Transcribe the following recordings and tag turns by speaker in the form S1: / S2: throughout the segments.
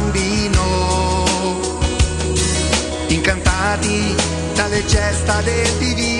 S1: bambino, incantati dalle gesta del divino.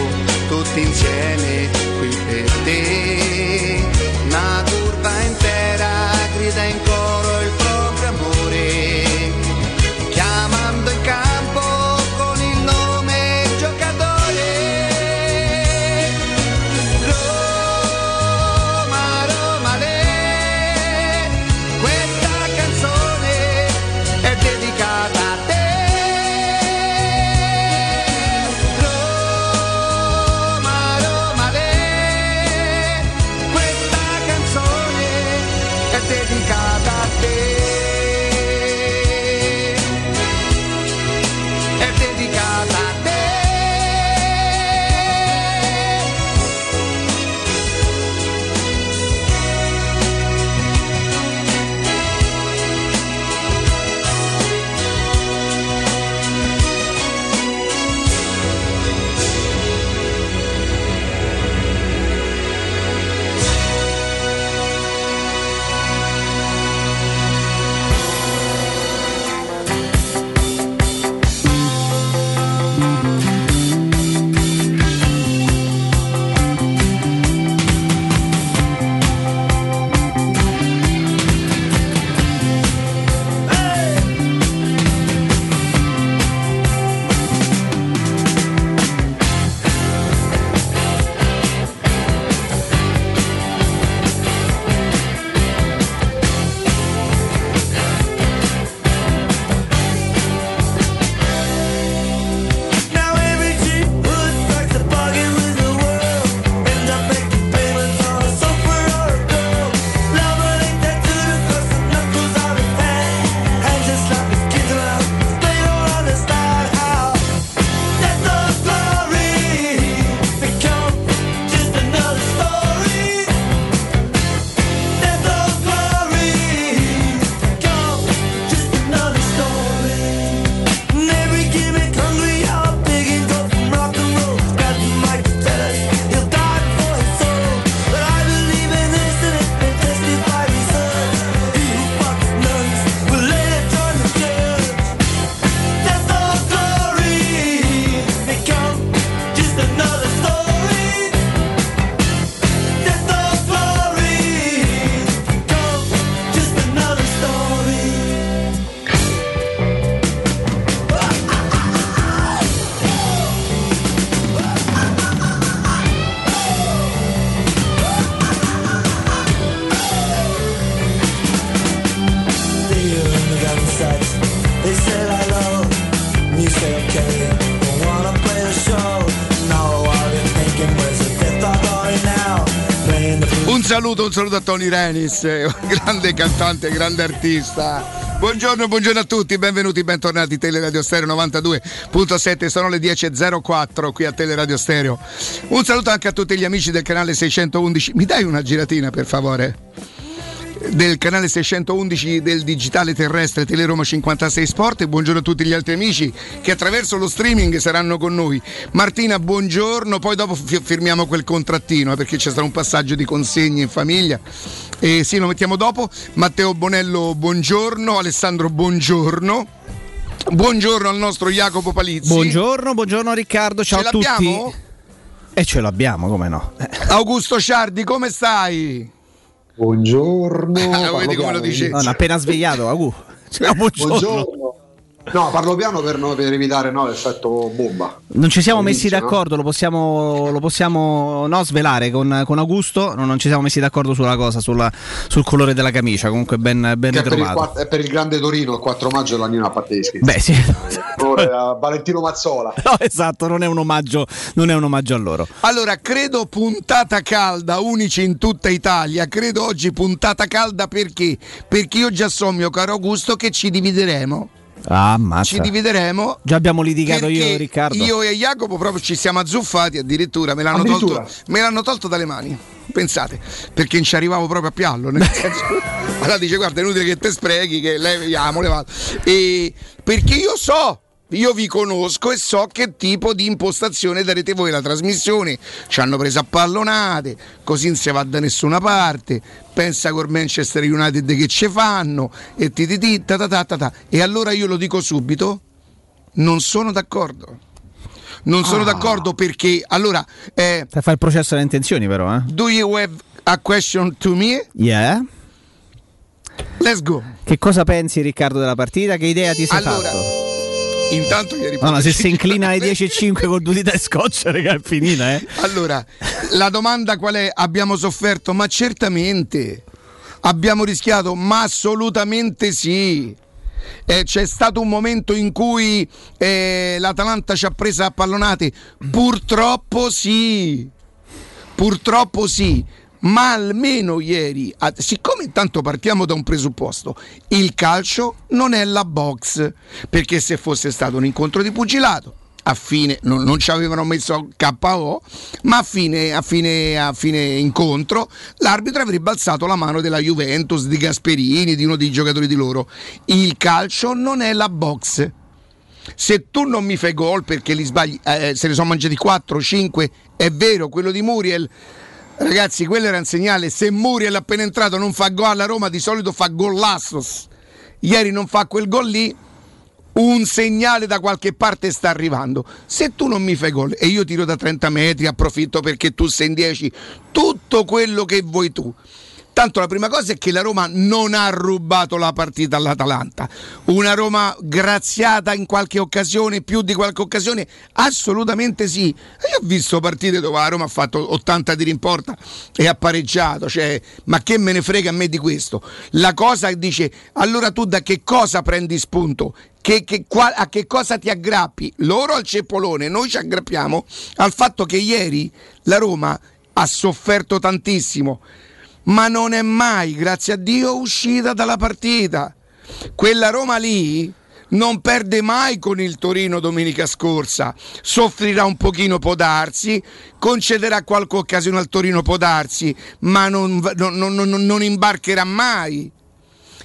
S1: questi insieme qui per te. Una curva intera grida in
S2: cor- mando
S3: un saluto a Tony Renis, eh, grande cantante, grande artista. Buongiorno, buongiorno a tutti, benvenuti, bentornati Teleradio Stereo 92.7, sono le 10.04 qui a Teleradio Stereo. Un saluto anche a tutti gli amici del canale 611, mi dai una giratina per favore? Del canale 611 del digitale terrestre Teleroma 56 Sport e buongiorno a tutti gli altri amici che attraverso lo streaming saranno con noi. Martina, buongiorno, poi dopo fi- firmiamo quel contrattino eh, perché c'è stato un passaggio di consegne in famiglia. E sì, lo mettiamo dopo. Matteo Bonello, buongiorno. Alessandro, buongiorno. Buongiorno al nostro Jacopo Palizzi.
S4: Buongiorno, buongiorno Riccardo, ciao
S3: Ce
S4: a tutti.
S3: l'abbiamo?
S4: E ce l'abbiamo, come no?
S3: Augusto Ciardi, come stai?
S5: Buongiorno.
S3: Ah, vedi come lo dice?
S4: non appena svegliato, Agu. Ciao, buongiorno.
S5: Buongiorno. No, parlo piano per, no- per evitare no, l'effetto bomba.
S4: Non ci siamo messi
S5: All'inizio, no?
S4: d'accordo, lo possiamo, lo possiamo no, svelare con, con Augusto. Non, non ci siamo messi d'accordo sulla cosa, sulla- sul colore della camicia. Comunque, ben, ben
S5: Che è per, il,
S4: ritrovato.
S5: quatt- è per il grande Torino, il 4 maggio dell'anno a parte gli scherzi.
S4: Beh, sì.
S5: A Valentino Mazzola.
S4: No, esatto, non è un omaggio, non è un omaggio a loro.
S3: Allora, credo puntata calda, unici in tutta Italia. Credo oggi puntata calda perché? Perché io già so, mio caro Augusto, che ci divideremo.
S4: Ah, ammazza.
S3: Ci divideremo.
S4: Già abbiamo litigato io e Riccardo.
S3: Io e Jacopo proprio ci siamo azzuffati addirittura, me l'hanno,
S5: Addirittura?
S3: tolto, me l'hanno tolto dalle mani. Pensate, perché non ci arrivavo proprio a piallo. Nel senso, allora dice: Guarda, è inutile che te sprechi, che lei vediamo, le vado. E perché io so. Io vi conosco e so che tipo di impostazione darete voi alla trasmissione. Ci hanno preso a pallonate, così non si va da nessuna parte. Pensa col Manchester United che ci fanno e ti ti ti ta ta ta ta ta. E allora io lo dico subito, non sono d'accordo. Non sono d'accordo perché allora eh,
S4: Per fare il processo delle intenzioni, però, eh?
S3: do you have a question to me?
S4: Yeah.
S3: Let's go.
S4: Che cosa pensi, Riccardo, della partita? Che idea ti sei
S3: Allora,
S4: fatto?
S3: Intanto ieri
S4: No, no, se si inclina alle 10.05 con due dita e scotch, raga, è finita, eh?
S3: Allora, la domanda qual è? Abbiamo sofferto? Ma certamente. Abbiamo rischiato? Ma assolutamente sì. Eh, c'è stato un momento in cui eh, l'Atalanta ci ha presa a pallonate? Purtroppo sì. Purtroppo sì. Ma almeno ieri, siccome intanto partiamo da un presupposto, il calcio non è la box, perché se fosse stato un incontro di pugilato, a fine, non, non ci avevano messo KO, ma a fine, a, fine, a fine incontro l'arbitro avrebbe alzato la mano della Juventus, di Gasperini, di uno dei giocatori di loro. Il calcio non è la box. Se tu non mi fai gol perché li sbagli, eh, se ne sono mangiati 4, 5, è vero, quello di Muriel. Ragazzi, quello era un segnale. Se Muriel appena entrato non fa gol alla Roma, di solito fa gollassos. Ieri non fa quel gol lì, un segnale da qualche parte sta arrivando. Se tu non mi fai gol e io tiro da 30 metri, approfitto perché tu sei in 10, tutto quello che vuoi tu. Tanto la prima cosa è che la Roma non ha rubato la partita all'Atalanta. Una Roma graziata in qualche occasione, più di qualche occasione? Assolutamente sì. Io ho visto partite dove la Roma ha fatto 80 tiri in porta e ha pareggiato. Cioè, ma che me ne frega a me di questo? La cosa dice, allora tu da che cosa prendi spunto? Che, che, qua- a che cosa ti aggrappi? Loro al ceppolone, noi ci aggrappiamo al fatto che ieri la Roma ha sofferto tantissimo ma non è mai, grazie a Dio, uscita dalla partita. Quella Roma lì non perde mai con il Torino domenica scorsa, soffrirà un pochino può darsi, concederà qualche occasione al Torino può darsi, ma non, non- non- non imbarcherà mai.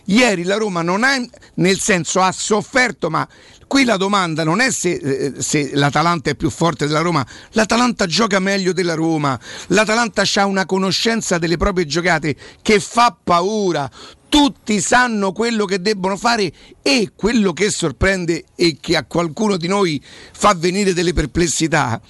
S3: Ieri la Roma non ha, nel senso ha sofferto, ma qui la domanda non è se, eh, se l'Atalanta è più forte della Roma, l'Atalanta gioca meglio della Roma, l'Atalanta ha una conoscenza delle proprie giocate che fa paura. Tutti sanno quello che debbono fare e quello che sorprende e che a qualcuno di noi fa venire delle perplessità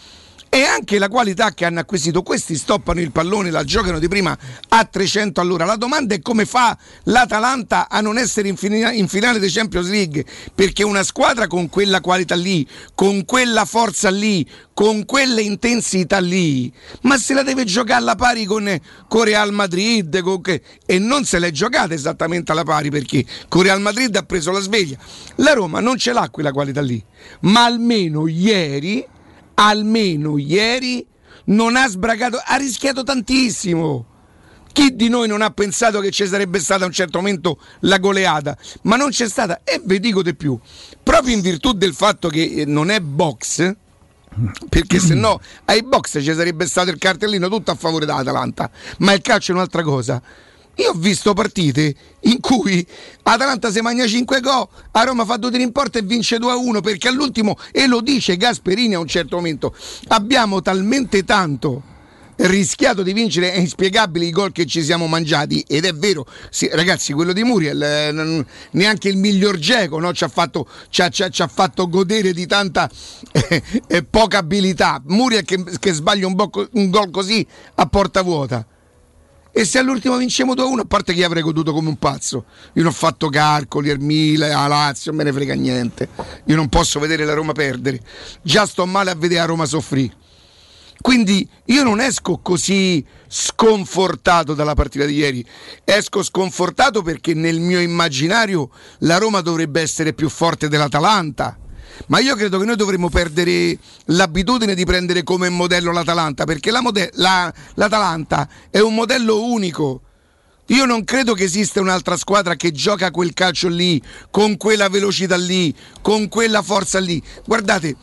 S3: e anche la qualità che hanno acquisito. Questi stoppano il pallone, la giocano di prima a 300 all'ora. La domanda è come fa l'Atalanta a non essere in, fina- in finale di Champions League? Perché una squadra con quella qualità lì, con quella forza lì, con quella intensità lì, ma se la deve giocare alla pari con, con Real Madrid con e non se l'è giocata esattamente alla pari perché con Real Madrid ha preso la sveglia. La Roma non ce l'ha quella qualità lì, ma almeno ieri almeno ieri non ha sbragato, ha rischiato tantissimo. Chi di noi non ha pensato che ci sarebbe stata a un certo momento la goleata? Ma non c'è stata. E vi dico di più, proprio in virtù del fatto che eh, non è box, perché se no ai box ci sarebbe stato il cartellino tutto a favore dell'Atalanta. Ma il calcio è un'altra cosa. Io ho visto partite in cui Atalanta si magna 5 gol, a Roma fa due tiri in porta e vince 2-1 perché all'ultimo, e lo dice Gasperini a un certo momento, abbiamo talmente tanto rischiato di vincere è inspiegabile i gol che ci siamo mangiati ed è vero sì, ragazzi quello di Muriel eh, neanche il miglior Geco no? ci, ha fatto, ci, ha, ci ha- ci ha fatto godere di tanta eh, eh, poca abilità Muriel che, che sbaglia un, bo- un gol così a porta vuota e se all'ultimo vinciamo 2-1 a parte che io avrei goduto come un pazzo. Io non ho fatto calcoli al Milan, a Lazio non me ne frega niente. Io non posso vedere la Roma perdere. Già sto male a vedere la Roma soffrire. Quindi io non esco così sconfortato dalla partita di ieri, esco sconfortato perché nel mio immaginario la Roma dovrebbe essere più forte dell'Atalanta. Ma io credo che noi dovremmo perdere l'abitudine di prendere come modello l'Atalanta, perché la mode- la- l'Atalanta è un modello unico. Io non credo che esista un'altra squadra che gioca quel calcio lì, con quella velocità lì, con quella forza lì. Guardate,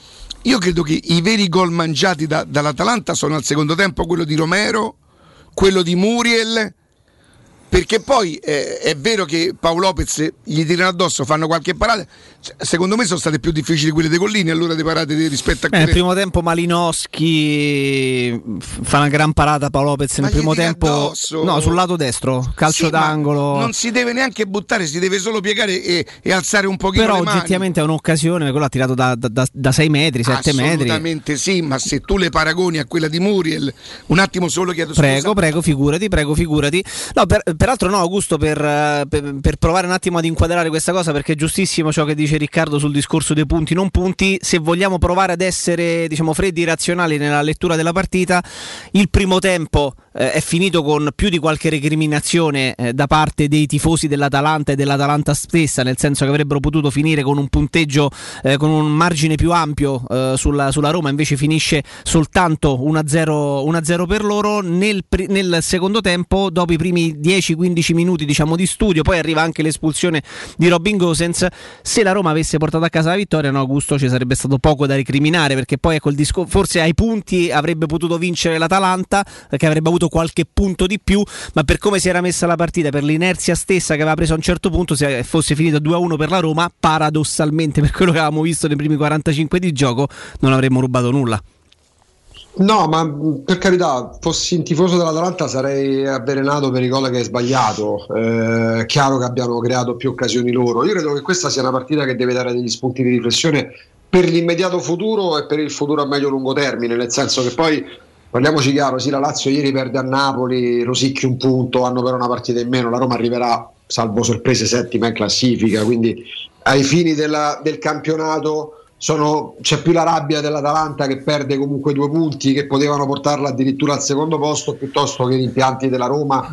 S3: io credo che i veri gol mangiati da- dall'Atalanta sono al secondo tempo quello di Romero, quello di Muriel, perché poi eh, è vero che Paolo Lopez gli tirano addosso, fanno qualche parata. Cioè, Secondo me sono state più difficili quelle dei Collini allora di parate di- rispetto a
S4: Eh, nel
S3: quelle.
S4: primo tempo Malinowski fa una gran parata Paolo Lopez nel primo tempo
S3: addosso.
S4: no sul lato destro calcio
S3: Sì,
S4: d'angolo
S3: Non si deve neanche buttare, si deve solo piegare e, e alzare un pochino
S4: però oggettivamente è un'occasione quello ha tirato da, 6 metri 7 metri
S3: Assolutamente sì, ma se tu le paragoni a quella di Muriel, un attimo solo chiedo
S4: Prego,
S3: scusa.
S4: prego, figurati, prego, figurati. No, per- peraltro no, Augusto, per, eh, per- per provare un attimo ad inquadrare questa cosa, perché è giustissimo ciò che dice Riccardo sul discorso dei punti non punti, se vogliamo provare ad essere, diciamo, freddi e razionali nella lettura della partita, il primo tempo eh, è finito con più di qualche recriminazione eh, da parte dei tifosi dell'Atalanta e dell'Atalanta stessa, nel senso che avrebbero potuto finire con un punteggio, eh, con un margine più ampio eh, sulla, sulla Roma, invece finisce soltanto 1-0, 1-0 per loro. Nel, nel secondo tempo, dopo i primi 10-15 minuti diciamo, di studio, poi arriva anche l'espulsione di Robin Gosens. Se la Roma avesse portato a casa la vittoria, no, Augusto ci sarebbe stato poco da recriminare, perché poi ecco, disco- forse ai punti avrebbe potuto vincere l'Atalanta, perché avrebbe avuto qualche punto di più, ma per come si era messa la partita, per l'inerzia stessa che aveva preso a un certo punto, se fosse finito 2-1 per la Roma, paradossalmente per quello che avevamo visto nei primi 45 di gioco, non avremmo rubato nulla.
S6: No, ma mh, per carità, fossi un tifoso dell'Atalanta sarei avvelenato per i gol che hai sbagliato. Eh, È chiaro che abbiano creato più occasioni loro. Io credo che questa sia una partita che deve dare degli spunti di riflessione per l'immediato futuro e per il futuro a medio-lungo termine, nel senso che poi parliamoci chiaro, sì, la Lazio ieri perde a Napoli, rosicchi un punto, hanno però una partita in meno, la Roma arriverà, salvo sorprese, settima in classifica, quindi ai fini della- del campionato sono- c'è più la rabbia dell'Atalanta che perde comunque due punti che potevano portarla addirittura al secondo posto piuttosto che i rimpianti della Roma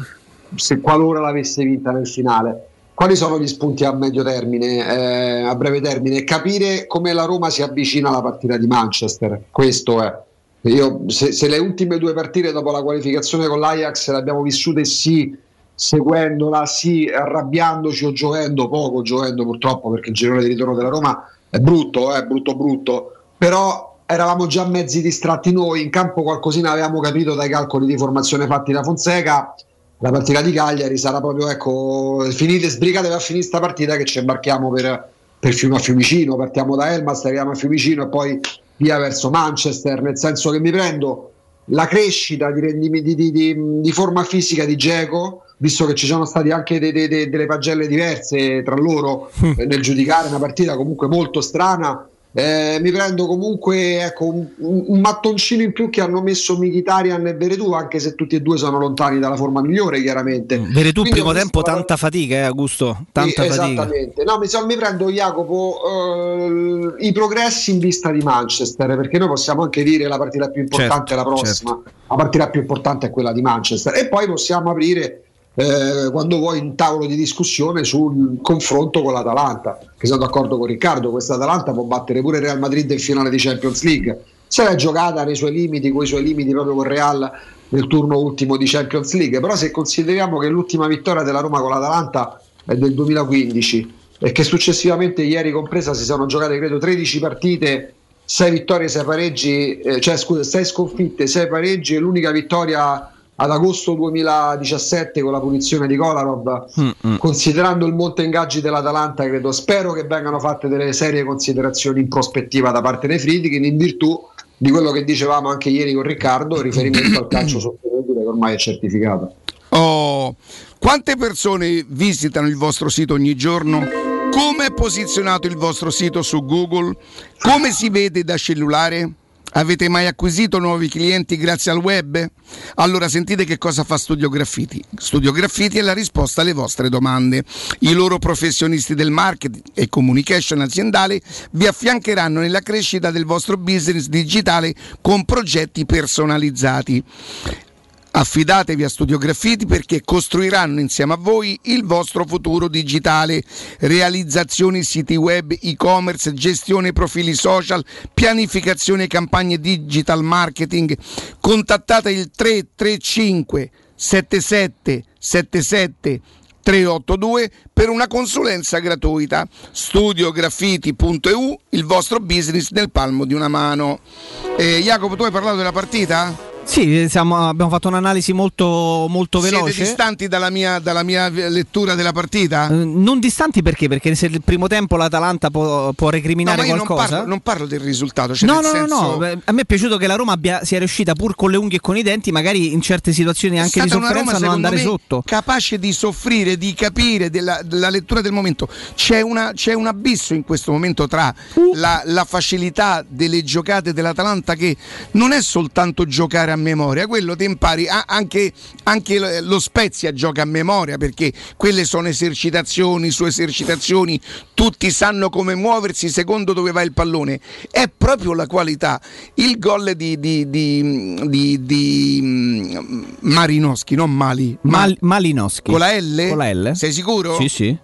S6: se qualora l'avesse vinta nel finale. Quali sono gli spunti a medio termine, eh, a breve termine? Capire come la Roma si avvicina alla partita di Manchester, questo è. Io, se, se le ultime due partite dopo la qualificazione con l'Ajax le abbiamo vissute sì seguendola, sì arrabbiandoci o giovendo poco, giovendo purtroppo perché il girone di ritorno della Roma è brutto, è brutto brutto, però eravamo già mezzi distratti noi, in campo qualcosina avevamo capito dai calcoli di formazione fatti da Fonseca, la partita di Cagliari sarà proprio ecco, finite, sbrigatevi a finire sta partita che ci imbarchiamo per, per Fiume a Fiumicino, partiamo da Elmas, arriviamo a Fiumicino e poi via verso Manchester, nel senso che mi prendo la crescita di- di- di- di forma fisica di Geco, visto che ci sono stati anche de- de- de- delle pagelle diverse tra loro eh, nel giudicare una partita comunque molto strana. eh, mi prendo comunque ecco, un, un mattoncino in più che hanno messo Mkhitaryan e Veretù, anche se tutti e due sono lontani dalla forma migliore, chiaramente.
S4: Vedi tu,
S6: Quindi
S4: primo tempo
S6: la-
S4: tanta fatica, eh, Augusto? Tanta
S6: sì,
S4: fatica.
S6: Esattamente. No, mi, so- mi prendo Jacopo eh, i progressi in vista di Manchester, perché noi possiamo anche dire la partita più importante
S4: Certo,
S6: è la prossima, la partita più importante è quella di Manchester e poi possiamo aprire eh, quando vuoi un tavolo di discussione sul confronto con l'Atalanta, che sono d'accordo con Riccardo, questa Atalanta può battere pure Real Madrid in finale di Champions League. Se l'è giocata nei suoi limiti, con i suoi limiti proprio con Real nel turno ultimo di Champions League, però se consideriamo che l'ultima vittoria della Roma con l'Atalanta è del 2015 e che successivamente ieri compresa si sono giocate credo 13 partite 6 vittorie, 6 pareggi, eh, cioè scusa, 6 sconfitte, 6 pareggi e l'unica vittoria
S5: ad agosto 2017 con la punizione di Kolarov,
S4: Mm-mm.
S5: considerando il monte ingaggi dell'Atalanta, credo, spero che vengano fatte delle serie considerazioni in prospettiva da parte dei Friedkin in virtù di quello che dicevamo anche ieri con Riccardo, riferimento al calcio sostenibile che ormai è certificato.
S3: Oh, quante persone visitano il vostro sito ogni giorno? Come è posizionato il vostro sito su Google? Come si vede da cellulare? Avete mai acquisito nuovi clienti grazie al web? Allora sentite che cosa fa Studio Graffiti. Studio Graffiti è la risposta alle vostre domande. I loro professionisti del marketing e communication aziendale vi affiancheranno nella crescita del vostro business digitale con progetti personalizzati. Affidatevi a Studio Graffiti perché costruiranno insieme a voi il vostro futuro digitale. Realizzazioni siti web, e-commerce, gestione profili social, pianificazione campagne digital marketing. Contattate il 335 77 77 382 per una consulenza gratuita. Studiograffiti.eu, il vostro business nel palmo di una mano. Eh, Jacopo, tu hai parlato della partita?
S4: Sì, siamo- abbiamo fatto un'analisi molto, molto
S3: Siete
S4: veloce.
S3: distanti dalla mia, dalla mia lettura della partita?
S4: Eh, non distanti perché? Perché se il primo tempo l'Atalanta può, può
S3: No,
S4: recriminare
S3: ma io non
S4: qualcosa.
S3: parlo, non parlo del risultato. Cioè
S4: No, no, no,
S3: senso,
S4: no, beh, a me è piaciuto che la Roma abbia, sia riuscita pur con le unghie e con i denti, magari in certe situazioni anche di sofferenza, a
S3: Roma,
S4: non
S3: secondo
S4: andare
S3: me,
S4: sotto.
S3: Capace di soffrire, di capire della, della lettura del momento. C'è, una- c'è un abisso in questo momento tra
S4: Uh.
S3: la, la facilità delle giocate dell'Atalanta che non è soltanto giocare a memoria, quello ti impari anche, anche lo- Spezia gioca a memoria perché quelle sono esercitazioni su esercitazioni, tutti sanno come muoversi secondo dove va il pallone. È proprio la qualità. Il gol di, di, di, di, mm, Marinowski, non Mali, ma-
S4: Mal- Malinowski.
S3: con la L?
S4: Con la L?
S3: Sei sicuro?
S4: Sì, sì.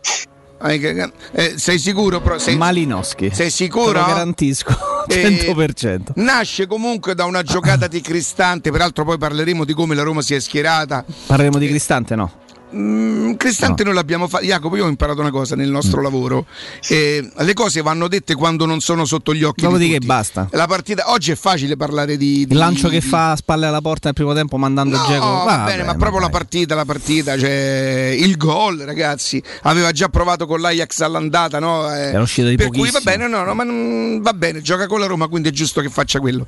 S3: Eh, eh, sei sicuro? Però, sei,
S4: Malinowski.
S3: sei sicuro?
S4: Te lo garantisco.
S3: Eh,
S4: 100%.
S3: nasce comunque da una giocata di Cristante, peraltro poi parleremo di come la Roma si è schierata.
S4: Parleremo di Cristante, no?
S3: Mm, Cristante
S4: No.
S3: noi l'abbiamo fatto. Jacopo, io ho imparato una cosa nel
S4: Mm.
S3: nostro lavoro. Eh, le cose vanno dette quando non sono sotto gli occhi.
S4: Dopodiché basta.
S3: La partita oggi è facile parlare di. di-
S4: Il lancio che
S3: di-
S4: fa a spalle alla porta nel primo tempo mandando
S3: No,
S4: Dzeko.
S3: va
S4: Vabbè,
S3: bene, ma proprio la partita, la partita, cioè il gol, ragazzi. Aveva già provato con l'Ajax all'andata, no? Eh,
S4: Era uscito di
S3: per cui va
S4: pochissimo.
S3: bene, no, no, ma non- va bene, gioca con la Roma, quindi è giusto che faccia quello.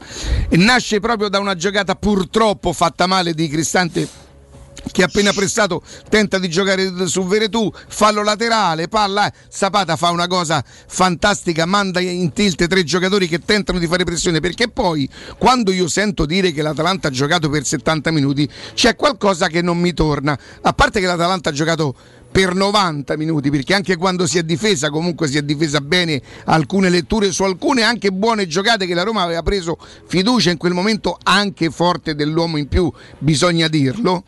S3: E nasce proprio da una giocata purtroppo fatta male di Cristante che appena prestato tenta di giocare su Veretù, fallo laterale, palla, eh, Zapata fa una cosa fantastica, manda in tilt tre giocatori che tentano di fare pressione, perché poi quando io sento dire che l'Atalanta ha giocato per 70 minuti c'è qualcosa che non mi torna, a parte che l'Atalanta ha giocato per 90 minuti, perché anche quando si è difesa, comunque si è difesa bene alcune letture su alcune anche buone giocate che la Roma aveva preso fiducia in quel momento anche forte dell'uomo in più, bisogna dirlo.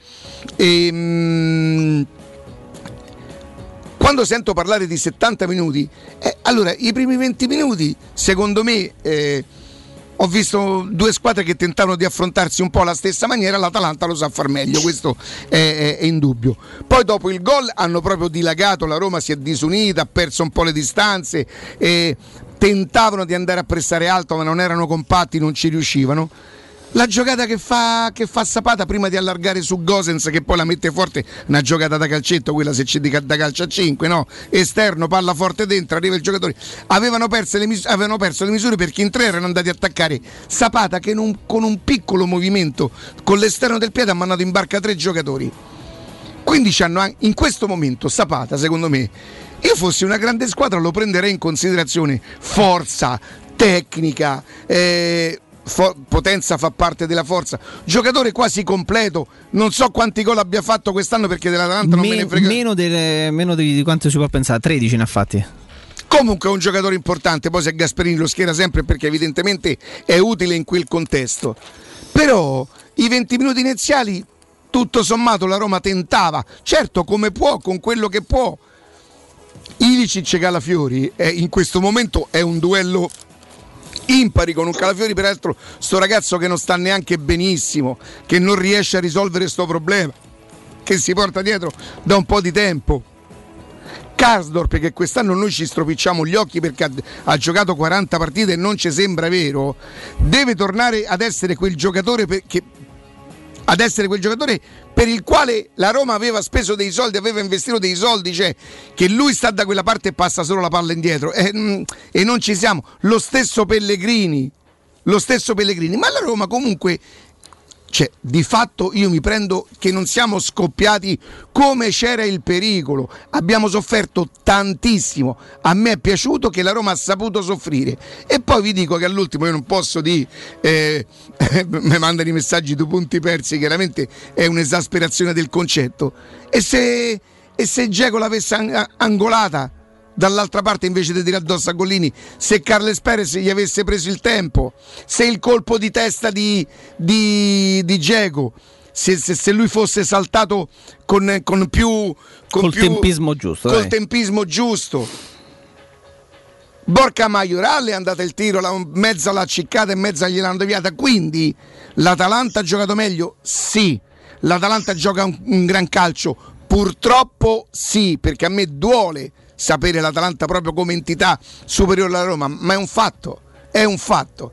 S3: E, quando sento parlare di 70 minuti, eh, allora i primi 20 minuti, secondo me, eh, ho visto due squadre che tentavano di affrontarsi un po' alla stessa maniera, l'Atalanta lo sa far meglio, questo è, è- è indubbio. Poi dopo il gol hanno proprio dilagato, la Roma si è disunita, ha perso un po' le distanze, tentavano di andare a pressare alto ma non erano compatti, non ci riuscivano. La giocata che fa, che fa Sapata prima di allargare su Gosens che poi la mette forte, una giocata da calcetto, quella se c'è di da calcio a 5, no? Esterno, palla forte dentro, arriva il giocatore. Avevano, perse le mis- avevano perso le misure perché in tre erano andati a attaccare Sapata che un- con un piccolo movimento con l'esterno del piede ha mandato in barca tre giocatori. Quindi c'hanno an- in questo momento Sapata, secondo me, io fossi una grande squadra lo prenderei in considerazione forza, tecnica, eh, fo- potenza fa parte della forza, giocatore quasi completo, non so quanti gol abbia fatto quest'anno perché dell'Atalanta non me
S4: Me-
S3: ne frega.
S4: meno, delle- meno di, di quanto si può pensare, 13 ne ha fatti.
S3: Comunque è un giocatore importante, poi se Gasperini lo schiera sempre perché evidentemente è utile in quel contesto. Però i 20 minuti iniziali, tutto sommato, la Roma tentava, certo come può, con quello che può. Ilicic e Calafiori eh, in questo momento è un duello impari con un Calafiori, peraltro sto ragazzo che non sta neanche benissimo, che non riesce a risolvere questo problema, che si porta dietro da un po' di tempo. Karsdorp che quest'anno noi ci stropicciamo gli occhi perché ha, ha giocato 40 partite e non ci sembra vero, deve tornare ad essere quel giocatore per- che, ad essere quel giocatore per il quale la Roma aveva speso dei soldi, aveva investito dei soldi, cioè che lui sta da quella parte e passa solo la palla indietro e, mm, e non ci siamo. Lo stesso Pellegrini, lo stesso Pellegrini, ma la Roma comunque cioè, di fatto io mi prendo che non siamo scoppiati come c'era il pericolo. Abbiamo sofferto tantissimo. A me è piaciuto che la Roma ha saputo soffrire. E poi vi dico che all'ultimo io non posso dire, eh, mi mandano i messaggi due punti persi, chiaramente è un'esasperazione del concetto. E se, e se Geco l'avesse an- angolata? Dall'altra parte invece di tirare addosso a Gollini se Carles Perez gli avesse preso il tempo se il colpo di testa di, di, di Diego se, se, se, lui fosse saltato con, con più con
S4: Col
S3: più,
S4: tempismo giusto,
S3: col
S4: dai.
S3: tempismo giusto. Borca Maioralle è andata il tiro la, mezza l'ha ciccata e mezza gliel'hanno deviata quindi l'Atalanta ha giocato meglio? Sì. l'Atalanta gioca un, un gran calcio? Purtroppo sì perché a me duole sapere l'Atalanta proprio come entità superiore alla Roma, ma è un fatto, è un fatto.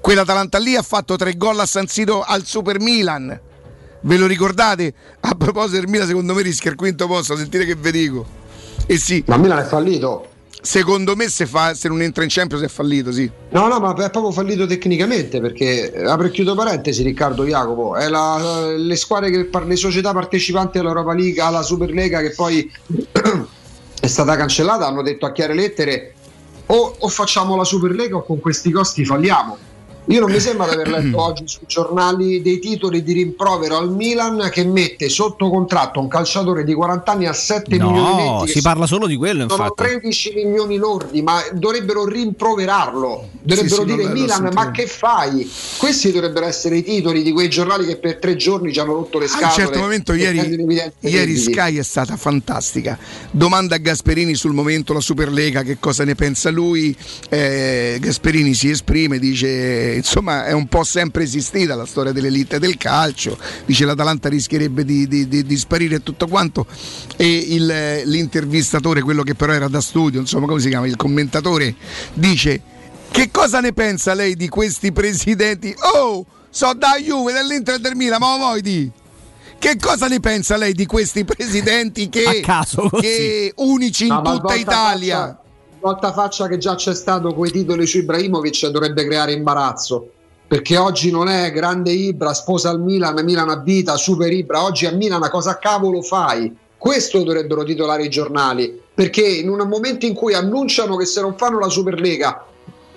S3: Quell'Atalanta lì ha fatto tre gol a San Siro al Super Milan. Ve lo ricordate? A proposito del Milan, secondo me rischia il quinto posto, sentite che vi dico. E sì,
S6: Ma Milan è fallito.
S3: secondo me se, fa, se non entra in Champions è fallito, sì.
S6: No, no, ma è proprio fallito tecnicamente perché, apro e chiudo parentesi, Riccardo Jacopo, è la- le squadre, che, le società partecipanti all'Europa League, alla Superlega che poi è stata cancellata, hanno detto a chiare lettere o, o facciamo la Superlega o con questi costi falliamo. Io non mi sembra di aver letto oggi sui giornali dei titoli di rimprovero al Milan che mette sotto contratto un calciatore di 40 anni a 7 milioni
S4: No,
S6: netti. che
S4: si parla solo di quello,
S6: sono
S4: infatti.
S6: 13 milioni lordi, ma dovrebbero rimproverarlo. Dovrebbero
S3: Sì, sì,
S6: dire Milan, ma che fai? Questi dovrebbero essere i titoli di quei giornali che per tre giorni ci hanno rotto le
S3: A
S6: scatole.
S3: un certo momento ieri, ieri. Sky è stata fantastica. Domanda a Gasperini sul momento, la Superlega, che cosa ne pensa lui. Eh, Gasperini si esprime, dice insomma è un po' sempre esistita la storia dell'elite del calcio, dice l'Atalanta rischierebbe di, di- di- di sparire e tutto quanto. E il- l'intervistatore, quello che però era da studio, insomma come si chiama, il commentatore, dice che cosa ne pensa lei di questi presidenti? Oh, so da Juve, dell'Inter e del Milan, ma lo vuoi di? Che cosa ne pensa lei di questi presidenti che,
S4: A caso, così.
S3: che unici in
S6: No,
S3: tutta Italia?
S6: Faccia- volta faccia che già c'è stato quei titoli su Ibrahimovic dovrebbe creare imbarazzo. Perché oggi non è grande Ibra, sposa al Milan, Milan a vita, super Ibra. Oggi a Milan cosa cavolo fai? Questo dovrebbero titolare i giornali. Perché in un momento in cui annunciano che se non fanno la Superlega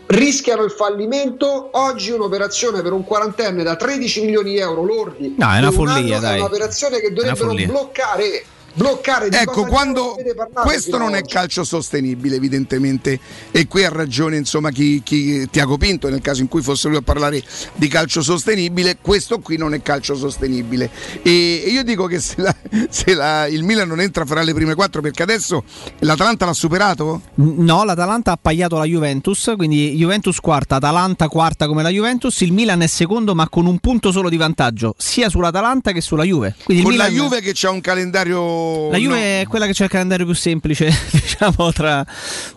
S6: rischiano il fallimento, oggi un'operazione per un quarantenne da 13 milioni di euro lordi.
S4: No, è una
S6: un
S4: follia,
S6: anno
S4: dai.
S6: È un'operazione che dovrebbero bloccare. Bloccare di
S3: Ecco, quando questo non
S6: ad
S3: è
S6: oggi?
S3: calcio sostenibile, evidentemente, e qui ha ragione insomma chi, chi Tiago Pinto, nel caso in cui fosse lui a parlare di calcio sostenibile, questo qui non è calcio sostenibile. E, e io dico che se, la- se la- il Milan non entra fra le prime quattro, perché adesso l'Atalanta l'ha superato?
S4: No, l'Atalanta ha pagliato la Juventus, quindi Juventus quarta, Atalanta quarta come la Juventus, il Milan è secondo ma con un punto solo di vantaggio, sia sull'Atalanta che sulla Juve. Quindi il
S3: Con la
S4: Milan-
S3: Juve che c'ha un calendario...
S4: La Juve
S3: no.
S4: è quella che c'è il calendario più semplice, diciamo, tra,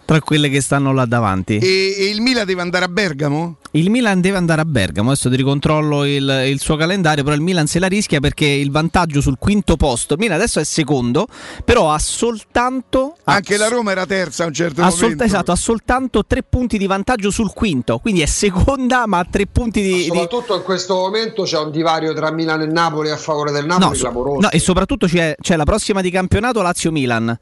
S4: tra quelle che stanno là davanti.
S3: E, e il Milan deve andare a Bergamo?
S4: Il Milan deve andare a Bergamo, adesso ti ricontrollo il, il suo calendario, però il Milan se la rischia perché il vantaggio sul quinto posto, il Milan adesso è secondo, però ha soltanto... ha
S3: Anche la
S4: so-
S3: Roma era terza a un certo
S4: ha
S3: momento.
S4: solta- esatto, ha soltanto tre punti di vantaggio sul quinto, quindi è seconda ma ha tre punti di... di-
S6: Soprattutto in questo momento c'è un divario tra Milano e Napoli a favore del Napoli
S4: No, so-
S6: clamoroso.
S4: no, e soprattutto c'è, c'è la prossima di campionato Lazio-Milan.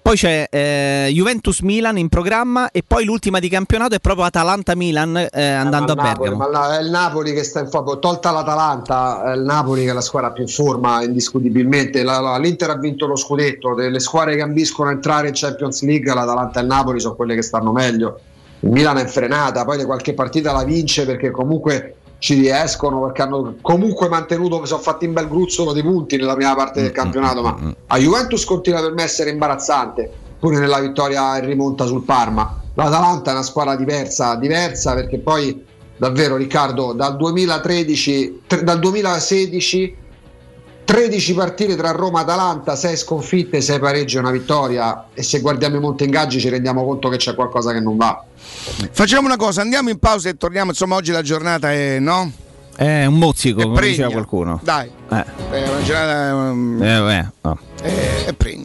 S4: Poi c'è eh, Juventus-Milan in programma e poi l'ultima di campionato è proprio Atalanta-Milan eh, andando a
S6: Ma il Napoli-
S4: Bergamo.
S6: ma è il Napoli che sta in forma, tolta l'Atalanta, è il Napoli che è la squadra più in forma indiscutibilmente. La- la- L'Inter ha vinto lo scudetto, delle squadre che ambiscono a entrare in Champions League, l'Atalanta e il Napoli sono quelle che stanno meglio. Il Milan è frenata, poi qualche partita la vince perché comunque ci riescono, perché hanno comunque mantenuto, sono fatti un bel gruzzolo di punti nella prima parte
S4: Mm,
S6: del campionato, ma a Juventus continua per me a essere imbarazzante, pure nella vittoria in rimonta sul Parma. L'Atalanta è una squadra diversa, diversa perché poi davvero Riccardo dal 2013 tre- dal 2016 13 partite tra Roma e Atalanta, 6 sconfitte, 6 pareggi e una vittoria e se guardiamo i monte ingaggi ci rendiamo conto che c'è qualcosa che non va.
S3: Facciamo una cosa, andiamo in pausa e torniamo. Insomma, oggi la giornata è, no?
S4: È un mozzico,
S3: È
S4: come diceva qualcuno.
S3: Dai.
S4: Eh,
S3: È una giornata, um,
S4: eh, beh, oh.
S3: è, è pregno.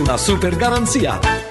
S7: una super garanzia.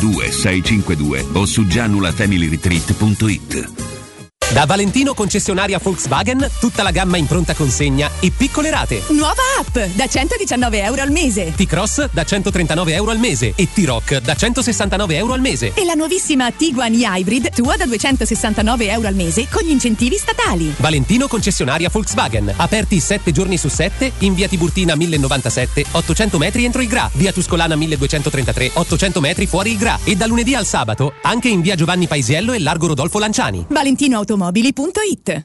S8: 652 o su gianulafamilyretreat.it.
S9: Da Valentino concessionaria Volkswagen, tutta la gamma in pronta consegna e piccole rate.
S10: Nuova app da 119 euro al mese.
S9: T-Cross da 139 euro al mese e T-Rock da 169 euro al mese.
S10: E la nuovissima Tiguan e-Hybrid tua da 269 euro al mese con gli incentivi statali.
S9: Valentino concessionaria Volkswagen, aperti 7 giorni su 7 in via Tiburtina 1097, 800 metri entro il Gra, via Tuscolana 1233, 800 metri fuori il Gra e da lunedì al sabato anche in via Giovanni Paisiello e largo Rodolfo Lanciani.
S10: ValentinoAutomobili.it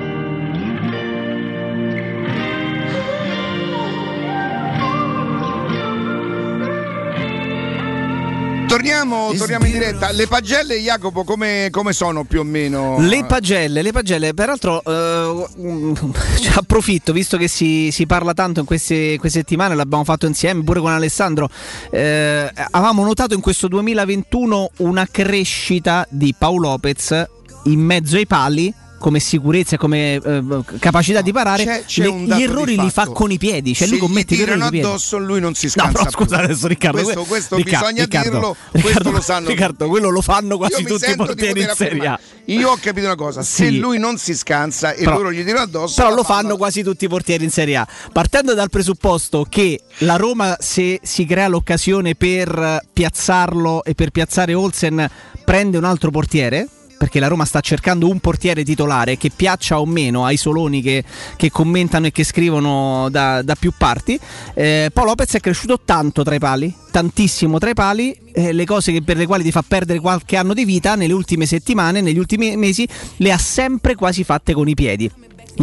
S3: Torniamo, torniamo in diretta. Le pagelle, Jacopo, come, come sono più o meno?
S4: Le pagelle, le pagelle, peraltro eh, cioè, approfitto, visto che si, si parla tanto in queste, queste settimane, l'abbiamo fatto insieme pure con Alessandro, eh, avevamo notato in questo 2021 una crescita di Paolo Lopez in mezzo ai pali come sicurezza come eh, capacità di parare
S3: C'è- c'è
S4: le- gli errori li fa con i piedi cioè
S3: Se
S4: lui commette
S3: gli
S4: errori
S3: addosso, lui non si
S4: No,
S3: scansa
S4: però scusa adesso Riccardo.
S3: Questo,
S4: que-
S3: questo
S4: Riccardo,
S3: bisogna
S4: Riccardo,
S3: dirlo,
S4: Riccardo,
S3: questo lo sanno.
S4: Riccardo, quello lo fanno quasi tutti i portieri in Serie A.
S3: Io ho capito una cosa, se
S4: Sì.
S3: lui non si scansa e
S4: Però-
S3: loro gli tirano addosso,
S4: Però lo fanno quasi tutti i portieri in Serie A. Partendo dal presupposto che la Roma, se si crea l'occasione per piazzarlo e per piazzare Olsen, prende un altro portiere. Perché la Roma sta cercando un portiere titolare che piaccia o meno ai soloni che, che commentano e che scrivono da, da più parti. Eh, Paolo Lopez è cresciuto tanto tra i pali, tantissimo tra i pali. eh, le cose che- per le quali ti fa perdere qualche anno di vita nelle ultime settimane, negli ultimi mesi, le ha sempre quasi fatte con i piedi.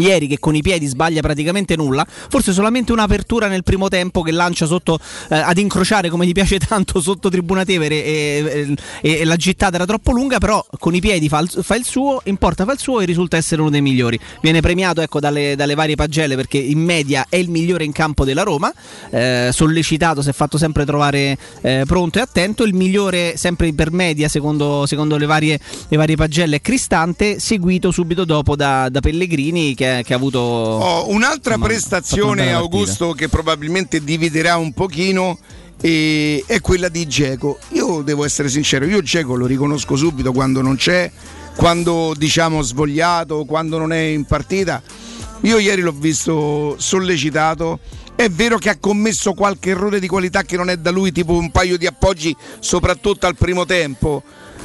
S4: Ieri che con i piedi sbaglia praticamente nulla, forse solamente un'apertura nel primo tempo che lancia sotto eh, ad incrociare come gli piace tanto sotto Tribuna Tevere e, e- e la gittata era troppo lunga, però con i piedi fa il, fa il suo, in porta fa il suo e risulta essere uno dei migliori. Viene premiato ecco, dalle, dalle varie pagelle perché in media è il migliore in campo della Roma, eh, sollecitato, si è fatto sempre trovare eh, pronto e attento, il migliore sempre per media secondo, secondo le, varie, le varie pagelle è Cristante, seguito subito dopo da, da Pellegrini che, che ha avuto...
S3: Oh, un'altra
S4: insomma,
S3: prestazione. Augusto, che probabilmente dividerà un pochino. e- è quella di Geco. Io devo essere sincero, io Geco lo riconosco subito quando non c'è, quando diciamo svogliato, quando non è in partita. Io ieri l'ho visto sollecitato. È vero che ha commesso qualche errore di qualità che non è da lui, tipo un paio di appoggi, soprattutto al primo tempo.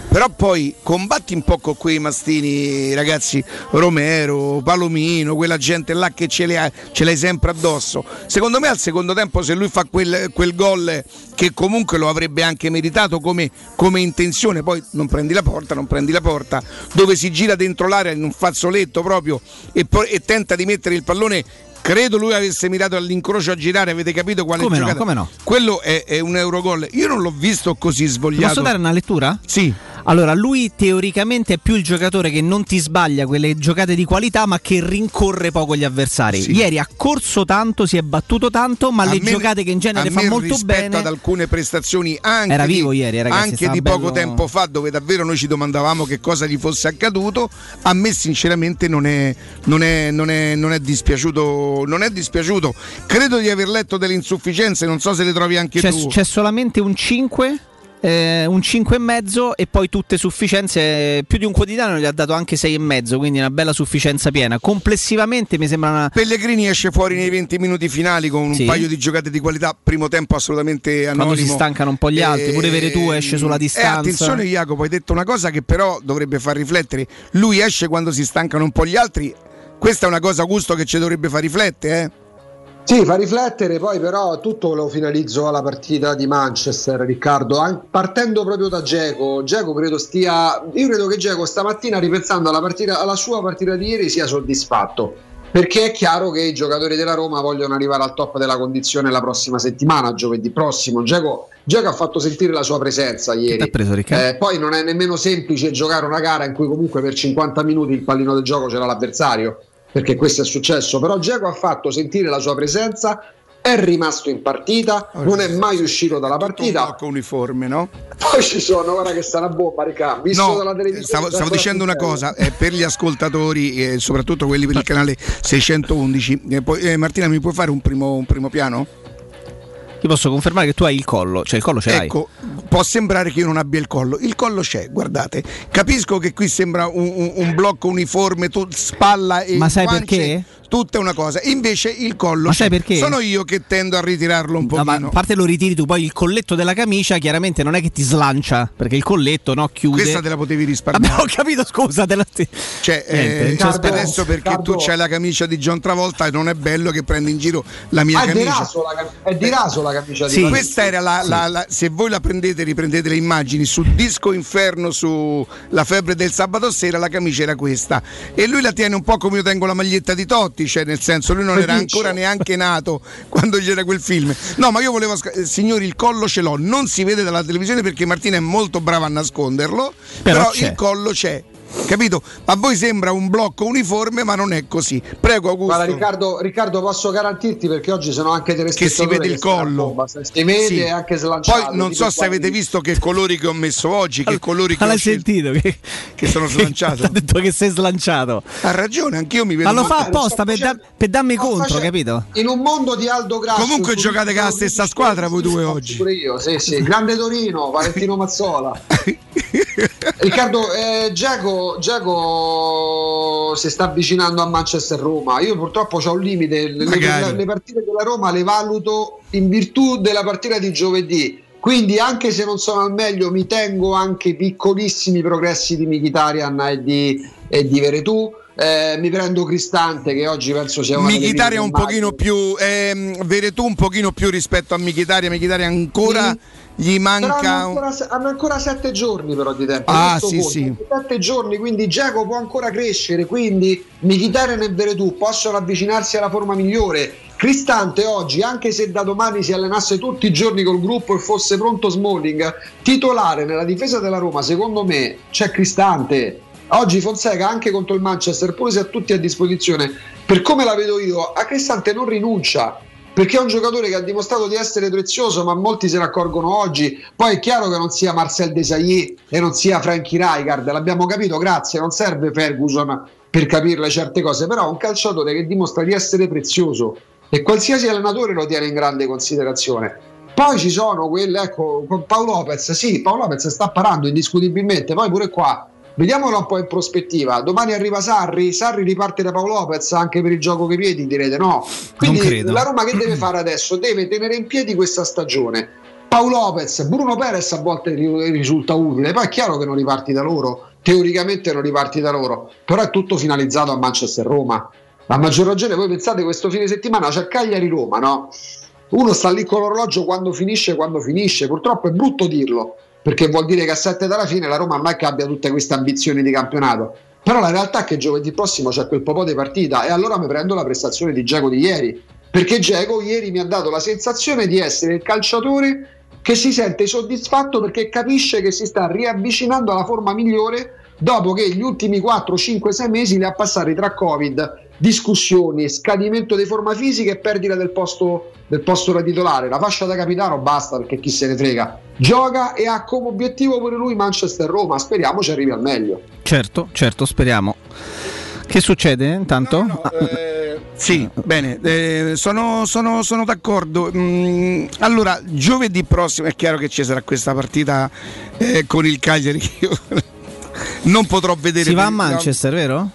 S3: Però poi combatti un po' con quei mastini, ragazzi, Romero, Palomino, quella gente là che ce, le ha- ce l'hai sempre addosso. Secondo me al secondo tempo se lui fa quel, quel gol che comunque lo avrebbe anche meritato come, come intenzione, poi non prendi la porta, non prendi la porta, dove si gira dentro l'area in un fazzoletto proprio e, e tenta di mettere il pallone Credo lui avesse mirato all'incrocio a girare, avete capito quale
S4: Come no,
S3: giocata?
S4: come no?
S3: Quello è, è un Eurogol. Io non l'ho visto così svogliato.
S4: Posso dare una lettura?
S3: Sì.
S4: Allora, lui teoricamente è più il giocatore che non ti sbaglia quelle giocate di qualità, ma che rincorre poco gli avversari.
S3: Sì.
S4: Ieri ha corso tanto, si è battuto tanto, ma
S3: A
S4: le
S3: me-
S4: giocate che in genere
S3: a
S4: fa
S3: me
S4: molto
S3: rispetto
S4: bene.
S3: ad alcune prestazioni anche
S4: Era
S3: di,
S4: vivo ieri, ragazzi,
S3: anche di poco
S4: bello-
S3: tempo fa dove davvero noi ci domandavamo che cosa gli fosse accaduto a me sinceramente non è, non è- non è- non è dispiaciuto non è dispiaciuto credo di aver letto delle insufficienze non so se le trovi anche
S4: C'è,
S3: tu
S4: c'è solamente un 5. Eh, un 5 e mezzo e poi tutte sufficienze più di un quotidiano gli ha dato anche 6 e mezzo quindi una bella sufficienza piena complessivamente mi sembra una
S3: Pellegrini esce fuori nei 20 minuti finali con un
S4: Sì.
S3: paio di giocate di qualità primo tempo assolutamente anonimo
S4: quando si stancano un po' gli altri pure Veretù
S3: Eh,
S4: esce sulla
S3: eh,
S4: distanza
S3: attenzione Jacopo, hai detto una cosa che però dovrebbe far riflettere. Lui esce quando si stancano un po' gli altri. Questa è una cosa Augusto che ci dovrebbe far riflettere, eh?
S5: Sì, fa riflettere, poi però tutto lo finalizzo alla partita di Manchester, Riccardo, partendo proprio da Geco. Geco credo stia io credo che Geco stamattina ripensando alla, partita, alla sua partita di ieri sia soddisfatto. Perché è chiaro che i giocatori della Roma vogliono arrivare al top della condizione la prossima settimana, giovedì prossimo. Geco, Geco ha fatto sentire la sua presenza ieri.
S4: preso?
S5: Eh, poi non è nemmeno semplice giocare una gara in cui comunque per 50 minuti il pallino del gioco c'era l'avversario, perché questo è successo. Però Geco ha fatto sentire la sua presenza, è rimasto in partita, non è mai uscito dalla
S3: Un
S5: partita.
S3: blocco uniforme, no?
S5: Poi ci sono, guarda che sta una bomba, Riccardo. Visto
S3: No,
S5: dalla televisione,
S3: stavo,
S5: sta
S3: stavo dicendo una cosa, eh, per gli ascoltatori, eh, soprattutto quelli per il canale 611, eh, poi, eh, Martina mi puoi fare un primo, un primo piano?
S4: Ti posso confermare che tu hai il collo cioè il collo ce l'hai
S3: Ecco, può sembrare che io non abbia il collo. Il collo c'è, guardate. Capisco che qui sembra un, un- un blocco uniforme, tu- spalla e
S4: Ma sai
S3: guance,
S4: perché?
S3: Tutta è una cosa. Invece il collo
S4: Ma sai perché?
S3: Sono io che tendo a ritirarlo un
S4: No, ma
S3: pochino.
S4: a parte lo ritiri tu, poi il colletto della camicia chiaramente non è che ti slancia, perché il colletto no, chiude.
S3: Questa te la potevi risparmiare.
S4: Vabbè, ho capito, scusa, te la
S3: Cioè,
S4: Niente,
S3: eh,
S4: Riccardo,
S3: adesso perché
S5: Riccardo.
S3: tu c'hai la camicia di John Travolta non è bello che prendi in giro la mia
S5: Ah, è, di
S3: camicia.
S5: raso la, cam- è di raso la camicia di
S3: Sì,
S5: Parigi.
S3: questa era la, la- la- se voi la prendete, riprendete le immagini su Disco Inferno su La febbre del sabato sera, la camicia era questa. E lui la tiene un po' come io tengo la maglietta di Totti, avanti, cioè nel senso lui non era ancora neanche nato quando c'era quel film. No, ma io volevo eh, signori, il collo ce l'ho, non si vede dalla televisione perché Martina è molto brava a nasconderlo,
S4: Però
S3: però, il collo c'è. Capito? A voi sembra un blocco uniforme, ma non è così. Prego Augusto.
S6: Guarda Riccardo, Riccardo, posso garantirti perché oggi sono anche delle
S3: che si vede il collo.
S6: Si vede
S3: Sì.
S6: anche slanciato.
S3: Poi non so se avete visto che colori che ho messo oggi, che colori che
S4: Ma
S3: ho
S4: l'hai sentito? Che,
S3: che sono slanciato.
S4: ha detto che sei slanciato.
S3: Ha ragione, anch'io mi vedo.
S4: Ma lo fa apposta per, da- per darmi contro, capito?
S6: In un mondo di Aldo Grasso.
S3: Comunque giocate con la stessa squadra voi due oggi.
S6: Pure io, sì, sì. Grande Torino, Valentino Mazzola. Riccardo, eh, Giacomo, Giacomo si sta avvicinando a Manchester Roma. Io purtroppo ho un limite. Le, le- partite della Roma le valuto in virtù della partita di giovedì. Quindi, anche se non sono al meglio, mi tengo anche i piccolissimi progressi di Mkhitaryan e di, e di Veretù. Eh, mi prendo Cristante, che oggi penso sia una
S3: Michitaria un pochino più ehm, Veretù un pochino più rispetto a Michitaria Michitaria ancora gli manca
S6: hanno ancora, hanno ancora sette giorni però di tempo.
S3: Ah, sì, sì.
S6: Sette giorni, quindi Giacomo può ancora crescere, quindi Mkhitaryan e Veretù possono avvicinarsi alla forma migliore. Cristante oggi, anche se da domani si allenasse tutti i giorni col gruppo e fosse pronto Smalling, titolare nella difesa della Roma, secondo me c'è Cristante. Oggi Fonseca anche contro il Manchester, pure se ha tutti a disposizione, per come la vedo io, a Cristante non rinuncia perché è un giocatore che ha dimostrato di essere prezioso, ma molti se ne accorgono oggi. Poi è chiaro che non sia Marcel Desailly e non sia Frankie Rijkaard, l'abbiamo capito, grazie, non serve Ferguson per capirle certe cose, però è un calciatore che dimostra di essere prezioso e qualsiasi allenatore lo tiene in grande considerazione. Poi ci sono quelle, ecco, Paolo Lopez, sì, Paolo Lopez sta parando indiscutibilmente, poi pure qua Vediamolo un po' in prospettiva. Domani arriva Sarri, Sarri riparte da Paolo Lopez anche per il gioco che piedi, direte no. Quindi la Roma che deve fare adesso? Deve tenere in piedi questa stagione. Paolo Lopez, Bruno Perez a volte ri- risulta utile, poi è chiaro che non riparti da loro, teoricamente non riparti da loro, però è tutto finalizzato a Manchester Roma. A maggior ragione voi pensate questo fine settimana c'è Cagliari Roma, no? Uno sta lì con l'orologio quando finisce, quando finisce, purtroppo è brutto dirlo, perché vuol dire che a 7 dalla fine la Roma non è che abbia tutte queste ambizioni di campionato. Però la realtà è che giovedì prossimo c'è quel po' di partita e allora mi prendo la prestazione di Geco di ieri. Perché Geco ieri mi ha dato la sensazione di essere il calciatore che si sente soddisfatto perché capisce che si sta riavvicinando alla forma migliore dopo che gli ultimi 4, 5, 6 mesi li ha passati tra Covid, discussioni, scadimento di forma fisica e perdita del posto, del posto da titolare. La fascia da capitano basta perché chi se ne frega. Gioca e ha come obiettivo pure lui Manchester-Roma. Speriamo ci arrivi al meglio.
S4: Certo, certo, speriamo. Che succede eh, intanto? Ah,
S3: Sì, bene, eh, sono, sono- sono d'accordo. Mm, allora, giovedì prossimo è chiaro che ci sarà questa partita eh, con il Cagliari che io non potrò vedere.
S4: si va a Manchester, vero?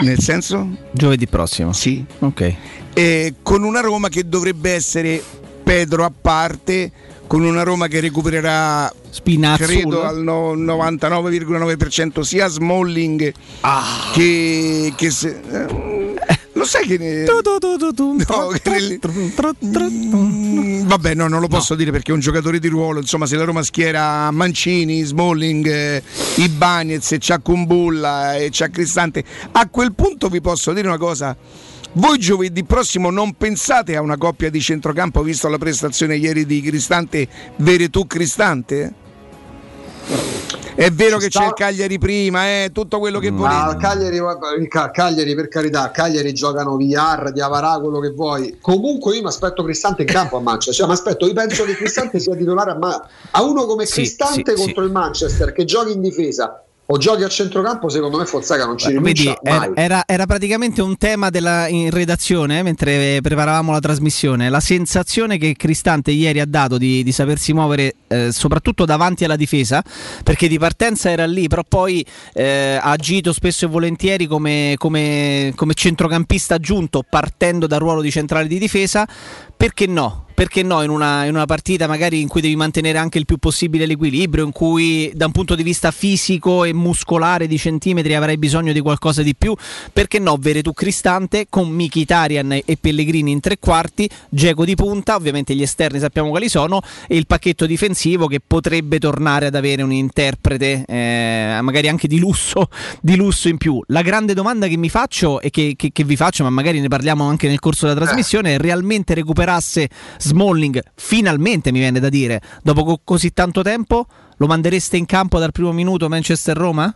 S3: Nel senso?
S4: Giovedì prossimo.
S3: Sì.
S4: Ok.
S3: Eh, con una Roma che dovrebbe essere Pedro a parte, con una Roma che recupererà
S4: Spinazzola.
S3: credo al no- 99,9% sia Smalling che, che se- eh, lo sai che ne- No, che nel- vabbè no non lo posso dire perché è un giocatore di ruolo insomma se la Roma schiera Mancini, Smalling eh, Ibanez c'ha Kumbulla e c'ha Cristante a quel punto vi posso dire una cosa. Voi giovedì prossimo non pensate a una coppia di centrocampo visto la prestazione ieri di Cristante Veretù Cristante? È vero che c'è il Cagliari prima, eh, tutto quello che
S6: Ma al
S3: volete.
S6: Cagliari, Cagliari, per carità, a Cagliari giocano VR, Diavarà, quello che vuoi. Comunque io mi aspetto Cristante in campo a Manchester. Cioè, mi aspetto, io penso che Cristante sia titolare a, Ma- a uno come
S4: Sì,
S6: Cristante
S4: sì,
S6: contro il Manchester che giochi in difesa o giochi a centrocampo, secondo me Fonseca non ci
S4: Vedi,
S6: rinuncia
S4: era,
S6: mai.
S4: era- era praticamente un tema della, in redazione eh, mentre preparavamo la trasmissione. La sensazione che Cristante ieri ha dato di, di sapersi muovere eh, soprattutto davanti alla difesa, perché di partenza era lì, però poi eh, ha agito spesso e volentieri come, come- come centrocampista aggiunto, partendo dal ruolo di centrale di difesa. Perché no? Perché no, in una, in una partita magari in cui devi mantenere anche il più possibile l'equilibrio, in cui da un punto di vista fisico e muscolare di centimetri avrai bisogno di qualcosa di più, perché no, Veretù Cristante con Mkhitaryan e Pellegrini in tre quarti, Geco di punta, ovviamente gli esterni sappiamo quali sono, e il pacchetto difensivo che potrebbe tornare ad avere un interprete eh, magari anche di lusso, di lusso in più. La grande domanda che mi faccio e che, che- che vi faccio, ma magari ne parliamo anche nel corso della trasmissione, è realmente recuperasse Smalling, finalmente mi viene da dire, dopo co- così tanto tempo, lo mandereste in campo dal primo minuto Manchester-Roma?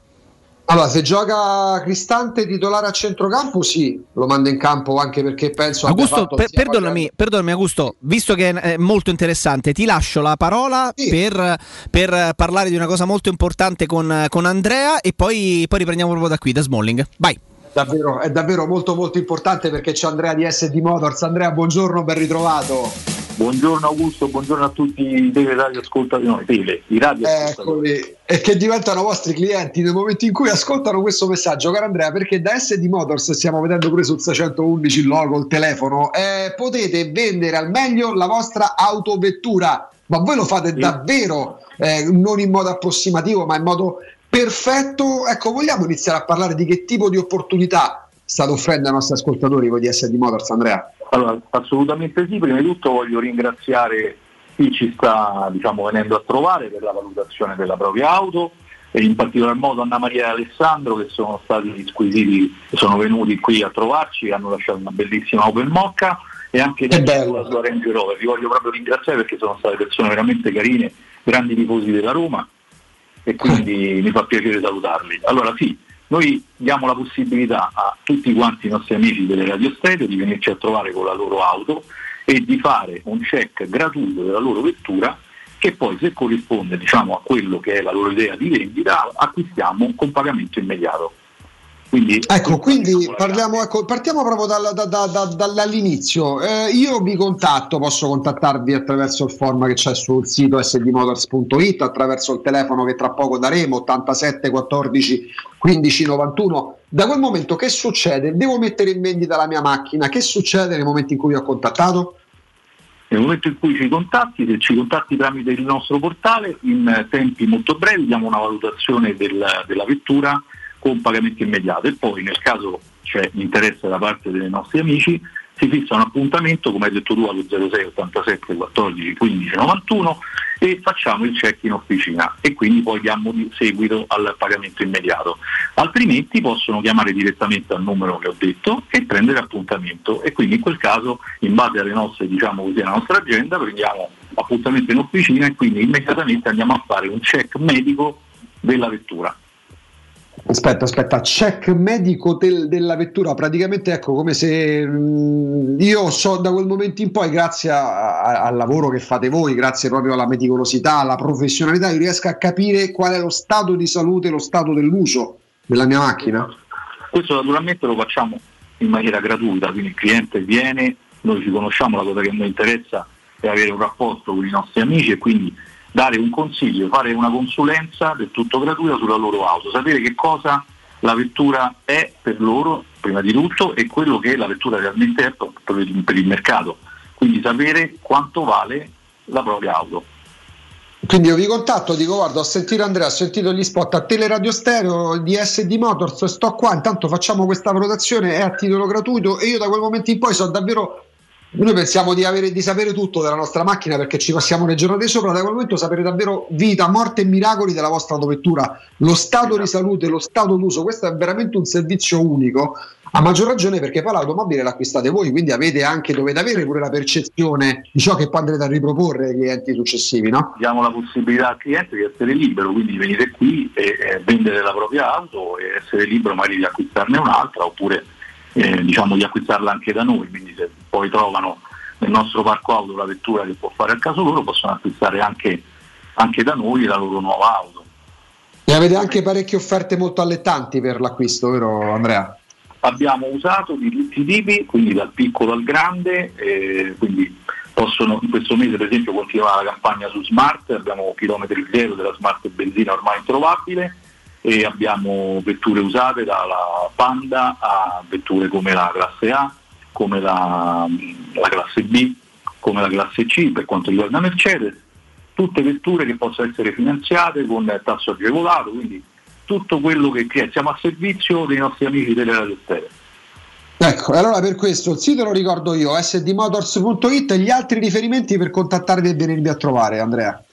S6: Allora, se gioca Cristante titolare a centrocampo, sì, lo mando in campo anche perché penso
S4: Augusto, per- perdonami, perdonami Augusto, visto che è molto interessante, ti lascio la parola per, per parlare di una cosa molto importante con, con Andrea e poi, poi riprendiamo proprio da qui, da Smalling. Vai.
S6: Davvero, è davvero molto molto importante perché c'è Andrea di SD Motors. Andrea, buongiorno, ben ritrovato.
S11: Buongiorno Augusto, buongiorno a tutti i radioascoltatori, no, tele, i radioascoltatori.
S6: Eccoli, e che diventano vostri clienti nel momento in cui ascoltano questo messaggio, caro Andrea, perché da SD Motors stiamo vedendo pure sul 611 il logo, il telefono, eh, potete vendere al meglio la vostra autovettura, ma voi lo fate davvero eh, non in modo approssimativo, ma in modo perfetto. Ecco, vogliamo iniziare a parlare di che tipo di opportunità state offrendo ai nostri ascoltatori voi di SD Motors, Andrea?
S11: Allora, assolutamente sì, prima di tutto voglio ringraziare chi ci sta diciamo, venendo a trovare per la valutazione della propria auto e in particolar modo Anna Maria e Alessandro che sono stati squisiti, sono venuti qui a trovarci, hanno lasciato una bellissima Opel Mocca e anche la sua Range Rover. Vi voglio proprio ringraziare perché sono state persone veramente carine, grandi tifosi della Roma e quindi mi fa piacere salutarli. Allora sì, noi diamo la possibilità a tutti quanti i nostri amici delle radio di venirci a trovare con la loro auto e di fare un check gratuito della loro vettura che poi se corrisponde diciamo, a quello che è la loro idea di vendita acquistiamo con pagamento immediato. Quindi,
S6: Ecco, quindi parliamo, ecco, partiamo proprio dal- da- da- da- dall'inizio. Eh, io vi contatto, posso contattarvi attraverso il form che c'è sul sito sdmotors.it, attraverso il telefono che tra poco daremo, 87 14 15 91. Da quel momento che succede? Devo mettere in vendita la mia macchina, che succede nel momento in cui vi ho contattato?
S11: Nel momento in cui ci contatti, se ci contatti tramite il nostro portale, in tempi molto brevi diamo una valutazione del- della vettura con pagamento immediato e poi nel caso c'è interesse da parte dei nostri amici si fissa un appuntamento, come hai detto tu, allo 06 87 14 15 91 e facciamo il check in officina e quindi poi diamo di seguito al pagamento immediato. Altrimenti possono chiamare direttamente al numero che ho detto e prendere appuntamento e quindi in quel caso in base alle nostre, diciamo così, alla nostra agenda prendiamo appuntamento in officina e quindi immediatamente andiamo a fare un check medico della vettura.
S6: Aspetta, aspetta, check medico del- della vettura, praticamente ecco come se mm, io so da quel momento in poi, grazie a- a- al lavoro che fate voi, grazie proprio alla meticolosità, alla professionalità, io riesco a capire qual è lo stato di salute, lo stato dell'uso della mia macchina.
S11: Questo naturalmente lo facciamo in maniera gratuita, quindi il cliente viene, noi ci conosciamo, la cosa che a noi interessa è avere un rapporto con i nostri amici e quindi dare un consiglio, fare una consulenza del tutto gratuita sulla loro auto, sapere che cosa la vettura è per loro, prima di tutto, e quello che la vettura realmente è per il, mercato, quindi sapere quanto vale la propria auto.
S6: Quindi io vi contatto, dico guarda, ho sentito Andrea, ho sentito gli spot a Teleradio Stereo di SD Motors, sto qua, intanto facciamo questa valutazione, è a titolo gratuito e io da quel momento in poi so davvero noi pensiamo di, avere, di sapere tutto della nostra macchina perché ci passiamo le giornate sopra, da quel momento sapere davvero vita, morte e miracoli della vostra autovettura, lo stato di salute, lo stato d'uso, questo è veramente un servizio unico, a maggior ragione perché poi l'automobile l'acquistate voi, quindi avete anche, dovete avere pure la percezione di ciò che poi andrete a riproporre ai clienti successivi, no?
S11: Diamo la possibilità al cliente di essere libero, quindi di venire qui e, e vendere la propria auto e essere libero magari di acquistarne un'altra oppure eh, diciamo di acquistarla anche da noi, quindi se poi trovano nel nostro parco auto la vettura che può fare al caso loro possono acquistare anche, anche da noi la loro nuova auto.
S6: E avete anche parecchie offerte molto allettanti per l'acquisto, vero Andrea?
S11: Abbiamo usato di tutti i tipi, quindi dal piccolo al grande, eh, quindi possono, in questo mese per esempio continua la campagna su Smart, abbiamo chilometri zero della Smart benzina ormai introvabile e abbiamo vetture usate dalla Panda a vetture come la classe A, come la, la classe B, come la classe C per quanto riguarda Mercedes, tutte vetture che possono essere finanziate con tasso agevolato, quindi tutto quello che che siamo a servizio dei nostri amici delle radio stereo.
S6: Ecco, allora per questo il sito lo ricordo io, sdmotors.it e gli altri riferimenti per contattarvi e venirvi a trovare, Andrea.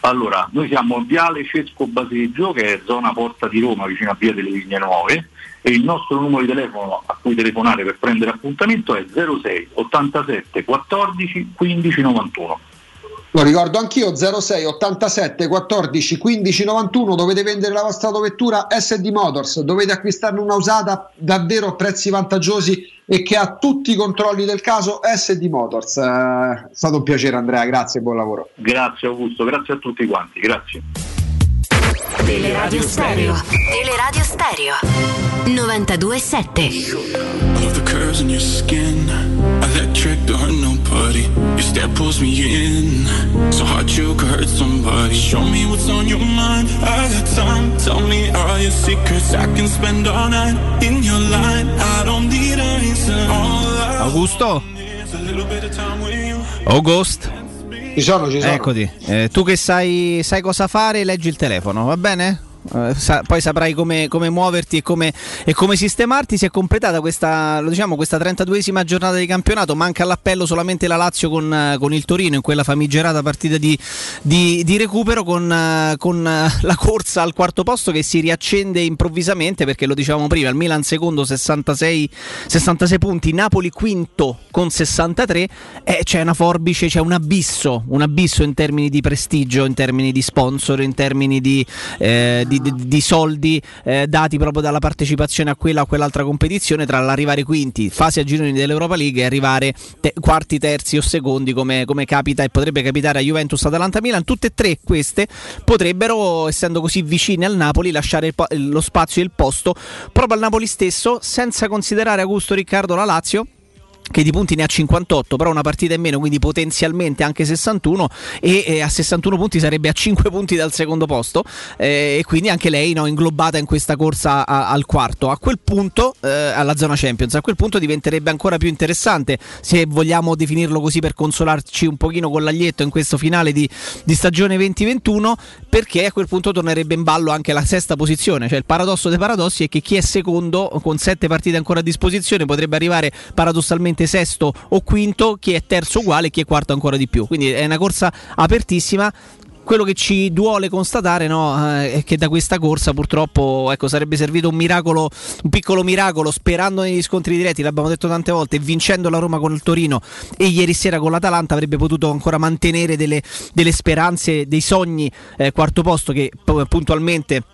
S11: Allora, noi siamo Viale Cesco Baseggio, che è zona Porta di Roma, vicino a Via delle Vigne Nuove, e il nostro numero di telefono a cui telefonare per prendere appuntamento è 06 87 14 15 91.
S6: Lo ricordo anch'io 06 87 14 15 91 dovete vendere la vostra autovettura SD Motors dovete acquistarne una usata davvero a prezzi vantaggiosi e che ha tutti i controlli del caso SD Motors Eh, è stato un piacere Andrea grazie e buon lavoro
S11: Grazie Augusto, grazie a tutti quanti, grazie.
S12: Teleradio Stereo. Teleradio Stereo. 92.7.
S13: In your step pulls me in. So hard you could hurt somebody. Show me what's on your mind. I got time. Tell me all your secrets. I can spend all night in your line. I don't need a reason. All I
S4: Augusto?
S13: is a little bit of time with you.
S4: August?
S6: Ci sono, ci sono.
S4: Eccoti. Eh, tu che sai, sai cosa fare, leggi il telefono, va bene? Eh, sa- poi saprai come, come muoverti e come, e come sistemarti. Si è completata questa, diciamo, questa 32esima giornata di campionato. Manca all'appello solamente la Lazio con, eh, con il Torino in quella famigerata partita di, di- di recupero con, eh, con, la corsa al quarto posto che si riaccende improvvisamente perché lo dicevamo prima, il Milan secondo 66, 66 punti, Napoli quinto con 63 e c'è una forbice, c'è un abisso, un abisso in termini di prestigio, in termini di sponsor, in termini di, eh, di- di- di soldi eh, dati proprio dalla partecipazione a quella o quell'altra competizione tra l'arrivare quinti, fase a gironi dell'Europa League e arrivare te- quarti, terzi o secondi come, come capita e potrebbe capitare a Juventus, Atalanta, Milan. Tutte e tre queste potrebbero, essendo così vicine al Napoli, lasciare po- lo spazio e il posto proprio al Napoli stesso, senza considerare Augusto Riccardo la Lazio che di punti ne ha 58, però una partita in meno, quindi potenzialmente anche 61 e, e a 61 punti sarebbe a 5 punti dal secondo posto eh, e quindi anche lei no, inglobata in questa corsa a- al quarto. A quel punto, eh, alla zona Champions, a quel punto diventerebbe ancora più interessante se vogliamo definirlo così per consolarci un pochino con l'aglietto in questo finale di, di stagione 2021 perché a quel punto tornerebbe in ballo anche la sesta posizione, cioè il paradosso dei paradossi è che chi è secondo con sette partite ancora a disposizione potrebbe arrivare paradossalmente sesto o quinto, chi è terzo uguale, chi è quarto ancora di più. Quindi è una corsa apertissima. Quello che ci duole constatare no, eh, è che da questa corsa purtroppo ecco, sarebbe servito un miracolo, un piccolo miracolo, sperando negli scontri diretti, l'abbiamo detto tante volte, vincendo la Roma con il Torino e ieri sera con l'Atalanta avrebbe potuto ancora mantenere delle, delle speranze, dei sogni, eh, quarto posto che puntualmente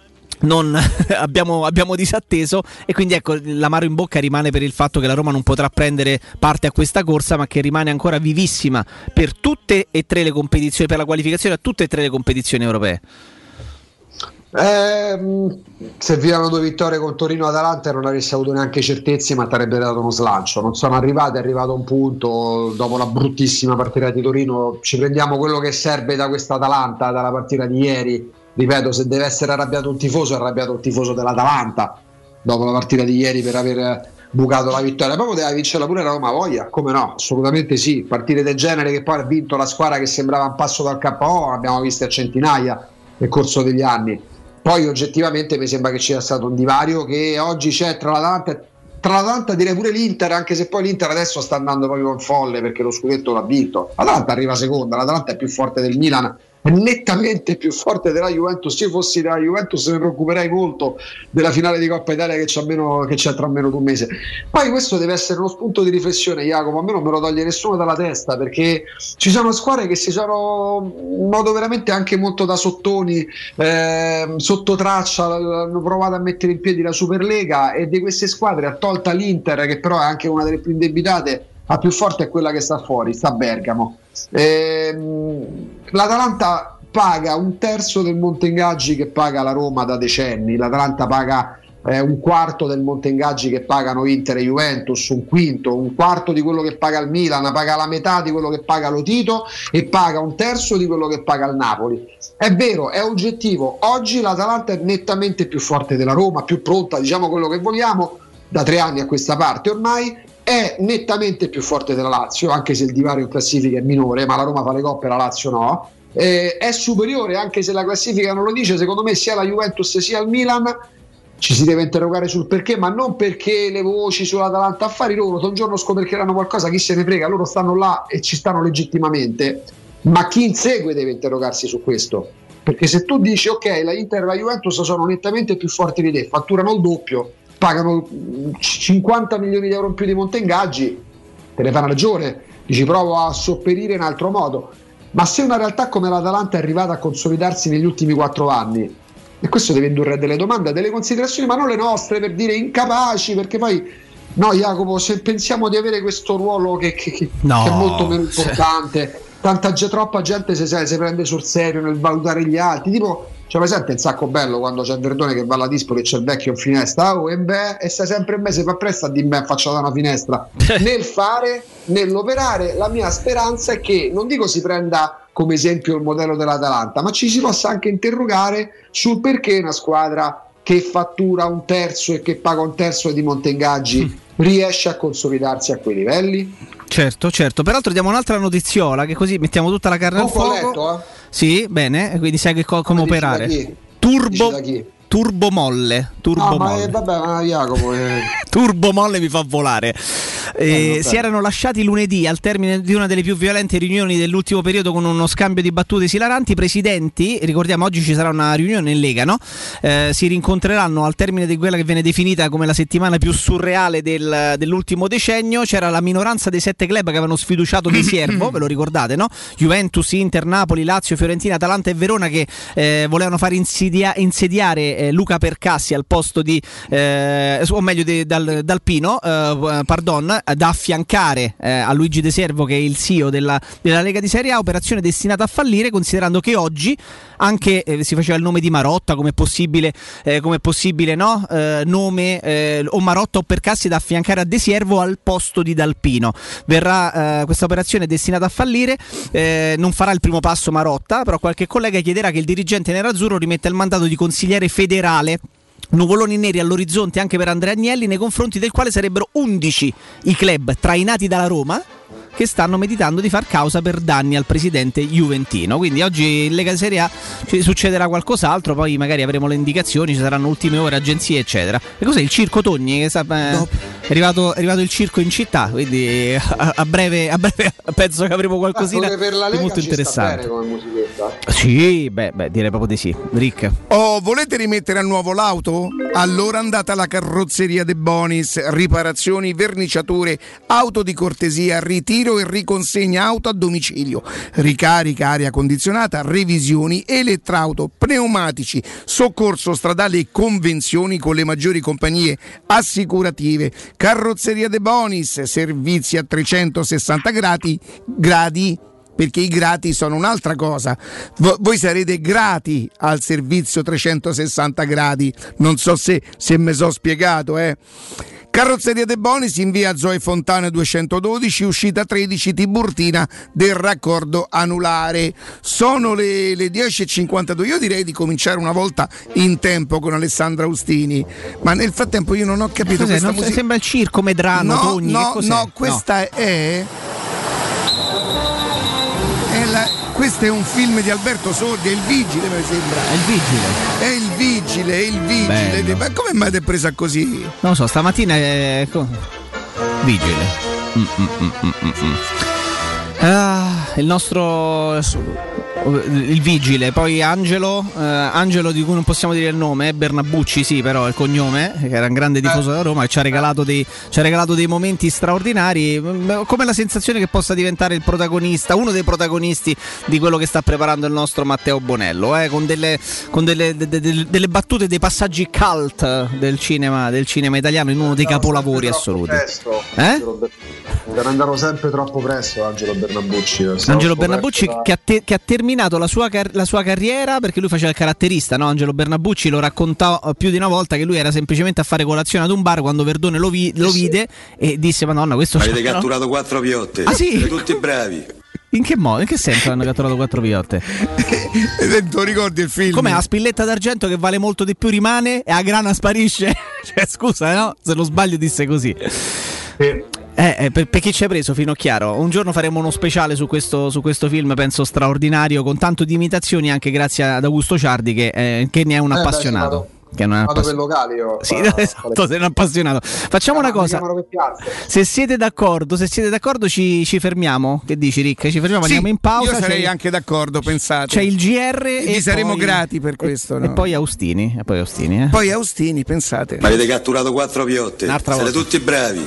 S4: non abbiamo, abbiamo disatteso e quindi ecco l'amaro in bocca rimane per il fatto che la Roma non potrà prendere parte a questa corsa ma che rimane ancora vivissima per tutte e tre le competizioni per la qualificazione a tutte e tre le competizioni europee.
S6: Ehm, servivano due vittorie con Torino e Atalanta non avessi avuto neanche certezze ma ti avrebbe dato uno slancio. Non sono arrivate, è arrivato un punto dopo la bruttissima partita di Torino ci prendiamo quello che serve da questa Atalanta dalla partita di ieri ripeto se deve essere arrabbiato un tifoso è arrabbiato il tifoso dell'Atalanta dopo la partita di ieri per aver bucato la vittoria. Poi poteva vincerla pure la Roma voglia come no? Assolutamente sì. Partite del genere che poi ha vinto la squadra che sembrava un passo dal KO abbiamo viste a centinaia nel corso degli anni. Poi oggettivamente mi sembra che ci sia stato un divario che oggi c'è tra l'Atalanta e tra l'Atalanta direi pure l'Inter, anche se poi l'Inter adesso sta andando proprio in folle perché lo scudetto l'ha vinto. L'Atalanta arriva seconda, l'Atalanta è più forte del Milan, nettamente più forte della Juventus. Se io fossi della Juventus mi preoccuperei molto della finale di Coppa Italia che c'è, meno, che c'è tra meno di un mese. Poi questo deve essere uno spunto di riflessione, Jacopo. A me non me lo toglie nessuno dalla testa perché ci sono squadre che si sono in modo veramente anche molto da sottoni, eh, sotto traccia, hanno provato a mettere in piedi la Superlega e di queste squadre ha tolta l'Inter, che però è anche una delle più indebitate. La più forte è quella che sta fuori, sta a Bergamo. Ehm, L'Atalanta paga un terzo del monte ingaggi che paga la Roma da decenni. L'Atalanta paga eh, un quarto del monte ingaggi che pagano Inter e Juventus, un quinto, un quarto di quello che paga il Milan, paga la metà di quello che paga lo Tito e paga un terzo di quello che paga il Napoli. È vero, è oggettivo. Oggi l'Atalanta è nettamente più forte della Roma, più pronta, diciamo quello che vogliamo, da tre anni a questa parte ormai è nettamente più forte della Lazio, anche se il divario in classifica è minore, ma la Roma fa le coppe e la Lazio no. Eh, è superiore, anche se la classifica non lo dice, secondo me sia la Juventus sia il Milan. Ci si deve interrogare sul perché, ma non perché le voci sull'Atalanta affari loro, un giorno scopriranno qualcosa, chi se ne frega, loro stanno là e ci stanno legittimamente, ma chi insegue deve interrogarsi su questo. Perché se tu dici ok, la Inter e la Juventus sono nettamente più forti di te, fatturano il doppio, pagano mm, 50 milioni di euro in più di monte ingaggi, te ne fa una ragione, dici provo a sopperire in altro modo. Ma se una realtà come l'Atalanta è arrivata a consolidarsi negli ultimi quattro anni, e questo deve indurre a delle domande, a delle considerazioni, ma non le nostre per dire incapaci, perché poi no Jacopo, se pensiamo di avere questo ruolo che, che- che-
S4: No,
S6: che è molto meno
S4: cioè.
S6: importante, tanta troppa gente si, si prende sul serio nel valutare gli altri, tipo c'è presente il sacco bello quando c'è Verdone che va alla Dispoli e c'è il vecchio in finestra oh, e, beh, e stai sempre in me se fa presto a dirmi faccio da una finestra nel fare, nell'operare la mia speranza è che non dico si prenda come esempio il modello dell'Atalanta ma ci si possa anche interrogare sul perché una squadra che fattura un terzo e che paga un terzo di monte ingaggi riesce a consolidarsi a quei livelli
S4: Certo, certo. Peraltro diamo un'altra notiziola che così mettiamo tutta la carne al fuoco.
S6: letto, eh?
S4: Sì, bene, quindi sai che co- come
S6: da
S4: operare. Turbo,
S6: Chi?
S4: turbo molle. Turbo
S6: Ah, eh, vabbè, ma Jacopo, eh,
S4: Turbo Molle mi fa volare. Eh,
S6: vabbè.
S4: si erano lasciati lunedì al termine di una delle più violente riunioni dell'ultimo periodo con uno scambio di battute esilaranti. I presidenti, ricordiamo oggi ci sarà una riunione in Lega, no? Eh, si rincontreranno al termine di quella che viene definita come la settimana più surreale del- dell'ultimo decennio. C'era la minoranza dei sette club che avevano sfiduciato De Siervo, ve lo ricordate, no? Juventus, Inter, Napoli, Lazio, Fiorentina, Atalanta e Verona che eh, volevano far insidia- insediare eh, Luca Percassi al posto di, eh, o meglio di- dal, Dalpino, eh, pardon, da affiancare eh, a Luigi De Servo che è il CEO della, della Lega di Serie A, operazione destinata a fallire considerando che oggi anche eh, si faceva il nome di Marotta come possibile, eh, come possibile no? Nome o Marotta o Percassi da affiancare a De Siervo al posto di Dalpino. Verrà questa operazione destinata a fallire, non farà il primo passo Marotta, però qualche collega chiederà che il dirigente nerazzurro rimetta il mandato di consigliere federale Nuvoloni neri all'orizzonte anche per Andrea Agnelli, nei confronti del quale sarebbero 11 i club trainati dalla Roma che stanno meditando di far causa per danni al presidente Juventino. Quindi oggi in Lega Serie A ci succederà qualcos'altro, poi magari avremo le indicazioni, ci saranno ultime ore, agenzie, eccetera. E cos'è il circo Togni? Che sa- eh, è, arrivato, è arrivato il circo in città, quindi a, a breve, a breve penso che avremo qualcosina
S6: pure per la
S4: di
S6: Lega
S4: molto
S6: ci sta
S4: interessante.
S6: bene come musichetta.
S4: Sì, beh, beh, direi proprio di sì. Rick.
S3: Oh, volete rimettere a nuovo l'auto? Allora andate alla carrozzeria De Bonis, riparazioni, verniciature, auto di cortesia, ritiro e riconsegna auto a domicilio, ricarica aria condizionata, revisioni, elettrauto, pneumatici, soccorso stradale e convenzioni con le maggiori compagnie assicurative. Carrozzeria De Bonis, servizi a 360 gradi, gradi perché i grati sono un'altra cosa. Vo- voi sarete grati al servizio 360 gradi, non so se, se mi sono spiegato, eh. Carrozzeria De Bonis in via Zoe Fontana 212, uscita 13 Tiburtina del raccordo anulare. Sono le, le 10.52. Io direi di cominciare una volta in tempo con Alessandra Austini, ma nel frattempo io non ho capito
S4: Cos'è?
S3: questa
S4: Non-
S3: musica.
S4: Sembra il circo Medrano,
S3: No,
S4: Togni,
S3: no, no, questa è. è questo è un film di Alberto Sordi, è il vigile, mi sembra.
S4: È il vigile.
S3: È il vigile, è il vigile.
S4: Bello.
S3: Ma come mai ti è presa così?
S4: Non lo so, stamattina è. Vigile. Mm, mm, mm. Ah, il nostro. Il vigile, poi Angelo, eh, Angelo di cui non possiamo dire il nome, eh, Bernabucci sì però è il cognome, che era un grande tifoso della Roma e ci ha regalato dei, ci ha regalato dei momenti straordinari, Mm, come la sensazione che possa diventare il protagonista, uno dei protagonisti di quello che sta preparando il nostro Matteo Bonello, eh, con, delle, con delle, de- de- delle battute, dei passaggi cult del cinema, del cinema italiano in uno dei capolavori assoluti.
S6: Presto,
S4: Eh?
S6: Deve andare sempre troppo presto Angelo Bernabucci.
S4: Angelo Bernabucci
S6: da-
S4: che ha, te- che ha terminato la sua, car- la sua carriera perché lui faceva il caratterista, no? Angelo Bernabucci lo raccontò eh, più di una volta che lui era semplicemente a fare colazione ad un bar quando Verdone lo, vi- lo vide e disse Madonna questo
S14: Avete
S4: no?"
S14: catturato quattro piotte.
S4: Ah, sì?
S14: Siete tutti bravi.
S4: In che modo? In che senso hanno catturato quattro piotte?
S3: Tu ricordi il film?
S4: Come la spilletta d'argento che vale molto di più rimane e a grana sparisce? cioè scusa no? Se non sbaglio disse così. Eh, Eh, eh, per, per chi ci hai preso, Finocchiaro? Un giorno faremo uno speciale su questo, su questo film, penso straordinario, con tanto di imitazioni, anche grazie ad Augusto Ciardi, che, eh, che ne è un
S6: Eh,
S4: appassionato.
S6: sì,
S4: che non è
S6: Vado per
S4: appass-
S6: locali io.
S4: Sì,
S6: Ah,
S4: esatto, sei un appassionato. Facciamo una
S6: mi
S4: cosa. Se siete d'accordo, se siete d'accordo ci, ci fermiamo. Che dici Rick? Ci fermiamo,
S3: Sì,
S4: andiamo in pausa.
S3: Io sarei anche d'accordo, pensate.
S4: C'è il GR
S3: Vi
S4: e
S3: saremo
S4: poi-
S3: grati per questo.
S4: E
S3: no?
S4: poi Austini. E poi Austini, eh.
S3: Poi Austini, pensate.
S14: Ma avete catturato quattro piotte.
S4: Un'altra
S14: Siete
S4: volta.
S14: tutti bravi.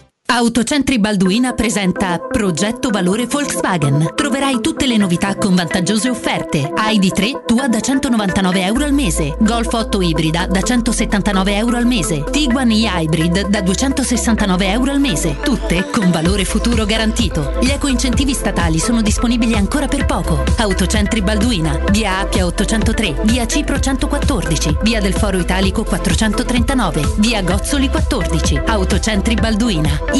S15: Autocentri Balduina presenta Progetto Valore Volkswagen. Troverai tutte le novità con vantaggiose offerte. ID3 tua da 199 euro al mese. Golf 8 ibrida da 179 euro al mese. Tiguan e-Hybrid da 269 euro al mese. Tutte con valore futuro garantito. Gli eco-incentivi statali sono disponibili ancora per poco. Autocentri Balduina. Via Appia 803. Via Cipro 114. Via del Foro Italico 439. Via Gozzoli 14. Autocentri Balduina.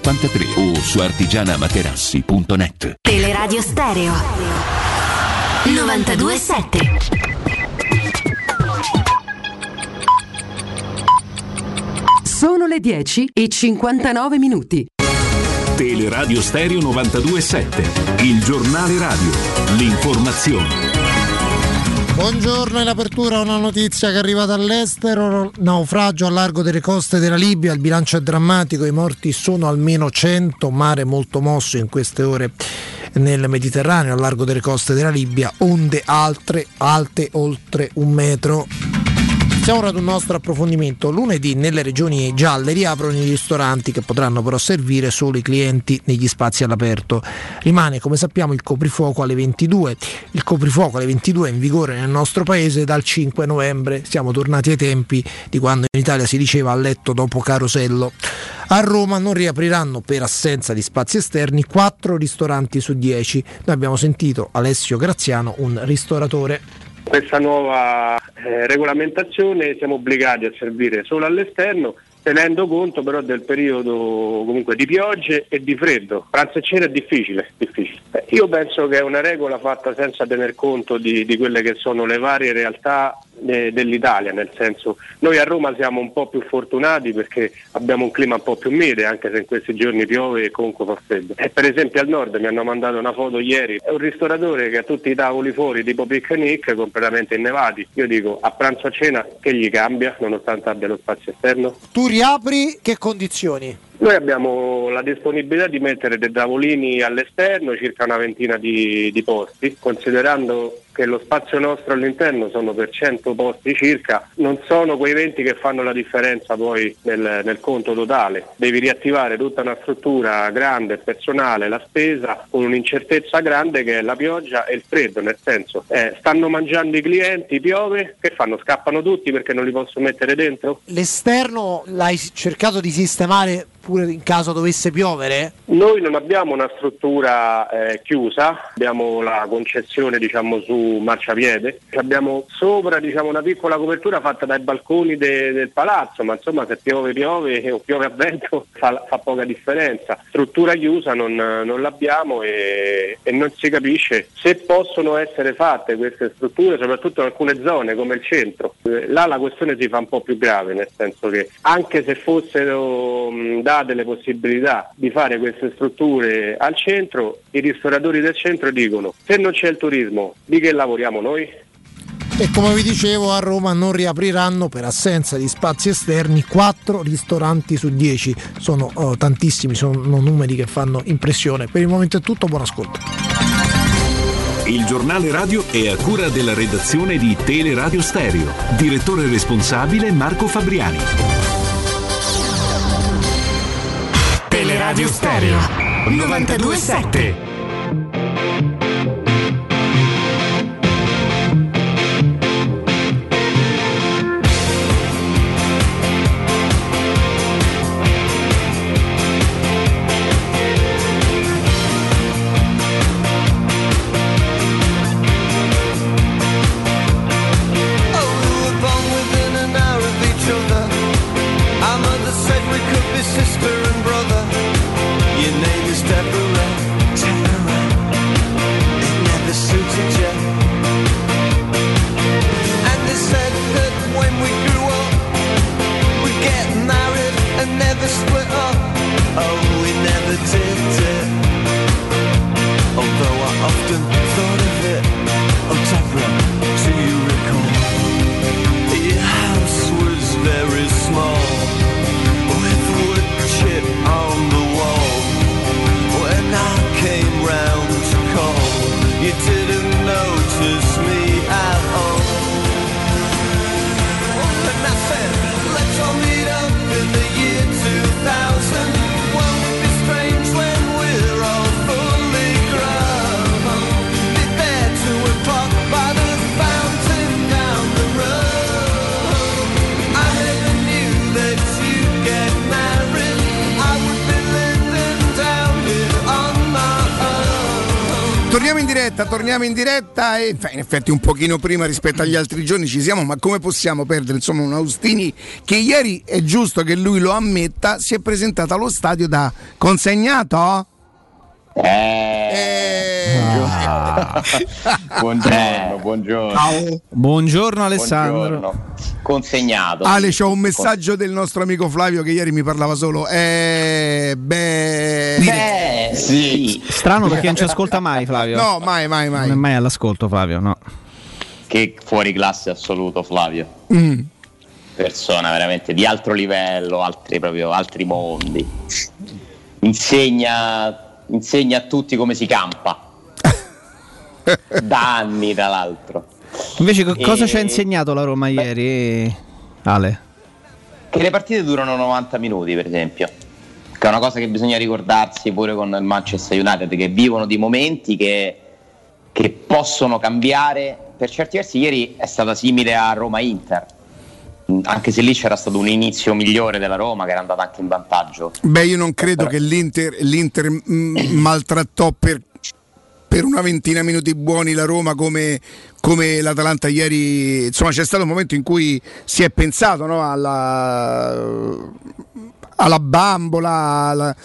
S8: 53 o su artigianamaterassi.net.
S12: Teleradio Stereo 927
S16: Sono le 10 e 59 minuti.
S8: Teleradio Stereo 927, il giornale radio, l'informazione.
S17: Buongiorno, in apertura una notizia che è arrivata all'estero, naufragio a largo delle coste della Libia, il bilancio è drammatico, i morti sono almeno 100, mare molto mosso in queste ore nel Mediterraneo, a largo delle coste della Libia, onde altre, alte oltre un metro. Siamo ora ad un nostro approfondimento. Lunedì nelle regioni gialle riaprono i ristoranti che potranno però servire solo i clienti negli spazi all'aperto. Rimane, come sappiamo, il coprifuoco alle 22. Il coprifuoco alle 22 è in vigore nel nostro paese dal 5 novembre. Siamo tornati ai tempi di quando in Italia si diceva a letto dopo carosello. A Roma non riapriranno per assenza di spazi esterni 4 ristoranti su 10. Noi abbiamo sentito Alessio Graziano, un ristoratore.
S18: Questa nuova eh, regolamentazione siamo obbligati a servire solo all'esterno tenendo conto però del periodo comunque di piogge e di freddo. Pranzo e cena è difficile, difficile. Eh, io penso che è una regola fatta senza tener conto di, di quelle che sono le varie realtà eh, dell'Italia, nel senso noi a Roma siamo un po' più fortunati perché abbiamo un clima un po' più mite, anche se in questi giorni piove e comunque fa freddo. E per esempio al nord mi hanno mandato una foto ieri, è un ristoratore che ha tutti i tavoli fuori tipo picnic completamente innevati. Io dico a pranzo a cena che gli cambia nonostante abbia lo spazio esterno?
S17: Tu riapri che condizioni?
S18: Noi abbiamo la disponibilità di mettere dei tavolini all'esterno, circa una ventina di, di posti, considerando che lo spazio nostro all'interno sono per 100 posti circa, non sono quei 20 che fanno la differenza poi nel, nel conto totale. Devi riattivare tutta una struttura grande, personale, la spesa, con un'incertezza grande che è la pioggia e il freddo, nel senso eh, stanno mangiando i clienti, piove, che fanno? Scappano tutti perché non li posso mettere dentro?
S17: L'esterno l'hai cercato di sistemare pure in caso dovesse piovere?
S18: Noi non abbiamo una struttura eh, chiusa, abbiamo la concessione diciamo, su marciapiede, abbiamo sopra diciamo, una piccola copertura fatta dai balconi de- del palazzo, ma insomma se piove piove o piove a vento fa, fa poca differenza. Struttura chiusa non, non l'abbiamo e, e non si capisce se possono essere fatte queste strutture, soprattutto in alcune zone come il centro. Eh, Là la questione si fa un po' più grave, nel senso che anche se fossero mh, date le possibilità di fare queste strutture al centro, i ristoratori del centro dicono se non c'è il turismo, di che lavoriamo noi?
S17: E come vi dicevo, a Roma non riapriranno per assenza di spazi esterni 4 ristoranti su 10. Sono oh, tantissimi, sono numeri che fanno impressione. Per il momento è tutto, buon ascolto.
S8: Il giornale radio è a cura della redazione di Teleradio Stereo. Direttore responsabile Marco Fabriani.
S12: Teleradio Stereo 927
S3: torniamo in diretta e in effetti un pochino prima rispetto agli altri giorni ci siamo, ma come possiamo perdere insomma un Austini che ieri è giusto che lui lo ammetta, si è presentato allo stadio da consegnato?
S19: Eh. buongiorno, buongiorno.
S4: Buongiorno Alessandro.
S19: Buongiorno. Consegnato.
S3: Ale, c'ho un messaggio del nostro amico Flavio che ieri mi parlava solo. Eh, beh,
S19: Beh, sì.
S4: Strano perché non ci ascolta mai Flavio.
S3: No, mai, mai, mai.
S4: Non è mai all'ascolto Flavio, no.
S19: Che fuori classe assoluto, Flavio.
S3: Mm.
S19: Persona veramente di altro livello, altri, proprio, altri mondi. Insegna, insegna a tutti come si campa. Da anni, tra l'altro.
S4: Invece co- cosa
S19: E-
S4: ci ha insegnato la Roma ieri, Ale?
S19: Che le partite durano 90 minuti, per esempio. Che è una cosa che bisogna ricordarsi pure con il Manchester United, che vivono di momenti che, che possono cambiare. Per certi versi, ieri è stata simile a Roma-Inter. Anche se lì c'era stato un inizio migliore della Roma, che era andata anche in vantaggio.
S3: Beh, io non credo che l'Inter, l'Inter mm, maltrattò per, per una ventina minuti buoni la Roma come, come l'Atalanta ieri. Insomma, c'è stato un momento in cui si è pensato no, alla, alla bambola. alla-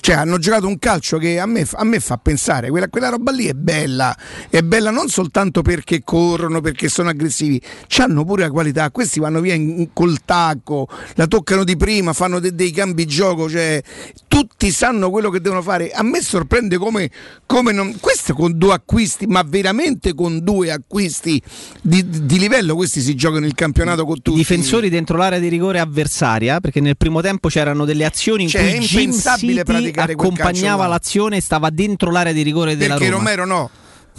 S3: cioè, hanno giocato un calcio che a me, a me fa pensare, quella, quella roba lì è bella, è bella non soltanto perché corrono, perché sono aggressivi, hanno pure la qualità, questi vanno via in- col tacco, la toccano di prima, fanno de- dei cambi gioco, cioè, tutti sanno quello che devono fare. A me sorprende come, come non, questo con due acquisti, ma veramente con due acquisti di, di livello, questi si giocano il campionato con
S4: I
S3: tutti.
S4: difensori dentro l'area di rigore avversaria, perché nel primo tempo c'erano delle azioni in
S3: Cioè, è
S4: cui Jim City
S3: calcio
S4: accompagnava l'azione e stava dentro l'area di rigore della
S3: Perché
S4: Roma.
S3: Romero no.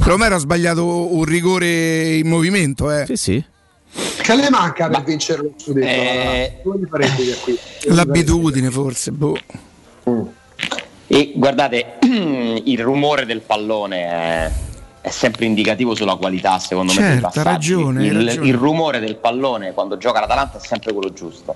S3: Romero ha sbagliato un rigore in movimento. Eh.
S4: Sì, sì.
S5: Che le manca per vincere lo scudetto?
S19: Eh.
S3: L'abitudine forse. Boh.
S19: E guardate, il rumore del pallone è, è sempre indicativo sulla qualità, secondo me. dei
S3: Certo, ha
S19: passaggi.
S3: ragione, hai
S19: Il,
S3: ragione.
S19: il rumore del pallone quando gioca l'Atalanta è sempre quello giusto.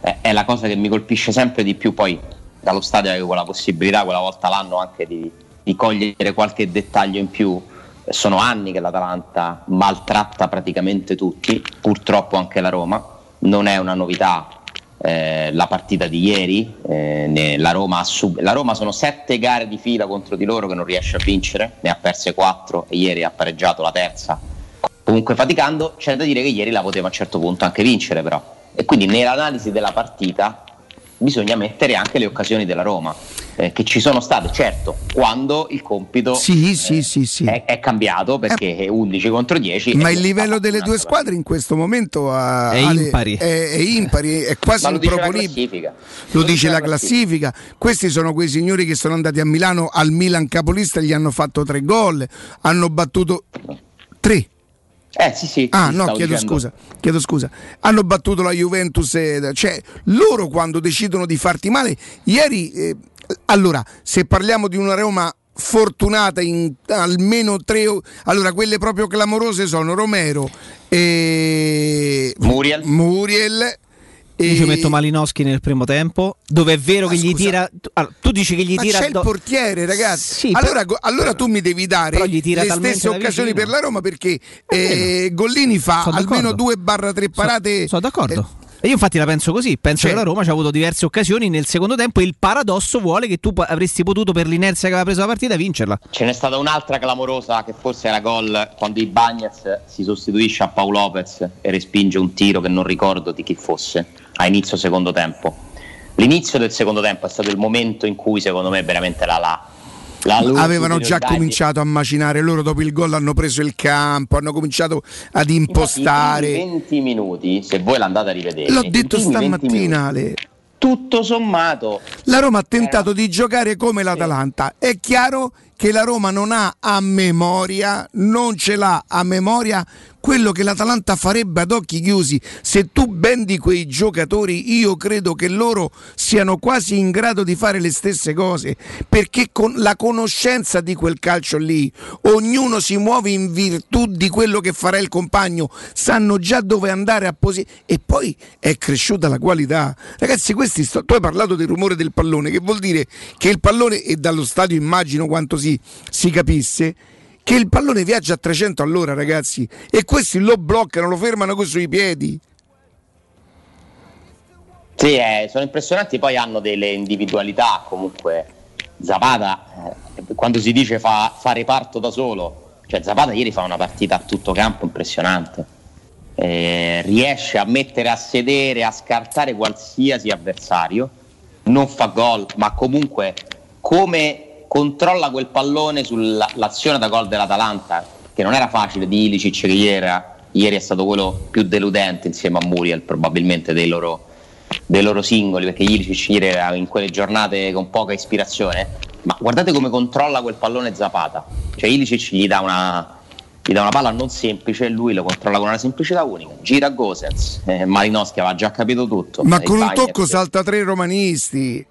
S19: È, è la cosa che mi colpisce sempre di più. Poi dallo stadio avevo quella possibilità, quella volta l'anno, anche di, di cogliere qualche dettaglio in più. Sono anni che l'Atalanta maltratta praticamente tutti, purtroppo anche la Roma. Non è una novità eh, la partita di ieri, eh, la, Roma sub- la Roma sono sette gare di fila contro di loro che non riesce a vincere, ne ha perse quattro e ieri ha pareggiato la terza. Comunque faticando, c'è da dire che ieri la poteva a un certo punto anche vincere però. E quindi nell'analisi della partita bisogna mettere anche le occasioni della Roma, eh, che ci sono state, certo, quando il compito
S3: Sì, sì, sì, sì.
S19: è, è cambiato perché è 11 contro 10.
S3: Ma il livello delle due squadre in questo momento ha-
S19: È impari.
S3: È, è impari, è quasi
S19: Ma lo dice la
S3: improponibile.
S19: classifica.
S3: Lo dice la classifica. Questi sono quei signori che sono andati a Milano al Milan capolista e gli hanno fatto tre gol. Hanno battuto tre.
S19: Eh sì, sì.
S3: Ah, no, chiedo scusa, chiedo scusa. Hanno battuto la Juventus, e- cioè loro quando decidono di farti male, ieri, eh, allora, se parliamo di una Roma fortunata in almeno tre, allora quelle proprio clamorose sono Romero e
S19: Muriel,
S3: Muriel
S4: Io ci metto Malinowski nel primo tempo, dove è vero
S3: Ma
S4: che gli
S3: scusa,
S4: tira. tu- allora, tu dici che gli
S3: Ma
S4: tira.
S3: c'è il portiere, ragazzi.
S4: Sì,
S3: allora,
S4: però-
S3: allora tu mi devi dare
S4: gli tira
S3: le stesse occasioni
S4: vicino.
S3: per la Roma perché eh, Gollini fa
S4: Sono
S3: almeno
S4: d'accordo.
S3: 2 barra 3 parate.
S4: Sono d'accordo. E io infatti la penso così, penso
S3: Cioè-
S4: che la Roma ci ha avuto diverse occasioni nel secondo tempo e il paradosso vuole che tu avresti potuto per l'inerzia che aveva preso la partita vincerla.
S19: Ce n'è stata un'altra clamorosa che forse era gol quando i Bagnets si sostituisce a Paolo Lopez e respinge un tiro che non ricordo di chi fosse a inizio secondo tempo. L'inizio del secondo tempo è stato il momento in cui secondo me veramente la la,
S3: Avevano già cominciato a macinare, loro dopo il gol hanno preso il campo, hanno cominciato ad
S19: Infatti,
S3: impostare.
S19: primi 20 minuti, se voi l'andate a rivedere,
S3: L'ho detto
S19: primi 20
S3: stamattina, Ale.
S19: tutto sommato
S3: La Roma ha tentato di giocare come l'Atalanta. È chiaro che la Roma non ha a memoria, non ce l'ha a memoria quello che l'Atalanta farebbe ad occhi chiusi. Se tu bendi quei giocatori, io credo che loro siano quasi in grado di fare le stesse cose, perché con la conoscenza di quel calcio lì, ognuno si muove in virtù di quello che farà il compagno, sanno già dove andare a posizionare e poi è cresciuta la qualità. Ragazzi, questi sto- tu hai parlato del rumore del pallone, che vuol dire che il pallone, e dallo stadio immagino quanto si, si capisse, che il pallone viaggia a 300 all'ora, ragazzi, e questi lo bloccano, lo fermano con sui piedi.
S19: Sì, eh, sono impressionanti, poi hanno delle individualità comunque. Zapata, eh, quando si dice fa, fa reparto da solo, cioè Zapata ieri fa una partita a tutto campo impressionante. Eh, riesce a mettere a sedere, a scartare qualsiasi avversario, non fa gol, ma comunque come controlla quel pallone sull'azione da gol dell'Atalanta, che non era facile di Ilicic, che ieri, era- ieri è stato quello più deludente insieme a Muriel probabilmente dei loro, dei loro singoli, perché Ilicic ieri era in quelle giornate con poca ispirazione, ma guardate come controlla quel pallone Zapata, cioè Ilicic gli dà una, gli dà una palla non semplice e lui lo controlla con una semplicità unica, gira Gosens, eh, Malinowski aveva già capito tutto.
S3: Ma con un tocco salta tre romanisti.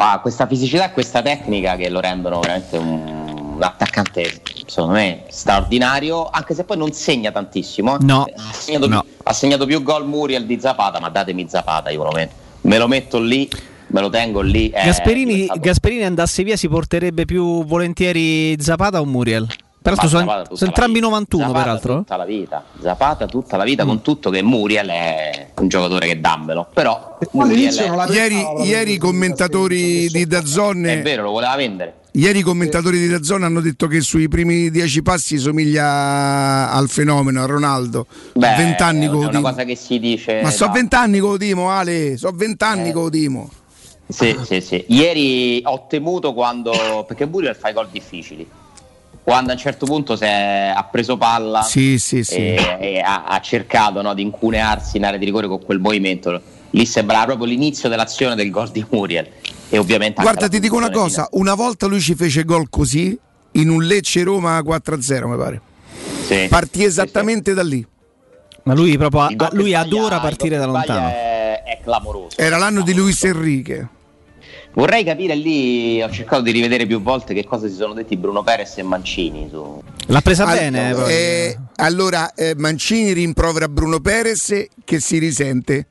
S19: Ha questa fisicità e questa tecnica che lo rendono veramente un, un attaccante secondo me straordinario anche se poi non segna tantissimo eh.
S4: No.
S19: ha, segnato
S4: No.
S19: più, ha segnato più gol Muriel di Zapata ma datemi Zapata io me lo metto, me lo metto lì me lo tengo lì è
S4: Gasperini, Gasperini andasse via si porterebbe più volentieri Zapata o Muriel? Peraltro sono, sono entrambi
S19: vita.
S4: 91
S19: Zapata
S4: peraltro.
S19: tutta la vita Zapata tutta la vita con tutto che Muriel è un giocatore che dammelo però Muriel è,
S3: Ieri, ieri i commentatori di
S19: è
S3: Dazzone
S19: vero lo voleva vendere
S3: Ieri i commentatori di Dazzone hanno detto che sui primi dieci passi somiglia al fenomeno, a Ronaldo.
S19: Beh,
S3: Vent'anni
S19: è
S3: con
S19: una cosa che si dice
S3: Ma so
S19: da-
S3: vent'anni con Dimo, Ale, so vent'anni
S19: Eh.
S3: con Dimo.
S19: Sì, sì, sì. Ieri ho temuto quando. perché Muriel fa i gol difficili. Quando a un certo punto si è- ha preso palla
S3: Sì, sì, sì.
S19: e, e ha, ha cercato no, di incunearsi in area di rigore con quel movimento. Lì sembrava proprio l'inizio dell'azione del gol di Muriel. E ovviamente
S3: Guarda, ti dico una cosa, una volta lui ci fece gol così in un Lecce Roma 4-0, mi pare.
S19: Sì.
S3: Partì esattamente da lì.
S4: Ma lui proprio lui adora partire da lontano.
S19: È, è clamoroso.
S3: Era l'anno di Luis Enrique.
S19: Vorrei capire lì, ho cercato di rivedere più volte che cosa si sono detti Bruno Perez e Mancini. Su...
S4: L'ha presa
S3: Al-
S4: bene. poi.
S3: eh, allora, eh, Mancini rimprovera Bruno Perez che si risente.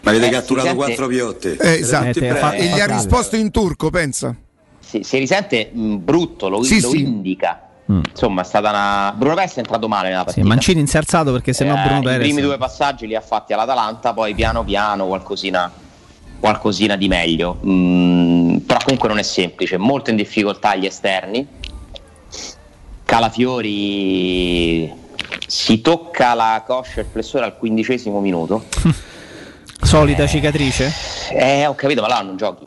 S20: Ma avete
S19: Eh,
S20: catturato quattro piotte.
S3: Eh, esatto.
S4: Eh, fa-
S3: e gli ha risposto in turco, pensa.
S19: Si, si risente mh, brutto, lo,
S3: Sì,
S19: lo
S3: sì.
S19: indica. Insomma, è stata una. Bruno Perez è entrato male nella
S4: Sì,
S19: partita.
S4: Mancini in alzato perché sennò
S19: Eh,
S4: Bruno
S19: I
S4: Perez.
S19: primi due passaggi li ha fatti all'Atalanta, poi piano piano qualcosina, qualcosina di meglio. Mm, però comunque non è semplice, molto in difficoltà gli esterni. Calafiori si tocca la coscia e il flessore al quindicesimo minuto.
S4: Solita cicatrice?
S19: Eh, ho capito, ma là non giochi.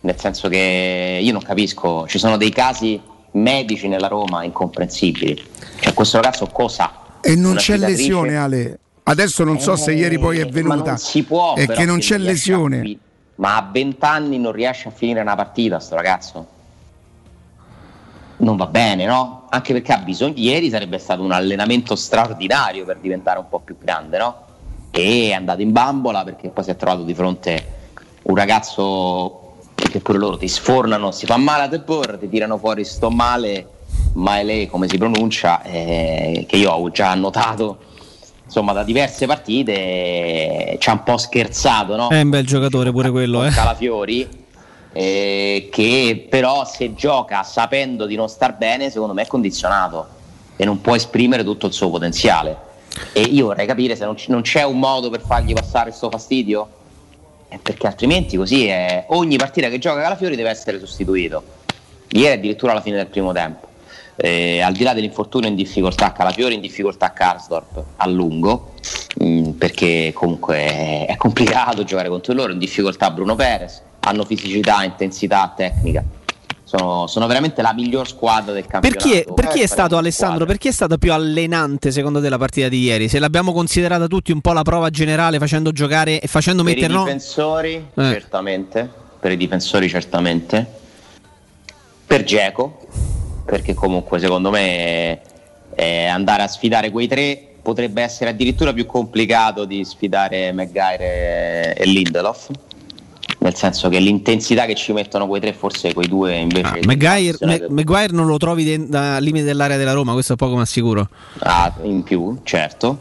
S19: Nel senso che io non capisco, ci sono dei casi medici nella Roma incomprensibili. Cioè, questo ragazzo cosa?
S3: E non
S19: Una
S3: c'è
S19: cicatrice?
S3: lesione, Ale. Adesso non so se
S19: Eh,
S3: ieri poi è
S19: ma
S3: venuta.
S19: può,
S3: È che non c'è
S19: a
S3: lesione.
S19: fi- Ma a 20 anni non riesce a finire una partita, sto ragazzo. Non va bene, no? Anche perché ha bisogno. Ieri sarebbe stato un allenamento straordinario per diventare un po' più grande, no? E è andato in bambola perché poi si è trovato di fronte un ragazzo che pure loro ti sfornano, si fa male a te porre, ti tirano fuori sto male, Maele come si pronuncia, eh, che io ho già notato insomma da diverse partite, eh, ci ha un po' scherzato, no?
S4: È un bel giocatore pure quello, eh.
S19: Calafiori, eh, che però se gioca sapendo di non star bene, secondo me è condizionato e non può esprimere tutto il suo potenziale. E io vorrei capire se non, c- non c'è un modo per fargli passare questo fastidio, Eh, perché altrimenti così è, ogni partita che gioca Calafiori deve essere sostituito. Ieri addirittura alla fine del primo tempo. Eh, al di là dell'infortunio in difficoltà Calafiori, in difficoltà Karsdorp a lungo, mh, perché comunque è, complicato giocare contro loro, in difficoltà Bruno Perez, hanno fisicità, intensità, tecnica. Sono, sono veramente la miglior squadra del
S4: Per
S19: campionato.
S4: chi, è, per chi è
S19: Eh,
S4: stato Alessandro?
S19: squadra.
S4: Per chi è stata più allenante secondo te la partita di ieri? Se l'abbiamo considerata tutti un po' la prova generale facendo giocare e facendo
S19: Per i
S4: mettere no?
S19: difensori,
S4: Eh.
S19: certamente. Per i difensori, certamente. Per Geco, perché comunque secondo me eh, andare a sfidare quei tre potrebbe essere addirittura più complicato di sfidare Maguire e Lindelof. Nel senso che l'intensità che ci mettono quei tre, forse quei due invece.
S4: Ah, Maguire, Ma- Maguire non lo trovi de- da limite dell'area della Roma, questo è poco ma sicuro.
S19: Ah, in più, certo.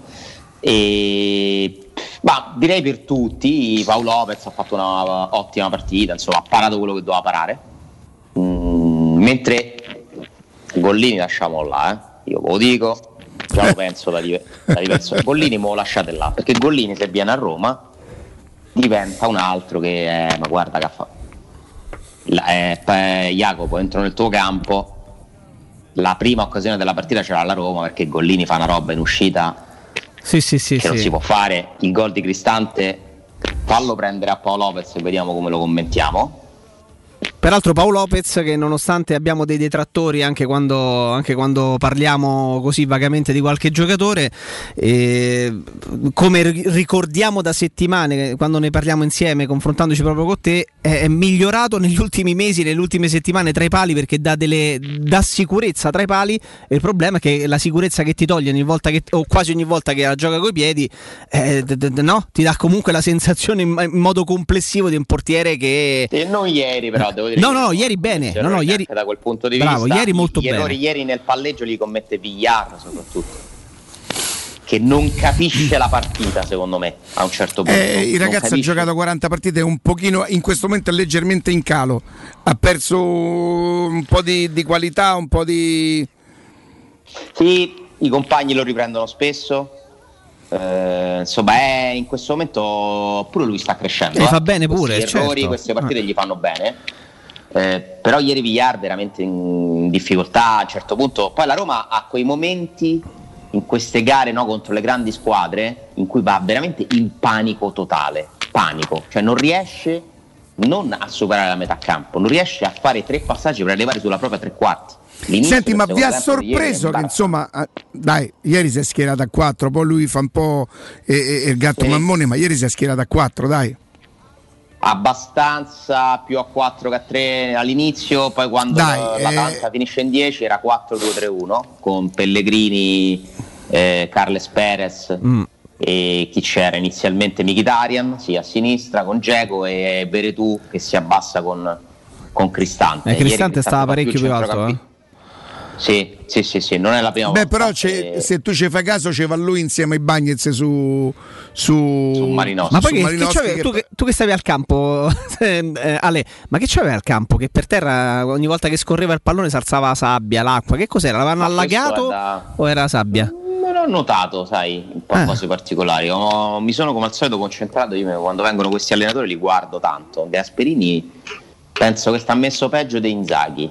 S19: E, ma direi per tutti, Paolo Lopez ha fatto una ottima partita, insomma, ha parato quello che doveva parare. Mm, mentre Gollini lasciamolo là, eh. io ve lo dico, già lo penso da, da diverso. Gollini me lo lasciate là, perché Gollini se viene a Roma diventa un altro che è, ma guarda che fa. La- eh, poi, Jacopo, entro nel tuo campo, la prima occasione della partita c'era la Roma perché Gollini fa una roba in uscita
S4: Sì, sì, sì.
S19: che non
S4: sì.
S19: si può fare, il gol di Cristante, fallo prendere a Paolo Lopez e vediamo come lo commentiamo.
S4: Peraltro Paolo Lopez che nonostante abbiamo dei detrattori anche quando, anche quando parliamo così vagamente di qualche giocatore, eh, come ri- ricordiamo da settimane quando ne parliamo insieme confrontandoci proprio con te, è, è migliorato negli ultimi mesi, nelle ultime settimane tra i pali perché dà, delle, dà sicurezza tra i pali e il problema è che la sicurezza che ti toglie ogni volta che, o quasi ogni volta che la gioca coi piedi, eh, d- d- no? ti dà comunque la sensazione in, in modo complessivo di un portiere che...
S19: E non ieri però, devo dire.
S4: No, no, ieri bene. No, no, ieri...
S19: da quel punto di
S4: Bravo,
S19: vista.
S4: ieri molto
S19: gli
S4: bene.
S19: errori ieri nel palleggio li commette Villar soprattutto. Che non capisce la partita, secondo me, a un certo punto.
S3: Eh, il ragazzo ha giocato 40 partite, è un pochino, in questo momento è leggermente in calo. Ha perso un po' di, di qualità, un po' di.
S19: Sì, i compagni lo riprendono spesso. Eh, insomma, è, in questo momento pure lui sta crescendo.
S4: E
S19: eh.
S4: fa bene pure,
S19: Questi errori,
S4: certo.
S19: queste partite
S4: Ah.
S19: gli fanno bene. Eh, però ieri Villar veramente in difficoltà a un certo punto. Poi la Roma ha quei momenti in queste gare no, contro le grandi squadre in cui va veramente in panico totale. Panico, cioè non riesce non a superare la metà campo, non riesce a fare tre passaggi per arrivare sulla propria tre quarti. L'inizio
S3: Senti, ma vi ha sorpreso che insomma, ah, dai, ieri si è schierato a 4, poi lui fa un po' il gatto
S19: Sì.
S3: mammone, ma ieri si è schierato a 4, dai.
S19: Abbastanza più a 4 che a 3 all'inizio, poi quando
S3: Dai,
S19: l'Atalanta finisce in 10 era 4-2-3-1 con Pellegrini, eh, Carles Perez
S4: Mm.
S19: e chi c'era inizialmente Mkhitaryan, sì, a sinistra con Geco e Veretù che si abbassa con, con Cristante.
S4: Eh,
S19: Ieri
S4: Cristante stava parecchio più alto, eh.
S19: Sì, sì, sì, sì, non è la prima
S3: Beh,
S19: volta.
S3: però c'è-
S19: Eh,
S3: se tu ci fai caso, c'è va lui insieme ai Bagnets su, su,
S19: Malinowski.
S4: Ma poi
S3: su
S4: che, che
S3: Malinowski
S4: c'avevi-
S3: che-
S4: tu, che, tu che stavi al campo, eh, Ale, ma che c'avevi al campo? Che per terra ogni volta che scorreva il pallone si alzava la sabbia, l'acqua. Che cos'era? L'avevano allagato
S19: da-
S4: o era sabbia?
S19: Non ho notato, sai, un po'
S4: Eh.
S19: cose particolari. Ho- mi sono come al solito concentrato. Io quando vengono questi allenatori li guardo tanto. Gasperini penso che sta messo peggio dei Inzaghi.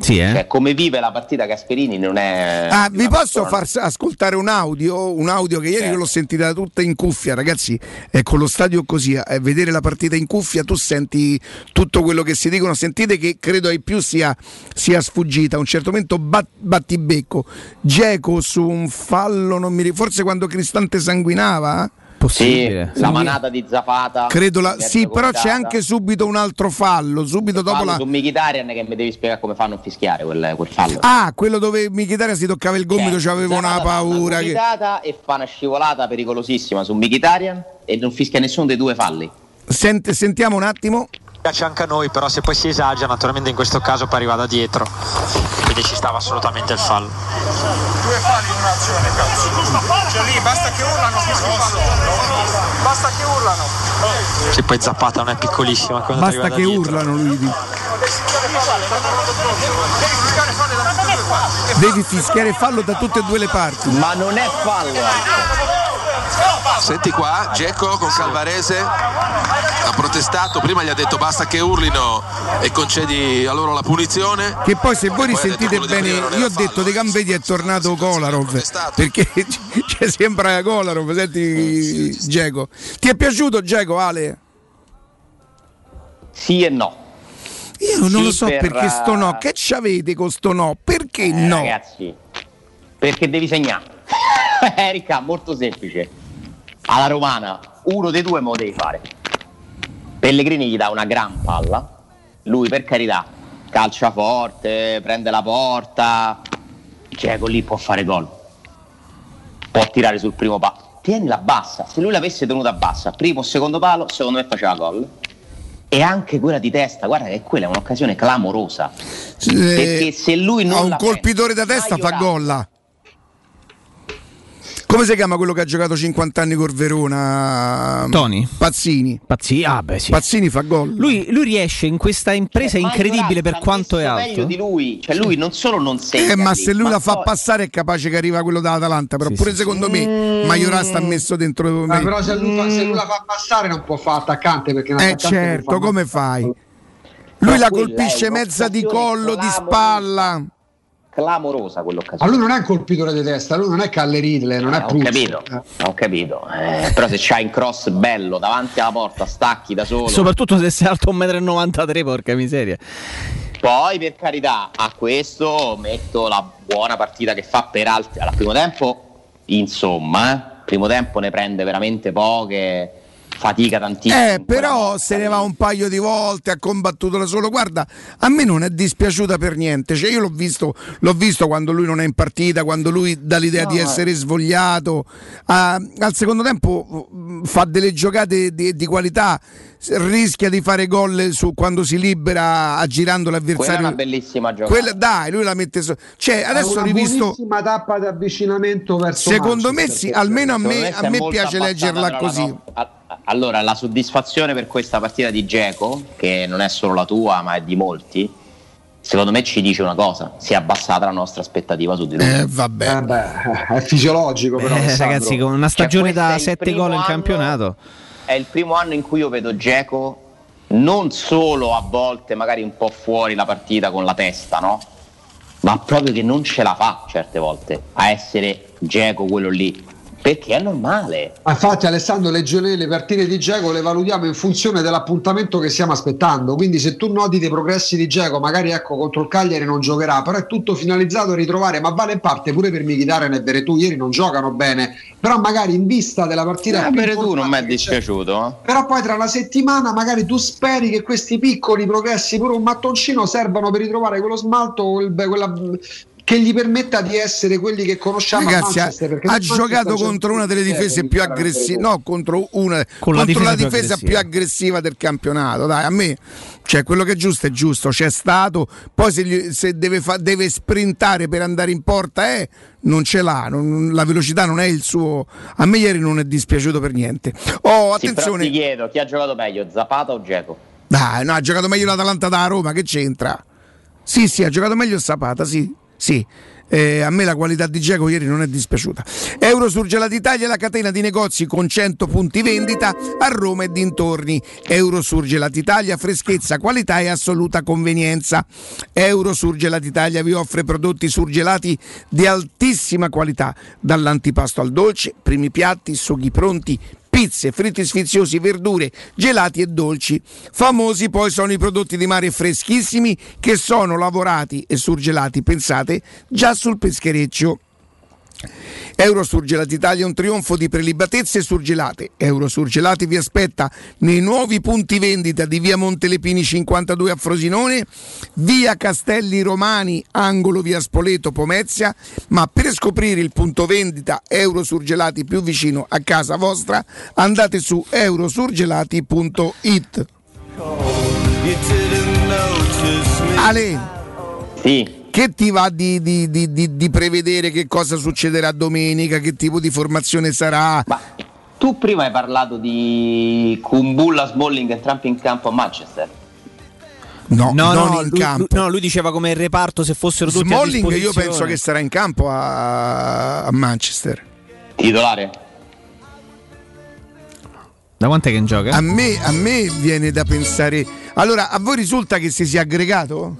S4: Sì, eh?
S19: Cioè, come vive la partita Gasperini non è.
S3: Ah, vi posso
S19: persona-
S3: far ascoltare un audio? Un audio che ieri
S19: Certo.
S3: l'ho sentita tutta in cuffia, ragazzi. È con lo stadio così, a vedere la partita in cuffia, tu senti tutto quello che si dicono. Sentite che credo ai più sia, sia sfuggita. A un certo momento bat- battibecco. Geco su un fallo, non mi ricordo, forse quando Cristante sanguinava. Eh?
S19: Sì,
S4: Possibile.
S19: la manata di Zapata.
S3: Credo la- sì, però c'è anche subito un altro fallo. Subito dopo
S19: Fallo
S3: la.
S19: su Mkhitaryan che mi devi spiegare come fanno a fischiare quel, quel fallo.
S3: Ah, quello dove Michitarea si toccava il gomito,
S19: Cioè,
S3: c'avevo una
S19: Zapata
S3: paura. Che...
S19: gomitata e fa una scivolata pericolosissima su Mkhitaryan e non fischia nessuno dei due falli.
S3: Sent- sentiamo un attimo.
S20: Piace anche a noi, però se poi si esagera, naturalmente in questo caso poi arriva da dietro. Quindi ci stava assolutamente il fallo.
S21: Due falli in un'azione, cazzo. Cioè lì basta che urlano, fischi il fallo. Basta che urlano.
S20: Sì, poi Zappata non è piccolissima. quando
S3: Basta
S20: arriva da
S3: che
S20: dietro.
S3: urlano lui. dice.
S21: Devi fiscare falli da tutte e due parti.
S3: Devi fischiare fallo da tutte e due le parti.
S19: Ma non è fallo.
S22: Senti qua, Geco con Calvarese ha protestato, prima gli ha detto basta che urlino e concedi a loro la punizione.
S3: Che poi se voi risentite bene, io ho detto De Gambedi è tornato Kolarov perché c'è sempre Kolarov, senti Geco. Ti è piaciuto Geco Ale?
S19: Sì e no.
S3: Io non
S19: Sì,
S3: lo so
S19: per,
S3: perché sto no,
S19: eh,
S3: che c'avete con sto no? Perché
S19: Eh,
S3: no?
S19: Ragazzi, perché devi segnare. Erika, molto semplice. Alla romana, uno dei due me lo devi fare. Pellegrini gli dà una gran palla. Lui, per carità, calcia forte, prende la porta. Geco lì può fare gol. Può tirare sul primo palo. Tienila bassa. Se lui l'avesse tenuta bassa, primo o secondo palo, secondo me faceva gol. E anche quella di testa, guarda che quella è un'occasione clamorosa. Perché se lui non
S3: ha un colpitore da testa fa
S19: Majorana.
S3: Come si chiama quello che ha giocato 50 anni col Verona?
S4: Tony?
S3: Pazzini.
S4: Pazzini, ah beh sì.
S3: Pazzini fa gol.
S4: Lui, lui riesce in questa impresa
S19: Cioè,
S4: incredibile per quanto è
S19: sta meglio
S4: alto.
S19: di lui, cioè lui non solo non segna
S3: Eh, ma se lui la fa
S19: poi-
S3: passare è capace che arriva quello dall'Atalanta, però
S4: Sì,
S3: pure
S4: sì,
S3: secondo me Maioral sta messo dentro me.
S5: però se lui, fa, se lui la fa passare non può fare attaccante perché un
S3: Eh
S5: non
S3: certo,
S5: fa
S3: come fai? Lui la colpisce
S19: è
S3: mezza di collo, di spalla.
S19: Clamorosa
S5: Ma
S19: quell'occasione.
S5: lui non è un colpitore di testa, lui non è Calle Ridley, non è
S19: Eh, ho capito, ho capito. Eh, però se c'hai un cross bello davanti alla porta, stacchi da solo.
S4: Soprattutto se sei alto 1,93 m, porca miseria.
S19: Poi per carità, a questo metto la buona partita che fa per altri. Al primo tempo, insomma, eh, primo tempo ne prende veramente poche, fatica tantissimo.
S3: Eh, però se ne va un paio di volte, ha combattuto da solo. Guarda, a me non è dispiaciuta per niente. Cioè, io l'ho visto, l'ho visto quando lui non è in partita, quando lui dà l'idea
S19: No,
S3: di essere svogliato. Ah, al secondo tempo mm, fa delle giocate di, di qualità, rischia di fare gol su- quando si libera aggirando
S19: Quella è
S3: l'avversario.
S19: una bellissima giocata.
S3: Quella- dai, lui la mette su. Cioè, adesso ho
S5: una
S3: rivisto.
S5: buonissima tappa di avvicinamento verso
S3: Secondo me
S5: Manchester,
S3: sì, almeno a me,
S19: me
S3: a me piace leggerla così.
S19: no- a- Allora, la soddisfazione per questa partita di Geco, che non è solo la tua, ma è di molti, secondo me ci dice una cosa: si è abbassata la nostra aspettativa su di lui.
S3: Eh, vabbè.
S5: Eh beh, è fisiologico però.
S4: Eh, ragazzi, con una stagione
S19: questo è
S4: da
S19: il
S4: 7
S19: primo
S4: gol in
S19: anno-
S4: campionato.
S19: È il primo anno in cui io vedo Geco non solo a volte magari un po' fuori la partita con la testa, no? Ma proprio che non ce la fa certe volte a essere Geco quello lì. Perché è normale.
S5: Ma Infatti Alessandro le, le partite di Geco le valutiamo in funzione dell'appuntamento che stiamo aspettando, quindi se tu noti dei progressi di Geco, magari ecco contro il Cagliari non giocherà, però è tutto finalizzato a ritrovare, ma vale in parte pure per Mkhitaryan e Veretù, ieri non giocano bene, però magari in vista della partita...
S19: Eh, tu non mi è dispiaciuto. eh.
S5: Però poi tra una settimana magari tu speri che questi piccoli progressi, pure un mattoncino, servano per ritrovare quello smalto, quel- quella- che gli permetta di essere quelli che conosciamo
S3: Ragazzi, ha, giocato contro una delle difese più aggressive, no, contro una
S4: Con la
S3: contro la
S4: difesa più
S3: difesa
S4: aggressiva.
S3: più aggressiva del campionato. Dai, a me cioè, quello che è giusto è giusto, c'è stato. Poi se, gli- se deve, fa- deve sprintare per andare in porta, eh, non ce l'ha. non- la velocità non è il suo. A me ieri non è dispiaciuto per niente. Oh,
S19: Sì,
S3: attenzione.
S19: ti chiedo, chi ha giocato meglio, Zapata o Geco?
S3: Dai, no, ha giocato meglio l'Atalanta da Roma, che c'entra? Sì, sì, ha giocato meglio Zapata, sì, sì. Eh, a me la qualità di Geco ieri non è dispiaciuta. Eurosurgelati Italia è la catena di negozi con 100 punti vendita a Roma e dintorni. Eurosurgelati Italia, freschezza, qualità e assoluta convenienza. Eurosurgelati Italia vi offre prodotti surgelati di altissima qualità, dall'antipasto al dolce, primi piatti, sughi pronti, pizze, fritti sfiziosi, verdure, gelati e dolci. Famosi poi sono i prodotti di mare freschissimi che sono lavorati e surgelati, pensate, già sul peschereccio. Eurosurgelati Italia è un trionfo di prelibatezze e surgelate. Eurosurgelati vi aspetta nei nuovi punti vendita di via Montelepini 52 a Frosinone, via Castelli Romani, angolo via Spoleto Pomezia, ma per scoprire il punto vendita Eurosurgelati più vicino a casa vostra andate su eurosurgelati.it. Ale,
S19: Sì.
S3: Che ti va di, di- di- di- di prevedere che cosa succederà domenica, che tipo di formazione sarà?
S19: Tu prima hai parlato di Kumbulla, Smalling e Trump in campo a Manchester.
S3: No,
S4: No,
S3: non
S4: no,
S3: in
S4: lui,
S3: campo.
S4: lui- no, lui diceva come il reparto se fossero tutti a
S3: Smalling io penso che sarà in campo a, a Manchester.
S19: Titolare?
S4: Da quant'è che in gioca?
S3: A me, a me viene da pensare. Allora, a voi risulta che si sia aggregato?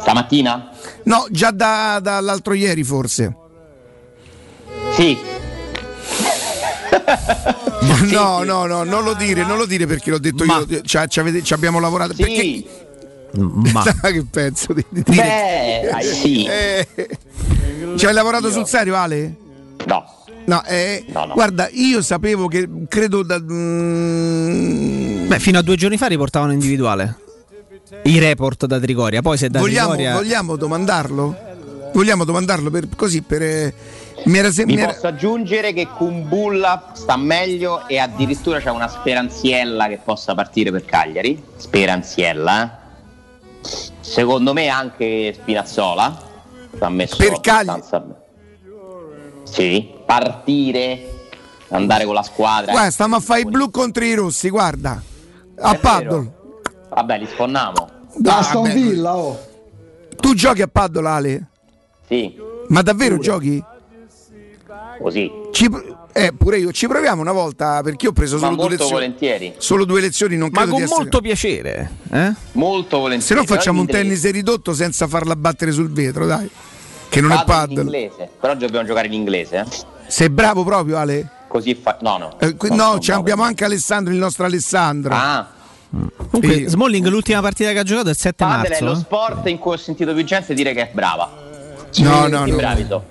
S19: Stamattina?
S3: No, già da- dall'altro ieri forse.
S19: Sì.
S3: No, no, no, non lo dire, non lo dire perché l'ho detto io. Ci, ci avete- ci abbiamo lavorato. Perché...
S4: Ma
S3: che pezzo di, di dire.
S19: Beh, sì.
S3: Eh, ci hai lavorato sul serio, Ale?
S19: No.
S3: No, eh,
S19: No, no.
S3: guarda, io sapevo che credo da. mm,
S4: Beh, fino a due giorni fa riportavano individuale. I report da Trigoria. Poi se da
S3: vogliamo,
S4: Trigoria.
S3: vogliamo domandarlo? Vogliamo domandarlo per, così per. eh, mi era se- mi era-
S19: posso aggiungere che Kumbulla sta meglio e addirittura c'è una speranziella che possa partire per Cagliari. Speranziella. Secondo me anche Spinazzola. Ci ha messo
S3: Per Cagliari?
S19: abbastanza. Sì, partire, andare con la squadra.
S3: Guarda, stiamo a fare i blu contro i rossi, guarda. A paddle.
S19: Vabbè, li sfonniamo.
S3: Da
S5: Aston Villa, oh.
S3: Tu giochi a paddle, Ale?
S19: Sì,
S3: Ma davvero giochi?
S19: così.
S3: Ci eh, pure io. Ci proviamo una volta perché io ho preso
S19: Ma
S3: solo due
S19: molto
S3: lezioni.
S19: volentieri.
S3: Solo due lezioni, non
S4: Ma
S3: credo
S4: con
S3: di essere...
S4: molto piacere. Eh?
S19: Molto volentieri.
S3: Se no facciamo un tennis ridotto senza farla battere sul vetro, dai. Che non è
S19: Paddle in inglese. Però dobbiamo giocare in inglese, eh.
S3: Sei bravo proprio, Ale?
S19: Così fa... No, no.
S3: Eh, qui-
S19: Non
S3: no, ci abbiamo anche Alessandro, il nostro Alessandro.
S19: Ah,
S4: Comunque,
S3: Sì.
S4: Smalling l'ultima partita che ha giocato è il 7
S19: Padel è
S4: marzo.
S19: lo
S4: eh.
S19: sport in cui ho sentito più gente dire che è brava.
S3: No, no, no.
S19: bravi so.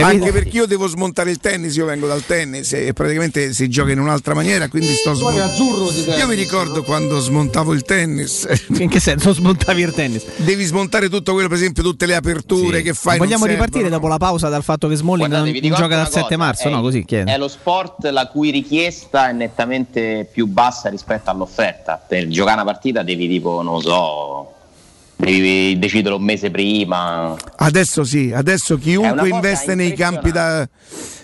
S3: Anche perché io devo smontare il tennis, io vengo dal tennis e praticamente si gioca in un'altra maniera, quindi sto smontando. Io mi ricordo quando smontavo il tennis.
S4: In che senso smontavi il tennis?
S3: Devi smontare tutto quello, per esempio, tutte le aperture che fai.
S4: Vogliamo ripartire
S3: servono.
S4: dopo la pausa dal fatto che Smalling
S19: Guardate,
S4: non, gioca dal
S19: una
S4: 7
S19: cosa,
S4: marzo?
S19: è-
S4: No, così chiede.
S19: È lo sport la cui richiesta è nettamente più bassa rispetto all'offerta. Per giocare una partita devi tipo, non lo so, devi decidere un mese prima.
S3: Adesso sì, adesso chiunque investe nei campi da.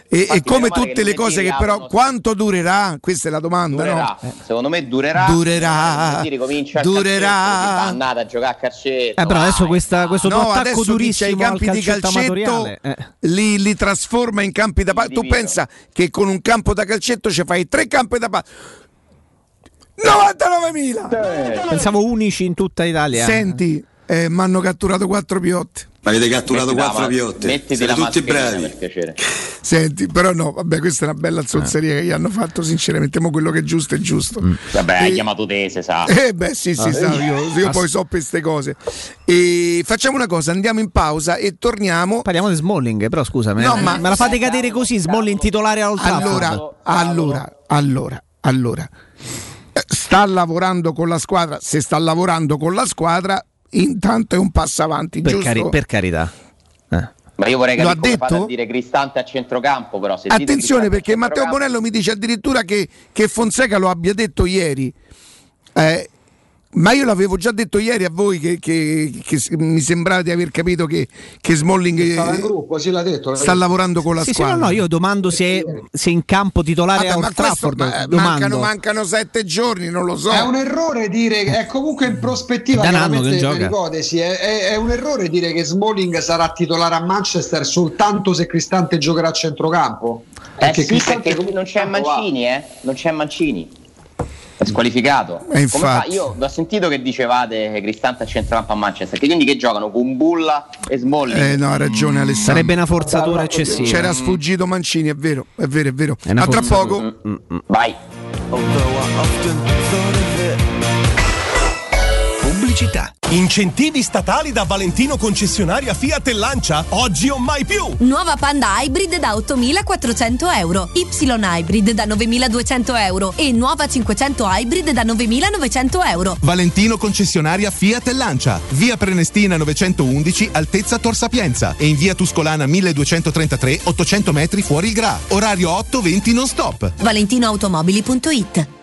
S3: E,
S19: Infatti,
S3: e come tutte le cose che però quanto durerà? Questa è la domanda,
S19: Durerà,
S3: no?
S19: secondo me durerà.
S3: Durerà,
S19: ricomincia il
S3: durerà.
S19: fa andare a giocare a calcetto.
S4: Eh, però adesso questa, questo
S3: No,
S4: attacco durissimo
S3: i campi di
S4: calcetto eh.
S3: li, li trasforma in campi da paddle. Tu pensa che con un campo da calcetto ci fai tre campi da paddle. 99.000!
S4: Pensavo unici in tutta Italia.
S3: Senti, eh, mi hanno catturato quattro piotti.
S23: Avete catturato
S19: Mettiti la
S23: quattro
S19: ma-
S23: piotte.
S19: Mettiti
S23: Siete
S19: la
S23: tutti bravi.
S19: per piacere.
S3: Senti, però no, vabbè, questa è una bella zozzeria che gli hanno fatto, sinceramente, mo quello che è giusto è giusto.
S19: Vabbè, hai chiamato te, se sa.
S3: Eh beh sì sì,
S19: Ah.
S3: sa, io, io poi so queste cose. E facciamo una cosa, andiamo in pausa e torniamo.
S4: Parliamo di Smalling, però scusa, me,
S3: No, ma-
S4: me la fate cadere così, Smalling titolare a Old Trafford?
S3: Allora, allora, allora, allora. Sta lavorando con la squadra, se sta lavorando con la squadra, intanto è un passo avanti,
S4: per, cari- per carità. Eh.
S19: Ma io vorrei capire
S3: ha
S19: come
S3: detto?
S19: a dire Cristante a centrocampo, però se
S3: Attenzione perché Matteo Bonello mi dice addirittura che, che Fonseca lo abbia detto ieri. Eh, ma io l'avevo già detto ieri a voi che, che- che mi sembrava di aver capito che, che Smalling eh,
S5: Stava in gruppo, sì, l'ha detto. l'ha
S3: sta
S5: detto.
S3: lavorando con la
S4: Sì, sì,
S3: squadra.
S4: no, no, io domando se, se in campo titolare
S3: Vabbè,
S4: a Old
S3: questo-
S4: Trafford.
S3: ma-
S4: domando.
S3: mancano, mancano sette giorni, non lo so.
S5: È un errore dire è comunque in prospettiva
S4: È da un anno
S5: chiaramente
S4: che
S5: per
S4: gioca.
S5: ipotesi è, è- è un errore dire che Smalling sarà titolare a Manchester soltanto se Cristante giocherà a centrocampo
S19: Eh
S5: Perché
S19: sì, perché non c'è. Mancini, eh? Non c'è Mancini. È squalificato.
S3: Eh,
S19: Come
S3: infatti.
S19: fa? Io ho sentito che dicevate che Cristante a centrocampo a Manchester, che quindi che giocano con Bulla e Smalling.
S3: Eh no, ha ragione Alessandro.
S4: Sarebbe una forzatura eccessiva.
S3: C'era sfuggito Mancini, è vero, è vero, è vero.
S4: È
S3: A tra
S4: forzatura.
S3: poco.
S19: Vai.
S24: Pubblicità. Incentivi statali da Valentino concessionaria Fiat e Lancia? Oggi o mai più!
S25: Nuova Panda Hybrid da 8.400 euro, Y Hybrid da 9.200 euro e nuova 500 Hybrid da 9.900 euro.
S26: Valentino concessionaria Fiat e Lancia, via Prenestina 911, altezza Tor Sapienza e in via Tuscolana 1233, 800 metri fuori il Gra. Orario 8-20 non stop.
S25: ValentinoAutomobili.it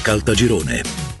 S27: Caltagirone.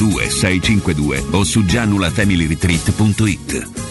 S8: 652 o su gianulafamilyretreat.it.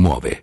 S23: muove.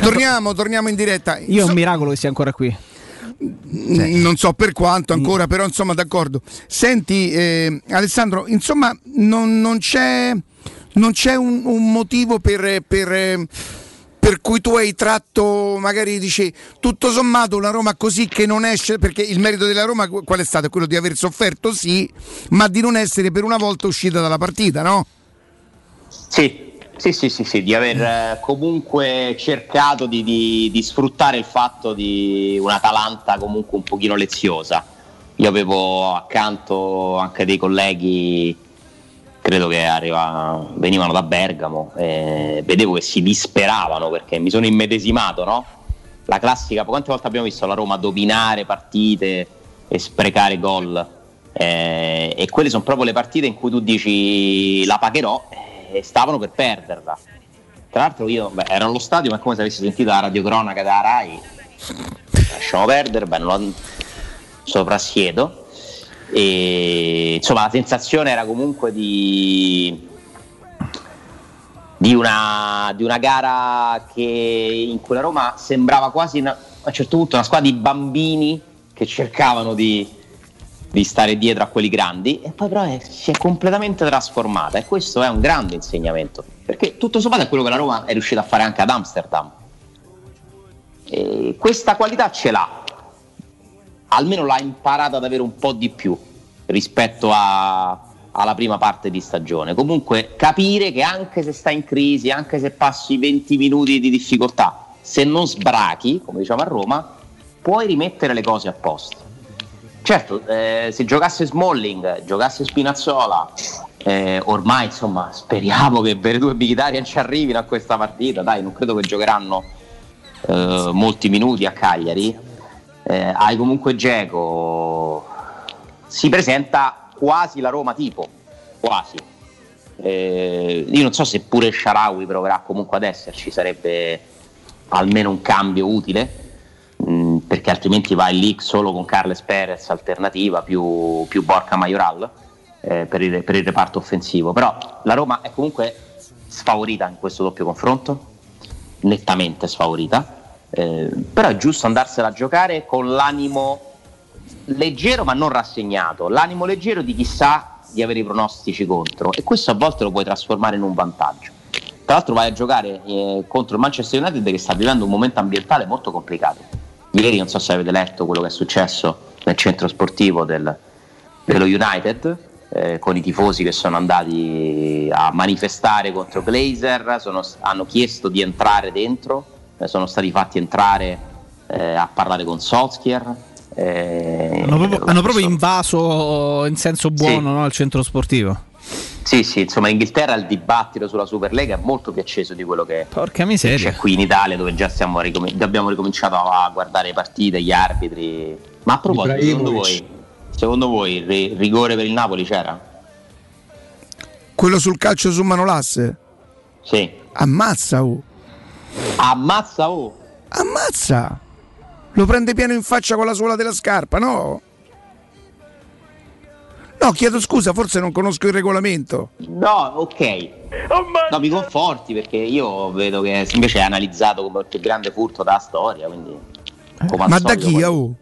S3: Torniamo, torniamo in diretta.
S4: Io è un miracolo che sia ancora qui.
S3: Mm, Non so per quanto ancora, però insomma d'accordo. Senti eh, Alessandro, insomma non, non c'è, non c'è un, un motivo per, per, per cui tu hai tratto, magari dici, tutto sommato una Roma così che non esce, perché il merito della Roma qu- qual è stato? Quello di aver sofferto, sì, ma di non essere per una volta uscita dalla partita, no?
S19: Sì, sì, sì, sì, sì, di aver eh, comunque cercato di, di- di sfruttare il fatto di un'Atalanta comunque un pochino leziosa. Io avevo accanto anche dei colleghi, credo che arriva- venivano da Bergamo, e vedevo che si disperavano perché mi sono immedesimato, no? La classica, quante volte abbiamo visto la Roma dominare partite e sprecare gol? Eh, e quelle sono proprio le partite in cui tu dici la pagherò e stavano per perderla. Tra l'altro io beh, ero allo stadio, ma è come se avessi sentito la radiocronaca da Rai lasciamo perdere, beh, non lo soprassiedo. E insomma la sensazione era comunque di, di, una, di una gara che in cui la Roma sembrava quasi una- a un certo punto una squadra di bambini che cercavano di, di stare dietro a quelli grandi e poi però è- si è completamente trasformata e questo è un grande insegnamento perché tutto sommato è quello che la Roma è riuscita a fare anche ad Amsterdam. E questa qualità ce l'ha almeno l'ha imparata ad avere un po' di più rispetto a- alla prima parte di stagione. Comunque capire che anche se stai in crisi anche se passi 20 minuti di difficoltà se non sbrachi come diciamo a Roma puoi rimettere le cose a posto Certo, eh, se giocasse Smalling, giocasse Spinazzola, eh, ormai insomma speriamo che Veretù e Mkhitaryan ci arrivino a questa partita, dai, non credo che giocheranno eh, molti minuti a Cagliari. Eh, hai comunque Geco, si presenta quasi la Roma tipo, quasi. Eh, io non so se pure Sharawi proverà comunque ad esserci, sarebbe almeno un cambio utile perché altrimenti vai lì solo con Carles Perez alternativa più, più Borca Majoral eh, per, il, per il reparto offensivo. Però la Roma è comunque sfavorita in questo doppio confronto nettamente sfavorita. Eh, però è giusto andarsela a giocare con l'animo leggero ma non rassegnato. L'animo leggero di chi sa di avere i pronostici contro. E questo a volte lo puoi trasformare in un vantaggio. Tra l'altro vai a giocare eh, contro il Manchester United che sta vivendo un momento ambientale molto complicato. Ieri non so se avete letto quello che è successo nel centro sportivo del- dello United eh, con i tifosi che sono andati a manifestare contro Glazer, sono- hanno chiesto di entrare dentro, eh, sono stati fatti entrare eh, a parlare con Solskjaer. eh,
S4: Hanno proprio,
S19: lo
S4: hanno proprio invaso in senso buono no, il centro sportivo.
S19: Sì, sì, insomma in Inghilterra il dibattito sulla Superlega è molto più acceso di quello che
S4: Porca miseria.
S19: c'è qui in Italia dove già stiamo ricom- abbiamo ricominciato a guardare le partite, gli arbitri. Ma a proposito, secondo voi, secondo voi il ri- rigore per il Napoli c'era?
S3: Quello sul calcio su Manolasse?
S19: Sì.
S3: Ammazza, oh.
S19: Ammazza, oh.
S3: Ammazza! Lo prende pieno in faccia con la suola della scarpa, no? No, chiedo scusa, forse non conosco il regolamento.
S19: No, ok. Oh, no, mi conforti perché io vedo che invece è analizzato come il più grande furto della storia, quindi... Eh,
S3: ma da chi? Quando...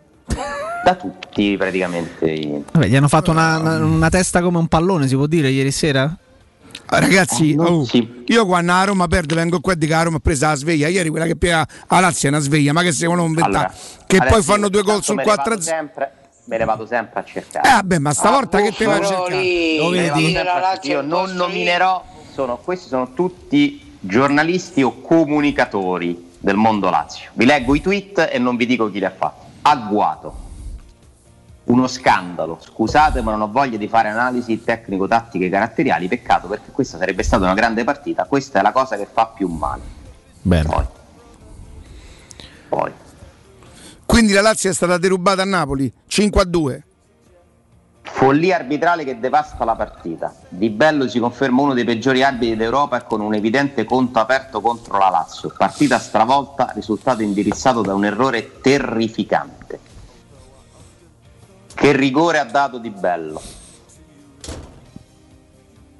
S19: Da tutti praticamente.
S4: Vabbè, gli hanno fatto una, una, testa come un pallone, si può dire, ieri sera?
S3: Ah, ragazzi,
S19: eh,
S3: oh, io qua a Roma perde vengo qua di che a Roma ha presa la sveglia. Ieri quella che piega a Lazio è una sveglia, ma che secondo me.
S19: Allora,
S3: che poi fanno due gol sul
S19: 4-0 me ne vado sempre a cercare.
S3: Eh vabbè, ma stavolta che te vai a cercare?
S19: Lo vedi? Io non nominerò, sono, questi sono tutti giornalisti o comunicatori del mondo Lazio. Vi leggo i tweet e non vi dico chi li ha fatti. Agguato. Uno scandalo, scusate ma non ho voglia di fare analisi tecnico-tattiche caratteriali, peccato perché questa sarebbe stata una grande partita, questa è la cosa che fa più male.
S4: Bene.
S19: Poi.
S3: Quindi la Lazio è stata derubata a Napoli 5 a 2.
S19: Follia arbitrale che devasta la partita. Di Bello si conferma uno dei peggiori arbitri d'Europa e con un evidente conto aperto contro la Lazio. Partita stravolta, risultato indirizzato da un errore terrificante. Che rigore ha dato Di Bello?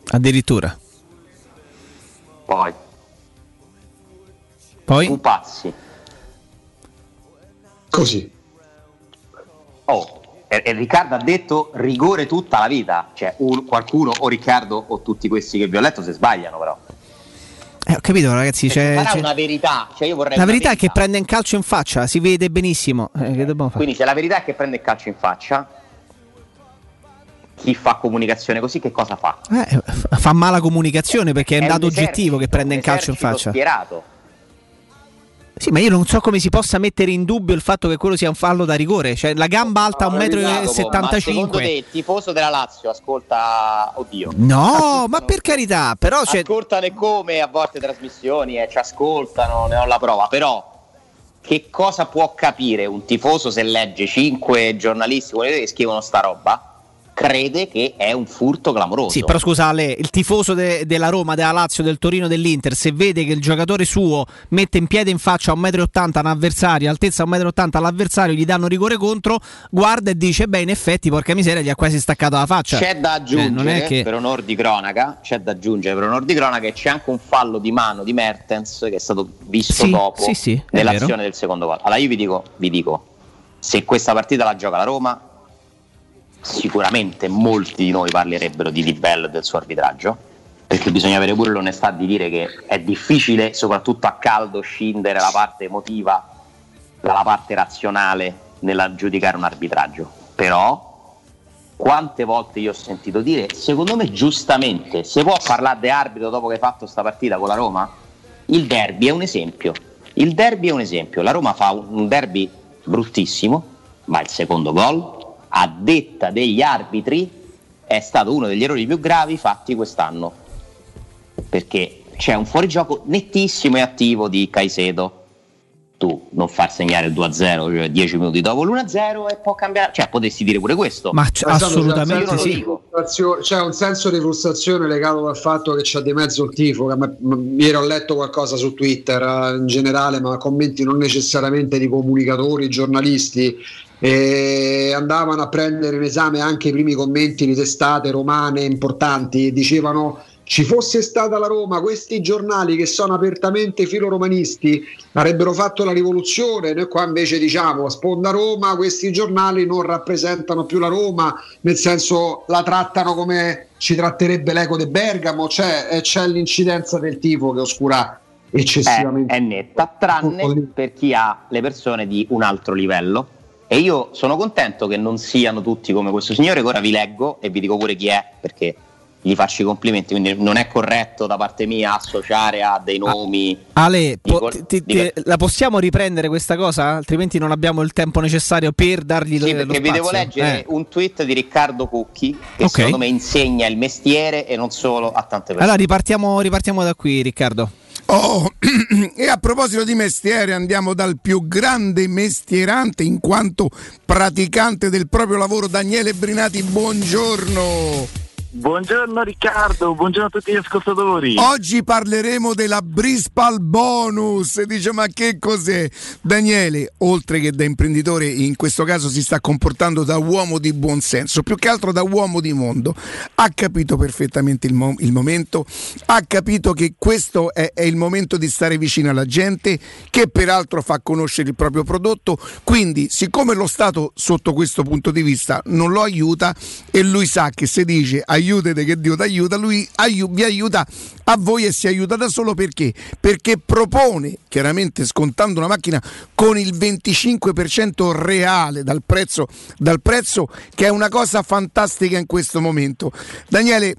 S4: Addirittura.
S19: Poi.
S4: Poi?
S19: Pupazzi.
S5: Così.
S19: Oh, e, e Riccardo ha detto rigore tutta la vita. Cioè, un- qualcuno, o Riccardo o tutti questi che vi ho letto, se sbagliano però.
S4: Eh, ho capito, ragazzi. C'è,
S19: Sarà
S4: c'è-
S19: una verità. Cioè, io vorrei
S4: La
S19: una
S4: verità è che prende in calcio in faccia, si vede benissimo. Eh, che dobbiamo fare?
S19: Quindi se la verità è che prende il calcio in faccia, chi fa comunicazione così che cosa fa?
S4: Eh, fa mala comunicazione perché è, un
S19: È
S4: dato
S19: un
S4: oggettivo che prende in calcio in faccia.
S19: schierato.
S4: Sì, ma io non so come si possa mettere in dubbio il fatto che quello sia un fallo da rigore. Cioè, la gamba alta a
S19: Ma secondo
S4: 1,75
S19: te
S4: m.
S19: il tifoso della Lazio ascolta, oddio.
S4: No, ma per carità, però c'è.
S19: Ascoltano come a volte trasmissioni e ci ascoltano, ne ho la prova, però che cosa può capire un tifoso se legge cinque giornalisti quelli che scrivono sta roba? Crede che è un furto clamoroso.
S4: Sì, però scusa Ale, il tifoso de- della Roma, della Lazio, del Torino, dell'Inter, se vede che il giocatore suo mette in piede in faccia a 1,80 m un avversario, altezza 1,80 m all'avversario, gli danno rigore contro, guarda e dice, beh in effetti porca miseria gli ha quasi staccato la faccia.
S19: C'è da
S4: Cioè,
S19: aggiungere,
S4: non è che...
S19: per onor di cronaca, c'è da aggiungere per onor di cronaca che c'è anche un fallo di mano di Mertens che è stato visto
S4: Sì,
S19: dopo
S4: sì, sì,
S19: nell'azione del secondo gol. Allora io vi dico, vi dico, se questa partita la gioca la Roma, sicuramente molti di noi parlerebbero di Di Bello e del suo arbitraggio, perché bisogna avere pure l'onestà di dire che è difficile, soprattutto a caldo, scindere la parte emotiva dalla parte razionale nella giudicare un arbitraggio. Però quante volte io ho sentito dire, secondo me giustamente, se può parlare di arbitro dopo che hai fatto sta partita con la Roma? Il derby è un esempio. Il derby è un esempio. La Roma fa un derby bruttissimo, ma il secondo gol, a detta degli arbitri, è stato uno degli errori più gravi fatti quest'anno. Perché c'è un fuorigioco nettissimo e attivo di Caicedo. Tu non far segnare il 2-0 cioè 10 minuti dopo l'1-0 e può cambiare. Cioè, potessi dire pure questo.
S4: Ma
S5: assolutamente sì. C'è un senso di frustrazione legato dal fatto che c'è di mezzo il tifo. che a me- m- Ieri ho letto qualcosa su Twitter eh, in generale, ma commenti non necessariamente di comunicatori, giornalisti. E andavano a prendere in esame anche i primi commenti di testate romane importanti e dicevano ci fosse stata la Roma, questi giornali che sono apertamente filoromanisti avrebbero fatto la rivoluzione. Noi qua invece diciamo sponda Roma, questi giornali non rappresentano più la Roma, nel senso la trattano come ci tratterebbe l'eco di Bergamo, c'è, e c'è l'incidenza del tifo che oscura eccessivamente.
S19: è netta, tranne per chi ha le persone di un altro livello. E io sono contento che non siano tutti come questo signore, che ora vi leggo e vi dico pure chi è, perché gli faccio i complimenti, quindi non è corretto da parte mia associare a dei nomi.
S4: Ale,
S19: di
S4: po-
S19: col-
S4: ti-
S19: di-
S4: ti- la possiamo riprendere questa cosa? Altrimenti non abbiamo il tempo necessario per dargli
S19: Sì,
S4: lo, lo
S19: perché vi devo leggere
S4: Eh.
S19: un tweet di Riccardo Cucchi che
S4: Ok.
S19: secondo me insegna il mestiere e non solo a tante persone.
S4: Allora ripartiamo, ripartiamo da qui, Riccardo.
S3: Oh, e a proposito di mestiere, andiamo dal più grande mestierante in quanto praticante del proprio lavoro, Daniele Brinati. Buongiorno.
S28: Buongiorno Riccardo, buongiorno a tutti gli ascoltatori.
S3: Oggi parleremo della Brispal Bonus. Dice, ma che cos'è? Daniele, oltre che da imprenditore, in questo caso si sta comportando da uomo di buon senso, più che altro da uomo di mondo. Ha capito perfettamente il, mo- il momento, ha capito che questo è, è il momento di stare vicino alla gente, che peraltro fa conoscere il proprio prodotto. Quindi, siccome lo Stato, sotto questo punto di vista, non lo aiuta, e lui sa che se dice aiutate che Dio ti aiuta, lui aiu- vi aiuta a voi e si aiuta da solo perché? Perché propone, chiaramente scontando una macchina con il 25% reale dal prezzo, dal prezzo, che è una cosa fantastica in questo momento. Daniele,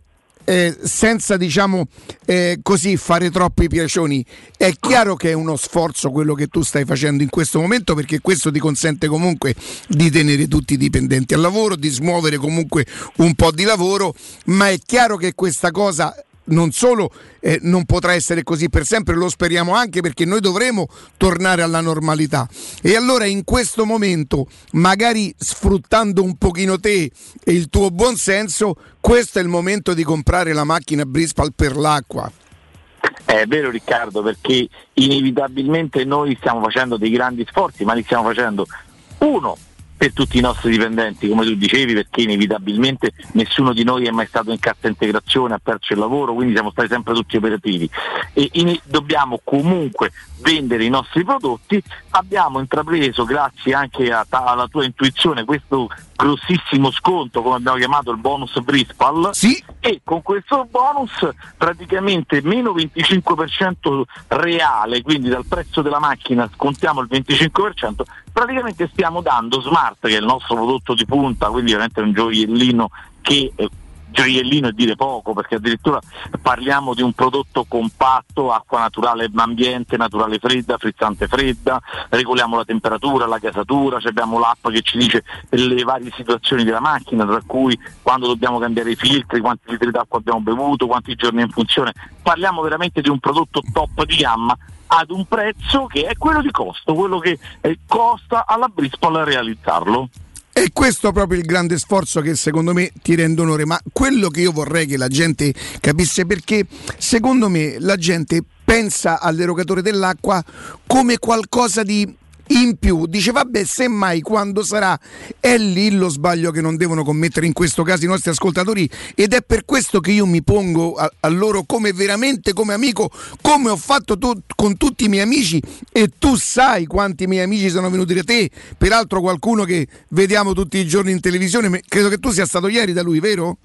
S3: eh, senza diciamo eh, così fare troppi piacioni, è chiaro che è uno sforzo quello che tu stai facendo in questo momento perché questo ti consente comunque di tenere tutti i dipendenti al lavoro, di smuovere comunque un po' di lavoro, ma è chiaro che questa cosa non solo eh, non potrà essere così per sempre, lo speriamo anche perché noi dovremo tornare alla normalità. E allora in questo momento, magari sfruttando un pochino te e il tuo buon senso, questo è il momento di comprare la macchina Brispal per l'acqua.
S28: È vero Riccardo perché inevitabilmente noi stiamo facendo dei grandi sforzi, ma li stiamo facendo uno per tutti i nostri dipendenti, come tu dicevi, perché inevitabilmente nessuno di noi è mai stato in cassa integrazione, ha perso il lavoro, quindi siamo stati sempre tutti operativi. E in- dobbiamo comunque vendere i nostri prodotti. Abbiamo intrapreso, grazie anche a ta- alla tua intuizione, questo grossissimo sconto, come abbiamo chiamato il bonus Brispal, e con questo bonus praticamente meno 25% reale, quindi dal prezzo della macchina scontiamo il 25%, praticamente stiamo dando Smart, che è il nostro prodotto di punta, quindi veramente un gioiellino che eh, gioiellino è dire poco perché addirittura parliamo di un prodotto compatto, acqua naturale ambiente, naturale fredda, frizzante fredda, regoliamo la temperatura, la gasatura, cioè abbiamo l'app che ci dice le varie situazioni della macchina, tra cui quando dobbiamo cambiare i filtri, quanti litri d'acqua abbiamo bevuto, quanti giorni in funzione. Parliamo veramente di un prodotto top di gamma ad un prezzo che è quello di costo, quello che eh, costa alla Brispol realizzarlo.
S3: È questo proprio il grande sforzo che secondo me ti rende onore, ma quello che io vorrei che la gente capisse perché secondo me la gente pensa all'erogatore dell'acqua come qualcosa di in più, dice vabbè semmai quando sarà è lì lo sbaglio che non devono commettere in questo caso i nostri ascoltatori ed è per questo che io mi pongo a, a loro come veramente come amico come ho fatto tu- con tutti i miei amici e tu sai quanti miei amici sono venuti da te peraltro qualcuno che vediamo tutti i giorni in televisione credo che tu sia stato ieri da lui vero?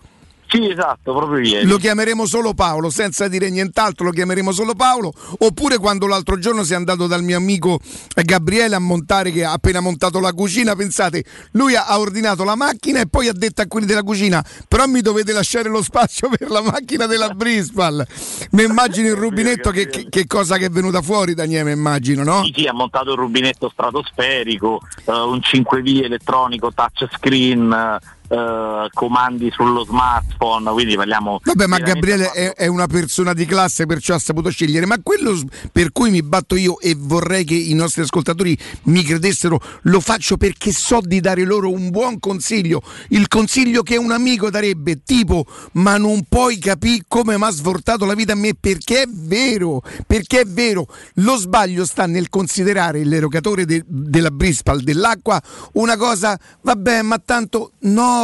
S28: Sì, esatto, proprio ieri.
S3: Lo chiameremo solo Paolo, senza dire nient'altro, lo chiameremo solo Paolo. Oppure quando l'altro giorno sei andato dal mio amico Gabriele a montare, che ha appena montato la cucina, pensate, lui ha ordinato la macchina e poi ha detto a quelli della cucina, però mi dovete lasciare lo spazio per la macchina della Brisbal. Mi immagino il rubinetto, che, che- che cosa che è venuta fuori, Daniele, immagino, no?
S28: Sì, sì, ha montato un rubinetto stratosferico, eh, un 5V elettronico touchscreen, eh, comandi sullo smartphone, quindi parliamo...
S3: Vabbè, ma Gabriele è, è una persona di classe, perciò ha saputo scegliere. Ma quello per cui mi batto io e vorrei che i nostri ascoltatori mi credessero, lo faccio perché so di dare loro un buon consiglio. Il consiglio che un amico darebbe, tipo, ma non puoi capire come mi ha svoltato la vita a me, perché è vero, perché è vero. Lo sbaglio sta nel considerare l'erogatore de- della Brispal, dell'acqua, una cosa, vabbè, ma tanto no,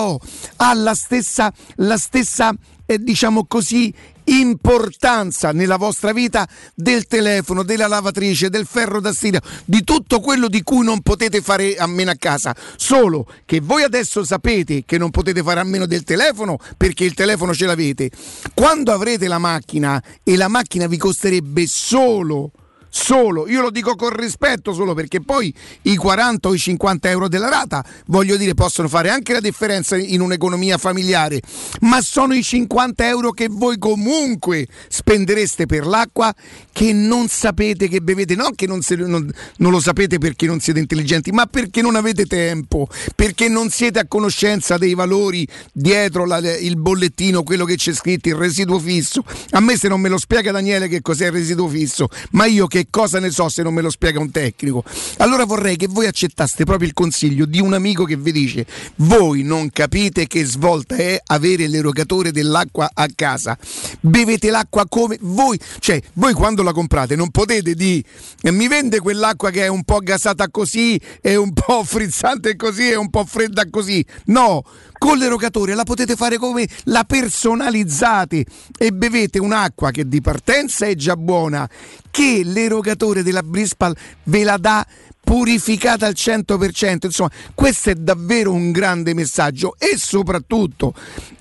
S3: ha la stessa, la stessa eh, diciamo così, importanza nella vostra vita del telefono, della lavatrice, del ferro da stiro, di tutto quello di cui non potete fare a meno a casa. Solo che voi adesso sapete che non potete fare a meno del telefono perché il telefono ce l'avete. Quando avrete la macchina e la macchina vi costerebbe solo solo, io lo dico con rispetto solo perché poi i 40 o i 50 euro della rata, voglio dire, possono fare anche la differenza in un'economia familiare, ma sono i 50 euro che voi comunque spendereste per l'acqua che non sapete che bevete, non che non, se- non- non lo sapete perché non siete intelligenti, ma perché non avete tempo, perché non siete a conoscenza dei valori dietro la- il bollettino, quello che c'è scritto, il residuo fisso. A me se non me lo spiega Daniele che cos'è il residuo fisso, ma io che cosa ne so se non me lo spiega un tecnico. Allora vorrei che voi accettaste proprio il consiglio di un amico che vi dice voi non capite che svolta è avere l'erogatore dell'acqua a casa. Bevete l'acqua come voi, cioè voi quando la comprate non potete dire "Eh, mi vende quell'acqua che è un po' gasata così, è un po' frizzante così, è un po' fredda così. No, con l'erogatore la potete fare come la personalizzate e bevete un'acqua che di partenza è già buona, che l'erogatore della Brispal ve la dà purificata al 100%. Insomma, questo è davvero un grande messaggio e soprattutto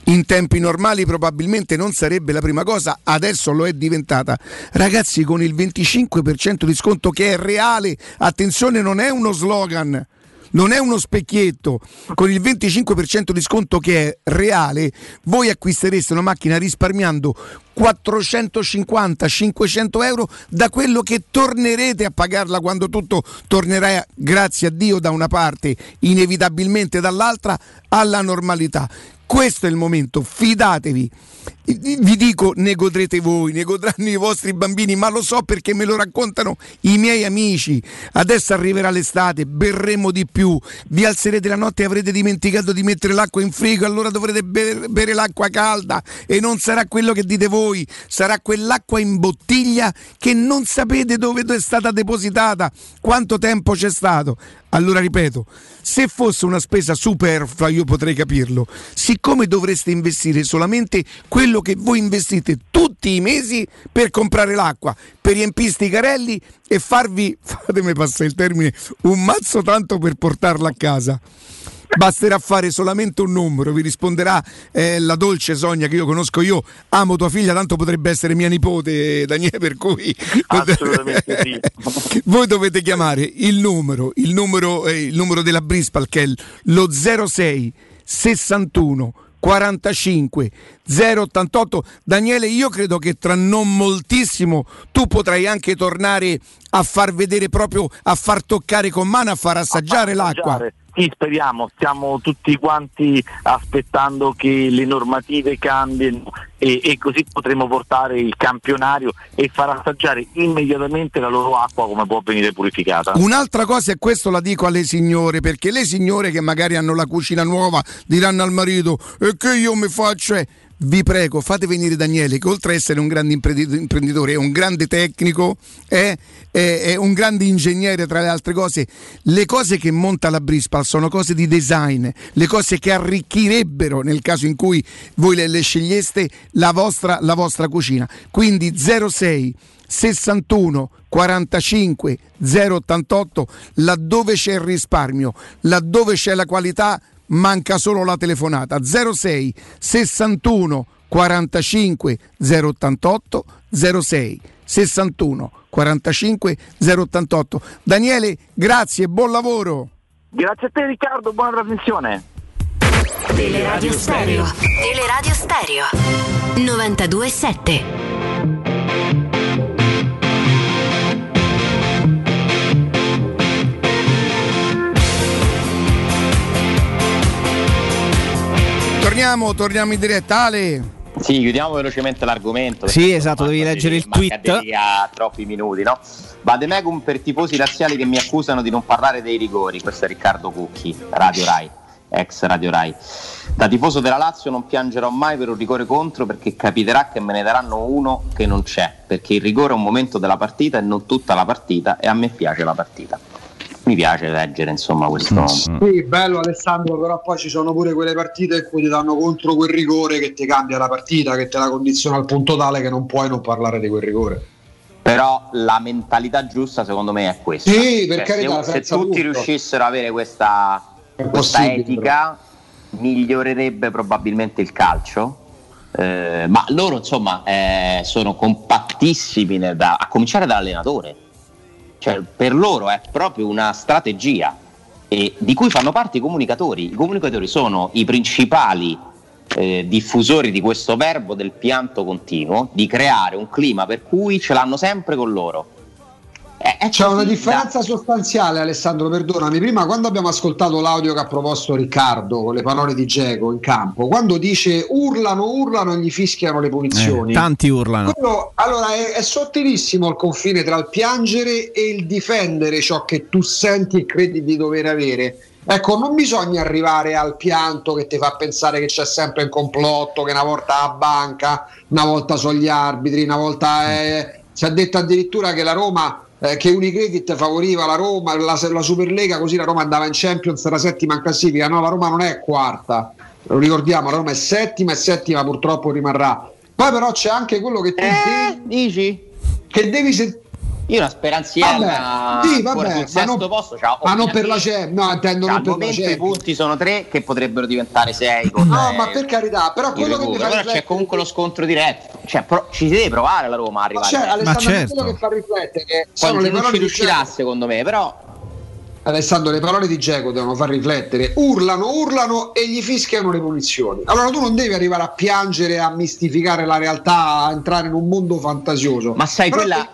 S3: in tempi normali probabilmente non sarebbe la prima cosa, adesso lo è diventata. Ragazzi, con il 25% di sconto che è reale, attenzione, non è uno slogan. Non è uno specchietto, con il 25% di sconto che è reale, voi acquistereste una macchina risparmiando 450-500 euro da quello che tornerete a pagarla quando tutto tornerà, grazie a Dio, da una parte, inevitabilmente dall'altra, alla normalità. Questo è il momento, fidatevi. Vi dico, ne godrete voi, ne godranno i vostri bambini, ma lo so perché me lo raccontano i miei amici. Adesso arriverà l'estate, berremo di più, vi alzerete la notte e avrete dimenticato di mettere l'acqua in frigo, allora dovrete bere, bere l'acqua calda e non sarà quello che dite voi, sarà quell'acqua in bottiglia che non sapete dove è stata depositata, quanto tempo c'è stato. Allora ripeto, se fosse una spesa superflua io potrei capirlo. Siccome dovreste investire solamente quello che voi investite tutti i mesi per comprare l'acqua, per riempirste i carelli e farvi, fatemi passare il termine, un mazzo tanto per portarla a casa. Basterà fare solamente un numero, vi risponderà eh, la dolce Sonia che io conosco io, amo tua figlia, tanto potrebbe essere mia nipote, Daniele, per cui
S28: Assolutamente sì.
S3: voi dovete chiamare il numero, il numero, eh, il numero della Brispal che è lo 06 61 45 088 Daniele io credo che tra non moltissimo tu potrai anche tornare a far vedere proprio a far toccare con mano a far assaggiare l'acqua
S28: sì, speriamo, stiamo tutti quanti aspettando che le normative cambino e, e così potremo portare il campionario e far assaggiare immediatamente la loro acqua come può venire purificata.
S3: Un'altra cosa e questo la dico alle signore, perché le signore che magari hanno la cucina nuova diranno al marito e che io mi faccio... eh?" Vi prego, fate venire Daniele, che oltre ad essere un grande imprendi- imprenditore, è un grande tecnico, è, è- è un grande ingegnere, tra le altre cose. Le cose che monta la Brispal sono cose di design, le cose che arricchirebbero, nel caso in cui voi le, le sceglieste, la vostra, la vostra cucina. Quindi 06 61 45 088 laddove c'è il risparmio, laddove c'è la qualità manca solo la telefonata 06 61 45 088 06 61 45 088 Daniele grazie buon lavoro
S28: Grazie a te Riccardo, buona trasmissione.
S12: Teleradio Stereo. Teleradio Stereo. 92.7.
S3: torniamo torniamo in diretta Ale
S19: Sì, chiudiamo velocemente l'argomento.
S4: Sì, esatto, devi leggere il tweet.
S19: A troppi minuti, no? Vademecum per tifosi razziali che mi accusano di non parlare dei rigori. Questo è Riccardo Cucchi, Radio Rai, ex Radio Rai. Da tifoso della Lazio non piangerò mai per un rigore contro perché capiterà che me ne daranno uno che non c'è. Perché il rigore è un momento della partita e non tutta la partita e a me piace la partita. Mi piace leggere insomma questo.
S6: Sì, bello Alessandro, però poi ci sono pure quelle partite in cui ti danno contro quel rigore che ti cambia la partita, che te la condiziona al punto tale che non puoi non parlare di quel rigore.
S19: Però la mentalità giusta secondo me è questa.
S6: Sì, per
S19: Cioè,
S6: carità,
S19: se, se tutti
S6: dubbio.
S19: riuscissero ad avere questa, questa etica, migliorerebbe probabilmente il calcio. Eh, ma loro insomma eh, sono compattissimi nel- da- a cominciare dall'allenatore. Cioè, per loro è proprio una strategia e di cui fanno parte i comunicatori. I comunicatori sono i principali eh, diffusori di questo verbo del pianto continuo, di creare un clima per cui ce l'hanno sempre con loro.
S6: C'è una differenza sostanziale, Alessandro, perdonami. Prima, quando abbiamo ascoltato l'audio che ha proposto Riccardo con le parole di Geco in campo, quando dice urlano, urlano e gli fischiano le punizioni.
S4: Eh, tanti urlano.
S6: Quello- allora è, è sottilissimo il confine tra il piangere e il difendere ciò che tu senti e credi di dover avere. Ecco, non bisogna arrivare al pianto che ti fa pensare che c'è sempre un complotto, che una volta a banca, una volta sono gli arbitri, una volta è- si è detto addirittura che la Roma, eh, che Unicredit favoriva la Roma, la, la Superlega, così la Roma andava in Champions, era settima in classifica. No, la Roma non è quarta, lo ricordiamo, la Roma è settima e settima purtroppo rimarrà. Poi però c'è anche quello che tu devi,
S19: dici?
S6: che devi sentire.
S19: Io una speranziella
S6: Vabbè, sì, vabbè,
S19: sul
S6: ma
S19: sesto
S6: non-
S19: posto, c'ha
S6: ma non per la Champions, no, intendo
S19: Cioè,
S6: non
S19: al
S6: per la
S19: momento i punti sono tre che potrebbero diventare sei con
S6: No,
S19: eh,
S6: ma per carità, però quello che mi fa
S19: Però c'è
S6: riflettere
S19: comunque lo scontro diretto. Cioè, pro- ci si deve provare la Roma a arrivare.
S6: Cioè, Alessandro,
S19: certo.
S6: quello che fa riflettere
S19: Poi
S6: sono
S19: non
S6: le
S19: ci- non
S6: parole
S19: ci
S6: di
S19: riuscirà, secondo me, però
S6: Alessandro, le parole di Geco devono far riflettere. Urlano, urlano e gli fischiano le punizioni. Allora tu non devi arrivare a piangere, a mistificare la realtà, a entrare in un mondo fantasioso.
S19: Ma sai,
S6: Però
S19: quella-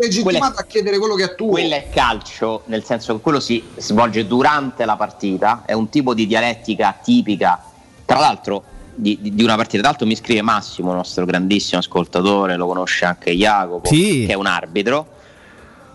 S6: legittimato a chiedere quello che è tuo.
S19: quello è calcio, nel senso che quello si svolge durante la partita, è un tipo di dialettica tipica, tra l'altro di, di- di una partita. Tra l'altro mi scrive Massimo, nostro grandissimo ascoltatore, lo conosce anche Jacopo,
S4: Sì.
S19: che è un arbitro.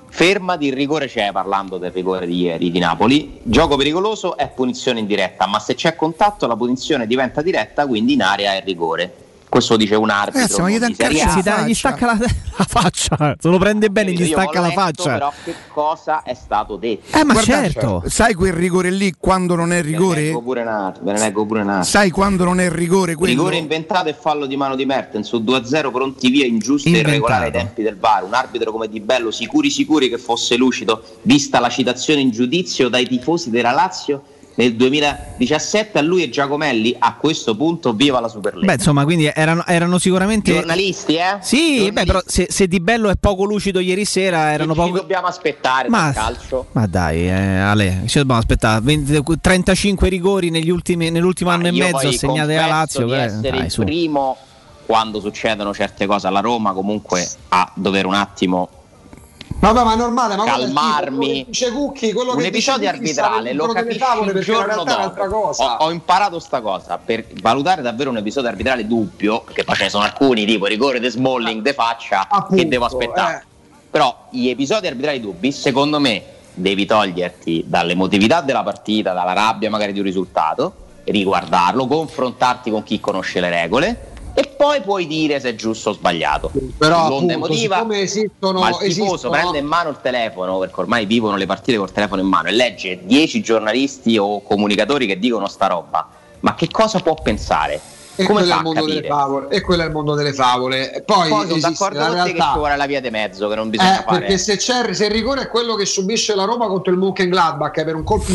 S19: Fermati, il rigore c'è parlando del rigore di ieri di Napoli. Gioco pericoloso è punizione in diretta, ma se c'è contatto la punizione diventa diretta, quindi in area è rigore. Questo dice un arbitro.
S4: Ragazzi, ma gli dà si dà- gli stacca la, la faccia. Se lo prende bene, gli stacca la
S19: letto,
S4: faccia.
S19: Però che cosa è stato detto?
S4: Eh, ma
S3: Guarda,
S4: certo.
S3: sai quel rigore lì quando non è
S19: ne
S3: rigore?
S19: leggo pure un altro, ve ne leggo pure un altro.
S3: Sai quando non è rigore quello?
S19: Rigore inventato e fallo di mano di Mertens su 2-0 pronti via ingiusto e irregolare ai tempi del VAR. Un arbitro come Di Bello, sicuri sicuri che fosse lucido, vista la citazione in giudizio dai tifosi della Lazio nel 2017 a lui e Giacomelli a questo punto viva la Superlega.
S4: Beh, insomma, quindi erano, erano sicuramente.
S19: Giornalisti, eh?
S4: Sì, beh, però se, se Di Bello è poco lucido ieri sera, erano poco.
S19: dobbiamo aspettare
S4: Ma-
S19: calcio.
S4: Ma dai, eh, Ale, ci dobbiamo aspettare. 20 35 rigori negli ultimi- nell'ultimo anno e mezzo assegnati alla
S19: confesso
S4: Lazio.
S19: di
S4: beh,
S19: essere
S4: dai,
S19: il
S4: su.
S19: primo quando succedono certe cose alla Roma comunque a dover un attimo
S5: Vabbè, ma è normale, ma
S19: calmarmi.
S5: dice Cucchi, quello
S19: un
S5: che
S19: episodio arbitrale lo
S5: favole
S19: il
S5: perché
S19: giorno dopo. Ho, ho imparato sta cosa per valutare davvero un episodio arbitrale dubbio, che poi ce ne sono alcuni tipo rigore di Smalling de faccia che devo aspettare.
S5: eh.
S19: Però gli episodi arbitrali dubbi, secondo me, devi toglierti dall'emotività della partita, dalla rabbia magari di un risultato, riguardarlo, confrontarti con chi conosce le regole e poi puoi dire se è giusto o sbagliato.
S5: Però
S19: L'onda
S5: appunto,
S19: emotiva,
S5: esistono,
S19: ma il tifoso
S5: esistono-
S19: prende in mano il telefono perché ormai vivono le partite col telefono in mano e legge 10 giornalisti o comunicatori che dicono sta roba, ma che cosa può pensare?
S5: E quello, è il mondo delle favole, e quello è il mondo delle favole. E Poi,
S19: Poi sono d'accordo
S5: la
S19: con te che
S5: realtà.
S19: ci vuole la via di mezzo, che non bisogna
S5: Eh,
S19: fare.
S5: perché se, c'è, se il rigore è quello che subisce la Roma contro il Mönchengladbach è per un colpo,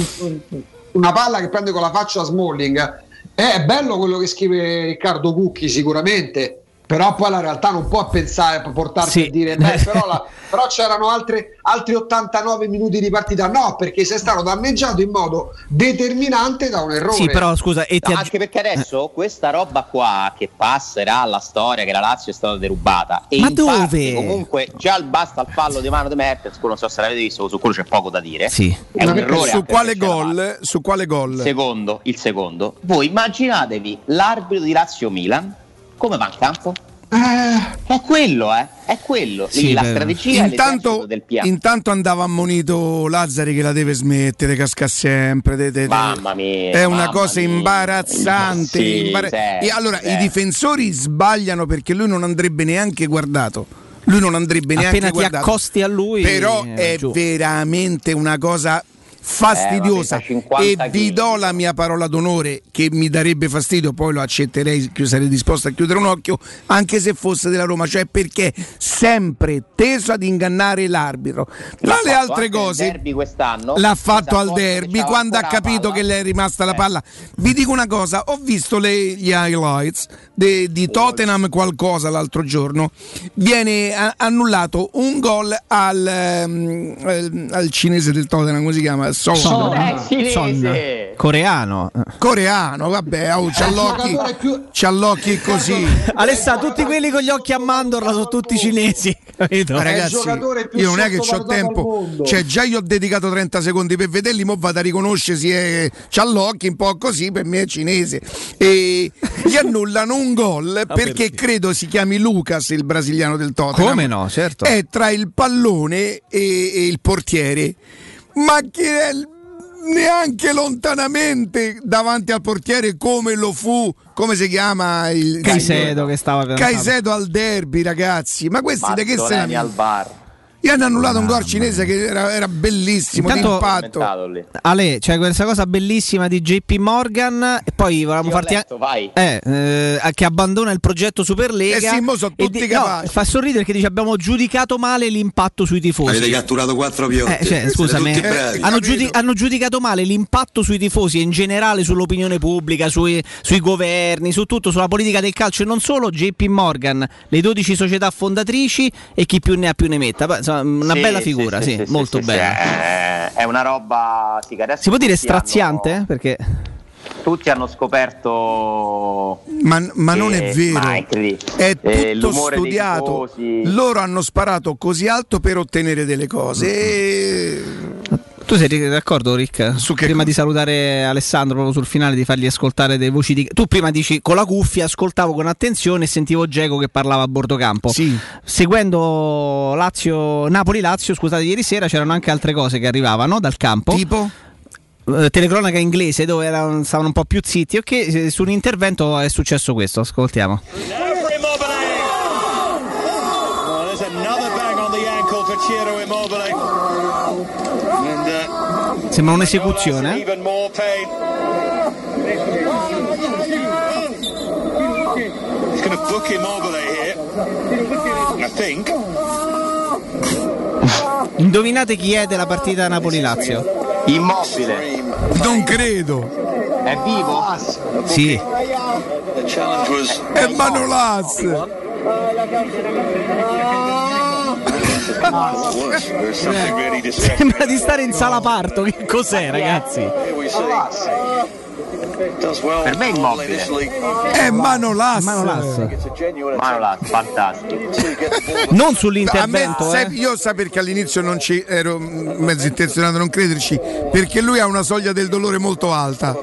S5: una palla che prende con la faccia a Smalling, è bello quello che scrive Riccardo Cucchi sicuramente, però poi la realtà non può pensare, portarsi a dire, beh, però, la- però c'erano altre- altri 89 minuti di partita, no, perché sei stato danneggiato in modo determinante da un errore.
S4: Sì, però scusa, e ti
S19: No,
S4: aggi-
S19: anche perché adesso questa roba qua che passerà alla storia che la Lazio è stata derubata e
S4: Ma
S19: in parte
S4: dove?
S19: comunque già il basta il fallo di mano di Mertens non so se l'avete visto su quello c'è poco da dire
S4: Sì.
S19: è un errore
S3: su quale gol? Su quale gol?
S19: secondo il secondo voi immaginatevi l'arbitro di Lazio Milan come va in campo è quello eh è quello Lì
S3: Sì,
S19: la
S3: beh.
S19: strategia
S3: intanto,
S19: del piano
S3: intanto andava ammonito Lazzari che la deve smettere, casca sempre. de- de- de-
S19: Mamma mia,
S3: È una
S19: mamma
S3: cosa
S19: mia.
S3: imbarazzante.
S19: Sì,
S3: imbara-
S19: sì,
S3: e allora
S19: sì.
S3: i difensori sbagliano perché lui non andrebbe neanche guardato. Lui non andrebbe neanche
S4: Appena ti
S3: guardato.
S4: accosti a lui,
S3: Però
S4: eh,
S3: è
S4: giù.
S3: veramente una cosa fastidiosa.
S19: Eh, vabbè, fa 50
S3: e vi do la mia parola d'onore che mi darebbe fastidio poi lo accetterei sarei disposto a chiudere un occhio anche se fosse della Roma cioè perché sempre teso ad ingannare l'arbitro. Tra
S19: L'ha
S3: le altre cose l'ha fatto al derby
S19: c'aveva
S3: quando ha capito che le è rimasta la
S19: Eh.
S3: palla. Vi dico una cosa ho visto le- gli highlights de- di Tottenham qualcosa l'altro giorno. Viene a- annullato un gol al, al- al cinese del Tottenham come si chiama? Son.
S4: Son.
S19: Eh, cinese.
S4: Son. Coreano.
S3: coreano vabbè oh, c'ha
S5: È il
S3: l'occhio c'ha l'occhio così
S4: Alessà, tutti quelli con gli occhi a mandorla sono tutti cinesi. capito?
S3: Ma ragazzi,
S5: giocatore più
S3: io non è che ho tempo, cioè già io ho dedicato 30 secondi per vederli, mo vado a riconoscere se è, c'ha l'occhio un po' così, per me è cinese. E gli annullano un gol perché, credo si chiami Lucas, il brasiliano del Tottenham.
S4: Come no, certo.
S3: È tra il pallone e, e il portiere. Ma che è neanche lontanamente davanti al portiere come lo fu, come si chiama il
S4: Caicedo che stava per
S3: Caicedo al derby, ragazzi. Ma questi da che se ne
S19: al bar
S3: gli hanno annullato un gol cinese che era, era bellissimo,
S4: Intanto-
S19: lì.
S4: Ale, c'è questa cosa bellissima di JP Morgan e poi volevamo farti
S19: letto, vai.
S4: eh, eh, che abbandona il progetto Superlega
S3: Eh sì, mo sono tutti
S4: di- no,
S3: capaci.
S4: fa sorridere perché dice abbiamo giudicato male l'impatto sui tifosi.
S29: Avete catturato quattro piotti.
S4: Eh, cioè, scusami,
S29: tutti bravi.
S4: hanno, giudi- hanno giudicato male l'impatto sui tifosi e in generale sull'opinione pubblica, sui, sui governi, su tutto, sulla politica del calcio e non solo. JP Morgan, le 12 società fondatrici e chi più ne ha più ne metta. Beh, insomma, una
S19: Sì,
S4: bella figura, sì,
S19: sì, sì,
S4: molto
S19: sì,
S4: bella.
S19: sì, È, una roba sì, che adesso
S4: Si può dire
S19: hanno-
S4: straziante? eh? Perché
S19: tutti hanno scoperto
S3: Ma, ma non è vero,
S19: ma è Eh,
S3: tutto studiato. Loro hanno sparato così alto per ottenere delle cose. E...
S4: tu sei d'accordo, Rick? prima di salutare Alessandro proprio sul finale, di fargli ascoltare delle voci di. Tu prima dici con la cuffia, ascoltavo con attenzione e sentivo Geco che parlava a bordo campo. Seguendo Lazio, Napoli-Lazio, scusate, ieri sera c'erano anche altre cose che arrivavano dal campo.
S3: Tipo?
S4: Eh, telecronaca inglese dove erano- stavano un po' più zitti. Ok, eh, su un intervento è successo questo. Ascoltiamo.
S21: Oh, there's another bang on the ankle for Ciro Immobile. I think.
S4: Indovinate chi è della partita Napoli-Lazio?
S19: Immobile.
S3: Non credo.
S19: È vivo?
S4: Sì.
S3: È Manolas.
S4: Sembra di stare in sala parto. Che cos'è, ragazzi?
S19: Per me è immobile.
S3: È Manolas.
S4: Manolas.
S19: Manolas, fantastico.
S4: Non
S3: A
S4: sull'intervento,
S3: me, sai-
S4: eh.
S3: io sa perché all'inizio non ci ero mezzo intenzionato a non crederci, perché lui ha una soglia del dolore molto alta.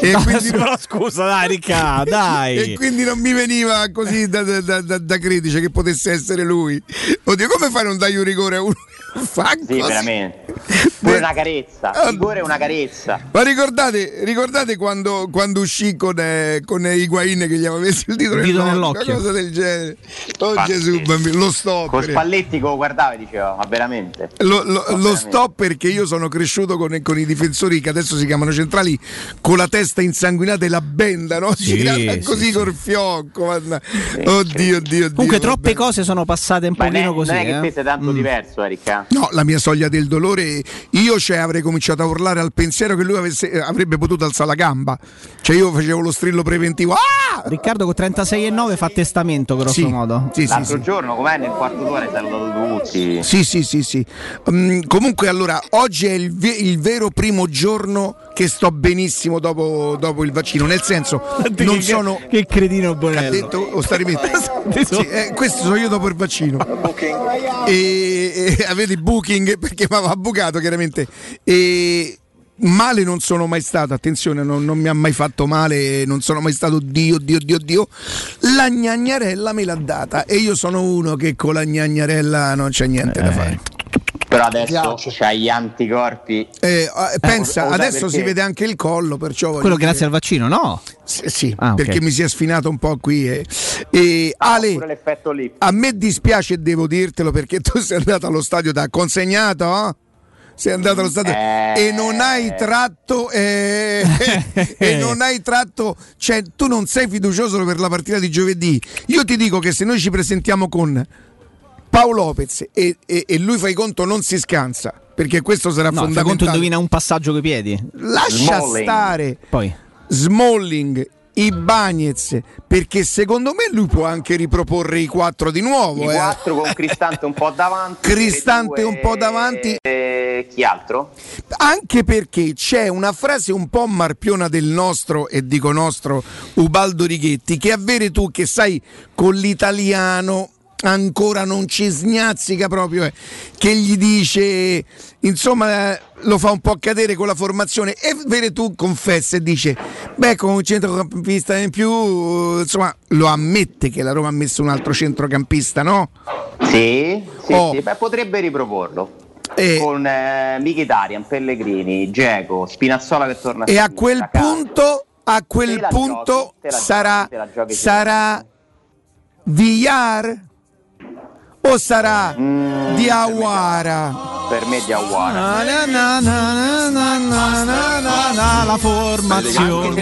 S3: E
S4: No,
S3: quindi,
S4: però scusa, dai, Ricca, dai.
S3: e quindi non mi veniva così da, da, da, da, da credice che potesse essere lui. Oddio, come fai a non dargli un rigore a uno? Fa
S19: Sì,
S3: così?
S19: veramente. Pure una carezza. Il rigore è una carezza.
S3: Ma ricordate, ricordate quando, quando uscì con, eh, con Higuain che gli aveva messo il dito,
S4: Il dito
S3: nell'occhio, una cosa del genere. Oh
S19: Pazzesco.
S3: Gesù, bambino, lo stop.
S19: Con Spalletti che lo guardava e diceva, ma veramente?
S3: Lo, lo- lo
S19: veramente.
S3: stop perché io sono cresciuto con, con i difensori che adesso si chiamano centrali con la testa insanguinata e la benda, no?
S4: Sì,
S3: così
S4: sì.
S3: col fiocco. Oddio, oddio, oddio.
S4: Comunque troppe
S3: vabbè.
S4: cose sono passate un
S19: Ma
S4: pochino
S19: è,
S4: così.
S19: non è che
S4: eh.
S19: te sei tanto
S3: Mm.
S19: diverso, Erika.
S3: No, la mia soglia del dolore, io cioè, avrei cominciato a urlare al pensiero che lui avesse- eh, avrebbe potuto alzare la gamba. Cioè io facevo lo strillo preventivo. Ah!
S4: Riccardo con 36 e 9 fa testamento, grosso
S3: Sì,
S4: modo.
S3: sì,
S19: L'altro
S3: sì.
S19: giorno, com'è nel quarto d'ora, hai salutato tutti.
S3: Sì, sì, sì, sì. Mm, comunque, allora, oggi è il, ve- il vero primo giorno che sto benissimo dopo, dopo il vaccino. Nel senso, non
S4: che,
S3: sono.
S4: Che cretino
S3: Ha
S4: Bonello.
S3: detto o sta rimettendo? Sì, eh, questo sono io dopo il vaccino. E, e avete booking perché mi aveva bucato chiaramente. E male non sono mai stato, attenzione, non, non mi ha mai fatto male, non sono mai stato Dio, Dio, Dio, Dio. La gnagnarella me l'ha data e io sono uno che con la gnagnarella non c'è niente da fare.
S19: Però adesso c'hai gli anticorpi.
S3: Eh, eh, pensa,
S19: lo sai
S3: adesso si vede anche il collo, perciò
S4: Quello
S3: dire-
S4: grazie al vaccino, no?
S3: Sì, sì,
S4: Ah,
S3: perché mi si è sfinato un po' qui. E, e Ale,
S19: l'effetto lì.
S3: a me dispiace, devo dirtelo, perché tu sei andato allo stadio da consegnato, eh? sei andato allo stadio
S19: Eh.
S3: e non hai tratto, eh, e non hai tratto, cioè tu non sei fiducioso per la partita di giovedì. Io ti dico che se noi ci presentiamo con Paolo Lopez e, e- e lui fai conto non si scansa, perché questo sarà
S4: No, fai conto
S3: fondamentale.
S4: indovina un passaggio coi piedi.
S3: Lascia
S19: Smalling.
S3: stare
S4: Poi.
S3: Smalling, Ibagnez, perché secondo me lui può anche riproporre i quattro di nuovo.
S19: I
S3: eh.
S19: quattro con Cristante un po' davanti.
S3: Cristante
S19: due-
S3: un po' davanti.
S19: E chi altro?
S3: Anche perché c'è una frase un po' marpiona del nostro, e dico nostro, Ubaldo Righetti, che avere tu che sai con l'italiano ancora non ci sgnazzica proprio, eh, che gli dice, insomma, lo fa un po' cadere con la formazione e vere tu confessa e dice, beh con un centrocampista in più, insomma, lo ammette che la Roma ha messo un altro centrocampista, no?
S19: Sì, sì,
S3: Oh.
S19: sì. Beh, potrebbe riproporlo.
S3: E-
S19: Con eh, Mkhitaryan, Pellegrini, Geco, Spinazzola che torna
S3: E a quel punto, a quel punto
S19: giochi,
S3: sarà,
S19: giochi,
S3: sarà Villar o sarà
S19: mm,
S3: di Awara?
S19: Per me di
S4: Awara. Na, na, na, la formazione.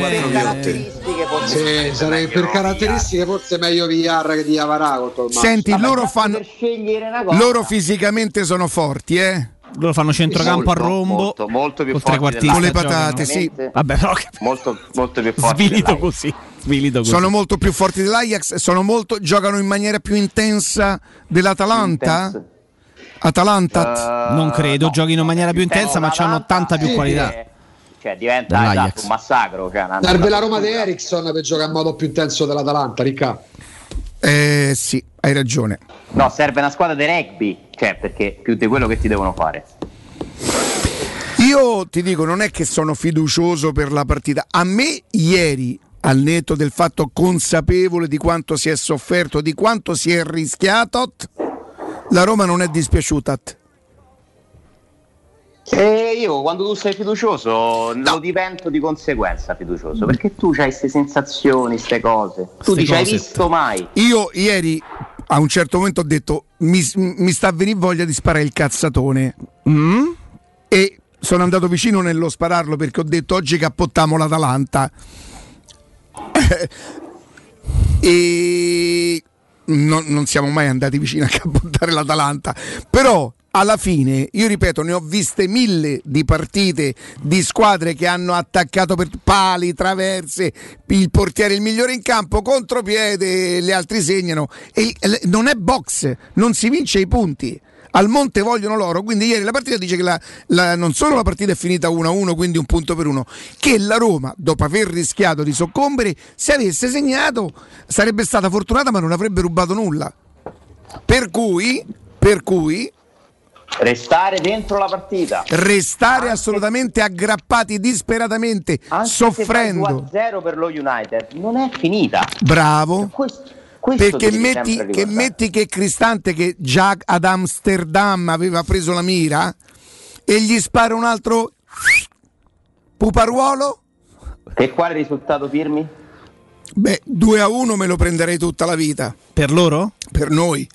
S5: Sì, per caratteristiche forse meglio VR che di Avarà.
S3: Senti, loro fanno loro fisicamente sono forti, eh?
S4: Loro fanno centrocampo a
S19: Molto,
S4: rombo.
S19: molto, molto più
S4: trequartista
S3: Con le patate, sì.
S4: Vabbè, però che
S19: Molto, molto più forti.
S4: svilito così. Svilito così.
S3: Sono molto più forti dell'Ajax, sono molto, giocano in maniera più intensa dell'Atalanta?
S19: Intense.
S3: Atalanta?
S19: Eh,
S4: Non credo, giochino in maniera più intensa, ma hanno
S19: l'Atalanta
S4: tanta più
S19: è-
S4: qualità.
S19: Cioè, diventa esatto, un massacro. Cioè,
S5: Serve la Roma di. Ericsson per giocare in modo più intenso dell'Atalanta, Ricca.
S3: Eh sì, hai ragione.
S19: No, serve una squadra di rugby. Cioè, perché più di quello che ti devono fare.
S3: Io ti dico, non è che sono fiducioso per la partita. A me ieri, al netto del fatto consapevole di quanto si è sofferto, di quanto si è rischiato, la Roma non è dispiaciuta.
S19: E io quando tu sei fiducioso lo divento di conseguenza fiducioso perché tu hai queste sensazioni, queste cose. Tu dici hai visto mai?
S3: Io ieri a un certo momento ho detto mi, mi sta a venire voglia di sparare il cazzatone
S4: Mm?
S3: e sono andato vicino nello spararlo perché ho detto oggi cappottiamo l'Atalanta e non, non siamo mai andati vicino a cappottare l'Atalanta però alla fine io ripeto ne ho viste mille di partite di squadre che hanno attaccato per pali, traverse il portiere il migliore in campo contropiede gli altri segnano. E non è box non si vince i punti. Al Monte vogliono l'oro, quindi ieri la partita dice che la- la- non solo la partita è finita 1-1, quindi un punto per uno, che la Roma, dopo aver rischiato di soccombere, se avesse segnato sarebbe stata fortunata ma non avrebbe rubato nulla. Per cui, per cui
S19: Restare dentro la partita.
S3: restare assolutamente aggrappati disperatamente,
S19: Anche
S3: soffrendo.
S19: 2-0 per lo United non è finita.
S3: Bravo.
S19: questo
S3: Perché metti che, metti che Cristante, che già ad Amsterdam aveva preso la mira, e gli spara un altro puparuolo,
S19: E quale risultato firmi?
S3: beh, 2 a 1 me lo prenderei tutta la vita.
S4: Per loro?
S3: Per noi.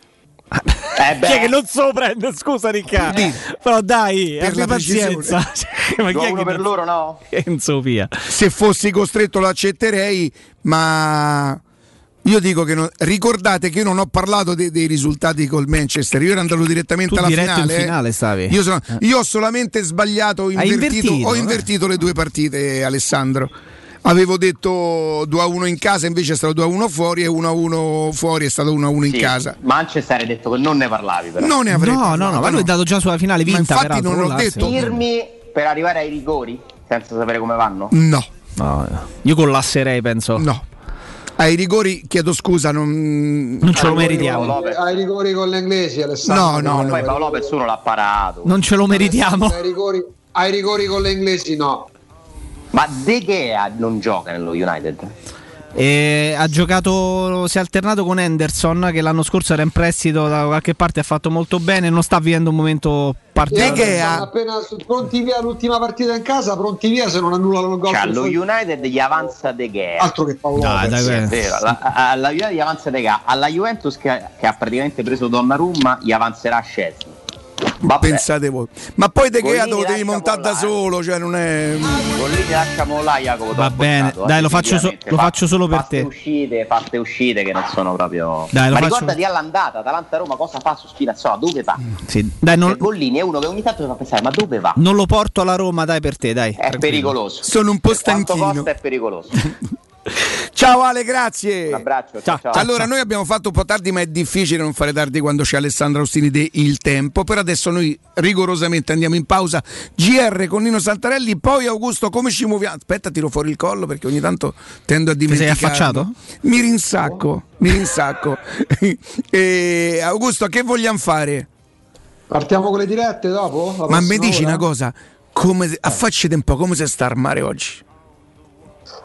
S19: Eh
S4: Chi è che non se lo prende? Scusa, Riccardo. Però dai,
S3: Per
S4: abbi
S3: la
S4: pazienza. Ma chi è che
S19: per loro no?
S4: Enzo via.
S3: Se fossi costretto lo accetterei, ma io dico che non- ricordate che io non ho parlato de- dei risultati col Manchester, io ero andato direttamente
S4: Tu
S3: alla finale.
S4: in
S3: eh.
S4: finale stavi.
S3: Io, sono- io ho solamente sbagliato, invertito,
S4: invertito,
S3: ho
S4: eh.
S3: invertito le due partite, Alessandro. Avevo detto 2 a 1 in casa, invece è stato 2 a 1 fuori e 1 a 1 fuori è stato 1 a 1 in
S19: Sì,
S3: casa.
S19: Manchester hai detto che non ne parlavi però.
S3: Non ne avrei
S4: No, no,
S3: parlato,
S4: no, ma lui è dato già sulla finale vinta.
S3: infatti
S4: peraltro,
S3: non l'ho detto.
S19: Firmi per arrivare ai rigori senza sapere come vanno?
S3: No.
S4: No, io collasserei, penso.
S3: No. Ai rigori chiedo scusa, non,
S4: Non ce lo meritiamo.
S6: Ai rigori con le inglesi, Alessandro.
S3: No, no, no.
S19: Poi Paolo Lopez uno l'ha parato.
S4: Non ce lo meritiamo.
S6: Ai rigori, ai rigori con le inglesi, no.
S19: Ma De Gea non gioca nello United?
S4: E ha giocato, si è alternato con Henderson che l'anno scorso era in prestito da qualche parte, ha fatto molto bene, non sta vivendo un momento particolare.
S6: Appena pronti via l'ultima partita in casa, pronti via se non annullano il gol.
S19: Cioè, allo
S6: fuori-
S19: United gli avanza De Gea.
S6: Altro che Paolo
S4: Dai,
S6: Lopez.
S19: Sì, è vero. Alla, alla Juventus gli avanza De Gea. Alla Juventus che, che ha praticamente preso Donnarumma gli avanzerà Scesni. Vabbè,
S3: Pensate voi. Ma poi De Gea lo devi
S19: lascia
S3: montare da solo, cioè non è.
S19: Gollini lasciamo là Jacopo.
S4: Va bene, dai,
S19: eh,
S4: lo faccio so- lo
S19: Fa-
S4: faccio solo per
S19: fatte
S4: te.
S19: uscite, fatte uscite che non sono proprio.
S4: Dai, lo
S19: Ma
S4: faccio-
S19: ricordati all'andata, Atalanta-Roma cosa fa su Spinazzola? Dove va?
S4: Sì, dai, non,
S19: Perché Gollini è uno che ogni tanto mi fa pensare, ma dove va?
S4: non lo porto alla Roma, dai per te, dai.
S19: È pericoloso.
S3: Sono un po'
S19: quanto
S3: stanchino.
S19: costa è pericoloso.
S3: Ciao Ale, grazie.
S19: Un abbraccio, ciao, ciao.
S3: Allora, noi abbiamo fatto un po' tardi, ma è difficile non fare tardi quando c'è Alessandro Austini di Il Tempo. Per adesso noi rigorosamente andiamo in pausa. GR con Nino Santarelli, poi Augusto, come ci muoviamo? Aspetta, tiro fuori il collo perché ogni tanto tendo a
S4: sei
S3: dimenticare.
S4: affacciato?
S3: Mi rinsacco, mi rinsacco. e, Augusto, che vogliamo fare?
S6: Partiamo con le dirette dopo?
S3: Ma mi dici
S6: ora?
S3: una cosa? Come, affacciate un po', come si sta al mare oggi?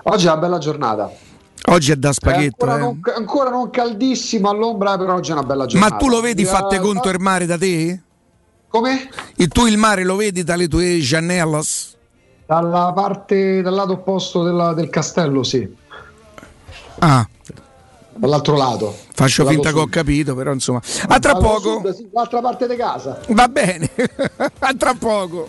S6: Oggi è una bella giornata.
S3: Oggi è da
S6: È
S3: spaghetto,
S6: ancora,
S3: eh.
S6: non, ancora non caldissimo all'ombra, però oggi è una bella giornata.
S3: Ma tu lo vedi
S6: Eh,
S3: fatte conto il mare da te?
S6: Come?
S3: E tu il mare lo vedi dalle tue Janellas?
S6: Dalla parte, dal lato opposto della- del castello, sì.
S3: Ah,
S6: Dall'altro lato.
S3: faccio finta
S6: lato
S3: che ho
S6: sud.
S3: capito, però insomma. A tra poco.
S6: sud, sì, l'altra parte di casa.
S3: Va bene. A tra poco.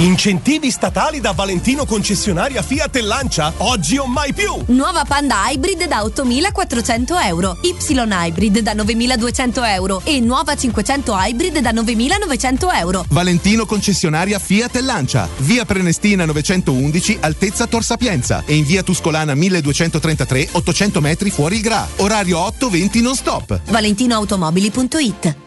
S30: Incentivi statali da Valentino concessionaria Fiat e Lancia? Oggi o mai più!
S15: Nuova Panda Hybrid da 8.400 euro, Y Hybrid da 9.200 euro e nuova 500 Hybrid da 9.900 euro.
S31: Valentino concessionaria Fiat e Lancia, via Prenestina 911, altezza Tor Sapienza e in via Tuscolana 1233, 800 metri fuori il Gra. Orario 8-20 non stop.
S15: ValentinoAutomobili.it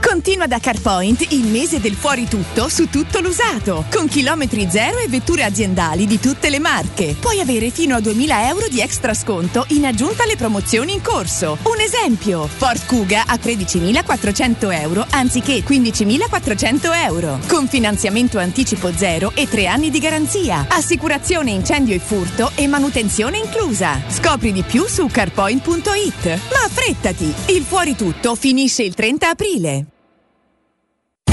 S10: Continua da CarPoint il mese del fuori tutto su tutto l'usato, con chilometri zero e vetture aziendali di tutte le marche. Puoi avere fino a 2000 euro di extra sconto in aggiunta alle promozioni in corso. Un esempio, Ford Kuga a 13.400 euro anziché 15.400 euro, con finanziamento anticipo zero e 3 anni di garanzia, assicurazione incendio e furto e manutenzione inclusa. Scopri di più su carpoint.it. Ma affrettati, il fuori tutto finisce il 30 aprile.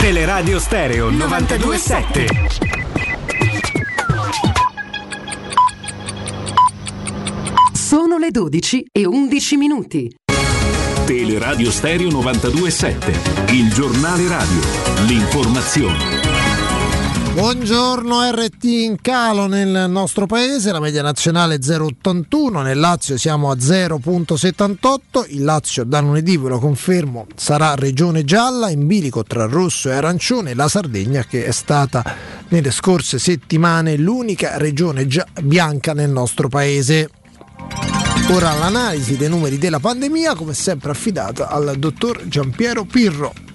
S32: Teleradio Stereo 927.
S33: Sono le 12 e 11 minuti.
S34: Teleradio Stereo 927, il giornale radio, l'informazione.
S17: Buongiorno RT in calo nel nostro paese, la media nazionale è 0,81, nel Lazio siamo a 0,78, il Lazio da lunedì ve lo confermo sarà regione gialla in bilico tra rosso e arancione, la Sardegna che è stata nelle scorse settimane l'unica regione bianca nel nostro paese. Ora l'analisi dei numeri della pandemia come sempre affidata al dottor Giampiero Pirro.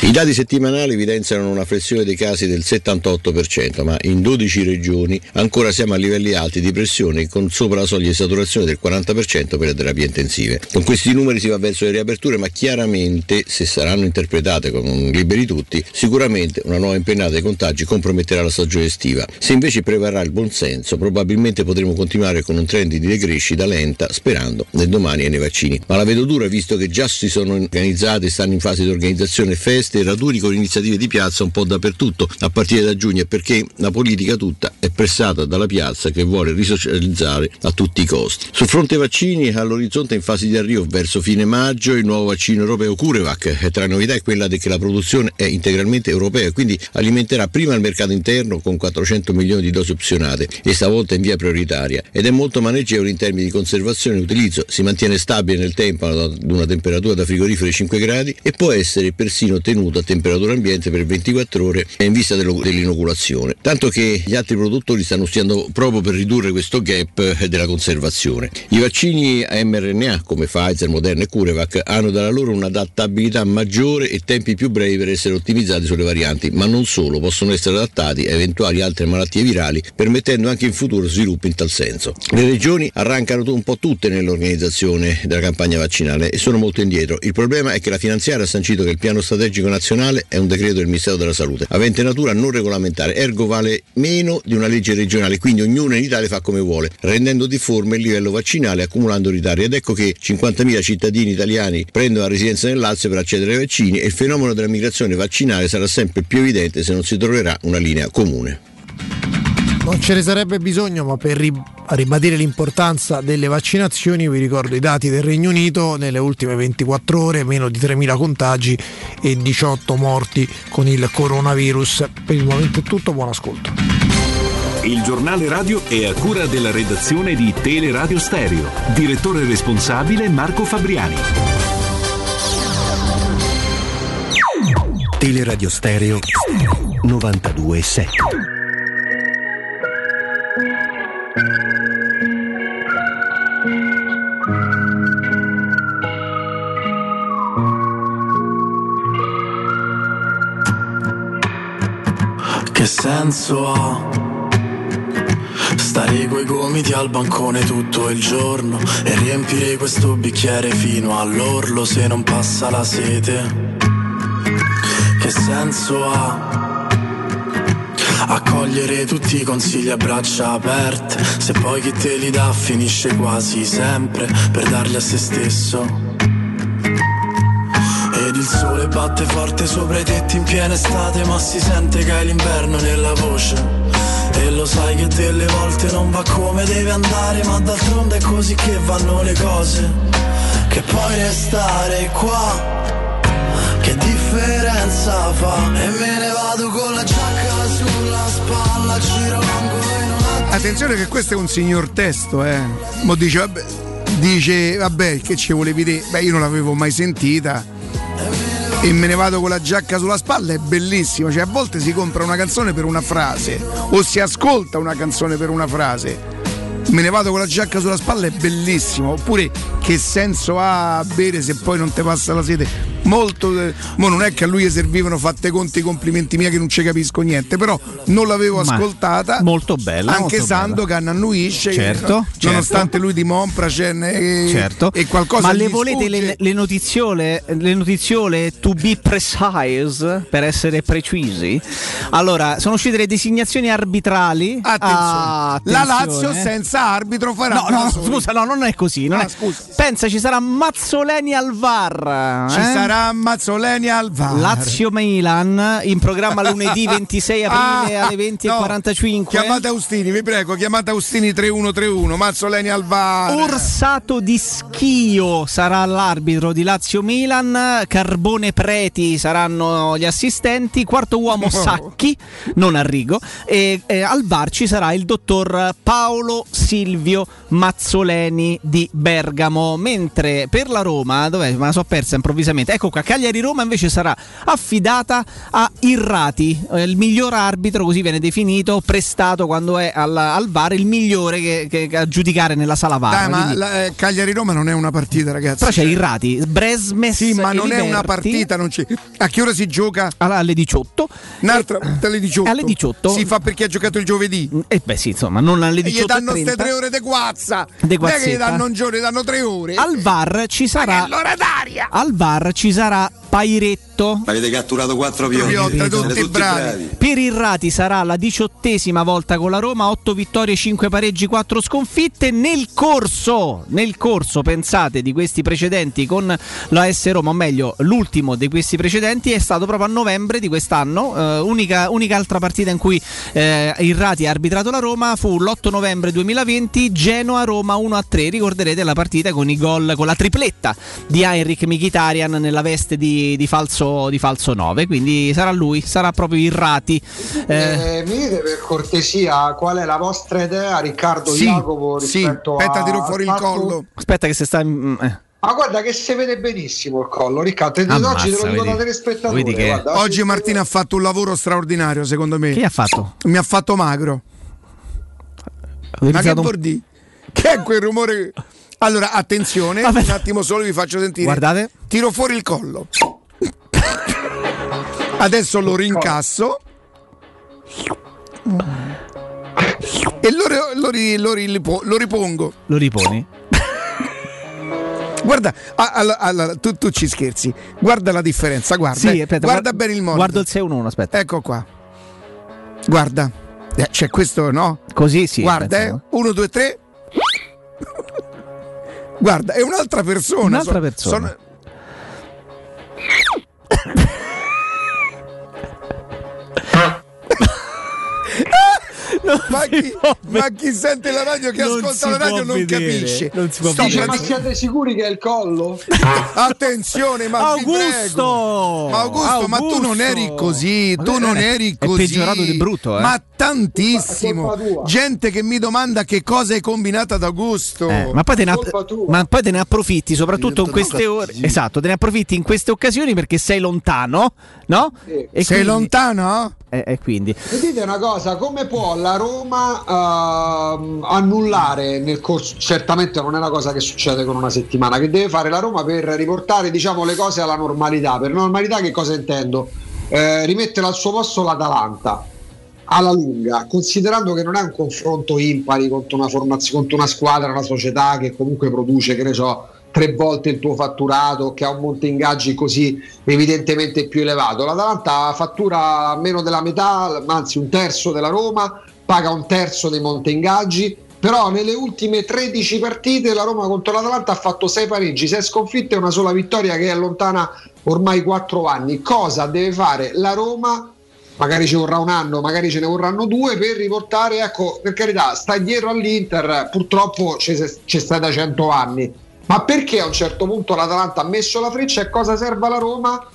S35: I dati settimanali evidenziano una flessione dei casi del 78%, ma in 12 regioni ancora siamo a livelli alti di pressione con sopra la soglia di saturazione del 40% per le terapie intensive. Con questi numeri si va verso le riaperture, ma chiaramente se saranno interpretate con liberi tutti, sicuramente una nuova impennata dei contagi comprometterà la stagione estiva. Se invece prevarrà il buonsenso, probabilmente potremo continuare con un trend di decrescita lenta, sperando nel domani e nei vaccini. Ma la vedo dura visto che già si sono organizzate e stanno in fase di organizzazione feste raduni con iniziative di piazza un po' dappertutto a partire da giugno perché la politica tutta è pressata dalla piazza che vuole risocializzare a tutti i costi. Sul fronte vaccini all'orizzonte in fase di arrivo verso fine maggio il nuovo vaccino europeo Curevac tra le novità è quella che la produzione è integralmente europea quindi alimenterà prima il mercato interno con 400 milioni di dosi opzionate e stavolta in via prioritaria ed è molto maneggevole in termini di conservazione e utilizzo, si mantiene stabile nel tempo ad una temperatura da frigorifero di 5 gradi e può essere persino tenuto a temperatura ambiente per 24 ore in vista dell'inoculazione, tanto che gli altri produttori stanno studiando proprio per ridurre questo gap eh, della conservazione. I vaccini a mRNA come Pfizer, Moderna e CureVac hanno dalla loro un'adattabilità maggiore e tempi più brevi per essere ottimizzati sulle varianti, ma non solo, possono essere adattati a eventuali altre malattie virali, permettendo anche in futuro sviluppi in tal senso. Le regioni arrancano un po' tutte nell'organizzazione della campagna vaccinale e sono molto indietro. Il problema è che la finanziaria ha sancito che il piano strategico nazionale è un decreto del Ministero della Salute, avente natura non regolamentare, ergo vale meno di una legge regionale, quindi ognuno in Italia fa come vuole, rendendo difforme il livello vaccinale accumulando ritardi. Ed ecco che 50.000 cittadini italiani prendono la residenza nel Lazio per accedere ai vaccini e il fenomeno della migrazione vaccinale sarà sempre più evidente se non si troverà una linea comune.
S17: Non ce ne sarebbe bisogno, ma per ri- ribadire l'importanza delle vaccinazioni vi ricordo i dati del Regno Unito nelle ultime 24 ore, meno di 3.000 contagi e 18 morti con il coronavirus. Per il momento è tutto, buon ascolto.
S23: Il giornale radio è a cura della redazione di Teleradio Stereo. Direttore responsabile Marco Fabriani.
S36: Teleradio Stereo 92.7
S37: Che senso ha? Stare coi gomiti al bancone tutto il giorno e riempire questo bicchiere fino all'orlo se non passa la sete. Che senso ha? Accogliere tutti i consigli a braccia aperte, se poi chi te li dà finisce quasi sempre per darli a se stesso. Ed il sole batte forte sopra i tetti in piena estate Ma si sente che hai l'inverno nella voce. E lo sai che delle volte non va come deve andare Ma d'altronde è così che vanno le cose. Che puoi restare qua Che differenza fa? E me ne vado con la giacca
S3: Attenzione che questo è un signor testo, eh. Mo dice, vabbè, dice, vabbè, che ci volevi dire? Beh, io non l'avevo mai sentita. E me ne vado con la giacca sulla spalla, è bellissimo. Cioè, a volte si compra una canzone per una frase, o si ascolta una canzone per una frase. Me ne vado con la giacca sulla spalla, è bellissimo. Oppure che senso ha bere se poi non ti passa la sete? Molto. eh, mo non è che a lui servivano fatte conti i complimenti miei che non ci capisco niente, però non l'avevo
S4: Ma
S3: ascoltata.
S4: molto bella,
S3: Anche
S4: molto
S3: Sandokan annuisce. che,
S4: Certo, certo.
S3: Nonostante lui di Monpracen e,
S4: Certo.
S3: e qualcosa
S4: Ma le volete le, le notiziole, le notiziole to be precise, per essere precisi? Allora, sono uscite le designazioni arbitrali.
S3: Attenzione.
S4: Ah,
S3: La
S4: attenzione.
S3: Lazio senza arbitro farà
S4: No, no, no, scusa, no, non è così. non
S3: Ah,
S4: è-. Pensa, ci sarà Mazzoleni al VAR.
S3: Ci
S4: eh?
S3: sarà Mazzoleni al VAR.
S4: Lazio Milan in programma lunedì 26 aprile
S3: Ah,
S4: alle 20.45.
S3: no. Chiamate Austini, vi prego, chiamate Austini 3131, Mazzoleni al VAR.
S4: Orsato di Schio sarà l'arbitro di Lazio Milan, Carbone Preti saranno gli assistenti, quarto uomo Sacchi, non Arrigo, e, e al VAR ci sarà il dottor Paolo Silvio Mazzoleni di Bergamo, mentre per la Roma, dov'è? Me la so persa improvvisamente, ecco qua, Cagliari Roma invece sarà affidata a Irrati, eh, il miglior arbitro, così viene definito, prestato quando è al, al VAR, il migliore che, che- che a giudicare nella sala VAR.
S3: Dai, ma
S4: quindi-
S3: la- eh, Cagliari-Roma non è una partita, ragazzi.
S4: però c'è Irrati, Bresmes
S3: Sì, ma
S4: e
S3: non è una
S4: Liberti.
S3: partita. non c'è- A che ora si gioca?
S4: alle 18.
S3: Un'altra volta alle 18.
S4: Alle 18.
S3: Si fa perché ha giocato il giovedì.
S4: E beh sì, insomma, non alle
S3: E gli
S4: 18.
S3: danno queste tre ore di guazza.
S4: De
S3: Non è che gli danno un giorno, gli danno tre ore.
S4: Al VAR ci sarà
S3: l'ora d'aria.
S4: Al VAR ci sarà 皿 Pairetto.
S38: Avete catturato quattro piotti.
S3: Piotta,
S38: Siete
S3: tutti
S38: tutti
S3: bravi.
S38: bravi.
S4: Per il Rati sarà la diciottesima volta con la Roma, 8 vittorie, 5 pareggi, 4 sconfitte. Nel corso, nel corso, pensate, di questi precedenti con la S Roma, o meglio, l'ultimo di questi precedenti è stato proprio a novembre di quest'anno. Eh, unica, unica altra partita in cui eh, il Rati ha arbitrato la Roma fu l'8 novembre 2020, Genoa-Roma 1-3. Ricorderete la partita con i gol, con la tripletta di Heinrich Mkhitaryan nella veste di, di falso, di falso 9. Quindi sarà lui, sarà proprio il Rati. Eh,
S6: Eh, mi dite per cortesia qual è la vostra idea, Riccardo
S3: Sì,
S6: Jacopo,
S3: sì,
S6: rispetto
S3: aspetta,
S6: a
S3: tiro fuori il collo.
S4: aspetta che se sta... mm, eh.
S6: Ma guarda che si vede benissimo il collo, Riccardo.
S3: Ammazza,
S6: oggi te lo dico da telespettatore.
S3: che-
S6: guarda,
S3: Oggi Martina ha fatto un lavoro straordinario, secondo me.
S4: Che ha fatto?
S3: Mi ha fatto magro. Ma che
S4: un-
S3: dire? Che è quel rumore? Allora, attenzione,
S4: Vabbè.
S3: un attimo solo vi faccio sentire.
S4: Guardate.
S3: Tiro fuori il collo. Adesso lo rincasso. E lo, lo lo lo ripongo.
S4: Lo riponi?
S3: Guarda, allora, allora, tu, tu ci scherzi. Guarda la differenza, guarda.
S4: Sì, aspetta,
S3: guarda
S4: guarda-
S3: bene il modo.
S4: Guardo il 6-1-1, aspetta.
S3: Ecco qua. Guarda. Eh, C'è questo, no?
S4: Così sì.
S3: Guarda,
S4: penso,
S3: eh. Uno, due, tre. Guarda, è un'altra persona.
S4: Un'altra
S3: So-
S4: persona.
S3: sono- ma, chi, ma chi sente la radio, che
S6: Non
S3: ascolta la radio non
S6: vedere,
S3: capisce.
S6: non si può
S3: Sto
S6: ma siete sicuri che è il collo?
S3: Attenzione, ma vi prego. Ma Augusto, ma tu non eri così, tu non eri
S4: è
S3: così.
S4: peggiorato di brutto, eh.
S3: Ma tantissimo. Gente che mi domanda che cosa hai combinato ad Augusto.
S4: Eh, ma, poi te ne app- ma poi te ne approfitti, soprattutto in queste ore. Esatto, te ne approfitti in queste occasioni perché sei lontano, no?
S6: Sì.
S4: E
S3: Sei
S4: quindi-
S3: lontano?
S4: E, e quindi.
S6: Mi dite una cosa, come può la Roma ehm, annullare nel corso, certamente non è una cosa che succede con una settimana, che deve fare la Roma per riportare diciamo, le cose alla normalità. Per normalità che cosa intendo? Eh, rimettere al suo posto l'Atalanta alla lunga, considerando che non è un confronto impari contro una, formazio- contro una squadra, una società che comunque produce, che ne so, tre volte il tuo fatturato, che ha un monte ingaggi così evidentemente più elevato. L'Atalanta fattura meno della metà, anzi un terzo della Roma, paga un terzo dei monte ingaggi. Però nelle ultime 13 partite la Roma contro l'Atalanta ha fatto 6 pareggi, 6 sconfitte e una sola vittoria che è lontana ormai 4 anni. Cosa deve fare la Roma magari ci vorrà un anno, magari ce ne vorranno due per riportare, ecco, per carità, sta dietro all'Inter, purtroppo ci ci sta da 100 anni, ma perché a un certo punto l'Atalanta ha messo la freccia e cosa serve alla Roma?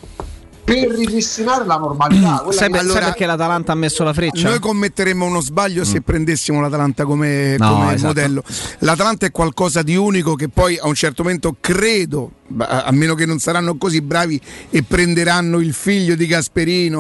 S6: Per ripristinare la normalità. quella
S4: Sai,
S6: che-
S4: sai perché l'Atalanta ha messo la freccia?
S3: Noi commetteremmo uno sbaglio se prendessimo l'Atalanta come,
S4: No,
S3: come
S4: esatto.
S3: modello. L'Atalanta è qualcosa di unico che poi a un certo momento credo, a meno che non saranno così bravi e prenderanno il figlio di Gasperino,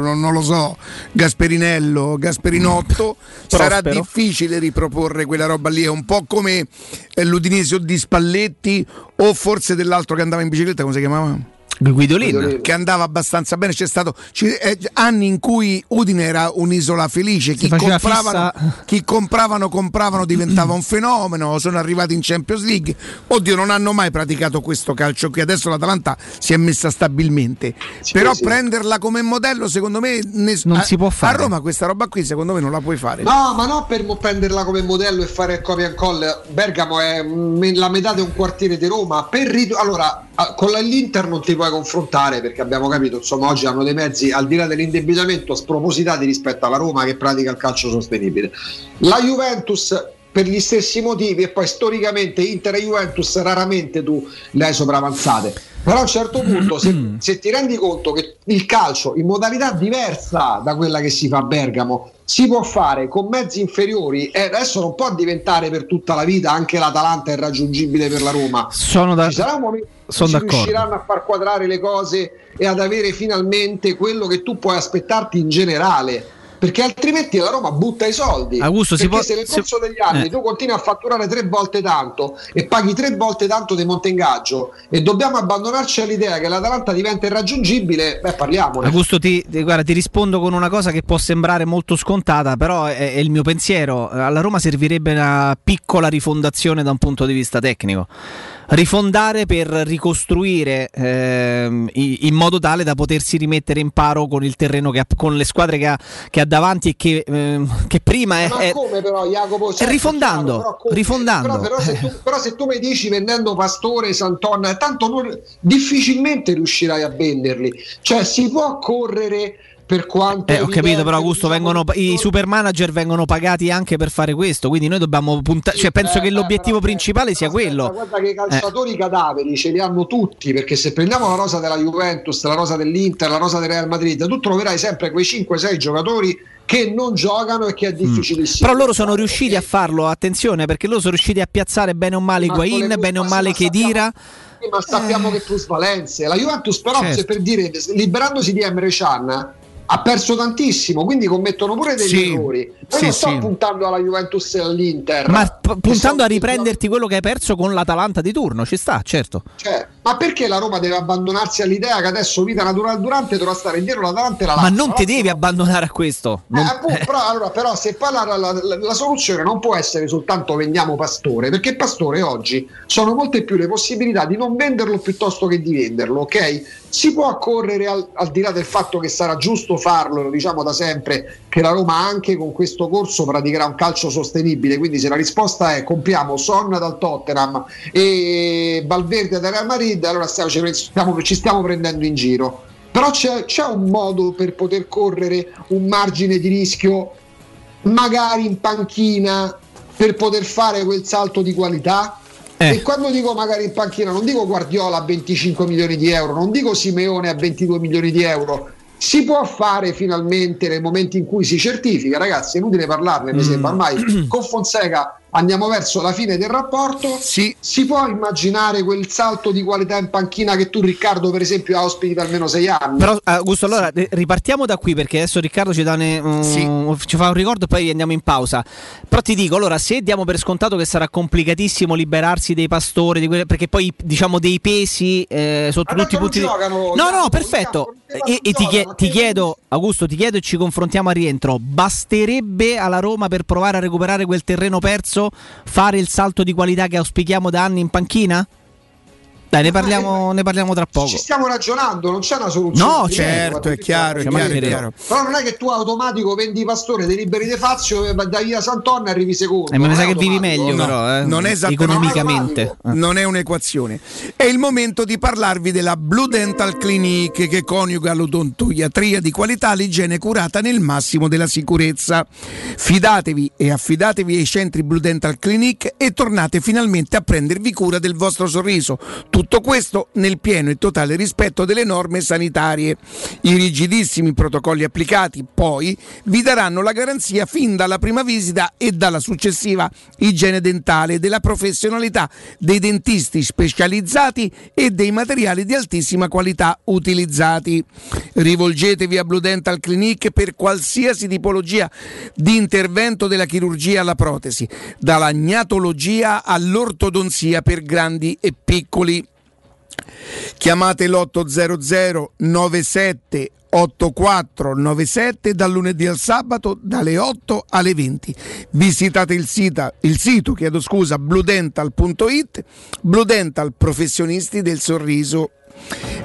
S3: non, non lo so, Gasperinello, Gasperinotto, sarà
S4: Prospero.
S3: difficile riproporre quella roba lì. È un po' come eh, l'Udinese o di Spalletti o forse dell'altro che andava in bicicletta, come si chiamava?
S4: Guidolin.
S3: che andava abbastanza bene. C'è stato eh, anni in cui Udine era un'isola felice. Chi compravano, chi compravano, compravano, diventava un fenomeno. Sono arrivati in Champions League. Oddio, non hanno mai praticato questo calcio qui. Adesso l'Atalanta si è messa stabilmente. Però
S6: sì.
S3: prenderla come modello, secondo me, ness-
S4: Non
S3: a,
S4: si può fare.
S3: A Roma questa roba qui, secondo me, non la puoi fare.
S6: No, ma non per prenderla come modello e fare copia and call. Bergamo è la metà di un quartiere di Roma. Per ridu- allora, con l'Inter non ti puoi confrontare perché abbiamo capito, insomma, oggi hanno dei mezzi al di là dell'indebitamento spropositati rispetto alla Roma che pratica il calcio sostenibile. La Juventus per gli stessi motivi e poi storicamente Inter e Juventus raramente tu le hai sopravanzate. Però a un certo punto se, se ti rendi conto che il calcio in modalità diversa da quella che si fa a Bergamo si può fare con mezzi inferiori e adesso non può diventare per tutta la vita anche l'Atalanta irraggiungibile per la Roma.
S4: Sono da-
S6: Ci sarà un momento
S4: sono
S6: si
S4: d'accordo.
S6: riusciranno a far quadrare le cose e ad avere finalmente quello che tu puoi aspettarti in generale. Perché altrimenti la Roma butta i soldi.
S4: Augusto, si può-
S6: se nel
S4: si-
S6: corso degli anni
S4: eh.
S6: tu continui a fatturare tre volte tanto e paghi tre volte tanto di monte ingaggio e dobbiamo abbandonarci all'idea che l'Atalanta diventa irraggiungibile, beh parliamone.
S4: Augusto, ti, ti- guarda, ti rispondo con una cosa che può sembrare molto scontata, però è, è il mio pensiero. Alla Roma servirebbe una piccola rifondazione da un punto di vista tecnico. Rifondare per ricostruire ehm, in modo tale da potersi rimettere in paro con il terreno che ha, con le squadre che ha, che ha davanti e che, ehm, che prima è, è-
S6: come però Jacopo? Certo,
S4: rifondando,
S6: chiaro, però come?
S4: rifondando.
S6: Però, però se tu, però se tu mi dici vendendo Pastore, Santonna, tanto non- difficilmente riuscirai a venderli. Cioè si può correre per quanto...
S4: Eh, ho capito, però Augusto,
S6: diciamo,
S4: vengono, i super manager vengono pagati anche per fare questo, quindi noi dobbiamo puntare, cioè penso
S6: eh,
S4: che
S6: eh,
S4: l'obiettivo
S6: però,
S4: principale sia quello.
S6: Guarda che i calciatori cadaveri ce li hanno tutti, perché se prendiamo la rosa della Juventus, la rosa dell'Inter, la rosa del Real Madrid, tu troverai sempre quei 5-6 giocatori che non giocano e che è difficilissimo.
S4: Però loro sono riusciti a farlo, attenzione, perché loro sono riusciti a piazzare bene o male
S6: le
S4: bene o
S6: ma
S4: male
S6: sì, ma sappiamo che plusvalenze. La Juventus, però,
S4: Certo.
S6: se per dire, liberandosi di Emre Can, ha perso tantissimo, quindi commettono pure degli
S3: Sì.
S6: errori. Poi
S3: Sì,
S6: non sto
S3: sì.
S6: puntando alla Juventus e all'Inter.
S4: Ma p- puntando a riprenderti quello che hai perso con l'Atalanta di turno, ci sta, certo.
S6: Cioè, ma perché la Roma deve abbandonarsi all'idea che adesso vita naturale durante dovrà stare indietro l'Atalanta e la
S4: Ma
S6: Lazio?
S4: non
S6: La
S4: ti devi abbandonare a questo.
S6: Eh,
S4: Non-
S6: appunto, però, allora, però se poi la, la- la- la soluzione non può essere soltanto vendiamo Pastore, perché Pastore oggi sono molte più le possibilità di non venderlo piuttosto che di venderlo, ok? Si può correre al, al di là del fatto che sarà giusto farlo, lo diciamo da sempre, che la Roma anche con questo corso praticherà un calcio sostenibile, quindi se la risposta è compriamo Son dal Tottenham e Valverde dal Real Madrid, allora stiamo- ci stiamo- ci stiamo prendendo in giro. Però c'è, c'è un modo per poter correre un margine di rischio magari in panchina per poter fare quel salto di qualità e quando dico magari in panchina non dico Guardiola a 25 milioni di euro non dico Simeone a 22 milioni di euro. Si può fare finalmente nel momento in cui si certifica ragazzi è inutile parlarne mi sembra ormai con Fonseca andiamo verso la fine del rapporto si può immaginare quel salto di qualità in panchina che tu Riccardo per esempio auspichi per almeno sei anni
S4: Però Augusto, allora eh, ripartiamo da qui perché adesso Riccardo ci, dà ne- un- ci fa un ricordo e poi andiamo in pausa. Però ti dico, allora, se diamo per scontato che sarà complicatissimo liberarsi dei pastori, di quelle- perché poi diciamo dei pesi eh, sotto tutti i punti di...
S6: giocano,
S4: No, no, perfetto. E, e ti, chie-
S6: giocano,
S4: ti chiedo, Augusto, ti chiedo e ci confrontiamo a rientro. Basterebbe alla Roma per provare a recuperare quel terreno perso fare il salto di qualità che auspichiamo da anni in panchina? Dai, ne parliamo, ne parliamo tra poco.
S6: ci stiamo ragionando non c'è una soluzione
S4: No,
S3: certo, è chiaro, è chiaro, è chiaro.
S6: però non è che tu automatico vendi Pastore ti liberi De Fazio e dai via Santonna e arrivi secondo
S4: E mi
S6: Non
S4: sa
S6: è
S4: che vivi meglio,
S3: No,
S4: però, eh,
S3: non è
S4: economicamente.
S3: Non è un'equazione. È il momento di parlarvi della Blue Dental Clinic che coniuga l'odontoiatria di qualità all'igiene curata nel massimo della sicurezza. Fidatevi e affidatevi ai centri Blue Dental Clinic e tornate finalmente a prendervi cura del vostro sorriso. Tutto questo nel pieno e totale rispetto delle norme sanitarie. I rigidissimi protocolli applicati poi vi daranno la garanzia fin dalla prima visita e dalla successiva igiene dentale della professionalità dei dentisti specializzati e dei materiali di altissima qualità utilizzati. Rivolgetevi a Blue Dental Clinic per qualsiasi tipologia di intervento della chirurgia alla protesi, dalla gnatologia all'ortodonzia per grandi e piccoli. Chiamate l'800 97 8497 dal lunedì al sabato dalle 8 alle 20. Visitate il, sita- il sito chiedo scusa, bludental.it, Blue Dental professionisti del sorriso.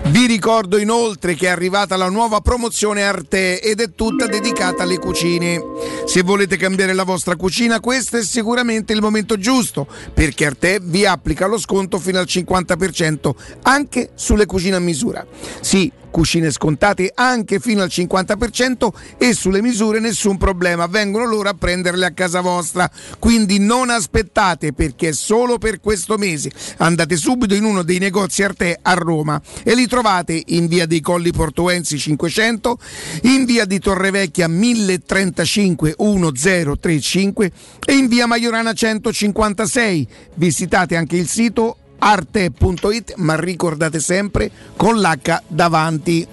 S3: Vi ricordo inoltre che è arrivata la nuova promozione Arte ed è tutta dedicata alle cucine. Se volete cambiare la vostra cucina, questo è sicuramente il momento giusto, perché Arte vi applica lo sconto fino al 50% anche sulle cucine a misura. Sì, cucine scontate anche fino al 50% e sulle misure nessun problema, vengono loro a prenderle a casa vostra. Quindi non aspettate perché è solo per questo mese. Andate subito in uno dei negozi Arte a Roma e li trovate in via dei Colli Portuensi 500, in via di Torrevecchia 1035 1035 e in via Maiorana 156. Visitate anche il sito arte.it, ma ricordate sempre con l'H davanti.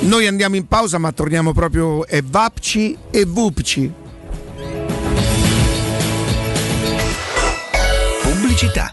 S3: Noi andiamo in pausa, ma torniamo proprio e Vapci e Vupci.
S39: Pubblicità.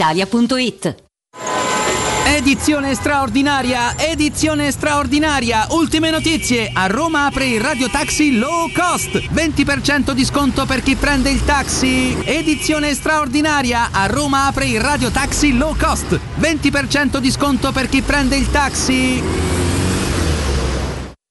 S15: brispalitalia.it.
S40: Edizione straordinaria, edizione straordinaria. Ultime notizie. A Roma apre il Radio Taxi Low Cost. 20% di sconto per chi prende il taxi. Edizione straordinaria. A Roma apre il Radio Taxi Low Cost. 20% di sconto per chi prende il taxi.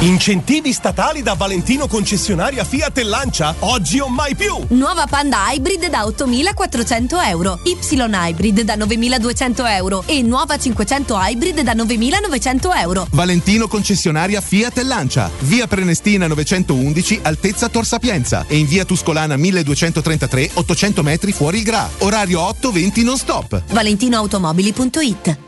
S41: Incentivi statali da Valentino concessionaria Fiat e Lancia? Oggi o mai più!
S42: Nuova Panda Hybrid da 8.400 euro, Y Hybrid da 9.200 euro e nuova 500 Hybrid da 9.900 euro.
S31: Valentino concessionaria Fiat e Lancia. Via Prenestina 911, altezza Tor Sapienza. E in via Tuscolana 1233, 800 metri fuori il Gra. Orario 8-20 non stop.
S42: ValentinoAutomobili.it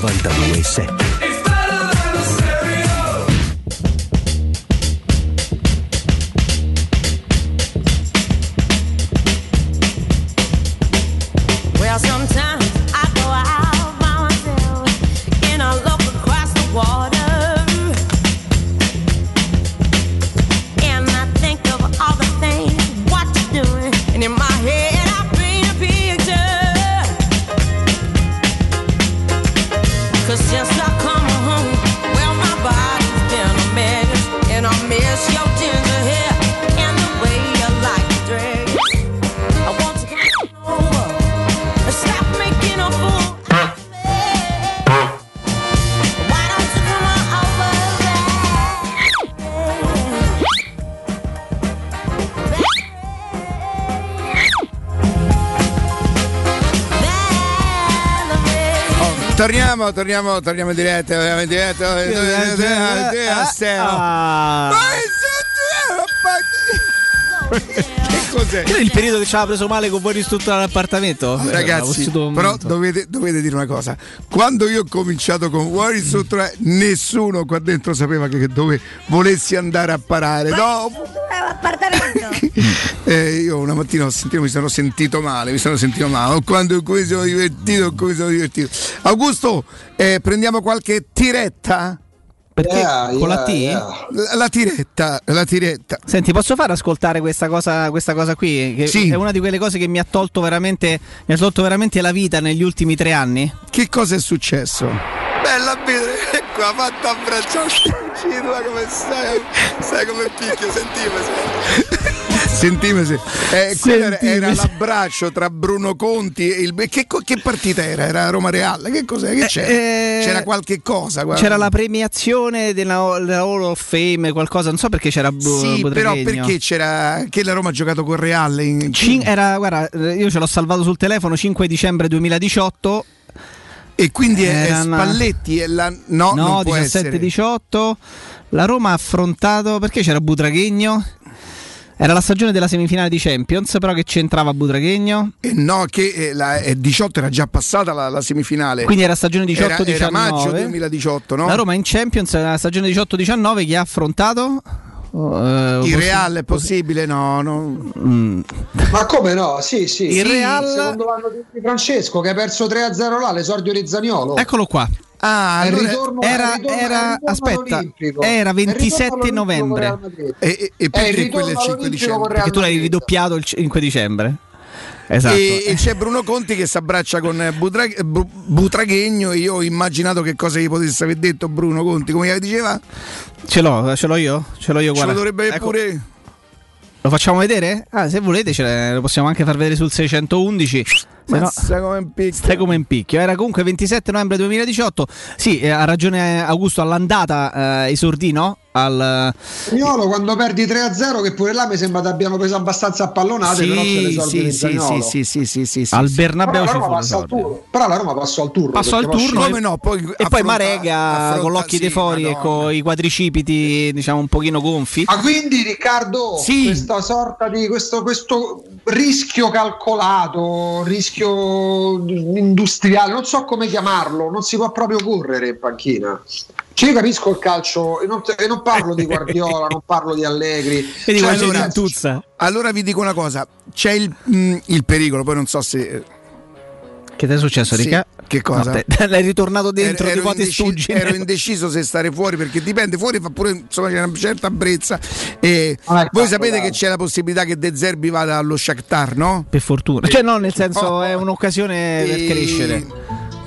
S36: 92.7
S3: Torniamo, torniamo, torniamo in diretta, torniamo in diretta.
S4: Ah.
S3: Che cos'è?
S4: È il periodo che ci aveva preso male con voi ristrutturare l'appartamento?
S3: Ragazzi,
S4: un
S3: però dovete, dovete dire una cosa: quando io ho cominciato con Vuoi ristrutturare, nessuno qua dentro sapeva che dove volessi andare a parare. No, Eh, io una mattina ho sentito, mi sono sentito male, mi sono sentito male. Oh, Quando come sono divertito, come sono divertito. Augusto, eh, prendiamo qualche tiretta?
S4: Perché
S6: Yeah,
S4: con la T?
S6: yeah,
S3: La, la tiretta, la tiretta.
S4: Senti, posso far ascoltare questa cosa, questa cosa qui? Che
S3: Sì.
S4: È una di quelle cose che mi ha tolto veramente, mi ha tolto veramente la vita negli ultimi tre anni.
S3: Che cosa è successo? Bella Beatrice, ecco, ha fatto abbracciare. Cidua come stai? Stai come picchio, sentimesi. Sentimesi. Eh, quello era, era
S4: Sentimesi.
S3: l'abbraccio tra Bruno Conti e il. Che, che partita era? Era Roma Real? Che cos'è? Che c'era?
S4: eh,
S3: c'era qualche cosa? guarda.
S4: C'era la premiazione della, della Hall of Fame, qualcosa, non so perché c'era Bu-
S3: Sì, però
S4: Butragueño.
S3: perché c'era. Che la Roma ha giocato con Real in.
S4: Cin- era, guarda, eh, io ce l'ho salvato sul telefono 5 dicembre 2018.
S3: E quindi è, è
S4: Era
S3: Spalletti e la. No,
S4: No,
S3: non può essere.
S4: 17-18. La Roma ha affrontato perché c'era Butraghegno. Era la stagione della semifinale di Champions, però che c'entrava Butraghegno.
S3: Eh, no, che eh, la eh, 18 era già passata la, la semifinale.
S4: Quindi era stagione
S3: Era-
S4: 18-19.
S3: Era, maggio 2018, no?
S4: La Roma in Champions era la stagione 18-19 che ha affrontato Eh,
S3: Real è possibile? No, no.
S4: Mm.
S6: Ma come no? Sì, sì.
S4: Il
S6: sì,
S4: Real-
S6: secondo l'anno di Francesco che ha perso 3-0 là, l'esordio di Zaniolo.
S4: Eccolo qua.
S3: Ah, allora-
S6: ritorno-
S4: Era,
S6: ritorno-
S4: era
S6: ritorno
S4: aspetta, era
S6: È il ritorno
S4: 27
S6: all'Olimpico con
S4: novembre.
S3: E, e- e
S6: il
S3: perché quello è il 5
S6: all'Olimpico
S3: dicembre?
S4: Perché tu l'hai ridoppiato il 5 dicembre. Esatto.
S3: E, e c'è Bruno Conti che si abbraccia con eh, Butra- eh, Bu- Butraghegno e io ho immaginato che cosa gli potesse aver detto Bruno Conti, come diceva?
S4: Ce l'ho, ce l'ho io? Ce l'ho io,
S3: Ce
S4: guarda.
S3: lo dovrebbe
S4: Ecco,
S3: pure...
S4: Lo facciamo vedere? Ah, se volete ce le- lo possiamo anche far vedere sul 611. Se no,
S3: come un picchio.
S4: stai come in picchio. Era comunque 27 novembre 2018. Sì, eh, ha ragione Augusto all'andata eh, esordì, no? Al,
S6: Zaniolo quando perdi 3-0 che pure là mi sembra che abbiano preso abbastanza appallonate però c'è
S3: Sì, sì, sì, sì, sì, sì, sì, sì,
S4: al
S3: sì.
S4: Bernabeu
S6: Però la al turno. Però la Roma passò al turno.
S4: Passò al turno
S3: Come no? Poi
S4: E poi Marega
S3: affronta-
S4: con l'occhi
S3: sì,
S4: dei fori e con i quadricipiti, diciamo, un pochino gonfi.
S6: Ma quindi Riccardo,
S3: Sì.
S6: questa sorta di questo, questo rischio calcolato, rischio industriale, non so come chiamarlo, non si può proprio correre in panchina. Cioè, io capisco il calcio, e non, e non parlo di Guardiola, non parlo di Allegri. Cioè, allora-.
S3: Allora vi dico una cosa, c'è il, mm, il pericolo, poi non so se...
S4: Che ti è successo,
S3: Sì,
S4: Ricca?
S3: che cosa?
S4: No, te- l'hai ritornato dentro
S3: ero, ero, indeci- ero indeciso se stare fuori perché dipende fuori fa pure insomma c'è una certa brezza e
S6: Ah,
S3: voi sapete
S6: dai.
S3: che c'è la possibilità che De Zerbi vada allo Shakhtar no?
S4: Per fortuna. Cioè, no, nel senso,
S3: No.
S4: è un'occasione per
S3: E-
S4: crescere.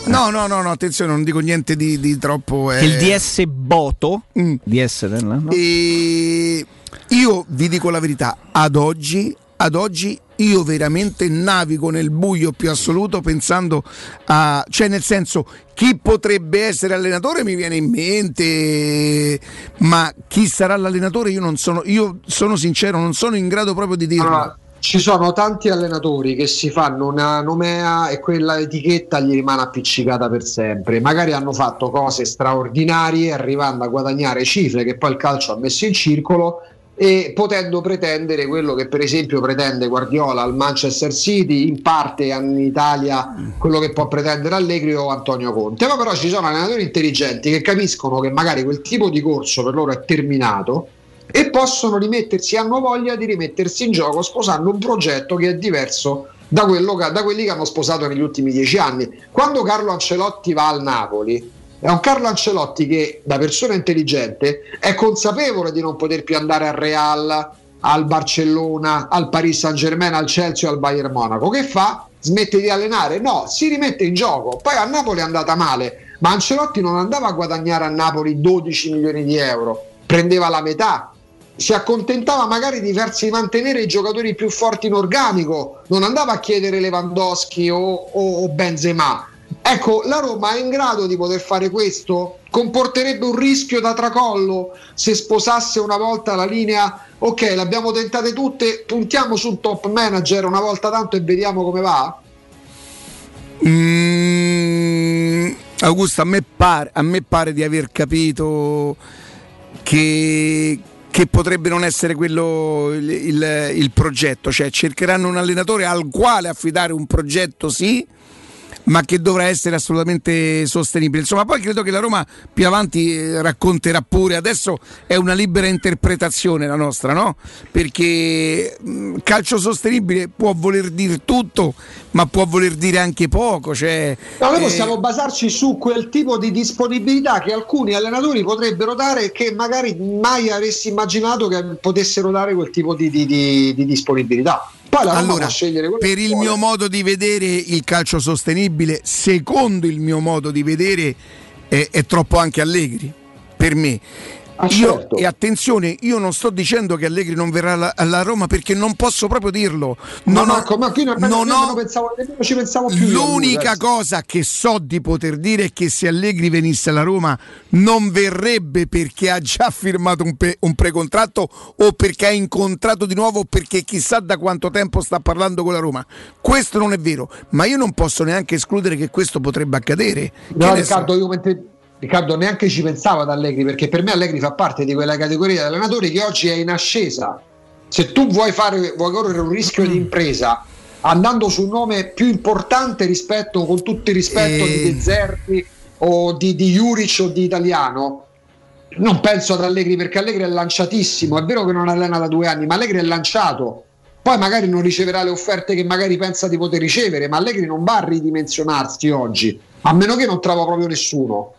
S3: no no no no attenzione non dico niente di, di troppo eh.
S4: Il DS Boto,
S3: Mm.
S4: DS, no?
S3: E io vi dico la verità, ad oggi, ad oggi io veramente navigo nel buio più assoluto pensando a, cioè nel senso, chi potrebbe essere allenatore mi viene in mente, ma chi sarà l'allenatore io non sono, io sono sincero, non sono in grado proprio di dirlo.
S6: Allora, ci sono tanti allenatori che si fanno una nomea e quella etichetta gli rimane appiccicata per sempre. Magari hanno fatto cose straordinarie arrivando a guadagnare cifre che poi il calcio ha messo in circolo e potendo pretendere quello che per esempio pretende Guardiola al Manchester City, in parte in Italia quello che può pretendere Allegri o Antonio Conte. Ma però ci sono allenatori intelligenti che capiscono che magari quel tipo di corso per loro è terminato e possono rimettersi, hanno voglia di rimettersi in gioco sposando un progetto che è diverso da, che- da quelli che hanno sposato negli ultimi dieci anni. Quando Carlo Ancelotti va al Napoli, è un Carlo Ancelotti che da persona intelligente è consapevole di non poter più andare al Real, al Barcellona, al Paris Saint Germain, al Chelsea o al Bayern Monaco. Che fa? Smette di allenare? No, si rimette in gioco. Poi a Napoli è andata male, ma Ancelotti non andava a guadagnare a Napoli 12 milioni di euro, prendeva la metà. Si accontentava magari di farsi mantenere i giocatori più forti in organico, non andava a chiedere Lewandowski o, o- o Benzema. Ecco, la Roma è in grado di poter fare questo? Comporterebbe un rischio da tracollo se sposasse una volta la linea? Ok, l'abbiamo tentate tutte, puntiamo sul top manager una volta tanto e vediamo come va?
S3: Mm, Augusto, a me pare, a me pare di aver capito che, che potrebbe non essere quello il, il- il progetto, cioè cercheranno un allenatore al quale affidare un progetto, sì, ma che dovrà essere assolutamente sostenibile. Insomma, poi credo che la Roma più avanti eh, racconterà pure, adesso è una libera interpretazione la nostra, no? Perché mh, calcio sostenibile può voler dire tutto, ma può voler dire anche poco. Cioè,
S6: No, noi
S3: eh,
S6: possiamo basarci su quel tipo di disponibilità che alcuni allenatori potrebbero dare che magari mai avessi immaginato che potessero dare quel tipo di, di- di- di disponibilità. Poi la
S3: Allora, per il mio modo di vedere il calcio sostenibile, secondo il mio modo di vedere, è, è troppo anche Allegri. Per me.
S6: Ah,
S3: Io-
S6: certo.
S3: e attenzione, io non sto dicendo che Allegri non verrà alla, alla Roma perché non posso proprio dirlo.
S6: Ma
S3: Non ho-
S6: Marco, ma qui
S3: non
S6: nemmeno
S3: ho-
S6: pensavo, nemmeno ci pensavo più.
S3: L'unica cosa che so di poter dire è che se Allegri venisse alla Roma non verrebbe perché ha già firmato un, pe- un precontratto o perché è in contratto di nuovo o perché chissà da quanto tempo sta parlando con la Roma. Questo non è vero, ma io non posso neanche escludere che questo potrebbe accadere.
S6: No,
S3: ne so?
S6: Riccardo, io mentre- Riccardo, neanche ci pensavo ad Allegri perché per me Allegri fa parte di quella categoria di allenatori che oggi è in ascesa. Se tu vuoi, fare, vuoi correre un rischio
S3: Mm.
S6: di impresa andando su un nome più importante rispetto, con tutto il rispetto
S3: Eh.
S6: di De Zerbi o di, di Juric o di Italiano, non penso ad Allegri perché Allegri è lanciatissimo. È vero che non allena da due anni, ma Allegri è lanciato. Poi magari non riceverà le offerte che magari pensa di poter ricevere, ma Allegri non va a ridimensionarsi oggi, a meno che non trova proprio nessuno.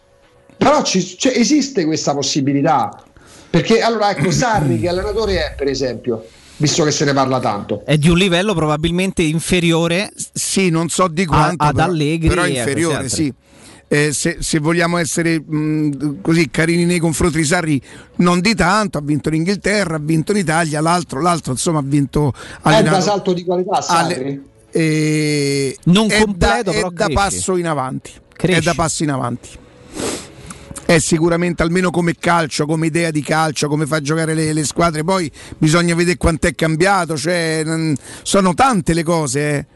S6: Però ci- cioè, esiste questa possibilità. Perché allora ecco Sarri che allenatore è, per esempio, visto che se ne parla tanto.
S4: È di un livello probabilmente inferiore
S3: Sì, non so di
S4: a-
S3: quanto,
S4: ad
S3: però,
S4: Allegri.
S3: però
S4: a
S3: inferiore, sì. Eh, se, se vogliamo essere mh, così carini nei confronti di Sarri, non di tanto, ha vinto in Inghilterra, ha vinto in Italia, l'altro, l'altro insomma ha vinto
S6: È da salto di qualità Sarri.
S3: alle- eh,
S4: Non
S3: è
S4: completo,
S3: da, è
S4: però
S3: da passo in avanti.
S4: Cresce.
S3: È da passo in avanti. È sicuramente almeno come calcio, come idea di calcio, come fa giocare le, le squadre. Poi bisogna vedere quanto è cambiato. Cioè, sono tante le cose. eh.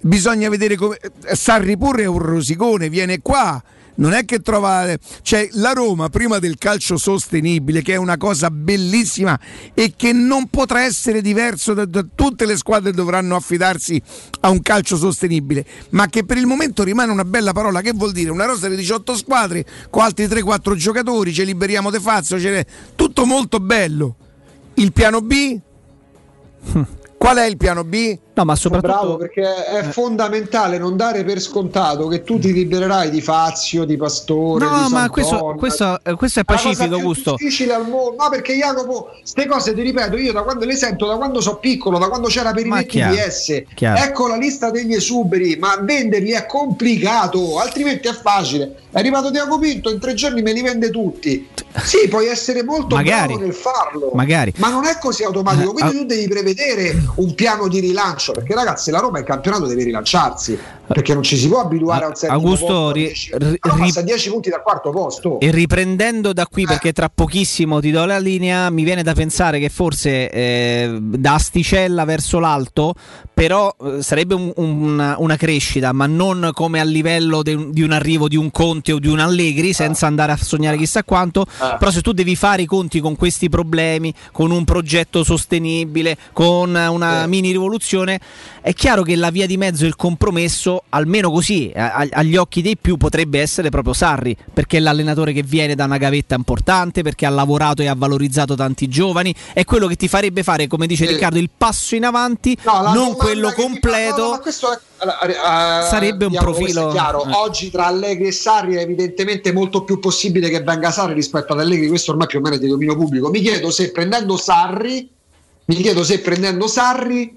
S3: Bisogna vedere come. Sarri pure è un rosicone, viene qua. Non è che trova. Cioè, la Roma prima del calcio sostenibile, che è una cosa bellissima e che non potrà essere diverso da, da tutte le squadre dovranno affidarsi a un calcio sostenibile, ma che per il momento rimane una bella parola. Che vuol dire? Una rosa di 18 squadre con altri 3-4 giocatori, ci liberiamo De Fazio, ce tutto molto bello. Il piano B? Qual è il piano B?
S4: No, ma
S6: Bravo perché è fondamentale non dare per scontato che tu ti libererai di Fazio, di Pastore.
S4: No,
S6: di
S4: ma questo, questo- eh, questo è pacifico,
S6: più
S4: Augusto.
S6: difficile al mondo, no, perché Jacopo, queste cose ti ripeto, io da quando le sento, da quando so piccolo, da quando c'era per i DS,
S4: chiaro.
S6: ecco la lista degli esuberi, ma venderli è complicato, altrimenti è facile. È arrivato Diaco Pinto, in tre giorni me li vende tutti. Sì, puoi essere molto
S4: Magari.
S6: bravo nel farlo,
S4: Magari.
S6: ma non è così automatico. Quindi
S4: Eh,
S6: tu devi prevedere un piano di rilancio, perché ragazzi, la Roma il campionato deve rilanciarsi, perché non ci si può abituare a un settimo
S4: Augusto,
S6: posto,
S4: ri-
S6: 10
S4: ri-
S6: la Roma
S4: ri-
S6: sta a 10 punti dal quarto posto.
S4: E riprendendo da
S6: Eh.
S4: qui, perché tra pochissimo ti do la linea, mi viene da pensare che forse eh, da asticella verso l'alto, però eh, sarebbe un- un- una, crescita, ma non come a livello de di un arrivo di un Conte o di un Allegri, senza andare a sognare chissà quanto.
S6: Eh.
S4: Però se tu devi fare i conti con questi problemi, con un progetto sostenibile, con una
S6: Eh.
S4: mini rivoluzione, è chiaro che la via di mezzo e il compromesso, almeno così, a- agli occhi dei più, potrebbe essere proprio Sarri, perché è l'allenatore che viene da una gavetta importante, perché ha lavorato e ha valorizzato tanti giovani, è quello che ti farebbe fare, come dice
S6: Sì.
S4: Riccardo, il passo in avanti,
S6: No,
S4: non quello completo.
S6: allora, eh,
S4: Sarebbe un profilo-
S6: chiaro.
S4: eh.
S6: Oggi tra Allegri e Sarri è evidentemente molto più possibile che venga Sarri rispetto ad Allegri. Questo ormai più o meno è di dominio pubblico. Mi chiedo se prendendo Sarri, mi chiedo se prendendo Sarri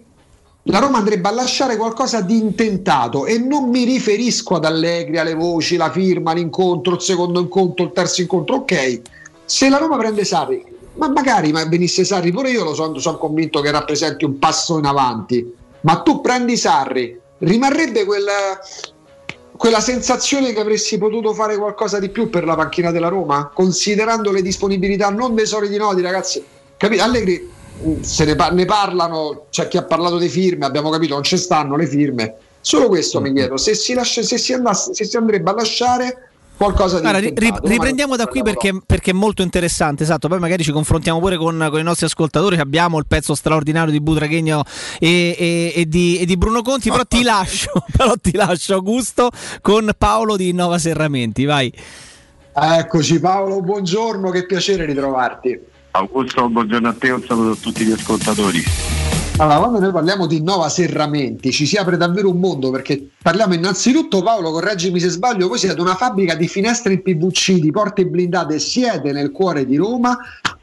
S6: la Roma andrebbe a lasciare qualcosa di intentato e non mi riferisco ad Allegri, alle voci, la firma, l'incontro, il secondo incontro, il terzo incontro. Ok, se la Roma prende Sarri, ma magari ma venisse Sarri pure io lo sono son convinto che rappresenti un passo in avanti. Ma tu prendi Sarri, rimarrebbe quella, quella sensazione che avresti potuto fare qualcosa di più per la panchina della Roma, considerando le disponibilità non dei soliti nodi, ragazzi. Capito? Allegri se ne, par- ne parlano, c'è chi ha parlato di firme, abbiamo capito, non ci stanno le firme. Solo questo mi chiedo, se si, lascia- se si andasse- se si andrebbe a lasciare qualcosa di
S4: Guarda, ri- riprendiamo da qui perché, perché è molto interessante, esatto. Poi magari ci confrontiamo pure con, con i nostri ascoltatori. Abbiamo il pezzo straordinario di Butraghegno e, e- e di, e di Bruno Conti. Però ti lascio, però ti lascio Augusto con Paolo di Innova Serramenti. Vai.
S6: Eccoci Paolo, buongiorno, che piacere ritrovarti.
S43: Augusto, buongiorno a te, un saluto a tutti gli ascoltatori.
S6: Allora, quando noi parliamo di Innova Serramenti ci si apre davvero un mondo perché parliamo innanzitutto, Paolo, correggimi se sbaglio, voi siete una fabbrica di finestre in PVC, di porte blindate, siete nel cuore di Roma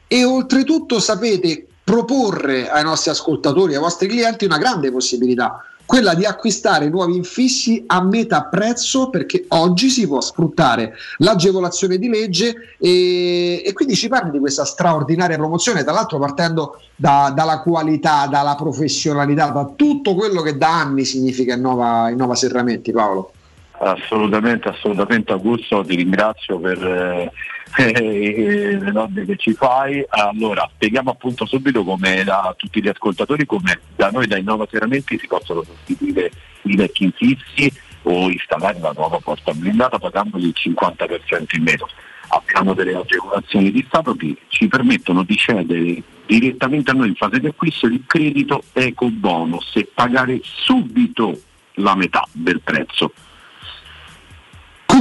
S6: e oltretutto sapete proporre ai nostri ascoltatori, ai vostri clienti una grande possibilità, quella di acquistare nuovi infissi a metà prezzo perché oggi si può sfruttare l'agevolazione di legge e, e quindi ci parli di questa straordinaria promozione, tra l'altro partendo da- dalla qualità, dalla professionalità, da tutto quello che da anni significa Innova, Innova Serramenti, Paolo.
S43: Assolutamente, assolutamente Augusto, ti ringrazio per eh, le note che ci fai. Allora, spieghiamo appunto subito come da tutti gli ascoltatori come da noi da Innova Serramenti si possono sostituire i vecchi infissi o installare la nuova porta blindata pagandoli il 50% in meno. Abbiamo delle agevolazioni di Stato che ci permettono di cedere direttamente a noi in fase di acquisto il credito eco bonus e pagare subito la metà del prezzo.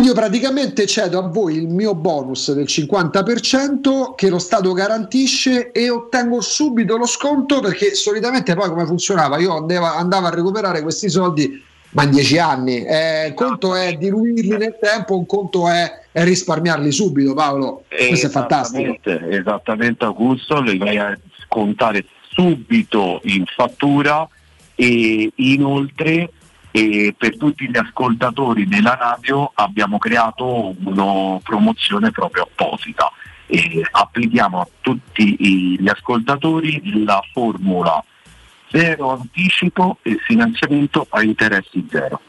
S6: Io praticamente cedo a voi il mio bonus del 50% che lo Stato garantisce e ottengo subito lo sconto perché solitamente poi come funzionava? Io andavo, andavo a recuperare questi soldi ma in dieci anni. Eh, il conto è diluirli nel tempo, un conto è, è risparmiarli subito, Paolo. Questo è fantastico.
S43: Esattamente, Augusto, le vai a scontare subito in fattura e inoltre eh, per tutti gli ascoltatori della radio abbiamo creato una promozione proprio apposita. E applichiamo a tutti gli ascoltatori la formula zero anticipo e finanziamento a interessi zero.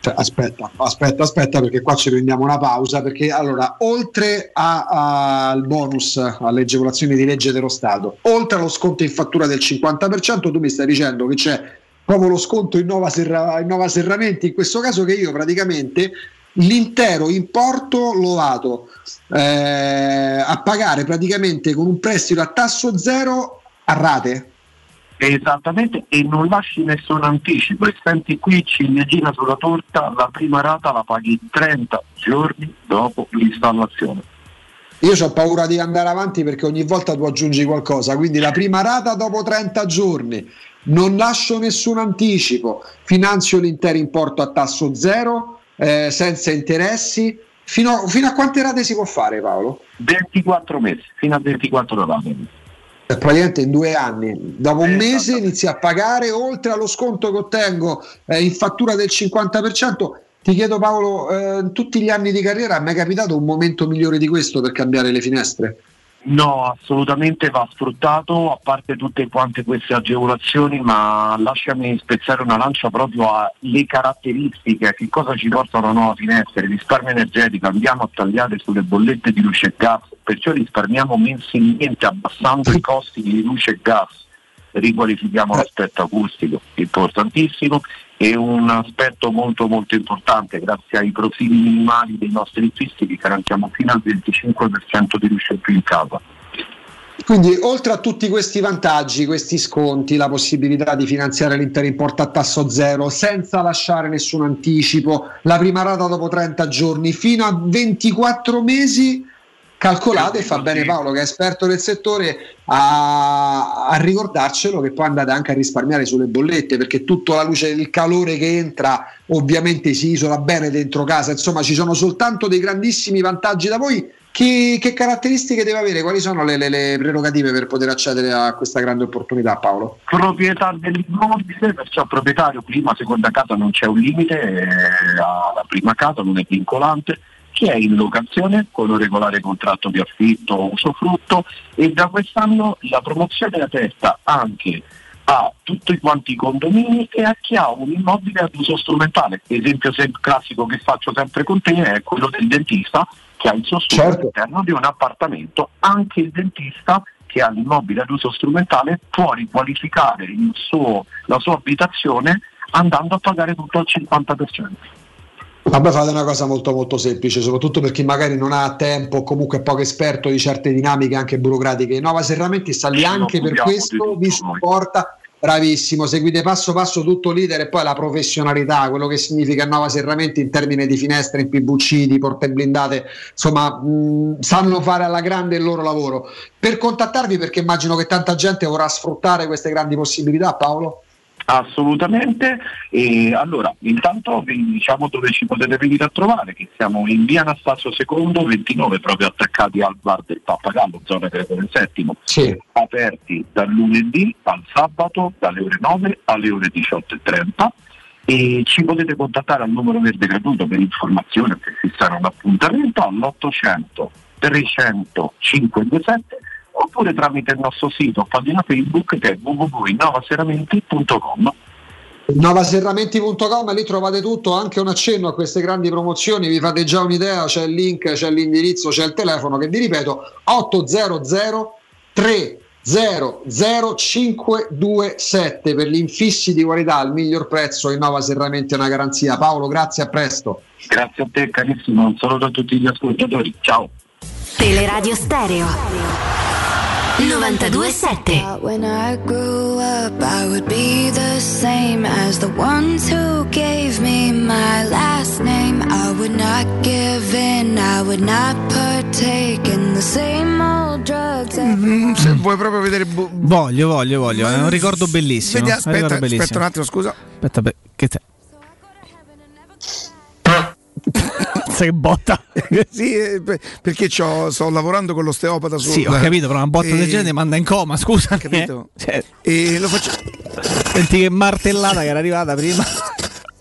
S6: Cioè, aspetta, aspetta, aspetta, perché qua ci prendiamo una pausa. Perché allora, oltre a- a- al bonus, alle agevolazioni di legge dello Stato, oltre allo sconto in fattura del 50%, tu mi stai dicendo che c'è proprio lo sconto in Nova, Serra- in Nova Serramenti. In questo caso, che io praticamente l'intero importo lo vado eh, a pagare praticamente con un prestito a tasso zero a rate.
S43: Esattamente, e non lasci nessun anticipo e senti qui ciliegina sulla torta, la prima rata la paghi 30 giorni dopo l'installazione.
S6: Io ho paura di andare avanti perché ogni volta tu aggiungi qualcosa, quindi la prima rata dopo 30 giorni, non lascio nessun anticipo, finanzio l'intero importo a tasso zero, eh, senza interessi. Fino, fino a quante rate si può fare Paolo?
S43: 24 mesi, fino a 24 rate.
S6: Eh, Praticamente in due anni, dopo un mese inizi a pagare oltre allo sconto che ottengo eh, in fattura del 50%. Ti chiedo Paolo, eh, in tutti gli anni di carriera mi è capitato un momento migliore di questo per cambiare le finestre?
S43: No, assolutamente va sfruttato, a parte tutte quante queste agevolazioni, ma lasciami spezzare una lancia proprio alle caratteristiche, che cosa ci portano a nuova finestre, risparmio energetico, andiamo a tagliare sulle bollette di luce e gas, perciò risparmiamo mensilmente abbassando i costi di luce e gas, riqualifichiamo l'aspetto acustico, importantissimo, e un aspetto molto molto importante, grazie ai profili minimali dei nostri infissi garantiamo fino al 25% di luce più in casa.
S6: Quindi, oltre a tutti questi vantaggi, questi sconti, la possibilità di finanziare l'intero importo a tasso zero senza lasciare nessun anticipo, la prima rata dopo 30 giorni, fino a 24 mesi, calcolate, e fa bene Paolo che è esperto del settore a, a ricordarcelo che poi andate anche a risparmiare sulle bollette perché tutta la luce del calore che entra ovviamente si isola bene dentro casa, insomma ci sono soltanto dei grandissimi vantaggi da voi. Che, che caratteristiche deve avere? Quali sono le, le- le prerogative per poter accedere a questa grande opportunità, Paolo?
S43: Proprietà dell'immobile, perciò proprietario, prima, seconda casa non c'è un limite, eh, la prima casa non è vincolante, che è in locazione con un regolare contratto di affitto o usufrutto e da quest'anno la promozione è aperta anche a tutti quanti i condomini e a chi ha un immobile ad uso strumentale. Esempio sem- classico che faccio sempre con te è quello del dentista che ha il suo studio all'interno di un appartamento, anche il dentista che ha l'immobile ad uso strumentale può riqualificare il suo- la sua abitazione andando a pagare tutto al 50%.
S6: Vabbè, fate una cosa molto molto semplice, soprattutto per chi magari non ha tempo o comunque è poco esperto di certe dinamiche anche burocratiche. Nova Serramenti sta lì anche per questo, vi supporta. Bravissimo, seguite passo passo tutto l'iter e poi la professionalità, quello che significa Nova Serramenti in termini di finestre, in PVC, di porte blindate, insomma, mh, sanno fare alla grande il loro lavoro. Per contattarvi, perché immagino che tanta gente vorrà sfruttare queste grandi possibilità, Paolo?
S43: Assolutamente, e allora intanto vi diciamo dove ci potete venire a trovare, che siamo in via Anastasio II 29, proprio attaccati al bar del Pappagallo, zona Gregore VII, aperti dal lunedì al sabato dalle ore 9 alle ore 18.30 e ci potete contattare al numero verde gratuito per informazioni se si sarà un appuntamento all'800 300 527 oppure tramite il nostro sito, pagina Facebook che è www.innovaserramenti.com.
S6: Novaserramenti.com, lì trovate tutto, anche un accenno a queste grandi promozioni, vi fate già un'idea, c'è il link, c'è l'indirizzo, c'è il telefono che vi ripeto 800 300 527 per gli infissi di qualità al miglior prezzo in Nova Serramenti è una garanzia. Paolo, grazie, a presto.
S43: Grazie a te carissimo, un saluto a tutti gli ascoltatori, ciao.
S15: Teleradio Stereo 927
S44: When I grew up, I would be the same as the ones who gave me my last name. I would not give in, I would not partake in the same old drugs.
S3: Mm, se vuoi proprio vedere. bu-
S4: Voglio, voglio, voglio. È un ricordo bellissimo.
S3: Vedi,
S4: è un ricordo
S3: aspetta,
S4: bellissimo.
S3: aspetta un attimo, scusa.
S4: Aspetta, che te. Sai che botta?
S3: sì, eh, per- perché c'ho- sto lavorando con l'osteopata sul
S4: Sì, ho capito, però una botta del
S3: e-
S4: genere ti manda in coma, scusa.
S3: Capito?
S4: Cioè,
S3: E lo faccio.
S4: Senti che martellata che era arrivata prima.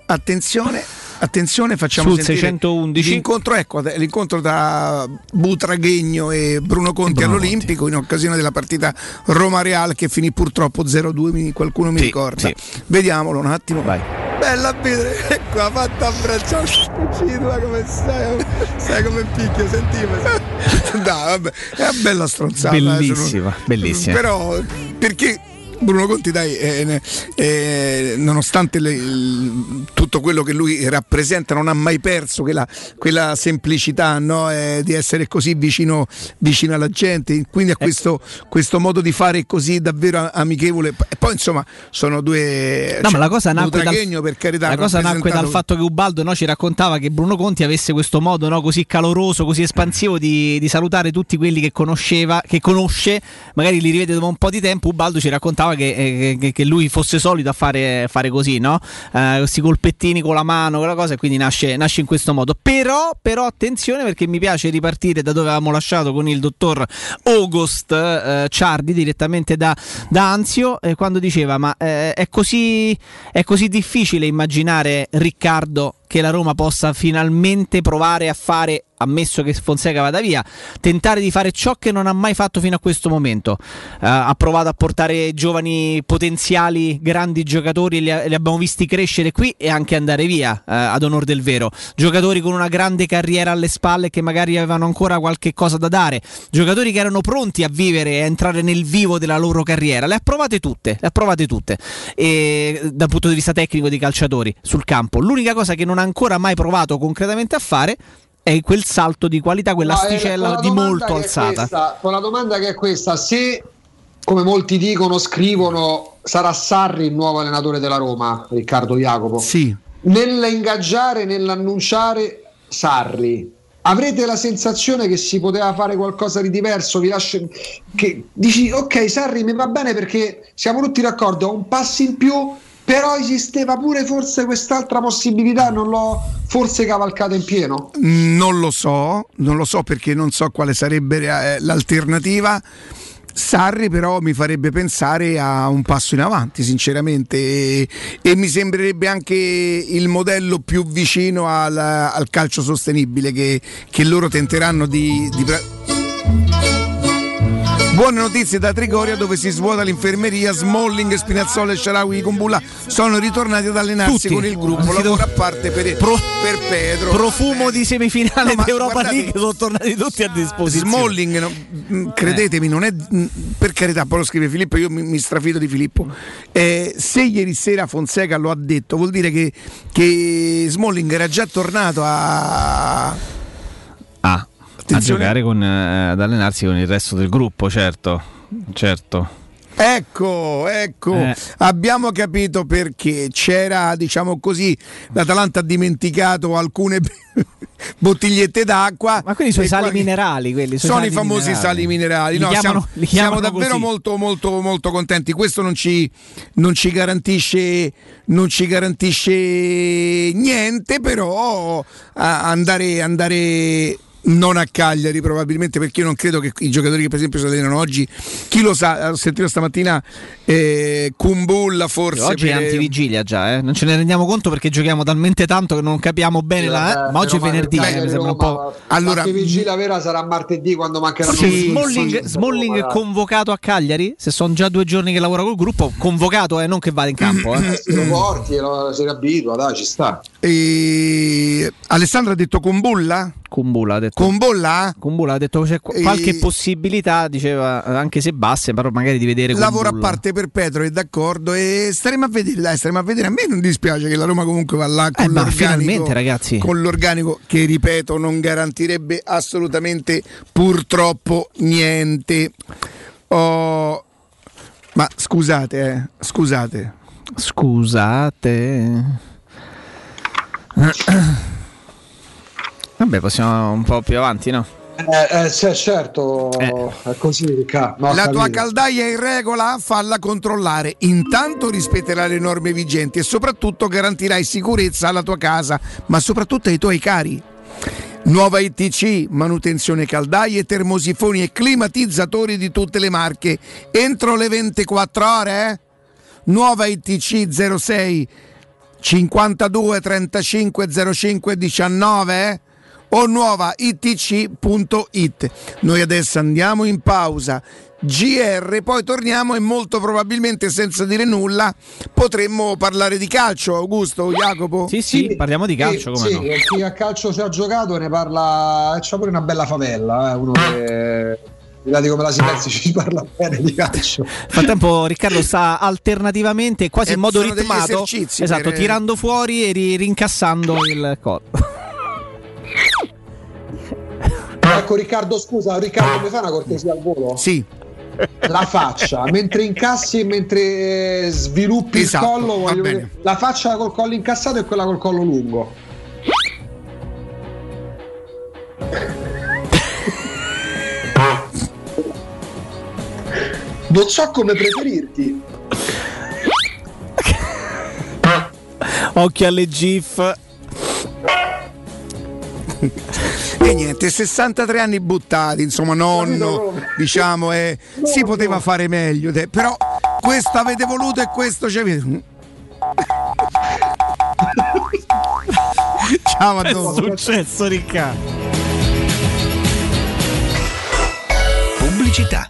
S3: Attenzione, attenzione, facciamo
S4: Sul
S3: sentire
S4: 611.
S3: l'incontro, ecco, l'incontro da Butraghegno e Bruno Conti
S4: Bruno
S3: all'Olimpico in occasione della partita Roma-Real che finì purtroppo 0-2, mi- qualcuno mi
S4: Sì,
S3: ricorda.
S4: sì.
S3: Vediamolo un attimo.
S4: Vai.
S3: Bella a vedere, ecco, ha fatto abbracciare Cidua come stai, stai come picchio, sentimi. Dai, vabbè, è una bella stronzata. eh,
S4: Bellissima,
S3: sono-
S4: bellissima.
S3: Però perché Bruno Conti, dai, eh, ne- eh, nonostante le- il- tutto quello che lui rappresenta, non ha mai perso quella, quella semplicità no? Eh, di essere così vicino, vicino alla gente. Quindi ha
S4: Ecco.
S3: questo, questo modo di fare così davvero amichevole. E poi, insomma, sono due.
S4: No,
S3: cioè,
S4: ma la cosa nacque dal,
S3: per carità,
S4: la cosa nacque dal fatto che Ubaldo no, ci raccontava che Bruno Conti avesse questo modo no, così caloroso, così espansivo di, di salutare tutti quelli che conosceva, che conosce, magari li rivede dopo un po' di tempo. Ubaldo ci raccontava che, eh, che- che lui fosse solito a fare, fare così, no? Eh, questi colpettini con la mano, quella cosa, e quindi nasce, nasce in questo modo. Però, però, attenzione perché mi piace ripartire da dove avevamo lasciato con il dottor August eh, Ciardi direttamente da, da Anzio, eh, quando diceva: Ma eh, è, così, è così difficile immaginare Riccardo che la Roma possa finalmente provare a fare, ammesso che Fonseca vada via, tentare di fare ciò che non ha mai fatto fino a questo momento. Eh, ha provato a portare giovani potenziali, grandi giocatori, li, li abbiamo visti crescere qui e anche andare via, eh, ad onor del vero. Giocatori con una grande carriera alle spalle che magari avevano ancora qualche cosa da dare, giocatori che erano pronti a vivere e a entrare nel vivo della loro carriera. Le ha provate tutte, le ha provate tutte, e, dal punto di vista tecnico di calciatori sul campo. L'unica cosa che non ha ancora mai provato concretamente a fare è quel salto di qualità,
S6: No,
S4: quell'asticella
S6: con la
S4: di molto
S6: è
S4: alzata.
S6: questa- con la domanda che è questa, se come molti dicono, scrivono, sarà Sarri il nuovo allenatore della Roma, Riccardo Jacopo.
S3: Sì.
S6: Nell'ingaggiare, nell'annunciare Sarri, avrete la sensazione che si poteva fare qualcosa di diverso? Vi lascio, che dici, ok, Sarri mi va bene perché siamo tutti d'accordo, ho un passo in più, però esisteva pure forse quest'altra possibilità, non l'ho forse cavalcata in pieno?
S3: Non lo so, non lo so perché non so quale sarebbe eh, l'alternativa. Sarri però mi farebbe pensare a un passo in avanti, sinceramente, e, e mi sembrerebbe anche il modello più vicino al, al calcio sostenibile che, che loro tenteranno di... di Buone notizie da Trigoria dove si svuota l'infermeria, Smalling, Spinazzola e Sharawi di Kumbulla sono ritornati ad allenarsi
S4: Tutti.
S3: con il gruppo, lavoro a parte per, per Pedro.
S4: Profumo di semifinale
S3: No, ma
S4: di Europa
S3: guardate-
S4: League sono tornati tutti a disposizione.
S3: Smalling, no, mh, credetemi, non è mh, per carità, poi lo scrive Filippo, io mi, mi strafido di Filippo. Eh, se ieri sera Fonseca lo ha detto, vuol dire che, che Smalling era già tornato a.
S4: Ah, a
S3: Attenzione.
S4: giocare con, eh, ad allenarsi con il resto del gruppo, certo. Certo.
S3: Ecco, ecco,
S4: Eh.
S3: abbiamo capito perché c'era, diciamo così, l'Atalanta ha dimenticato alcune bottigliette d'acqua.
S4: Ma quelli sono i sali
S3: qualche-
S4: minerali, quelli sono,
S3: sono
S4: i
S3: famosi
S4: minerali.
S3: sali minerali.
S4: Li
S3: No,
S4: chiamano-
S3: siamo, siamo davvero
S4: così.
S3: molto, molto, molto contenti. Questo non ci, non ci garantisce, non ci garantisce niente, però a- andare, andare non a Cagliari probabilmente perché io non credo che i giocatori che per esempio si allenano oggi chi lo sa ho sentito stamattina eh, Kumbulla forse
S4: Oggi è
S3: per-
S4: antivigilia già, eh? non ce ne rendiamo conto perché giochiamo talmente tanto che non capiamo bene la...
S6: Eh,
S4: Ma oggi è venerdì, eh, mi sembra un po'...
S3: Allora-
S6: la vigilia vera sarà martedì quando mancheranno
S4: Sì. Smalling, Smalling convocato a Cagliari? Se sono già due giorni che lavora col gruppo, convocato, eh, non che vada in campo. Eh.
S6: Se lo porti, lo- si abitua, dai, ci sta.
S3: E... Alessandro ha detto Kumbulla?
S4: Kumbulla ha detto.
S3: Kumbulla?
S4: Kumbulla ha detto c'è qu-
S3: E-
S4: qualche possibilità, diceva, eh, anche se basse, però magari di vedere
S3: lavoro a parte per Petro è d'accordo e staremo a vedere dai staremo a vedere a me non dispiace che la Roma comunque va là con
S4: Eh,
S3: l'organico
S4: finalmente, ragazzi.
S3: con l'organico che ripeto non garantirebbe assolutamente purtroppo niente Oh, ma scusate eh, scusate
S4: Scusate. Vabbè, possiamo un po' più avanti, no?
S6: Eh, eh, sì, certo, è così, Riccardo. No,
S3: la tua caldaia è in regola? Falla controllare. Intanto rispetterai le norme vigenti e soprattutto garantirai sicurezza alla tua casa, ma soprattutto ai tuoi cari. Nuova ITC, manutenzione caldaie, termosifoni e climatizzatori di tutte le marche. Entro le 24 ore, eh? Nuova ITC 06 52 35 05 19 eh? O nuova itc.it. Noi adesso andiamo in pausa. GR, poi torniamo e molto probabilmente senza dire nulla potremmo parlare di calcio, Augusto, Jacopo?
S4: Sì, sì, parliamo di calcio, come
S6: sì,
S4: no?
S6: e chi a calcio ci ha giocato ne parla. C'ha pure una bella favella, eh, uno che. Guardate come la si pensa, ci parla bene di calcio.
S4: Nel frattempo Riccardo sta alternativamente, quasi
S3: Eh,
S4: in modo ritmato, esatto,
S3: per-
S4: tirando fuori e ri- rincassando il corpo.
S6: Ecco Riccardo, scusa, Riccardo mi fa una cortesia al volo?
S3: Sì.
S6: La faccia, mentre incassi e mentre sviluppi
S3: Esatto,
S6: il collo, voglio
S3: bene.
S6: la faccia col collo incassato e quella col collo lungo. Non so come preferirti.
S4: Occhio alle GIF.
S3: E niente, 63 anni buttati, insomma, nonno, diciamo, eh, si poteva fare meglio, te- però questo avete voluto e questo ci avete. Ciao a
S4: È
S3: dopo.
S4: successo Riccardo?
S8: Pubblicità.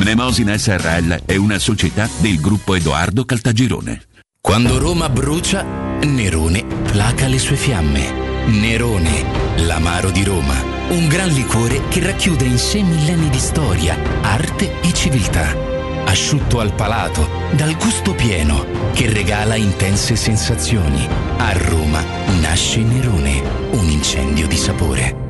S8: Mnemosina SRL è una società del gruppo Edoardo Caltagirone.
S45: Quando Roma brucia, Nerone placa le sue fiamme. Nerone, l'amaro di Roma. Un gran liquore che racchiude in sé millenni di storia, arte e civiltà. Asciutto al palato, dal gusto pieno, che regala intense sensazioni. A Roma nasce Nerone, un incendio di sapore.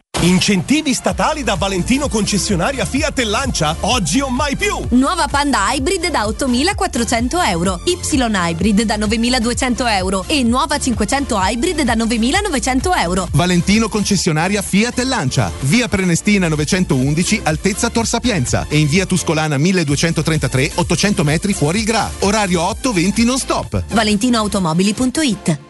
S46: Incentivi statali da Valentino concessionaria Fiat e Lancia? Oggi o mai più!
S25: Nuova Panda Hybrid da 8.400 euro, Y Hybrid da 9.200 euro e nuova 500 Hybrid da 9.900 euro.
S31: Valentino concessionaria Fiat e Lancia. Via Prenestina 911, altezza Tor Sapienza. E in via Tuscolana 1233, 800 metri fuori il Gra. Orario 8-20 non stop.
S25: ValentinoAutomobili.it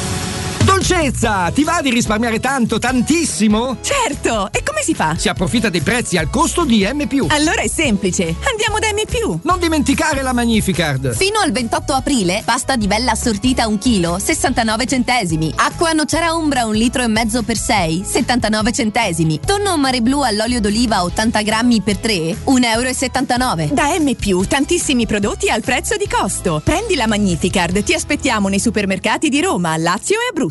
S47: Dolcezza! Ti va di risparmiare tanto, tantissimo?
S10: Certo! E come si fa?
S47: Si approfitta dei prezzi al costo di M.
S10: Allora è semplice. Andiamo da M.
S47: Non dimenticare la Magnificard!
S25: Fino al 28 aprile, pasta di bella assortita 1 kg, 69 centesimi. Acqua nocera ombra 1 litro e mezzo per 6, 79 centesimi. Tonno mare blu all'olio d'oliva 80 grammi per 3, 1,79 euro.
S10: Da M, tantissimi prodotti al prezzo di costo. Prendi la Magnificard, ti aspettiamo nei supermercati di Roma, Lazio e Abruzzo.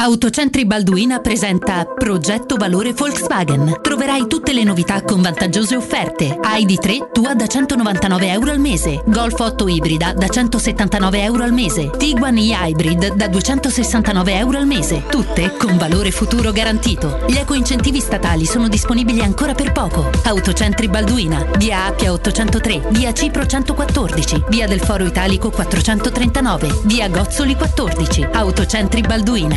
S15: Autocentri Balduina presenta Progetto Valore Volkswagen. Troverai tutte le novità con vantaggiose offerte. ID3 tua da 199 euro al mese. Golf 8 ibrida da 179 euro al mese. Tiguan e-Hybrid da 269 euro al mese. Tutte con valore futuro garantito. Gli eco-incentivi statali sono disponibili ancora per poco. Autocentri Balduina. Via Appia 803. Via Cipro 114. Via del Foro Italico 439. Via Gozzoli 14. Autocentri Balduina.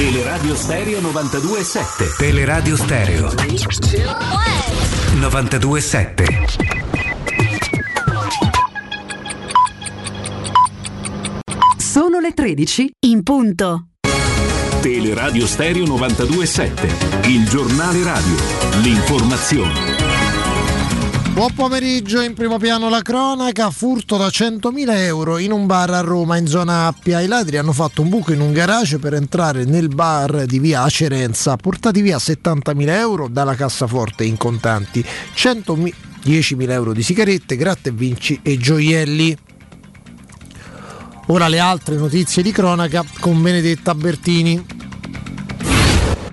S27: Teleradio Stereo 92.7 Teleradio Stereo. 92.7
S12: Sono le 13 in punto.
S48: Teleradio Stereo 92.7, il giornale radio, l'informazione.
S17: Buon pomeriggio, in primo piano la cronaca, furto da 100.000 euro in un bar a Roma in zona Appia. I ladri hanno fatto un buco in un garage per entrare nel bar di via Acerenza, portati via 70.000 euro dalla cassaforte in contanti, 100.000 10.000 euro di sigarette, gratta e vinci e gioielli. Ora le altre notizie di cronaca con Benedetta Bertini.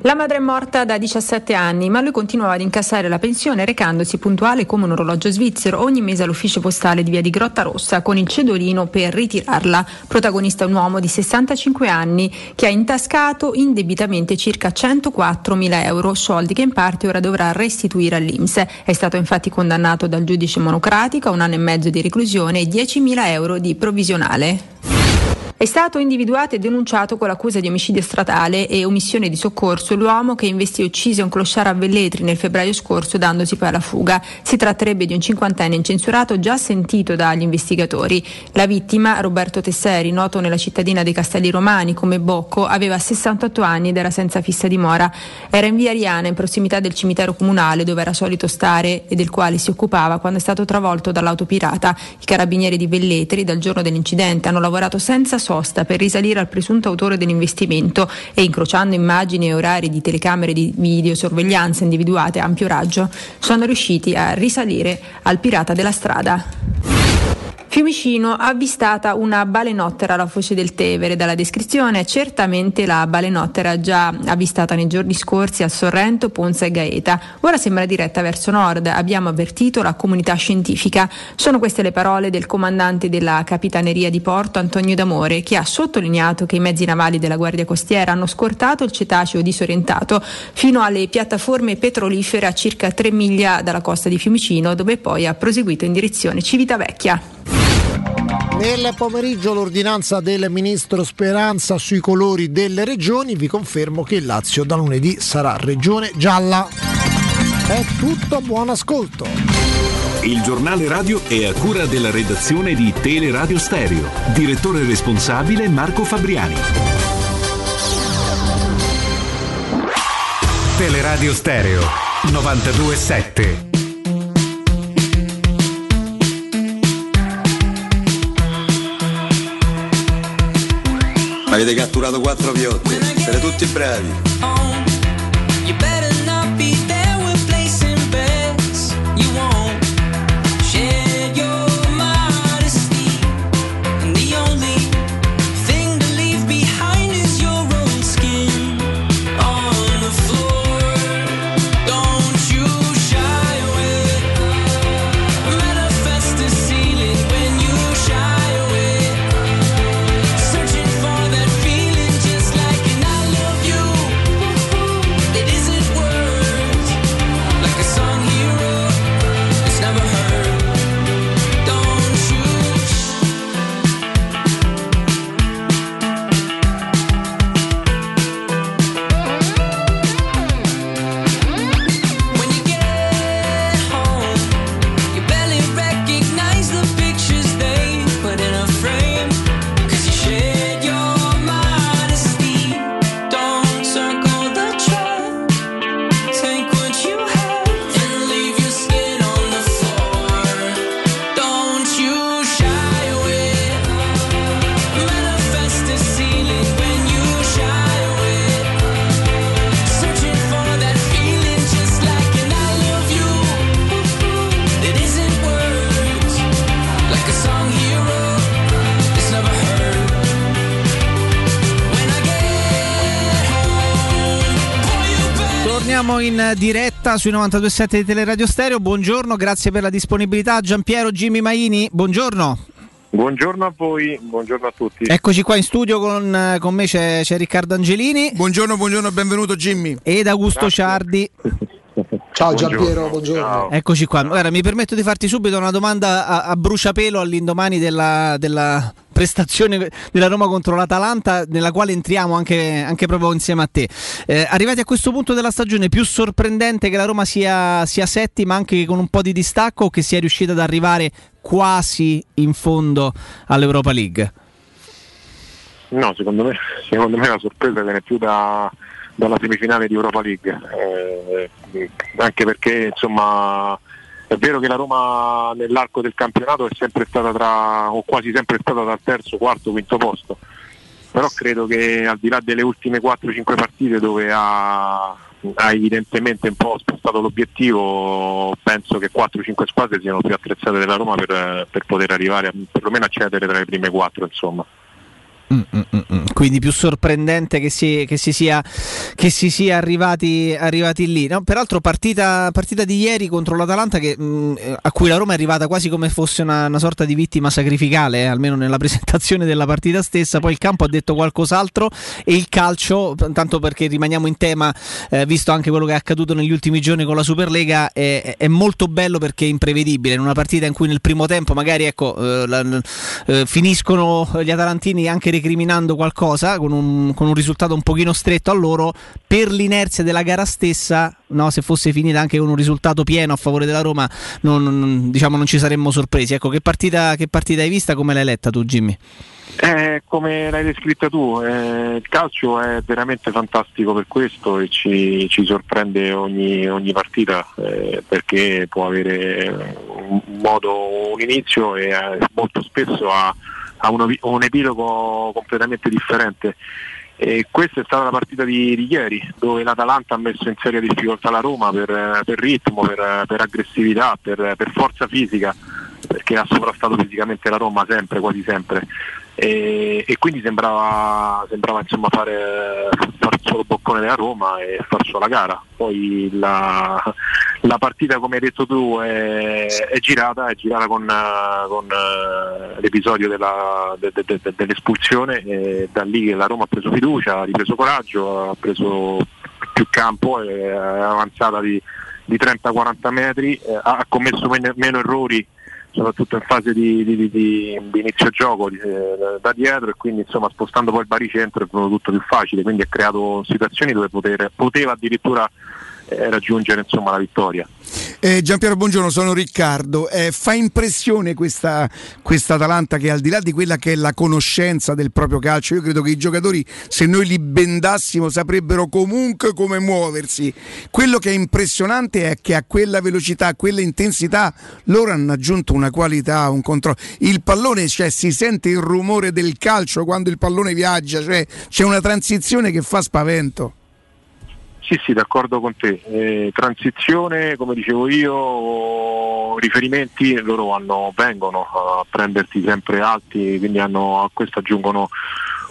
S49: La madre è morta da 17 anni, ma lui continuava ad incassare la pensione recandosi puntuale come un orologio svizzero ogni mese all'ufficio postale di via di Grotta Rossa con il cedolino per ritirarla. Protagonista un uomo di 65 anni che ha intascato indebitamente circa 104 mila euro, soldi che in parte ora dovrà restituire all'Inps. È stato infatti condannato dal giudice monocratico a un anno e mezzo di reclusione e 10 mila euro di provvisionale. È stato individuato e denunciato con l'accusa di omicidio stradale e omissione di soccorso l'uomo che investì e uccise un clochard a Velletri nel febbraio scorso dandosi poi alla fuga. Si tratterebbe di un cinquantenne incensurato già sentito dagli investigatori. La vittima, Roberto Tesseri, noto nella cittadina dei Castelli Romani come Bocco, aveva 68 anni ed era senza fissa dimora. Era in via Ariana, in prossimità del cimitero comunale dove era solito stare e del quale si occupava quando è stato travolto dall'auto pirata. I carabinieri di Velletri, dal giorno dell'incidente, hanno lavorato senza sosta per risalire al presunto autore dell'investimento e incrociando immagini e orari di telecamere di videosorveglianza individuate a ampio raggio, sono riusciti a risalire al pirata della strada. Fiumicino avvistata una balenottera alla foce del Tevere. Dalla descrizione, certamente la balenottera già avvistata nei giorni scorsi a Sorrento, Ponza e Gaeta. Ora sembra diretta verso nord. Abbiamo avvertito la comunità scientifica. Sono queste le parole del comandante della Capitaneria di Porto, Antonio D'Amore, che ha sottolineato che i mezzi navali della Guardia Costiera hanno scortato il cetaceo disorientato fino alle piattaforme petrolifere a circa 3 miglia dalla costa di Fiumicino, dove poi ha proseguito in direzione Civitavecchia.
S50: Nel pomeriggio l'ordinanza del ministro Speranza sui colori delle regioni, vi confermo che il Lazio da lunedì sarà regione gialla. È tutto, buon ascolto.
S23: Il giornale radio è a cura della redazione di Teleradio Stereo. Direttore responsabile Marco Fabriani.
S51: Teleradio Stereo 927.
S52: Avete catturato quattro piotte, siete tutti bravi.
S4: Diretta sui 92.7 di Teleradio Stereo. Buongiorno, grazie per la disponibilità. Giampiero Jimmy Maini, buongiorno.
S53: Buongiorno a voi, buongiorno a tutti.
S4: Eccoci qua in studio con, con me c'è, c'è Riccardo Angelini.
S3: Buongiorno, buongiorno, benvenuto Jimmy.
S4: Ed Augusto Ciardi.
S6: Ciao Giampiero, buongiorno.
S4: Eccoci qua. Guarda, mi permetto di farti subito una domanda a, a bruciapelo all'indomani della, della prestazione della Roma contro l'Atalanta, nella quale entriamo anche, anche proprio insieme a te. Eh, arrivati a questo punto della stagione, più sorprendente che la Roma sia, sia settima, anche con un po' di distacco, o che sia riuscita ad arrivare quasi in fondo all'Europa League?
S53: No, secondo me, secondo me la sorpresa viene più da- dalla semifinale di Europa League, eh, anche perché insomma è vero che la Roma nell'arco del campionato è sempre stata tra, o quasi sempre stata dal terzo, quarto, quinto posto, però credo che al di là delle ultime 4-5 partite dove ha, ha evidentemente un po' spostato l'obiettivo, penso che 4-5 squadre siano più attrezzate della Roma per, per poter arrivare a, perlomeno a cedere tra le prime 4 insomma.
S4: Quindi più sorprendente che si, che si sia, che si sia arrivati, arrivati lì. No, peraltro partita, partita di ieri contro l'Atalanta che, a cui la Roma è arrivata quasi come fosse una, una sorta di vittima sacrificale, eh, almeno nella presentazione della partita stessa. Poi il campo ha detto qualcos'altro e il calcio, tanto perché rimaniamo in tema, eh, visto anche quello che è accaduto negli ultimi giorni con la Superlega, è, è molto bello perché è imprevedibile. In una partita in cui nel primo tempo magari ecco, eh, la- eh, finiscono gli atalantini anche recriminando qualcosa con un, con un risultato un pochino stretto a loro per l'inerzia della gara stessa no, se fosse finita anche con un risultato pieno a favore della Roma non, non- diciamo, non ci saremmo sorpresi ecco che partita, che partita hai vista come l'hai letta tu Jimmy?
S53: Eh, come l'hai descritta tu, eh, il calcio è veramente fantastico per questo e ci, ci sorprende ogni, ogni partita eh, perché può avere un modo, un inizio e eh, molto spesso ha, ha uno- un epilogo completamente differente. E questa è stata la partita di, di ieri, dove l'Atalanta ha messo in seria difficoltà la Roma per, per ritmo, per, per aggressività, per, per forza fisica, perché ha sovrastato fisicamente la Roma sempre, quasi sempre. E, e quindi sembrava, sembrava fare far solo boccone della Roma e far solo la gara. Poi la, la partita come hai detto tu è, è girata, è girata con, con, eh, l'episodio della- de- de- de- dell'espulsione e da lì la Roma ha preso fiducia, ha ripreso coraggio, ha preso più campo, è avanzata di, di 30-40 metri, eh, ha commesso meno errori soprattutto in fase di, di- di- di- inizio gioco eh, da dietro e quindi insomma spostando poi il baricentro è venuto tutto più facile, quindi ha creato situazioni dove poter- poteva addirittura eh, raggiungere insomma, la vittoria.
S3: Eh, Giampiero, buongiorno, sono Riccardo. Eh, fa impressione questa, questa Atalanta che al di là di quella che è la conoscenza del proprio calcio, io credo che i giocatori, se noi li bendassimo, saprebbero comunque come muoversi. Quello che è impressionante è che a quella velocità, a quella intensità, loro hanno aggiunto una qualità, un controllo. Il pallone, cioè, si sente il rumore del calcio quando il pallone viaggia, cioè, c'è una transizione che fa spavento.
S53: Sì, sì, d'accordo con te. Eh, transizione, come dicevo io, riferimenti loro hanno- vengono a prendersi sempre alti, quindi hanno, a questo aggiungono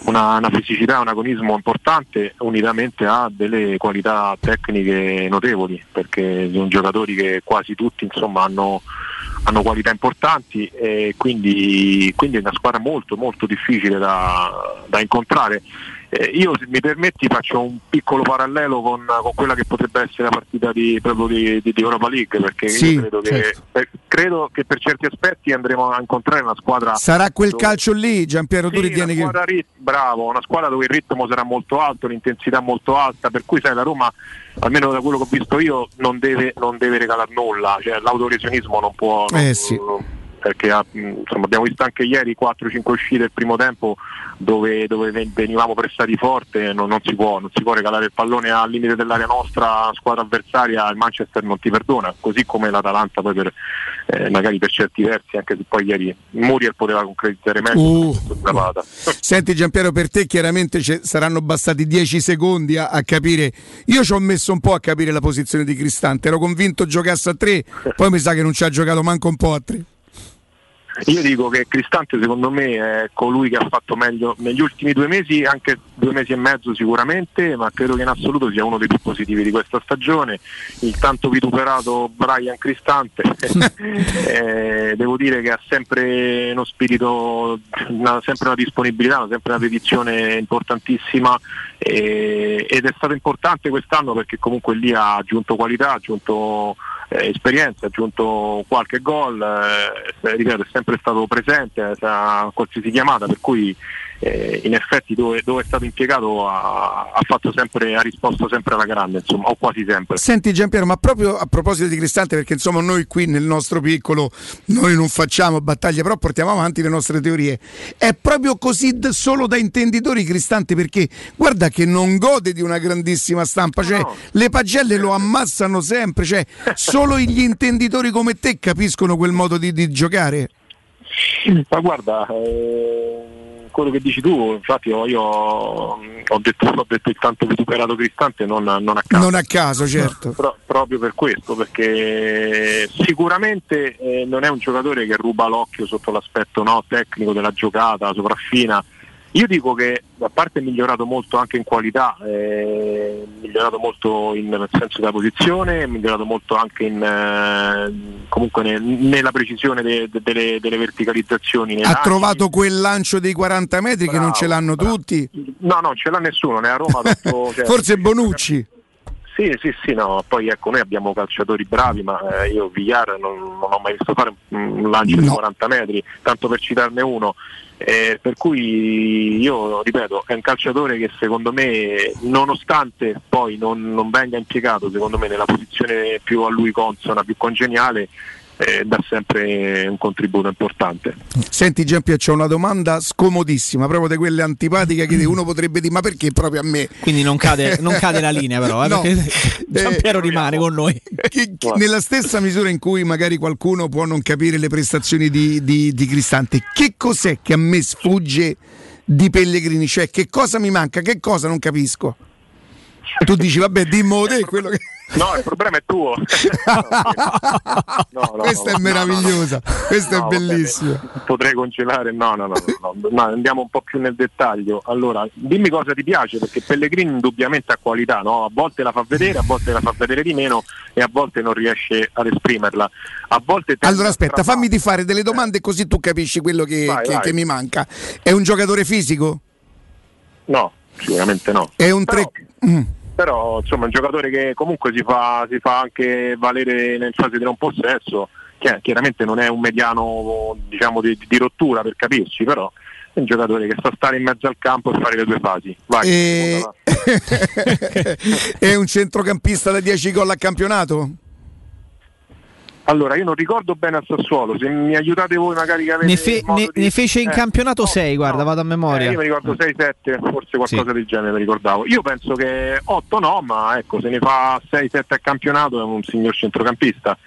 S53: una, una fisicità, un agonismo importante unitamente a delle qualità tecniche notevoli, perché sono giocatori che quasi tutti insomma, hanno, hanno qualità importanti e quindi, quindi è una squadra molto molto difficile da, da incontrare. Eh, io se mi permetti faccio un piccolo parallelo con, con quella che potrebbe essere la partita di, proprio di, di- Europa League perché
S3: Sì,
S53: io credo, che,
S3: certo.
S53: eh, credo che per certi aspetti andremo a incontrare una squadra
S3: Sarà quel
S53: dove-
S3: calcio lì, Giampiero, tu
S53: sì, una
S3: che...
S53: rit- bravo, una squadra dove il ritmo sarà molto alto, l'intensità molto alta, per cui sai la Roma, almeno da quello che ho visto io, non deve, non deve regalare nulla, cioè l'autolesionismo non può... non-
S3: Eh sì.
S53: Perché ha- mh, insomma, abbiamo visto anche ieri 4-5 uscite del primo tempo dove, dove ven- venivamo prestati forte, non, non si può, non si può regalare il pallone al limite dell'area nostra, squadra avversaria, il Manchester non ti perdona, così come l'Atalanta poi per, eh, magari per certi versi, anche se poi ieri Muriel poteva concretizzare meglio,
S3: Uh.
S53: Zapata.
S3: Senti Giampiero, per te chiaramente ci saranno bastati 10 secondi a, a capire. Io ci ho messo un po' a capire la posizione di Cristante, ero convinto giocasse a 3, poi mi sa che non ci ha giocato manco un po' a 3.
S53: Io dico che Cristante secondo me è colui che ha fatto meglio negli ultimi due mesi, anche due mesi e mezzo sicuramente, ma credo che in assoluto sia uno dei più positivi di questa stagione. Il tanto vituperato Brian Cristante, eh, devo dire che ha sempre uno spirito, una, sempre una disponibilità, una- sempre una dedizione importantissima eh, ed è stato importante quest'anno perché comunque lì ha aggiunto qualità, ha aggiunto eh, esperienza, ha aggiunto qualche gol, eh, ripeto, è sempre stato presente eh, a qualsiasi chiamata, per cui eh, in effetti dove, dove è stato impiegato ha, ha fatto sempre, ha risposto sempre alla grande, insomma, o quasi sempre.
S3: Senti Giampiero, ma proprio a proposito di Cristante, perché insomma noi qui nel nostro piccolo, noi non facciamo battaglie, però portiamo avanti le nostre teorie. È proprio così d- solo da intenditori Cristante, perché guarda che non gode di una grandissima stampa, cioè le pagelle lo ammassano sempre, cioè solo gli intenditori come te capiscono quel modo di, di giocare.
S53: Ma guarda, eh, quello che dici tu, infatti io, io ho, detto, ho detto il tanto vituperato Cristante non, non a caso.
S3: Non a caso, certo.
S53: Pro- proprio per questo, perché sicuramente eh, non è un giocatore che ruba l'occhio sotto l'aspetto no, tecnico della giocata, sopraffina. Io dico che a parte è migliorato molto anche in qualità, è migliorato molto in, nel senso della posizione, è migliorato molto anche in, eh, comunque ne- nella precisione de- de- delle, delle verticalizzazioni.
S3: Ha trovato quel lancio dei 40 metri che non ce l'hanno tutti.
S53: No, no, ce l'ha nessuno, né a Roma. ha fatto- cioè,
S3: Forse Bonucci.
S53: Sì, sì, sì, no. Poi ecco, noi abbiamo calciatori bravi, ma eh, io Villar non, non ho mai visto fare un un lancio di 40 metri, tanto per citarne uno. Eh, per cui io ripeto, è un calciatore che secondo me, nonostante poi non, non venga impiegato, secondo me nella posizione più a lui consona, più congeniale, eh, dà sempre un contributo importante.
S3: Senti Giampiero, c'è una domanda scomodissima, proprio di quelle antipatiche che uno potrebbe dire ma perché proprio a me?
S4: Quindi non cade, non cade la linea però, eh,
S3: No.
S4: perché Giampiero rimane con noi.
S3: Che- che- nella stessa misura in cui magari qualcuno può non capire le prestazioni di, di- di Cristante, che cos'è che a me sfugge di Pellegrini? Cioè, che cosa mi manca? Che cosa non capisco? Tu dici, vabbè, dimmo te quello che.
S53: No, il problema è tuo. No, no,
S3: Questa
S53: no,
S3: è meravigliosa, questa è
S53: vabbè,
S3: bellissima.
S53: Potrei congelare, no, no, no, andiamo un po' più nel dettaglio. Allora, dimmi cosa ti piace, perché Pellegrini indubbiamente ha qualità, no? a volte la fa vedere, a volte la fa vedere di meno e a volte non riesce ad esprimerla. A volte tende
S3: Allora aspetta, fammi di fare delle domande così tu capisci quello che,
S53: Vai,
S3: che-
S53: vai.
S3: che mi manca. È un giocatore fisico?
S53: No, sicuramente no.
S3: È un tre. Mm.
S53: Però insomma è un giocatore che comunque si fa, si fa anche valere nel fase di non possesso, che chiaramente non è un mediano diciamo, di, di rottura per capirci, però è un giocatore che sa stare in mezzo al campo e fare le due fasi. Vai,
S3: E- è un centrocampista da 10 gol a campionato?
S53: Allora io non ricordo bene al Sassuolo, se mi aiutate voi magari che avete
S4: Ne, fe- ne-
S53: di-
S4: ne fece in
S53: Eh,
S4: campionato 6, guarda, vado a
S53: Eh,
S4: memoria.
S53: io mi ricordo 6-7, forse qualcosa del genere mi ricordavo. Io penso che 8 no, ma ecco, se ne fa 6-7 a campionato è un signor centrocampista.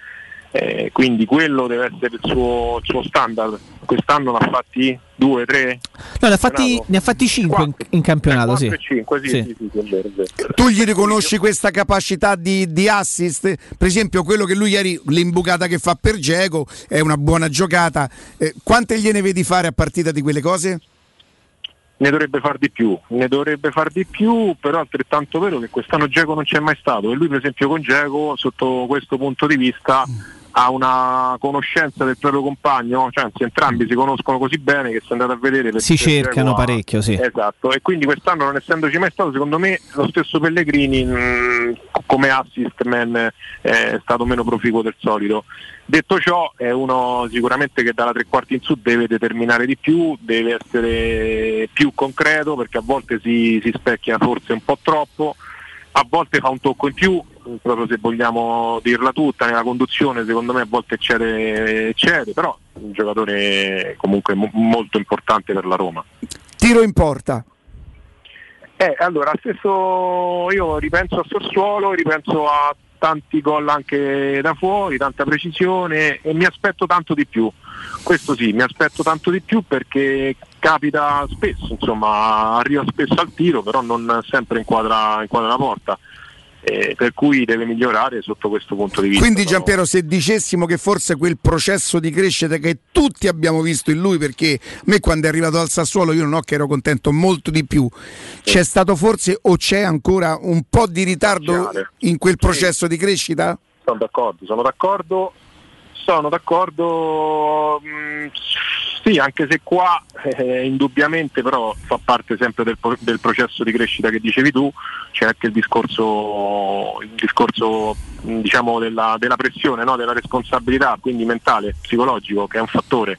S53: Eh, quindi quello deve essere il suo, il suo standard. Quest'anno ne ha fatti 2, 3,
S4: No, ne ha fatti, ne ha fatti 5 in, in campionato, sì.
S53: 5, sì,
S4: Sì.
S53: sì, sì, sì, è vero.
S3: Tu gli riconosci questa capacità di, di assist? Per esempio, quello che lui ieri, l'imbucata che fa per Geco, è una buona giocata. Eh, quante gliene vedi fare a partita di quelle cose?
S53: Ne dovrebbe far di più, ne dovrebbe far di più, però altrettanto vero che quest'anno Geco non c'è mai stato e lui per esempio con Geco sotto questo punto di vista ha una conoscenza del proprio compagno, cioè anzi entrambi si conoscono così bene che se andate a vedere
S4: Si cercano parecchio, sì.
S53: Esatto, e quindi quest'anno non essendoci mai stato, secondo me lo stesso Pellegrini mh, come assist man eh, è stato meno proficuo del solito. Detto ciò, è uno sicuramente che dalla tre quarti in su deve determinare di più, deve essere più concreto perché a volte si, si specchia forse un po' troppo, a volte fa un tocco in più, proprio se vogliamo dirla tutta, nella conduzione secondo me a volte eccede, eccede però è un giocatore comunque mo- molto importante per la Roma.
S3: Tiro in porta.
S53: Eh, allora, stesso io ripenso a Sassuolo, ripenso a tanti gol anche da fuori, tanta precisione e mi aspetto tanto di più. Questo sì, mi aspetto tanto di più perché capita spesso, insomma, arriva spesso al tiro, però non sempre inquadra, inquadra la porta. Eh, per cui deve migliorare sotto questo punto di vista.
S3: Quindi Giampiero, se dicessimo che forse quel processo di crescita che tutti abbiamo visto in lui, perché a me quando è arrivato al Sassuolo io non ho che ero contento molto di più, c'è stato forse o c'è ancora un po' di ritardo in quel processo di crescita?
S53: Sono d'accordo, sono d'accordo, sono d'accordo, mh, sì, anche se qua eh, indubbiamente però fa parte sempre del, del processo di crescita che dicevi tu, c'è anche il discorso, il discorso diciamo della, della pressione, no? della responsabilità, quindi mentale, psicologico, che è un fattore.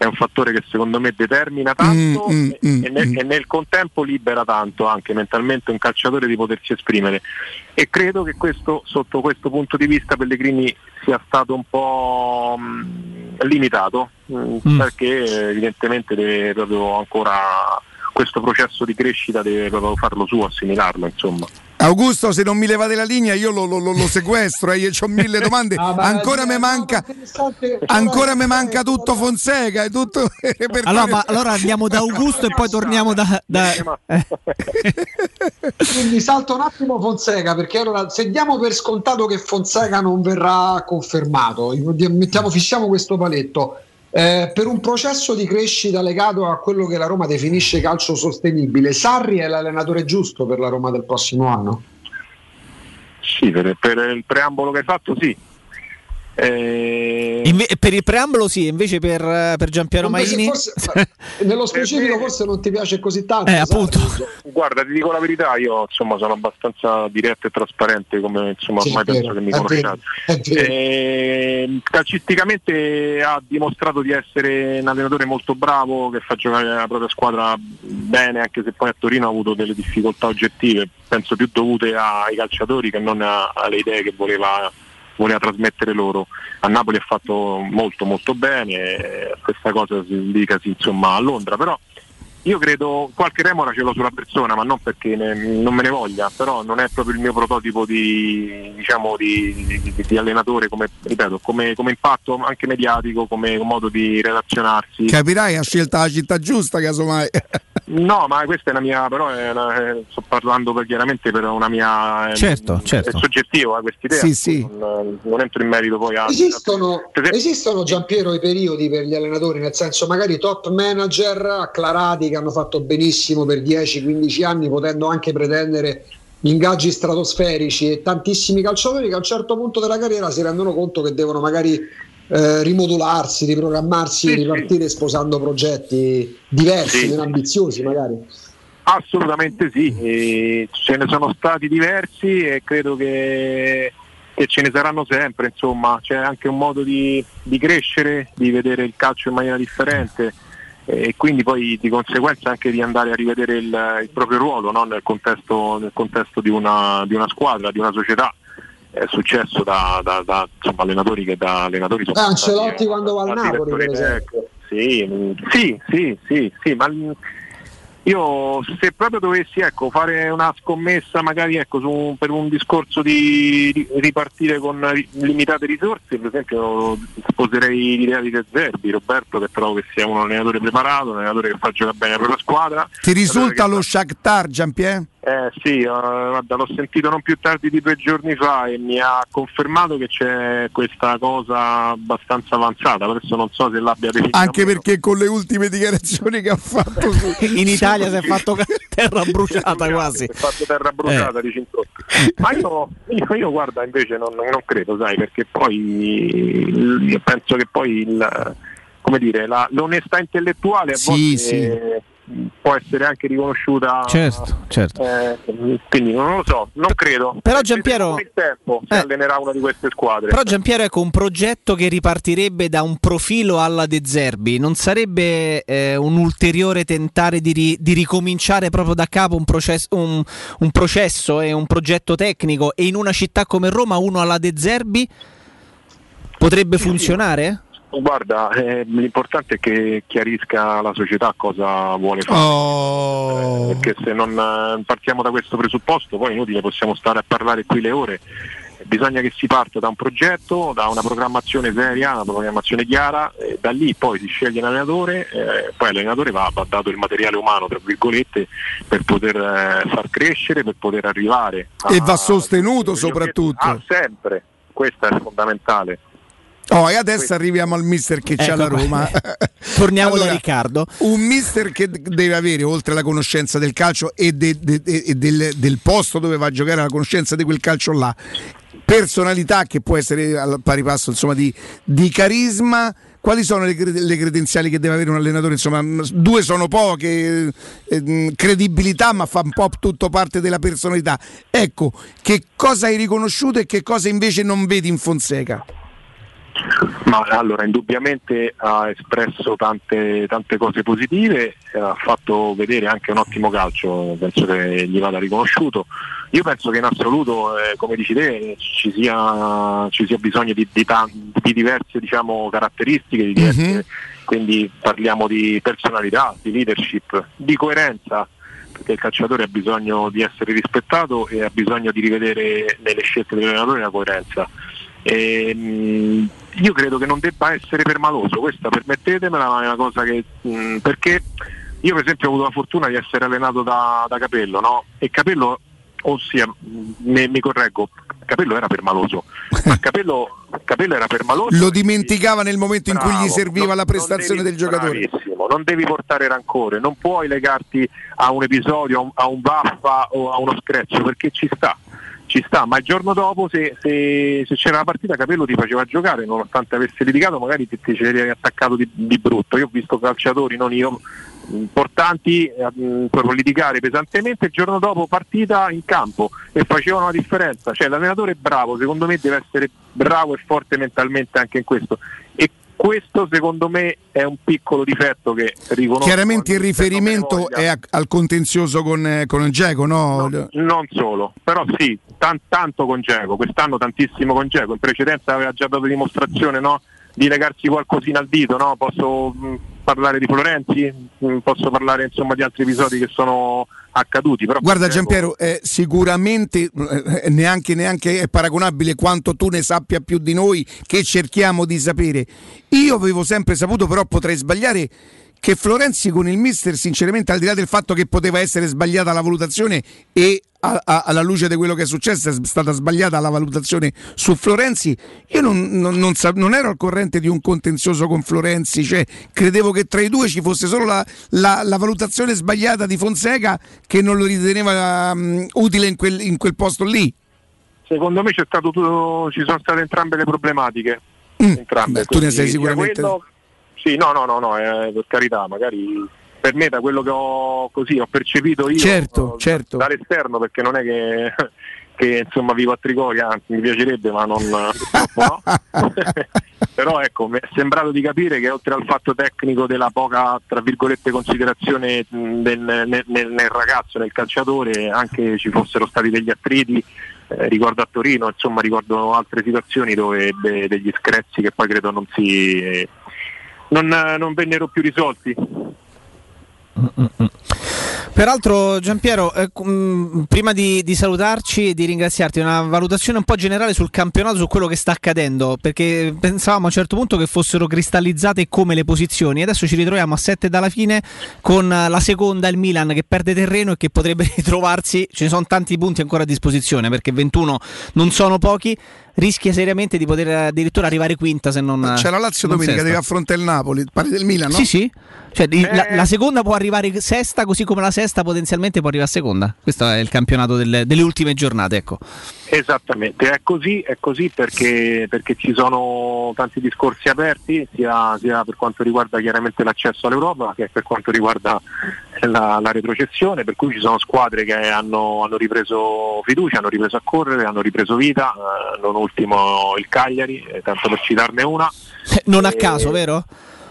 S53: È un fattore che secondo me determina tanto
S3: Mm, mm,
S53: e,
S3: mm,
S53: e nel, e nel contempo libera tanto anche mentalmente un calciatore di potersi esprimere e credo che questo sotto questo punto di vista Pellegrini sia stato un po' mh, limitato mh,
S4: Mm.
S53: perché evidentemente deve proprio ancora questo processo di crescita deve proprio farlo suo, assimilarlo insomma.
S3: Augusto, se non mi levate la linea io lo, lo- lo- lo sequestro, eh, io ho mille domande,
S6: Ah,
S3: ancora mi manca, ancora mi manca tutto Fonseca, e tutto.
S4: Allora, ma allora andiamo da Augusto e poi torniamo da. da- eh.
S6: Quindi salto un attimo Fonseca perché allora se diamo per scontato che Fonseca non verrà confermato, mettiamo, fissiamo questo paletto. Eh, per un processo di crescita legato a quello che la Roma definisce calcio sostenibile, Sarri è l'allenatore giusto per la Roma del prossimo anno?
S53: Sì, per, per il preambolo che hai fatto sì. Eh,
S4: Inve- per il preambolo sì, invece per, per Giampiero Maini...
S6: forse- ma nello specifico forse non ti piace così tanto.
S4: Eh, appunto.
S53: Guarda, ti dico la verità, io insomma sono abbastanza diretto e trasparente, come insomma
S6: Sì,
S53: ormai
S6: è vero,
S53: penso che mi conosciate.
S6: vero, è vero.
S53: Eh, calcisticamente ha dimostrato di essere un allenatore molto bravo, che fa giocare la propria squadra bene, anche se poi a Torino ha avuto delle difficoltà oggettive, penso più dovute ai calciatori che non a- alle idee che voleva voleva trasmettere loro. A Napoli ha fatto molto molto bene, eh, questa cosa si dicasi insomma a Londra, però io credo qualche remora ce l'ho sulla persona, ma non perché ne- non me ne voglia, però non è proprio il mio prototipo di, diciamo, di, di- di allenatore come, ripeto, come, come impatto anche mediatico, come modo di relazionarsi.
S3: Capirai, ha scelto la città giusta, casomai.
S53: No, ma questa è una mia, però è una- sto parlando per- chiaramente per una mia... eh,
S3: Certo, certo.
S53: È soggettivo eh, questa idea,
S3: Sì, sì.
S53: Non, non entro in merito poi a...
S6: Esistono, esistono Giampiero i periodi per gli allenatori, nel senso magari top manager acclarati che hanno fatto benissimo per 10-15 anni, potendo anche pretendere ingaggi stratosferici e tantissimi calciatori che a un certo punto della carriera si rendono conto che devono magari eh, rimodularsi, riprogrammarsi, ripartire sposando progetti diversi,
S53: Sì.
S6: meno ambiziosi magari.
S53: Assolutamente sì, e ce ne sono stati diversi e credo che, che ce ne saranno sempre, insomma, c'è anche un modo di, di crescere, di vedere il calcio in maniera differente e quindi poi di conseguenza anche di andare a rivedere il, il proprio ruolo no? nel contesto, nel contesto di, una, di una squadra, di una società. È successo da, da- da, insomma, allenatori che da allenatori sono
S6: Ah, Ancelotti quando va al Napoli, per esempio.
S53: sì, sì, sì, sì, ma io se proprio dovessi ecco, fare una scommessa magari ecco, su- per un discorso di ri- ripartire con limitate risorse, per esempio sposerei l'idea di De Zerbi, Roberto che trovo che sia un allenatore preparato, un allenatore che fa giocare bene la propria squadra.
S3: Ti risulta
S53: allenatore
S3: lo Shakhtar, Giampier?
S53: Eh sì, eh, guarda, l'ho sentito non più tardi di due giorni fa e mi ha confermato che c'è questa cosa abbastanza avanzata, adesso non so se l'abbia definita.
S3: Anche perché con le ultime dichiarazioni che ha fatto su-
S4: In Italia si è fatto terra bruciata quasi.
S53: Si è fatto terra bruciata,
S4: Eh.
S53: dici in tutto. Ma io, io- io, guarda invece non, non credo, sai, perché poi io penso che poi il, come dire, la- l'onestà intellettuale a
S3: Sì,
S53: volte
S3: sì.
S53: Può essere anche riconosciuta.
S4: Certo, certo.
S53: eh, quindi non lo so, non credo.
S4: Però Giampiero-
S53: il tempo si
S4: Eh.
S53: allenerà una di queste squadre.
S4: Però Giampiero, ecco, un progetto che ripartirebbe da un profilo alla De Zerbi non sarebbe eh, un ulteriore tentare di, ri- di ricominciare proprio da capo un, processo- un- un processo e un progetto tecnico e in una città come Roma uno alla De Zerbi potrebbe funzionare?
S53: Guarda, eh, l'importante è che chiarisca la società cosa vuole fare.
S3: Oh.
S53: Eh, perché se non eh, partiamo da questo presupposto poi è inutile, possiamo stare a parlare qui le ore. Bisogna che si parta da un progetto, da una programmazione seria, una programmazione chiara, e da lì poi si sceglie l'allenatore, eh, poi l'allenatore va, va dato il materiale umano, tra virgolette, per poter eh, far crescere, per poter arrivare. a-
S3: E va sostenuto soprattutto.
S53: Ah, sempre, questo è fondamentale.
S3: Oh, e adesso arriviamo al mister che c'è
S4: Ecco
S3: alla
S4: qua.
S3: Roma.
S4: Torniamo da Riccardo.
S3: Un mister che deve avere, oltre alla conoscenza del calcio e, de- de- de- del, del posto dove va a giocare, la conoscenza di quel calcio là, personalità che può essere al pari passo insomma, di, di carisma. Quali sono le, le credenziali che deve avere un allenatore? Insomma, due sono poche, eh, credibilità, ma fa un po' tutto parte della personalità. Ecco, che cosa hai riconosciuto e che cosa invece non vedi in Fonseca?
S53: Ma allora, indubbiamente ha espresso tante, tante cose positive, eh, ha fatto vedere anche un ottimo calcio, penso che gli vada riconosciuto. Io penso che in assoluto, eh, come dici te, ci sia, ci sia bisogno di, di di diverse diciamo, caratteristiche, di diverse- quindi parliamo di personalità, di leadership, di coerenza, perché il calciatore ha bisogno di essere rispettato e ha bisogno di rivedere nelle scelte dell'allenatore la coerenza. E, mh, io credo che non debba essere permaloso, questa permettetemela, ma è una cosa che mh, perché io per esempio ho avuto la fortuna di essere allenato da, da Capello, no? E Capello, ossia, mi, mi correggo, Capello era permaloso, ma Capello, Capello era permaloso.
S3: Lo dimenticava nel momento in cui gli
S53: Bravo,
S3: serviva
S53: non-
S3: la prestazione
S53: devi-
S3: del giocatore.
S53: bravissimo, non devi portare rancore, non puoi legarti a un episodio, a un, a un baffa o a uno screccio perché ci sta. Ci sta, ma il giorno dopo se, se- se c'era la partita Capello ti faceva giocare, nonostante avesse litigato magari ti, ti eri attaccato di, di brutto. Io ho visto calciatori, non io, importanti eh, proprio litigare pesantemente il giorno dopo partita in campo e facevano la differenza. Cioè l'allenatore è bravo, secondo me deve essere bravo e forte mentalmente anche in questo. Questo secondo me è un piccolo difetto che riconosco.
S3: Chiaramente il riferimento è a- al contenzioso con, eh, con Geco, no?
S53: Non solo, però sì, tan- tanto con Geco, quest'anno tantissimo con Geco, in precedenza aveva già dato dimostrazione no, di legarsi qualcosina al dito, no? posso mh, parlare di Florenzi, Mh, posso parlare insomma di altri episodi che sono accaduti. Però
S3: Guarda Giampiero, eh, sicuramente eh, neanche, neanche è paragonabile quanto tu ne sappia più di noi che cerchiamo di sapere. Io avevo sempre saputo, però potrei sbagliare, che Florenzi con il mister, sinceramente, al di là del fatto che poteva essere sbagliata la valutazione e a- a- alla luce di quello che è successo è stata sbagliata la valutazione su Florenzi, io non, non- non non ero al corrente di un contenzioso con Florenzi, cioè credevo che tra i due ci fosse solo la, la- la valutazione sbagliata di Fonseca che non lo riteneva mm, utile in quel, in quel posto lì.
S53: Secondo me c'è stato tutto- ci sono state entrambe le problematiche. Entrambe,
S3: Mm. Beh, tu ne sei sicuramente-
S53: quello- Sì, no, no, no, no, eh, per carità, magari per me da quello che ho così ho percepito io
S3: Certo,
S53: eh,
S3: certo.
S53: dall'esterno, perché non è che, che, insomma vivo a Trigoria, anzi mi piacerebbe, ma non purtroppo no. Però ecco, mi è sembrato di capire che oltre al fatto tecnico della poca tra virgolette considerazione del- nel, nel- nel ragazzo, nel calciatore, anche ci fossero stati degli attriti eh, ricordo a Torino, insomma ricordo altre situazioni dove ebbe degli screzi che poi credo non si non, non vennero più risolti.
S4: Peraltro, Giampiero, eh, mh, prima di, di salutarci e di ringraziarti, una valutazione un po' generale sul campionato, su quello che sta accadendo, perché pensavamo a un certo punto che fossero cristallizzate come le posizioni. Adesso ci ritroviamo a 7 dalla fine con la seconda, il Milan, che perde terreno e che potrebbe ritrovarsi. Ce ne sono tanti punti ancora a disposizione, perché 21 non sono pochi. Rischia seriamente di poter addirittura arrivare quinta se non.
S3: C'è la Lazio domenica,
S4: sesta.
S3: deve affrontare il Napoli, parli del Milan, no?
S4: Sì, sì. Cioè, di- la,
S53: Eh.
S4: la seconda può arrivare sesta, così come la sesta potenzialmente può arrivare a seconda. Questo è il campionato delle, delle ultime giornate, ecco.
S53: Esattamente, è così, è così perché, perché ci sono tanti discorsi aperti, sia, sia per quanto riguarda chiaramente l'accesso all'Europa che per quanto riguarda la, la retrocessione, per cui ci sono squadre che hanno, hanno ripreso fiducia, hanno ripreso a correre, hanno ripreso vita, eh, non ultimo il Cagliari, eh, tanto per citarne una.
S4: Eh, Non a
S53: Eh,
S4: caso, vero?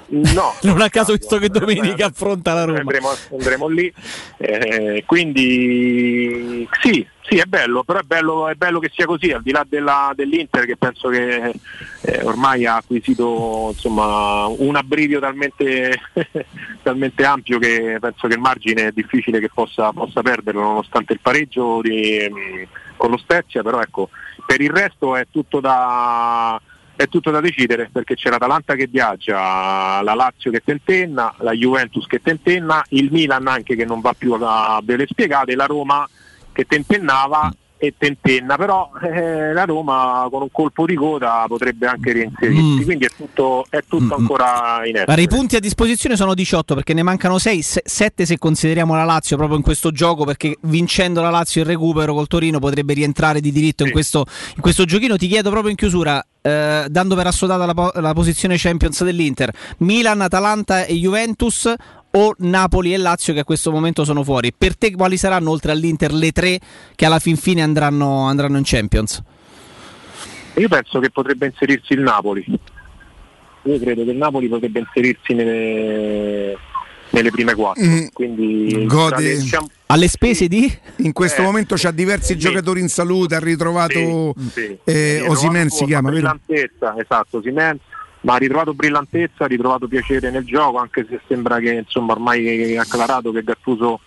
S53: No,
S4: non a caso visto che domenica affronta la Roma.
S53: andremo, andremo lì. Eh, quindi sì, sì, è bello, però è bello, è bello che sia così, al di là della- dell'Inter che penso che eh, ormai ha acquisito insomma, un abbrivio talmente, talmente ampio che penso che il margine è difficile che possa, possa perderlo nonostante il pareggio di, mh, con lo Spezia, però ecco, per il resto è tutto da è tutto da decidere perché c'è l'Atalanta che viaggia, la Lazio che tentenna, la Juventus che tentenna, il Milan anche che non va più a bere spiegate, la Roma che tentennava e tentenna, però eh, la Roma con un colpo di coda potrebbe anche reinserirsi,
S4: Mm.
S53: quindi è tutto, è tutto ancora in essere.
S4: i punti a disposizione sono 18 perché ne mancano 6, 7 se consideriamo la Lazio proprio in questo gioco perché vincendo la Lazio il recupero col Torino potrebbe rientrare di diritto in, questo, in questo giochino. Ti chiedo proprio in chiusura, eh, dando per assodata la, po- la posizione Champions dell'Inter, Milan, Atalanta e Juventus o Napoli e Lazio che a questo momento sono fuori. Per te quali saranno oltre all'Inter le tre che alla fin fine andranno, andranno in Champions?
S53: Io penso che potrebbe inserirsi il Napoli. Io credo che il Napoli potrebbe inserirsi nelle, nelle prime quattro.
S3: Mm.
S53: Quindi
S3: Gode-
S53: diciamo-
S4: Alle spese di?
S3: In questo
S53: Eh,
S3: momento c'ha diversi giocatori in salute, ha ritrovato
S53: sì.
S3: eh,
S53: Ha
S3: Osimen si chiama, vero?
S53: esatto, Osimen, ma ha ritrovato brillantezza, ha ritrovato piacere nel gioco, anche se sembra che insomma ormai è acclarato che Gattuso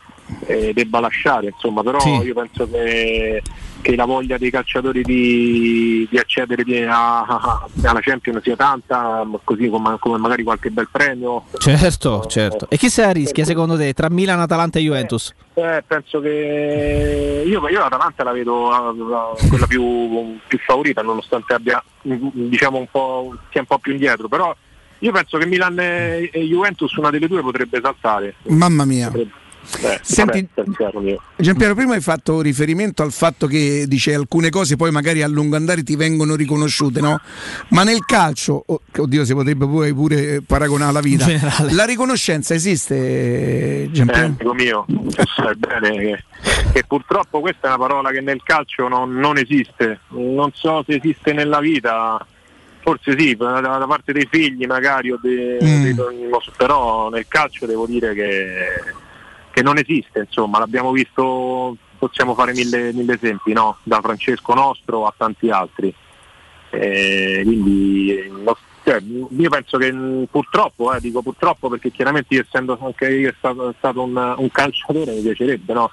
S53: eh, debba lasciare, insomma, però
S4: Sì.
S53: io penso che, che la voglia dei calciatori di, di accedere a- a- alla Champions sia tanta, così come, come magari qualche bel premio.
S4: Certo, certo. E chi se la rischia secondo te tra Milan, Atalanta e Juventus?
S53: Eh, penso che io, io l'Atalanta la vedo eh, quella più, più favorita, nonostante abbia diciamo un po', sia un po' più indietro, però io penso che Milan e, e Juventus una delle due potrebbe saltare.
S3: Mamma mia.
S53: Potrebbe, Eh,
S3: Senti-
S53: vabbè.
S3: Giampiero, prima hai fatto riferimento al fatto che dice alcune cose poi magari a lungo andare ti vengono riconosciute, no? Ma nel calcio, oh, oddio, si potrebbe pure, pure paragonare alla vita. La riconoscenza esiste,
S53: Eh,
S3: Giampiero?
S53: amico mio, sai bene che, che purtroppo questa è una parola che nel calcio non, non esiste, non so se esiste nella vita, forse sì, da, parte dei figli magari, o dei-
S3: Mm.
S53: dei- però nel calcio devo dire che, che non esiste, insomma, l'abbiamo visto, possiamo fare mille, mille esempi, no? da Francesco Nostro a tanti altri. Eh, quindi no- cioè, io penso che mh, purtroppo, eh, dico purtroppo perché chiaramente io essendo anche io stato, stato un, un calciatore mi piacerebbe no?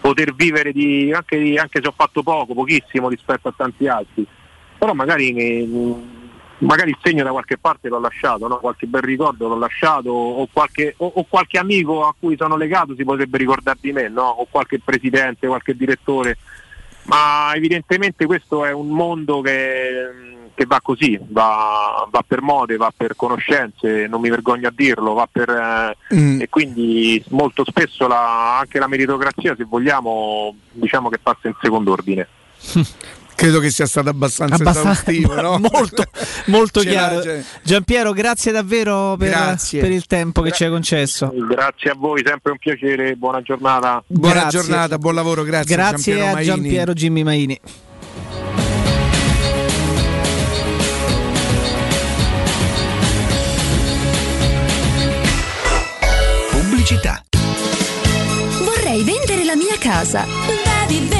S53: poter vivere di, anche, anche se ho fatto poco, pochissimo rispetto a tanti altri, però magari, mh, magari il segno da qualche parte l'ho lasciato, no? qualche bel ricordo l'ho lasciato o qualche, o- o qualche amico a cui sono legato si potrebbe ricordare di me, no? o qualche presidente, qualche direttore ma evidentemente questo è un mondo che, che va così, va, va per mode, va per conoscenze, non mi vergogno a dirlo, va per, eh,
S3: Mm.
S53: e quindi molto spesso la- anche la meritocrazia, se vogliamo, diciamo che passa in secondo ordine.
S3: Credo che sia stato abbastanza,
S4: Abbastanza-
S3: esaustivo, no?
S4: molto, molto chiaro. Giampiero, grazie davvero per,
S3: Grazie.
S4: per il tempo che ci hai concesso.
S53: Grazie a voi, sempre un piacere, buona giornata.
S3: Buona
S4: Grazie.
S3: giornata, buon lavoro, grazie.
S4: Grazie
S3: Giampiero
S4: a. Giampiero Jimmy Maini.
S45: Pubblicità.
S54: Vorrei vendere la mia casa. Devi vendere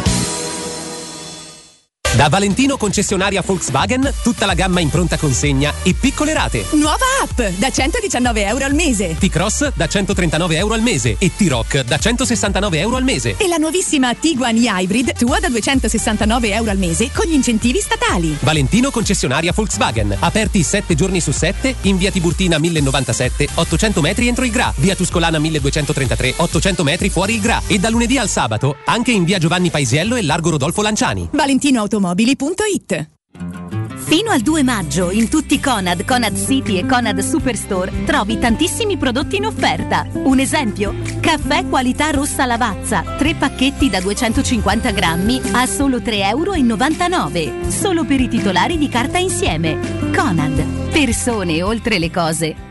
S9: Da Valentino concessionaria Volkswagen, tutta la gamma in pronta consegna e piccole rate.
S10: Nuova app da 119 euro al mese.
S9: T-Cross da 139 euro al mese e T-Rock da 169 euro al mese.
S10: E la nuovissima Tiguan e-Hybrid tua da 269 euro al mese con gli incentivi statali.
S9: Valentino concessionaria Volkswagen, aperti 7 giorni su 7 in via Tiburtina 1097, 800 metri entro il Gra, via Tuscolana 1233, 800 metri fuori il Gra e da lunedì al sabato anche in via Giovanni Paisiello e largo Rodolfo Lanciani.
S10: ValentinoAutomobili.it
S55: Fino al 2 maggio in tutti Conad, Conad City e Conad Superstore trovi tantissimi prodotti in offerta. Un esempio? Caffè qualità rossa lavazza, 3 pacchetti da 250 grammi a solo 3,99 euro. Solo per i titolari di carta insieme. Conad. Persone oltre le cose.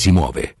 S23: muove.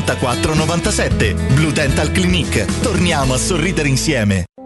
S56: 84 97. Blue Dental Clinic. Torniamo a sorridere insieme.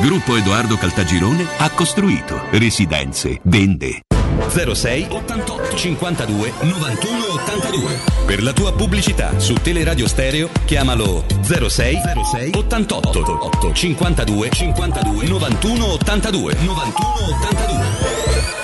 S8: Gruppo Edoardo Caltagirone ha costruito residenze, vende.
S57: 06 88 52 91 82 Per la tua pubblicità su Teleradio Stereo chiamalo 06 06 88 52 52 91 82 91 82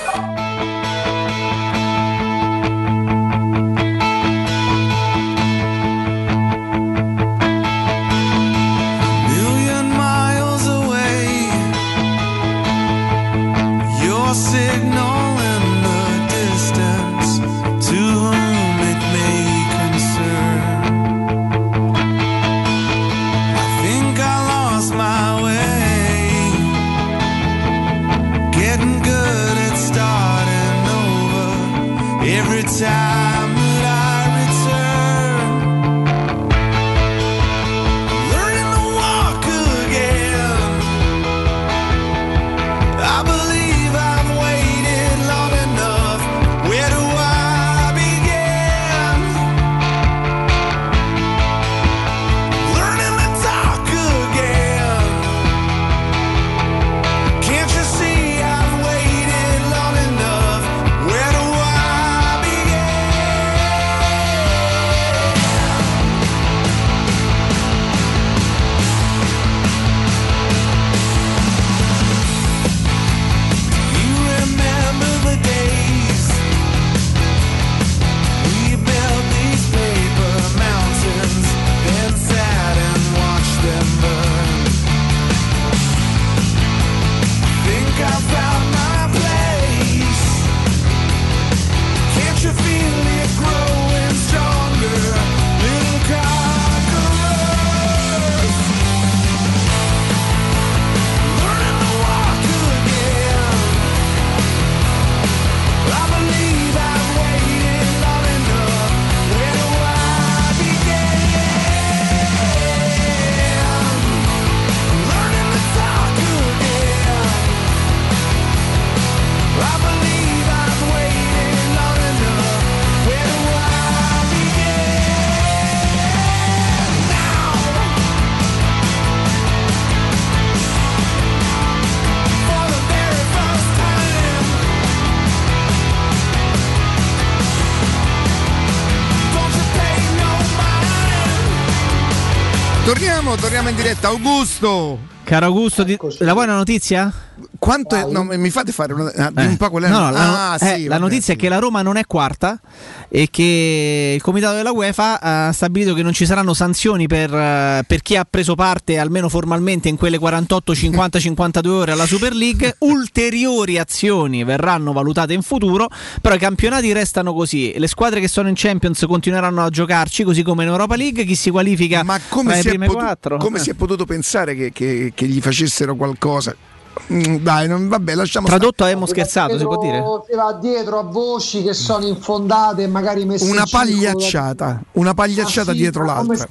S3: Torniamo, in diretta. Augusto.
S4: Caro Augusto, di- la vuoi una notizia?
S3: Quanto è- no, mi fate fare una, dimmi un po' qual è
S4: No, no, la,
S3: ah,
S4: eh,
S3: sì,
S4: la notizia è che la Roma non è quarta e che il comitato della UEFA ha stabilito che non ci saranno sanzioni per, eh, per chi ha preso parte almeno formalmente in quelle 48, 50, 52 ore alla Super League. Ulteriori azioni verranno valutate in futuro, però i campionati restano così. Le squadre che sono in Champions continueranno a giocarci così come in Europa League. Chi si qualifica
S3: Ma come, si è, potu- come
S4: Eh.
S3: si è potuto pensare che, che- che gli facessero qualcosa? Mm, Dai, non, vabbè, lasciamo
S4: Tradotto a
S3: stare.
S4: Emo scherzato, si può dire?
S6: Si va dietro a voci che sono infondate e magari messe
S3: Una pagliacciata, una pagliacciata
S6: Ah, sì,
S3: dietro
S6: ma come-
S3: l'altra.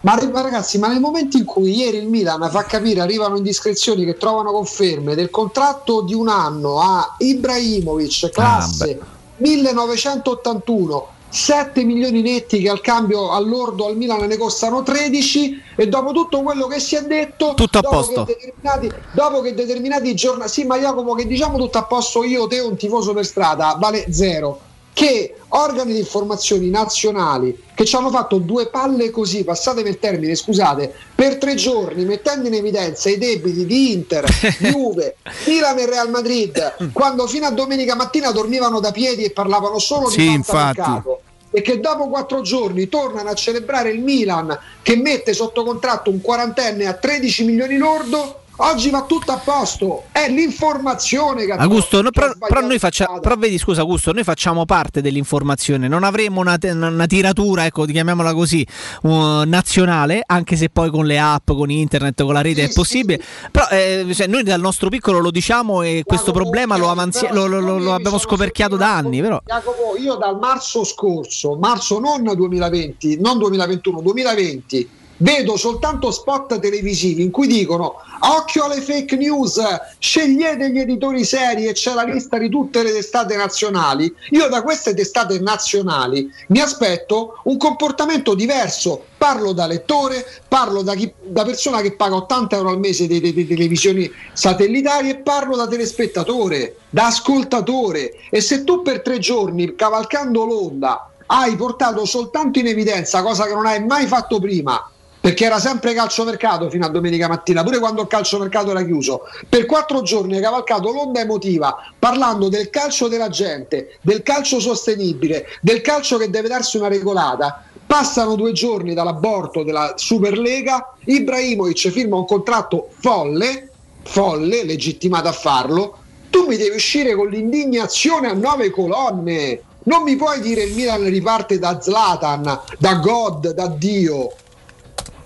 S6: Ma, ma ragazzi, ma nel momento in cui ieri il Milan fa capire, arrivano indiscrezioni che trovano conferme del contratto di un anno a Ibrahimovic, classe 1981, 7 milioni netti che al cambio all'ordo al Milan ne costano 13 e dopo tutto quello che si è detto,
S4: Tutto a
S6: dopo
S4: posto.
S6: che determinati, dopo che determinati giornali, sì ma Jacopo che diciamo tutto a posto io, te un tifoso per strada, vale zero che organi di informazioni nazionali che ci hanno fatto due palle così, passatemi il termine, scusate, per tre giorni, mettendo in evidenza i debiti di Inter, Juve, Milan e Real Madrid, quando fino a domenica mattina dormivano da piedi e parlavano solo
S3: Sì,
S6: di
S3: infatti.
S6: fantamercato. E che dopo quattro giorni tornano a celebrare il Milan che mette sotto contratto un quarantenne a 13 milioni lordo. Oggi va tutto a posto, è l'informazione che
S4: Augusto, no, però, però noi facciamo, però vedi, scusa Augusto, noi facciamo parte dell'informazione, non avremo una, una tiratura, ecco, chiamiamola così, uh, nazionale, anche se poi con le app, con internet, con la rete è possibile, però eh, cioè, noi dal nostro piccolo lo diciamo e questo problema lo, avanzi- lo- lo- lo abbiamo scoperchiato da anni, però...
S6: Jacopo, io dal marzo scorso, marzo non 2020, non 2021, 2020, vedo soltanto spot televisivi in cui dicono occhio alle fake news, scegliete gli editori seri e c'è la lista di tutte le testate nazionali. Io da queste testate nazionali mi aspetto un comportamento diverso. Parlo da lettore, parlo da, chi- da persona che paga 80 euro al mese di, di- di televisioni satellitari e parlo da telespettatore, da ascoltatore. E se tu per tre giorni, cavalcando l'onda, hai portato soltanto in evidenza cosa che non hai mai fatto prima, perché era sempre calciomercato fino a domenica mattina, pure quando il calciomercato era chiuso. Per quattro giorni hai cavalcato l'onda emotiva parlando del calcio della gente, del calcio sostenibile, del calcio che deve darsi una regolata. Passano due giorni dall'aborto della Superlega, Ibrahimovic firma un contratto folle, folle, legittimato a farlo. Tu mi devi uscire con l'indignazione a nove colonne. Non mi puoi dire il Milan riparte da Zlatan, da God, da Dio.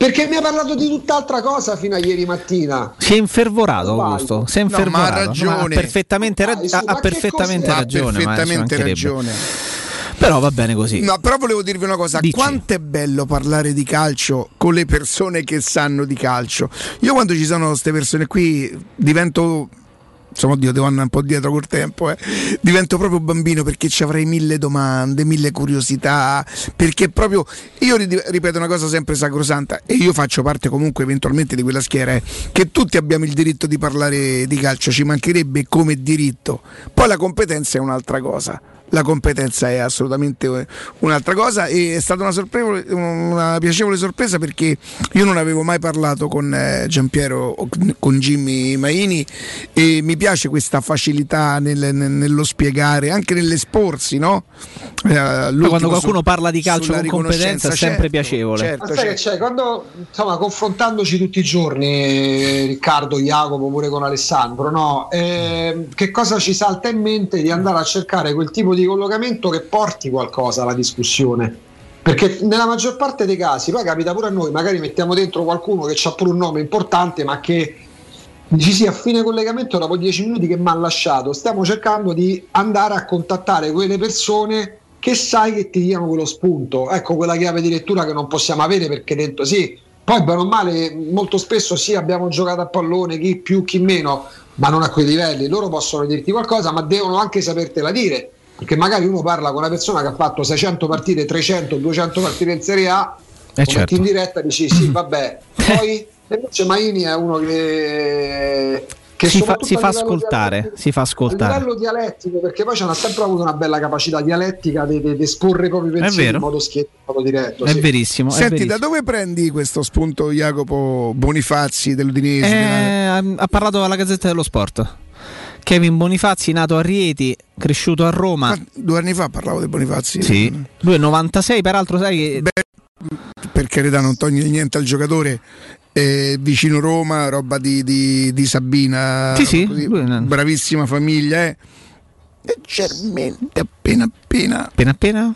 S6: Perché mi ha parlato di tutt'altra cosa fino a ieri mattina.
S4: Si è infervorato. Augusto, si è
S6: No, ma ha
S4: infervorato.
S6: ragione.
S4: ha perfettamente, ra-
S6: Dai, su,
S4: ha- ha perfettamente?
S3: Ha
S4: ragione. ma ci
S3: perfettamente ragione.
S4: Però va bene così.
S3: No, però volevo dirvi una cosa:
S4: Dici.
S3: quanto è bello parlare di calcio con le persone che sanno di calcio. Io quando ci sono queste persone qui divento. Insomma, oddio, devo andare un po' dietro col tempo, eh. divento proprio bambino perché ci avrei mille domande, mille curiosità. Perché proprio io ri- ripeto una cosa sempre sacrosanta, e io faccio parte comunque eventualmente di quella schiera, eh, che tutti abbiamo il diritto di parlare di calcio, ci mancherebbe come diritto. Poi la competenza è un'altra cosa la competenza è assolutamente un'altra cosa e è stata una, sorpresa, una piacevole sorpresa perché io non avevo mai parlato con eh, Giampiero o con- Jimmy Maini e mi piace questa facilità nel- nel- nello spiegare, anche nell'esporsi, no? Eh,
S4: quando qualcuno
S3: su-
S4: parla di calcio con competenza è sempre
S3: certo,
S4: piacevole.
S3: certo,
S6: che c'è? Quando, insomma, confrontandoci tutti i giorni, eh, Riccardo, Jacopo, pure con Alessandro, no? Eh, che cosa ci salta in mente di andare a cercare quel tipo di collocamento che porti qualcosa alla discussione? Perché nella maggior parte dei casi, poi capita pure a noi, magari mettiamo dentro qualcuno che ha pure un nome importante, ma che dici sì, a fine collegamento dopo dieci minuti che mi ha lasciato, stiamo cercando di andare a contattare quelle persone che sai che ti diano quello spunto, ecco quella chiave di lettura che non possiamo avere perché dentro sì, poi bene o male molto spesso sì abbiamo giocato a pallone, chi più chi meno, ma non a quei livelli, loro possono dirti qualcosa ma devono anche sapertela dire, perché magari uno parla con una persona che ha fatto 600 partite, 300, 200 partite in Serie A,
S4: Eh, certo.
S6: metti in diretta e dici sì vabbè, poi invece Maini è uno che... che
S4: Si fa, si
S6: a
S4: fa ascoltare, si fa
S6: a
S4: ascoltare.
S6: livello dialettico, perché poi c'hanno sempre avuto una bella capacità dialettica di, di- di esporre i propri pensieri in modo schietto, in modo diretto.
S4: È
S6: sì.
S4: verissimo. è
S3: Senti,
S4: verissimo.
S3: da dove prendi questo spunto Jacopo Bonifazzi dell'Udinese?
S4: Eh, ha- ha parlato alla Gazzetta dello Sport. Kevin Bonifazzi, nato a Rieti, cresciuto a Roma.
S3: Due anni fa parlavo di Bonifazzi.
S4: Sì. Lui è 96, peraltro sai che
S3: per carità non toglie niente al giocatore eh, vicino Roma roba di, di- di Sabina
S4: Sì, sì,
S3: così, bravissima famiglia eh. leggermente appena appena
S4: appena appena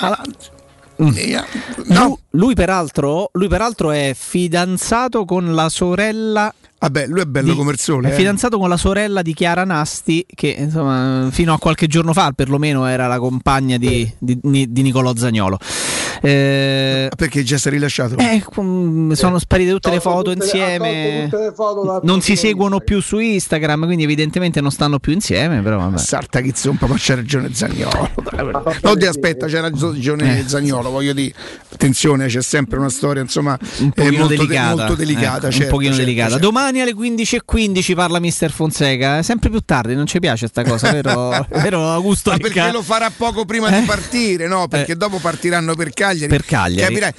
S3: avanti
S4: Mm.
S3: Via.
S4: Lui, lui peraltro, lui peraltro è fidanzato con la sorella
S3: Vabbè, lui è bello
S4: Di-
S3: come il sole.
S4: È
S3: eh.
S4: fidanzato con la sorella di Chiara Nasti, che insomma, fino a qualche giorno fa perlomeno era la compagna di, di, di Nicolò Zagnolo. Eh,
S3: Perché già si è rilasciato?
S4: eh, sono sparite tutte le foto
S6: tutte le-
S4: insieme.
S6: tutte le foto
S4: Non si seguono più su Instagram, quindi evidentemente non stanno più insieme. Però vabbè.
S3: Sarta chi zompa, ma c'è ragione Zagnolo. No, di aspetta, c'è ragione
S4: Eh.
S3: Zagnolo, voglio dire. Attenzione, c'è sempre una storia, insomma,
S4: un
S3: eh,
S4: pochino
S3: molto, de-
S4: delicata,
S3: molto delicata.
S4: ecco,
S3: certo,
S4: un pochino
S3: certo,
S4: delicata.
S3: certo.
S4: Domani alle 15.15 parla Mister Fonseca. È sempre più tardi, non ci piace sta cosa, vero, vero Augusto?
S3: Ma perché lo farà poco prima
S4: Eh?
S3: di partire, no? Perché
S4: Eh.
S3: dopo partiranno per Cagliari.
S4: Per Cagliari.
S3: Capirai?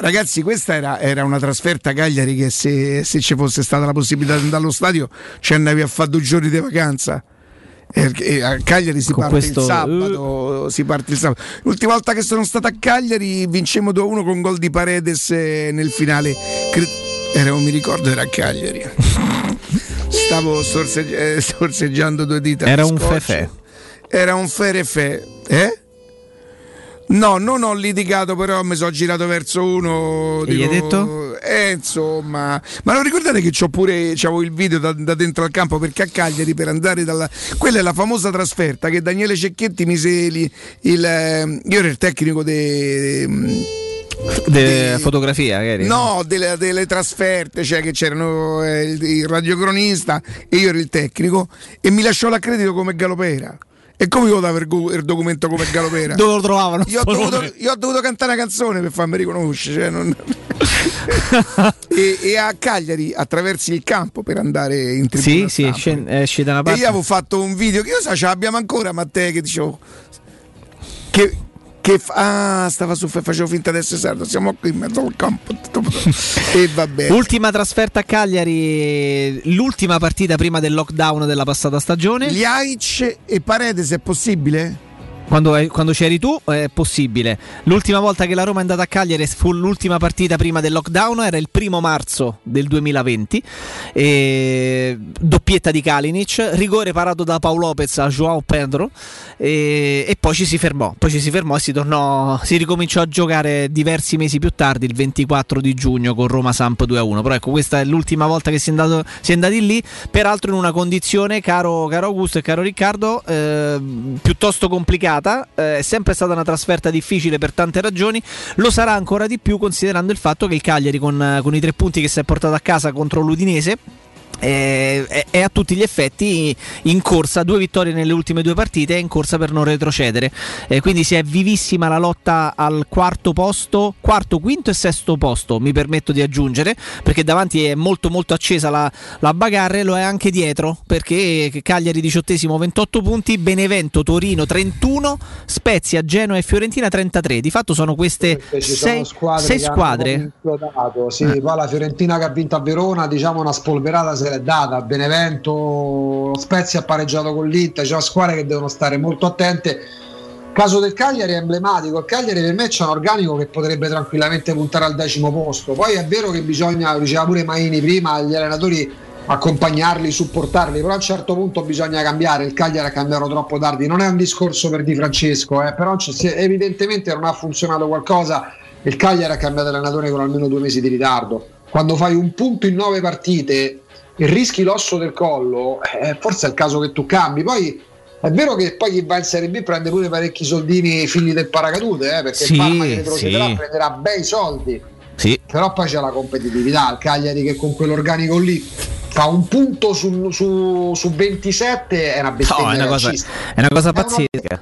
S3: Ragazzi, questa era, era una trasferta a Cagliari che se, se ci fosse stata la possibilità di andare allo stadio ci andavi a fare due giorni di vacanza. E- e a Cagliari si parte
S4: questo-
S3: il sabato, si parte il sabato. L'ultima volta che sono stato a Cagliari vincemmo 2-1 con gol di Paredes eh, nel finale. Cre- era, non mi ricordo, era a Cagliari. Stavo sorseggi- eh, sorseggiando due dita.
S4: Era un fefè.
S3: Era un ferefè. Eh? No, non ho litigato, però mi sono girato verso uno.
S4: E gli hai detto?
S3: Eh, insomma. Ma non ricordate che c'ho pure c'avevo il video da, da dentro al campo perché a Cagliari per andare dalla. Quella è la famosa trasferta che Daniele Cecchetti mise lì. Il, eh, io ero il tecnico de,
S4: De- fotografia, magari.
S3: No, delle, delle trasferte, cioè che c'erano eh, il, il radiocronista e io ero il tecnico e mi lasciò l'accredito come Galopera. E come io davo il, documento come Galopera?
S4: Dove lo trovavano?
S3: Io ho, dovuto, io ho dovuto cantare una canzone per farmi riconoscere. cioè non- e, e a Cagliari attraversi il campo per andare in tribuna
S4: Sì, sì, scen- esci da una
S3: E
S4: parte.
S3: io avevo fatto un video che io sa, ce l'abbiamo ancora, Matteo, che dicevo. Che, che fa- ah, stava su, facevo finta di essere sardo, siamo qui in mezzo al campo. e vabbè.
S4: Ultima trasferta a Cagliari, l'ultima partita prima del lockdown della passata stagione.
S3: Liaic e Paredes è possibile?
S4: Quando, quando c'eri tu è possibile. L'ultima volta che la Roma è andata a Cagliari fu l'ultima partita prima del lockdown, era il primo marzo del 2020. E doppietta di Kalinic, rigore parato da Paolo Lopez a Joao Pedro e, e poi ci si fermò. Poi ci si fermò e si tornò, si ricominciò a giocare diversi mesi più tardi, il 24 di giugno con Roma Samp 2-1. Però ecco, questa è l'ultima volta che si è, andato, si è andati lì, peraltro in una condizione, caro, caro Augusto e caro Riccardo, eh, piuttosto complicata. Eh, è sempre stata una trasferta difficile per tante ragioni, lo sarà ancora di più considerando il fatto che il Cagliari con, con i tre punti che si è portato a casa contro l'Udinese eh, è a tutti gli effetti in corsa, due vittorie nelle ultime due partite, è in corsa per non retrocedere. Eh, quindi si è vivissima la lotta al quarto posto, quarto, quinto e sesto posto, mi permetto di aggiungere, perché davanti è molto molto accesa la, la bagarre, lo è anche dietro, perché Cagliari diciottesimo 28 punti, Benevento, Torino 31, Spezia, Genoa e Fiorentina 33. Di fatto sono queste sei,
S6: squadre
S4: sei squadre.
S6: sì,
S4: Eh.
S6: poi la Fiorentina che ha vinto a Verona, diciamo una spolverata se l'è data. Benevento, Spezia ha pareggiato con l'Inter, c'è una squadre che devono stare molto attente. Caso del Cagliari è emblematico. Il Cagliari per me c'è un organico che potrebbe tranquillamente puntare al decimo posto. Poi è vero che bisogna, diceva pure Maini prima, gli allenatori accompagnarli, supportarli, però a un certo punto bisogna cambiare. Il Cagliari ha cambiato troppo tardi. Non è un discorso per Di Francesco, eh, però evidentemente non ha funzionato qualcosa. Il Cagliari ha cambiato allenatore con almeno due mesi di ritardo. Quando fai un punto in nove partite rischi l'osso del collo, eh, forse è il caso che tu cambi. Poi è vero che poi chi va in Serie B prende pure parecchi soldini figli del paracadute, eh, perché
S4: Sì,
S6: il Parma che retrocederà
S4: sì.
S6: prenderà bei soldi.
S4: Sì.
S6: Però poi c'è la competitività, il Cagliari che con quell'organico lì fa un punto su, su- su 27 è una bestemmia
S4: No, è una cosa,
S6: calcistica.
S4: è una cosa
S6: È una
S4: pazzesca.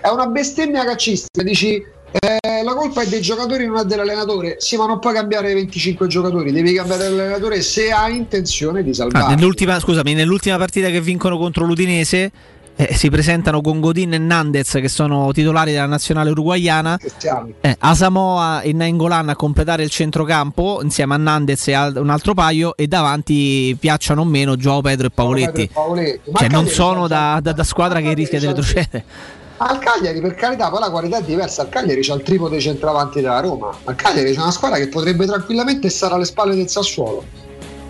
S6: È una bestemmia calcistica, dici eh, la colpa è dei giocatori, non è dell'allenatore. Sì, ma non puoi cambiare 25 giocatori, devi cambiare l'allenatore se hai intenzione di
S4: Ah,
S6: salvare.
S4: nell'ultima, scusami, nell'ultima partita che vincono contro l'Udinese eh, si presentano con Godin e Nandez che sono titolari della nazionale uruguayana. Eh, Asamoa e Nainggolan a completare il centrocampo insieme a Nandez e al- un altro paio e davanti piacciono o meno Joao Pedro e Paoletti.
S6: Paoletti. Ma
S4: Cioè
S6: il
S4: non sono da, da- da squadra che rischia di retrocedere.
S6: Al Cagliari, per carità, poi la qualità è diversa. Al Cagliari c'ha il triplo dei centravanti della Roma. Al Cagliari c'è una squadra che potrebbe tranquillamente stare alle spalle del Sassuolo.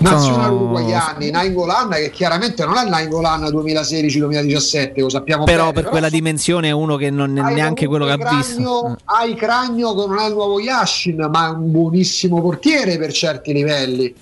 S6: Nazionale
S4: Sono-
S6: uruguayani, Nainggolan che chiaramente non è Nainggolan 2016-2017, lo sappiamo
S4: Però
S6: bene.
S4: per
S6: però
S4: quella dimensione è uno che non è neanche quello che ha visto.
S6: Hai Cragno che non è il nuovo Yashin, ma è un buonissimo portiere per certi livelli.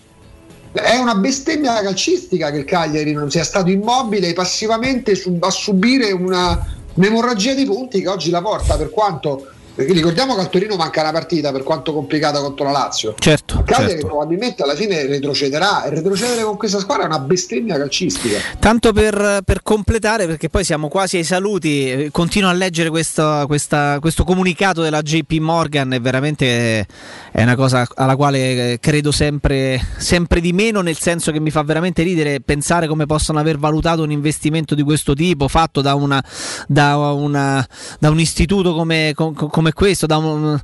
S6: È una bestemmia calcistica che il Cagliari non sia stato immobile passivamente su- a subire una un'emorragia di punti che oggi la porta per quanto perché ricordiamo che al Torino manca una partita per quanto complicata contro la Lazio.
S4: Certo,
S6: Cagliari
S4: certo.
S6: probabilmente alla fine retrocederà e retrocedere con questa squadra è una bestemmia calcistica.
S4: Tanto per, per completare, perché poi siamo quasi ai saluti, eh, continuo a leggere questo, questa- questo comunicato della JP Morgan, è veramente è una cosa alla quale eh, credo sempre, sempre di meno, nel senso che mi fa veramente ridere pensare come possano aver valutato un investimento di questo tipo fatto da, una, da, una- da un istituto come, com- come questo, da un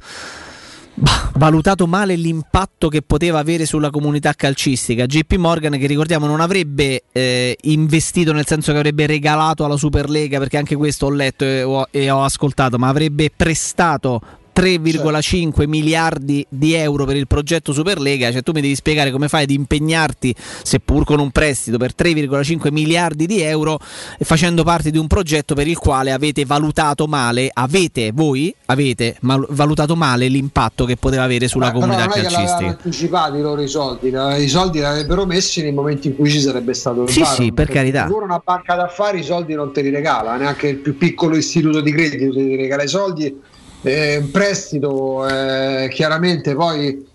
S4: valutato male l'impatto che poteva avere sulla comunità calcistica. JP Morgan, che ricordiamo, non avrebbe eh, investito nel senso che avrebbe regalato alla Superlega, perché anche questo ho letto e ho, e ho ascoltato, ma avrebbe prestato. 3,5 miliardi di euro per il progetto Superlega, cioè tu mi devi spiegare come fai ad impegnarti, seppur con un prestito per 3,5 miliardi di euro, facendo parte di un progetto per il quale avete valutato male, avete voi avete valutato male l'impatto che poteva avere sulla
S6: Però
S4: comunità
S6: non
S4: calcistica.
S6: anticipati loro i soldi, i soldi li avrebbero messi nei momenti in cui ci sarebbe stato il
S4: Sì,
S6: VAR,
S4: sì, per carità.
S6: Sicuro una banca d'affari i soldi non te li regala, neanche il più piccolo istituto di credito ti regala i soldi. Eh, prestito, eh, chiaramente poi.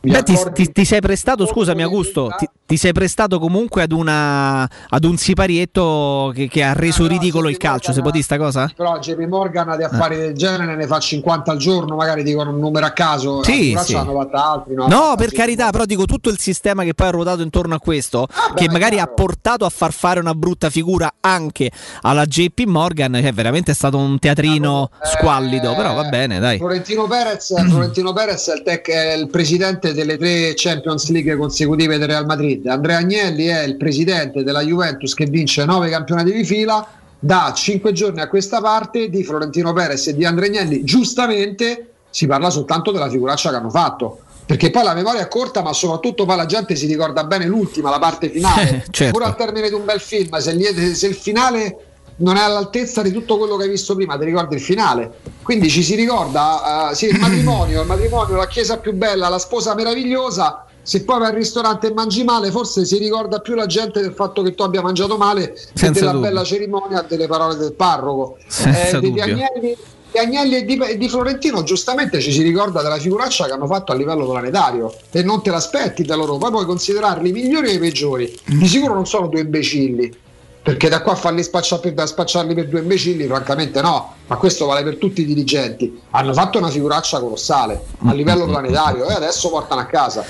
S4: Beh, ti, ti- ti sei prestato, scusami Augusto, ti, ti sei prestato comunque ad, una, ad un siparietto che, che ha reso ridicolo il calcio, se può dire sta cosa?
S6: Però JP Morgan di affari del genere ne fa 50 al giorno, magari dicono un numero a caso.
S4: Sì,
S6: la
S4: sì.
S6: altri. No,
S4: No, per carità, però dico tutto il sistema che poi ha ruotato intorno a questo, che magari ha portato a far fare una brutta figura anche alla JP Morgan, cioè veramente è stato un teatrino squallido, però va bene, dai.
S6: Florentino Perez, Florentino Perez è, il tec- è il presidente delle tre Champions League consecutive del Real Madrid. Andrea Agnelli è il presidente della Juventus che vince nove campionati di fila. Da cinque giorni a questa parte di Florentino Perez e di Andrea Agnelli, giustamente si parla soltanto della figuraccia che hanno fatto. Perché poi la memoria è corta, ma soprattutto poi la gente si ricorda bene l'ultima, la parte finale.
S4: Certo.
S6: Pure al termine di un bel film, se, se il finale non è all'altezza di tutto quello che hai visto prima, ti ricordi il finale. Quindi ci si ricorda, eh, sì, il matrimonio, il matrimonio, la chiesa più bella, la sposa meravigliosa. Se poi vai al ristorante e mangi male, forse si ricorda più la gente del fatto che tu abbia mangiato male che della
S4: dubbio.
S6: bella cerimonia delle parole del parroco.
S4: Senza
S6: di
S4: dubbio.
S6: Agnelli, di Agnelli e di, e di Florentino, giustamente ci si ricorda della figuraccia che hanno fatto a livello planetario e non te l'aspetti da loro. Poi puoi considerarli i migliori e i peggiori. Di sicuro non sono due imbecilli. Perché da qua farli spacciare per, da spacciarli per due imbecilli, francamente no, ma questo vale per tutti i dirigenti. Hanno fatto una figuraccia colossale a livello planetario e adesso portano a casa.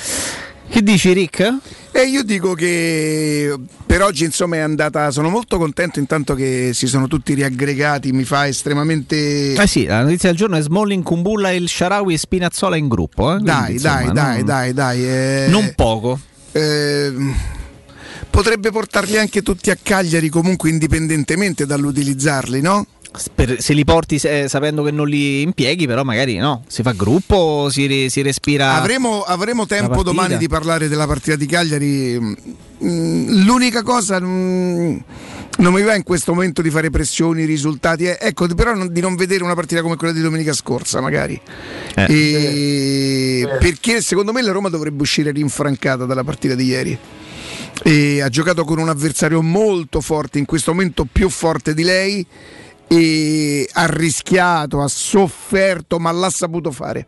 S4: Che dici, Rick?
S3: E io dico che per oggi insomma è andata. Sono molto contento intanto che si sono tutti riaggregati. Mi fa estremamente.
S4: Eh sì, la notizia del giorno è Smalling, Kumbulla, Il Sharawi e Spinazzola in gruppo. eh, quindi,
S3: Dai,
S4: insomma,
S3: dai, dai,
S4: non-
S3: dai, dai. eh,
S4: Non poco.
S3: ehm, potrebbe portarli anche tutti a Cagliari comunque indipendentemente dall'utilizzarli, no?
S4: Per- se li porti eh, sapendo che non li impieghi, però magari no, si fa gruppo, si, ri- si respira.
S3: Avremo, avremo tempo domani di parlare della partita di Cagliari. Mm, L'unica cosa mm, non mi va in questo momento di fare pressioni, risultati. eh, ecco, però di non vedere una partita come quella di domenica scorsa, magari. E- Perché secondo me la Roma dovrebbe uscire rinfrancata dalla partita di ieri. E ha giocato con un avversario molto forte, in questo momento più forte di lei. E ha rischiato, ha sofferto, ma l'ha saputo fare.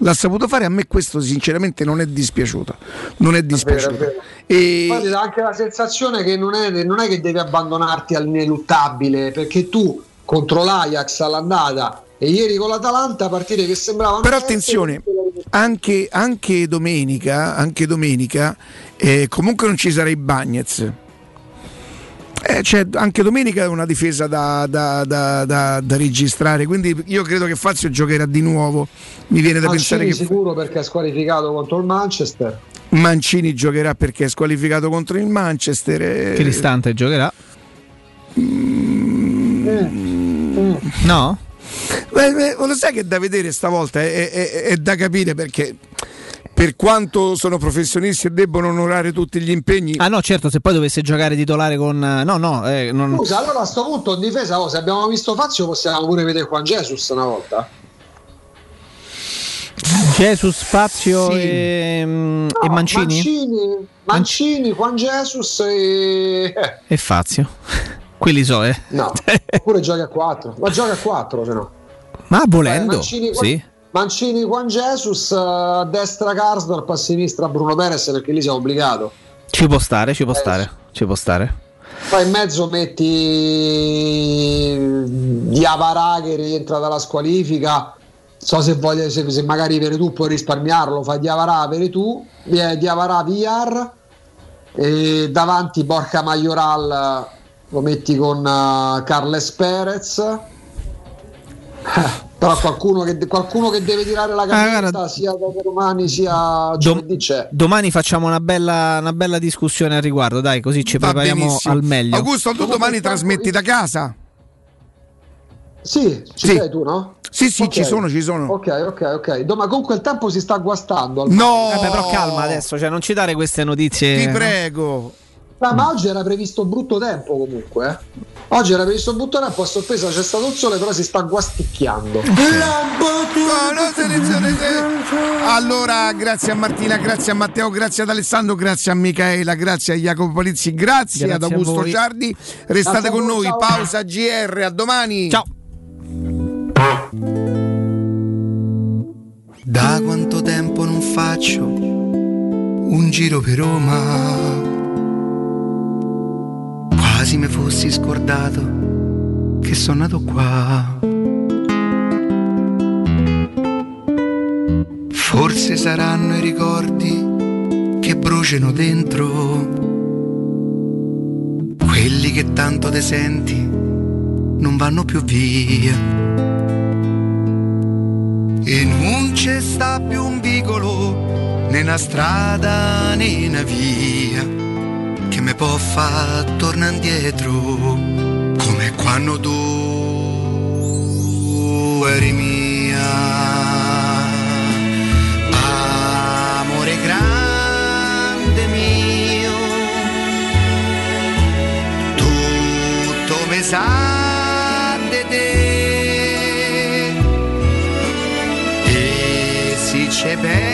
S3: L'ha saputo fare. A me questo, sinceramente, non è dispiaciuto. Non è dispiaciuto.
S6: vero.
S3: E
S6: Poi dà anche la sensazione che non è, non è che devi abbandonarti all'ineluttabile, perché tu contro l'Ajax all'andata e ieri con l'Atalanta partite che sembravano
S3: Però attenzione, anche, anche domenica, anche domenica eh, comunque non ci sarà i Bagnets. Eh, cioè, anche domenica è una difesa da, da- da- da- da registrare, quindi io credo che Fazio giocherà di nuovo. Mi viene da
S6: Mancini
S3: pensare che
S6: sicuro perché è squalificato contro il Manchester.
S3: Mancini giocherà perché è squalificato contro il Manchester. e-
S4: Cristante giocherà.
S3: Mm.
S4: No?
S3: Beh, beh, lo sai che è da vedere stavolta, è, è- è- è da capire perché per quanto sono professionisti e debbono onorare tutti gli impegni.
S4: Ah no, certo, se poi dovesse giocare titolare con... No, no, eh, non...
S6: Scusa, allora a questo punto in difesa, oh, se abbiamo visto Fazio possiamo pure vedere Juan Jesus una volta.
S4: Jesus, Spazio
S6: Sì.
S4: e, mm, e
S6: No,
S4: Mancini?
S6: Mancini, Mancini, Juan Jesus e... eh,
S4: E Fazio. Quelli so, eh.
S6: no, oppure gioca a 4, ma gioca a 4 se no.
S4: Ma volendo,
S6: Eh, Mancini,
S4: sì.
S6: Mancini, Juan Jesus, eh, a destra Karsdorp, a sinistra Bruno Perez perché lì siamo obbligato.
S4: Ci può stare, ci può
S6: Eh,
S4: stare, ci può stare.
S6: Poi in mezzo metti Diavara che rientra dalla squalifica. So se, voglio, se, se magari per tu puoi risparmiarlo, fai Diavara per tu, eh, Diavara VR e davanti Borca Majoral lo metti con eh, Carles Perez. Però qualcuno che, qualcuno che deve tirare la cannetta sia da domani sia giovedì c'è.
S4: Domani facciamo una bella, una bella discussione al riguardo, dai, così ci
S3: Va
S4: prepariamo
S3: benissimo.
S4: al meglio.
S3: Augusto, tu domani trasmetti da casa?
S6: Sì, ci
S3: Sì.
S6: sei tu, no?
S3: Sì, sì,
S6: Ok.
S3: ci sono, ci sono.
S6: Ok, ok, ok. Do- ma comunque il tempo si sta guastando. al-
S3: No!
S4: Vabbè, però calma adesso, cioè non ci dare queste notizie.
S3: Ti
S4: no?
S3: prego.
S6: Ma, ma oggi era previsto brutto tempo comunque. eh. Oggi era previsto brutto tempo, a sorpresa c'è stato il sole, però si sta guasticchiando.
S3: Te- Allora, grazie a Martina, grazie a Matteo, grazie ad Alessandro, grazie a Michaela, grazie a Jacopo Palizzi, grazie,
S4: Grazie
S3: ad
S4: a
S3: Augusto
S4: voi.
S3: Giardi. Restate
S6: Grazie
S3: con
S6: voi,
S3: noi,
S6: ciao.
S3: pausa GR, a domani.
S4: Ciao.
S1: Da quanto tempo non faccio un giro per Roma? Quasi mi fossi scordato che sono nato qua. Forse saranno i ricordi che bruciano dentro, quelli che tanto te senti non vanno più via. E non c'è sta più un vicolo né una strada né una via che mi può far tornare indietro come quando tu eri mia. Amore grande mio tutto mi sa di te. E se ci penso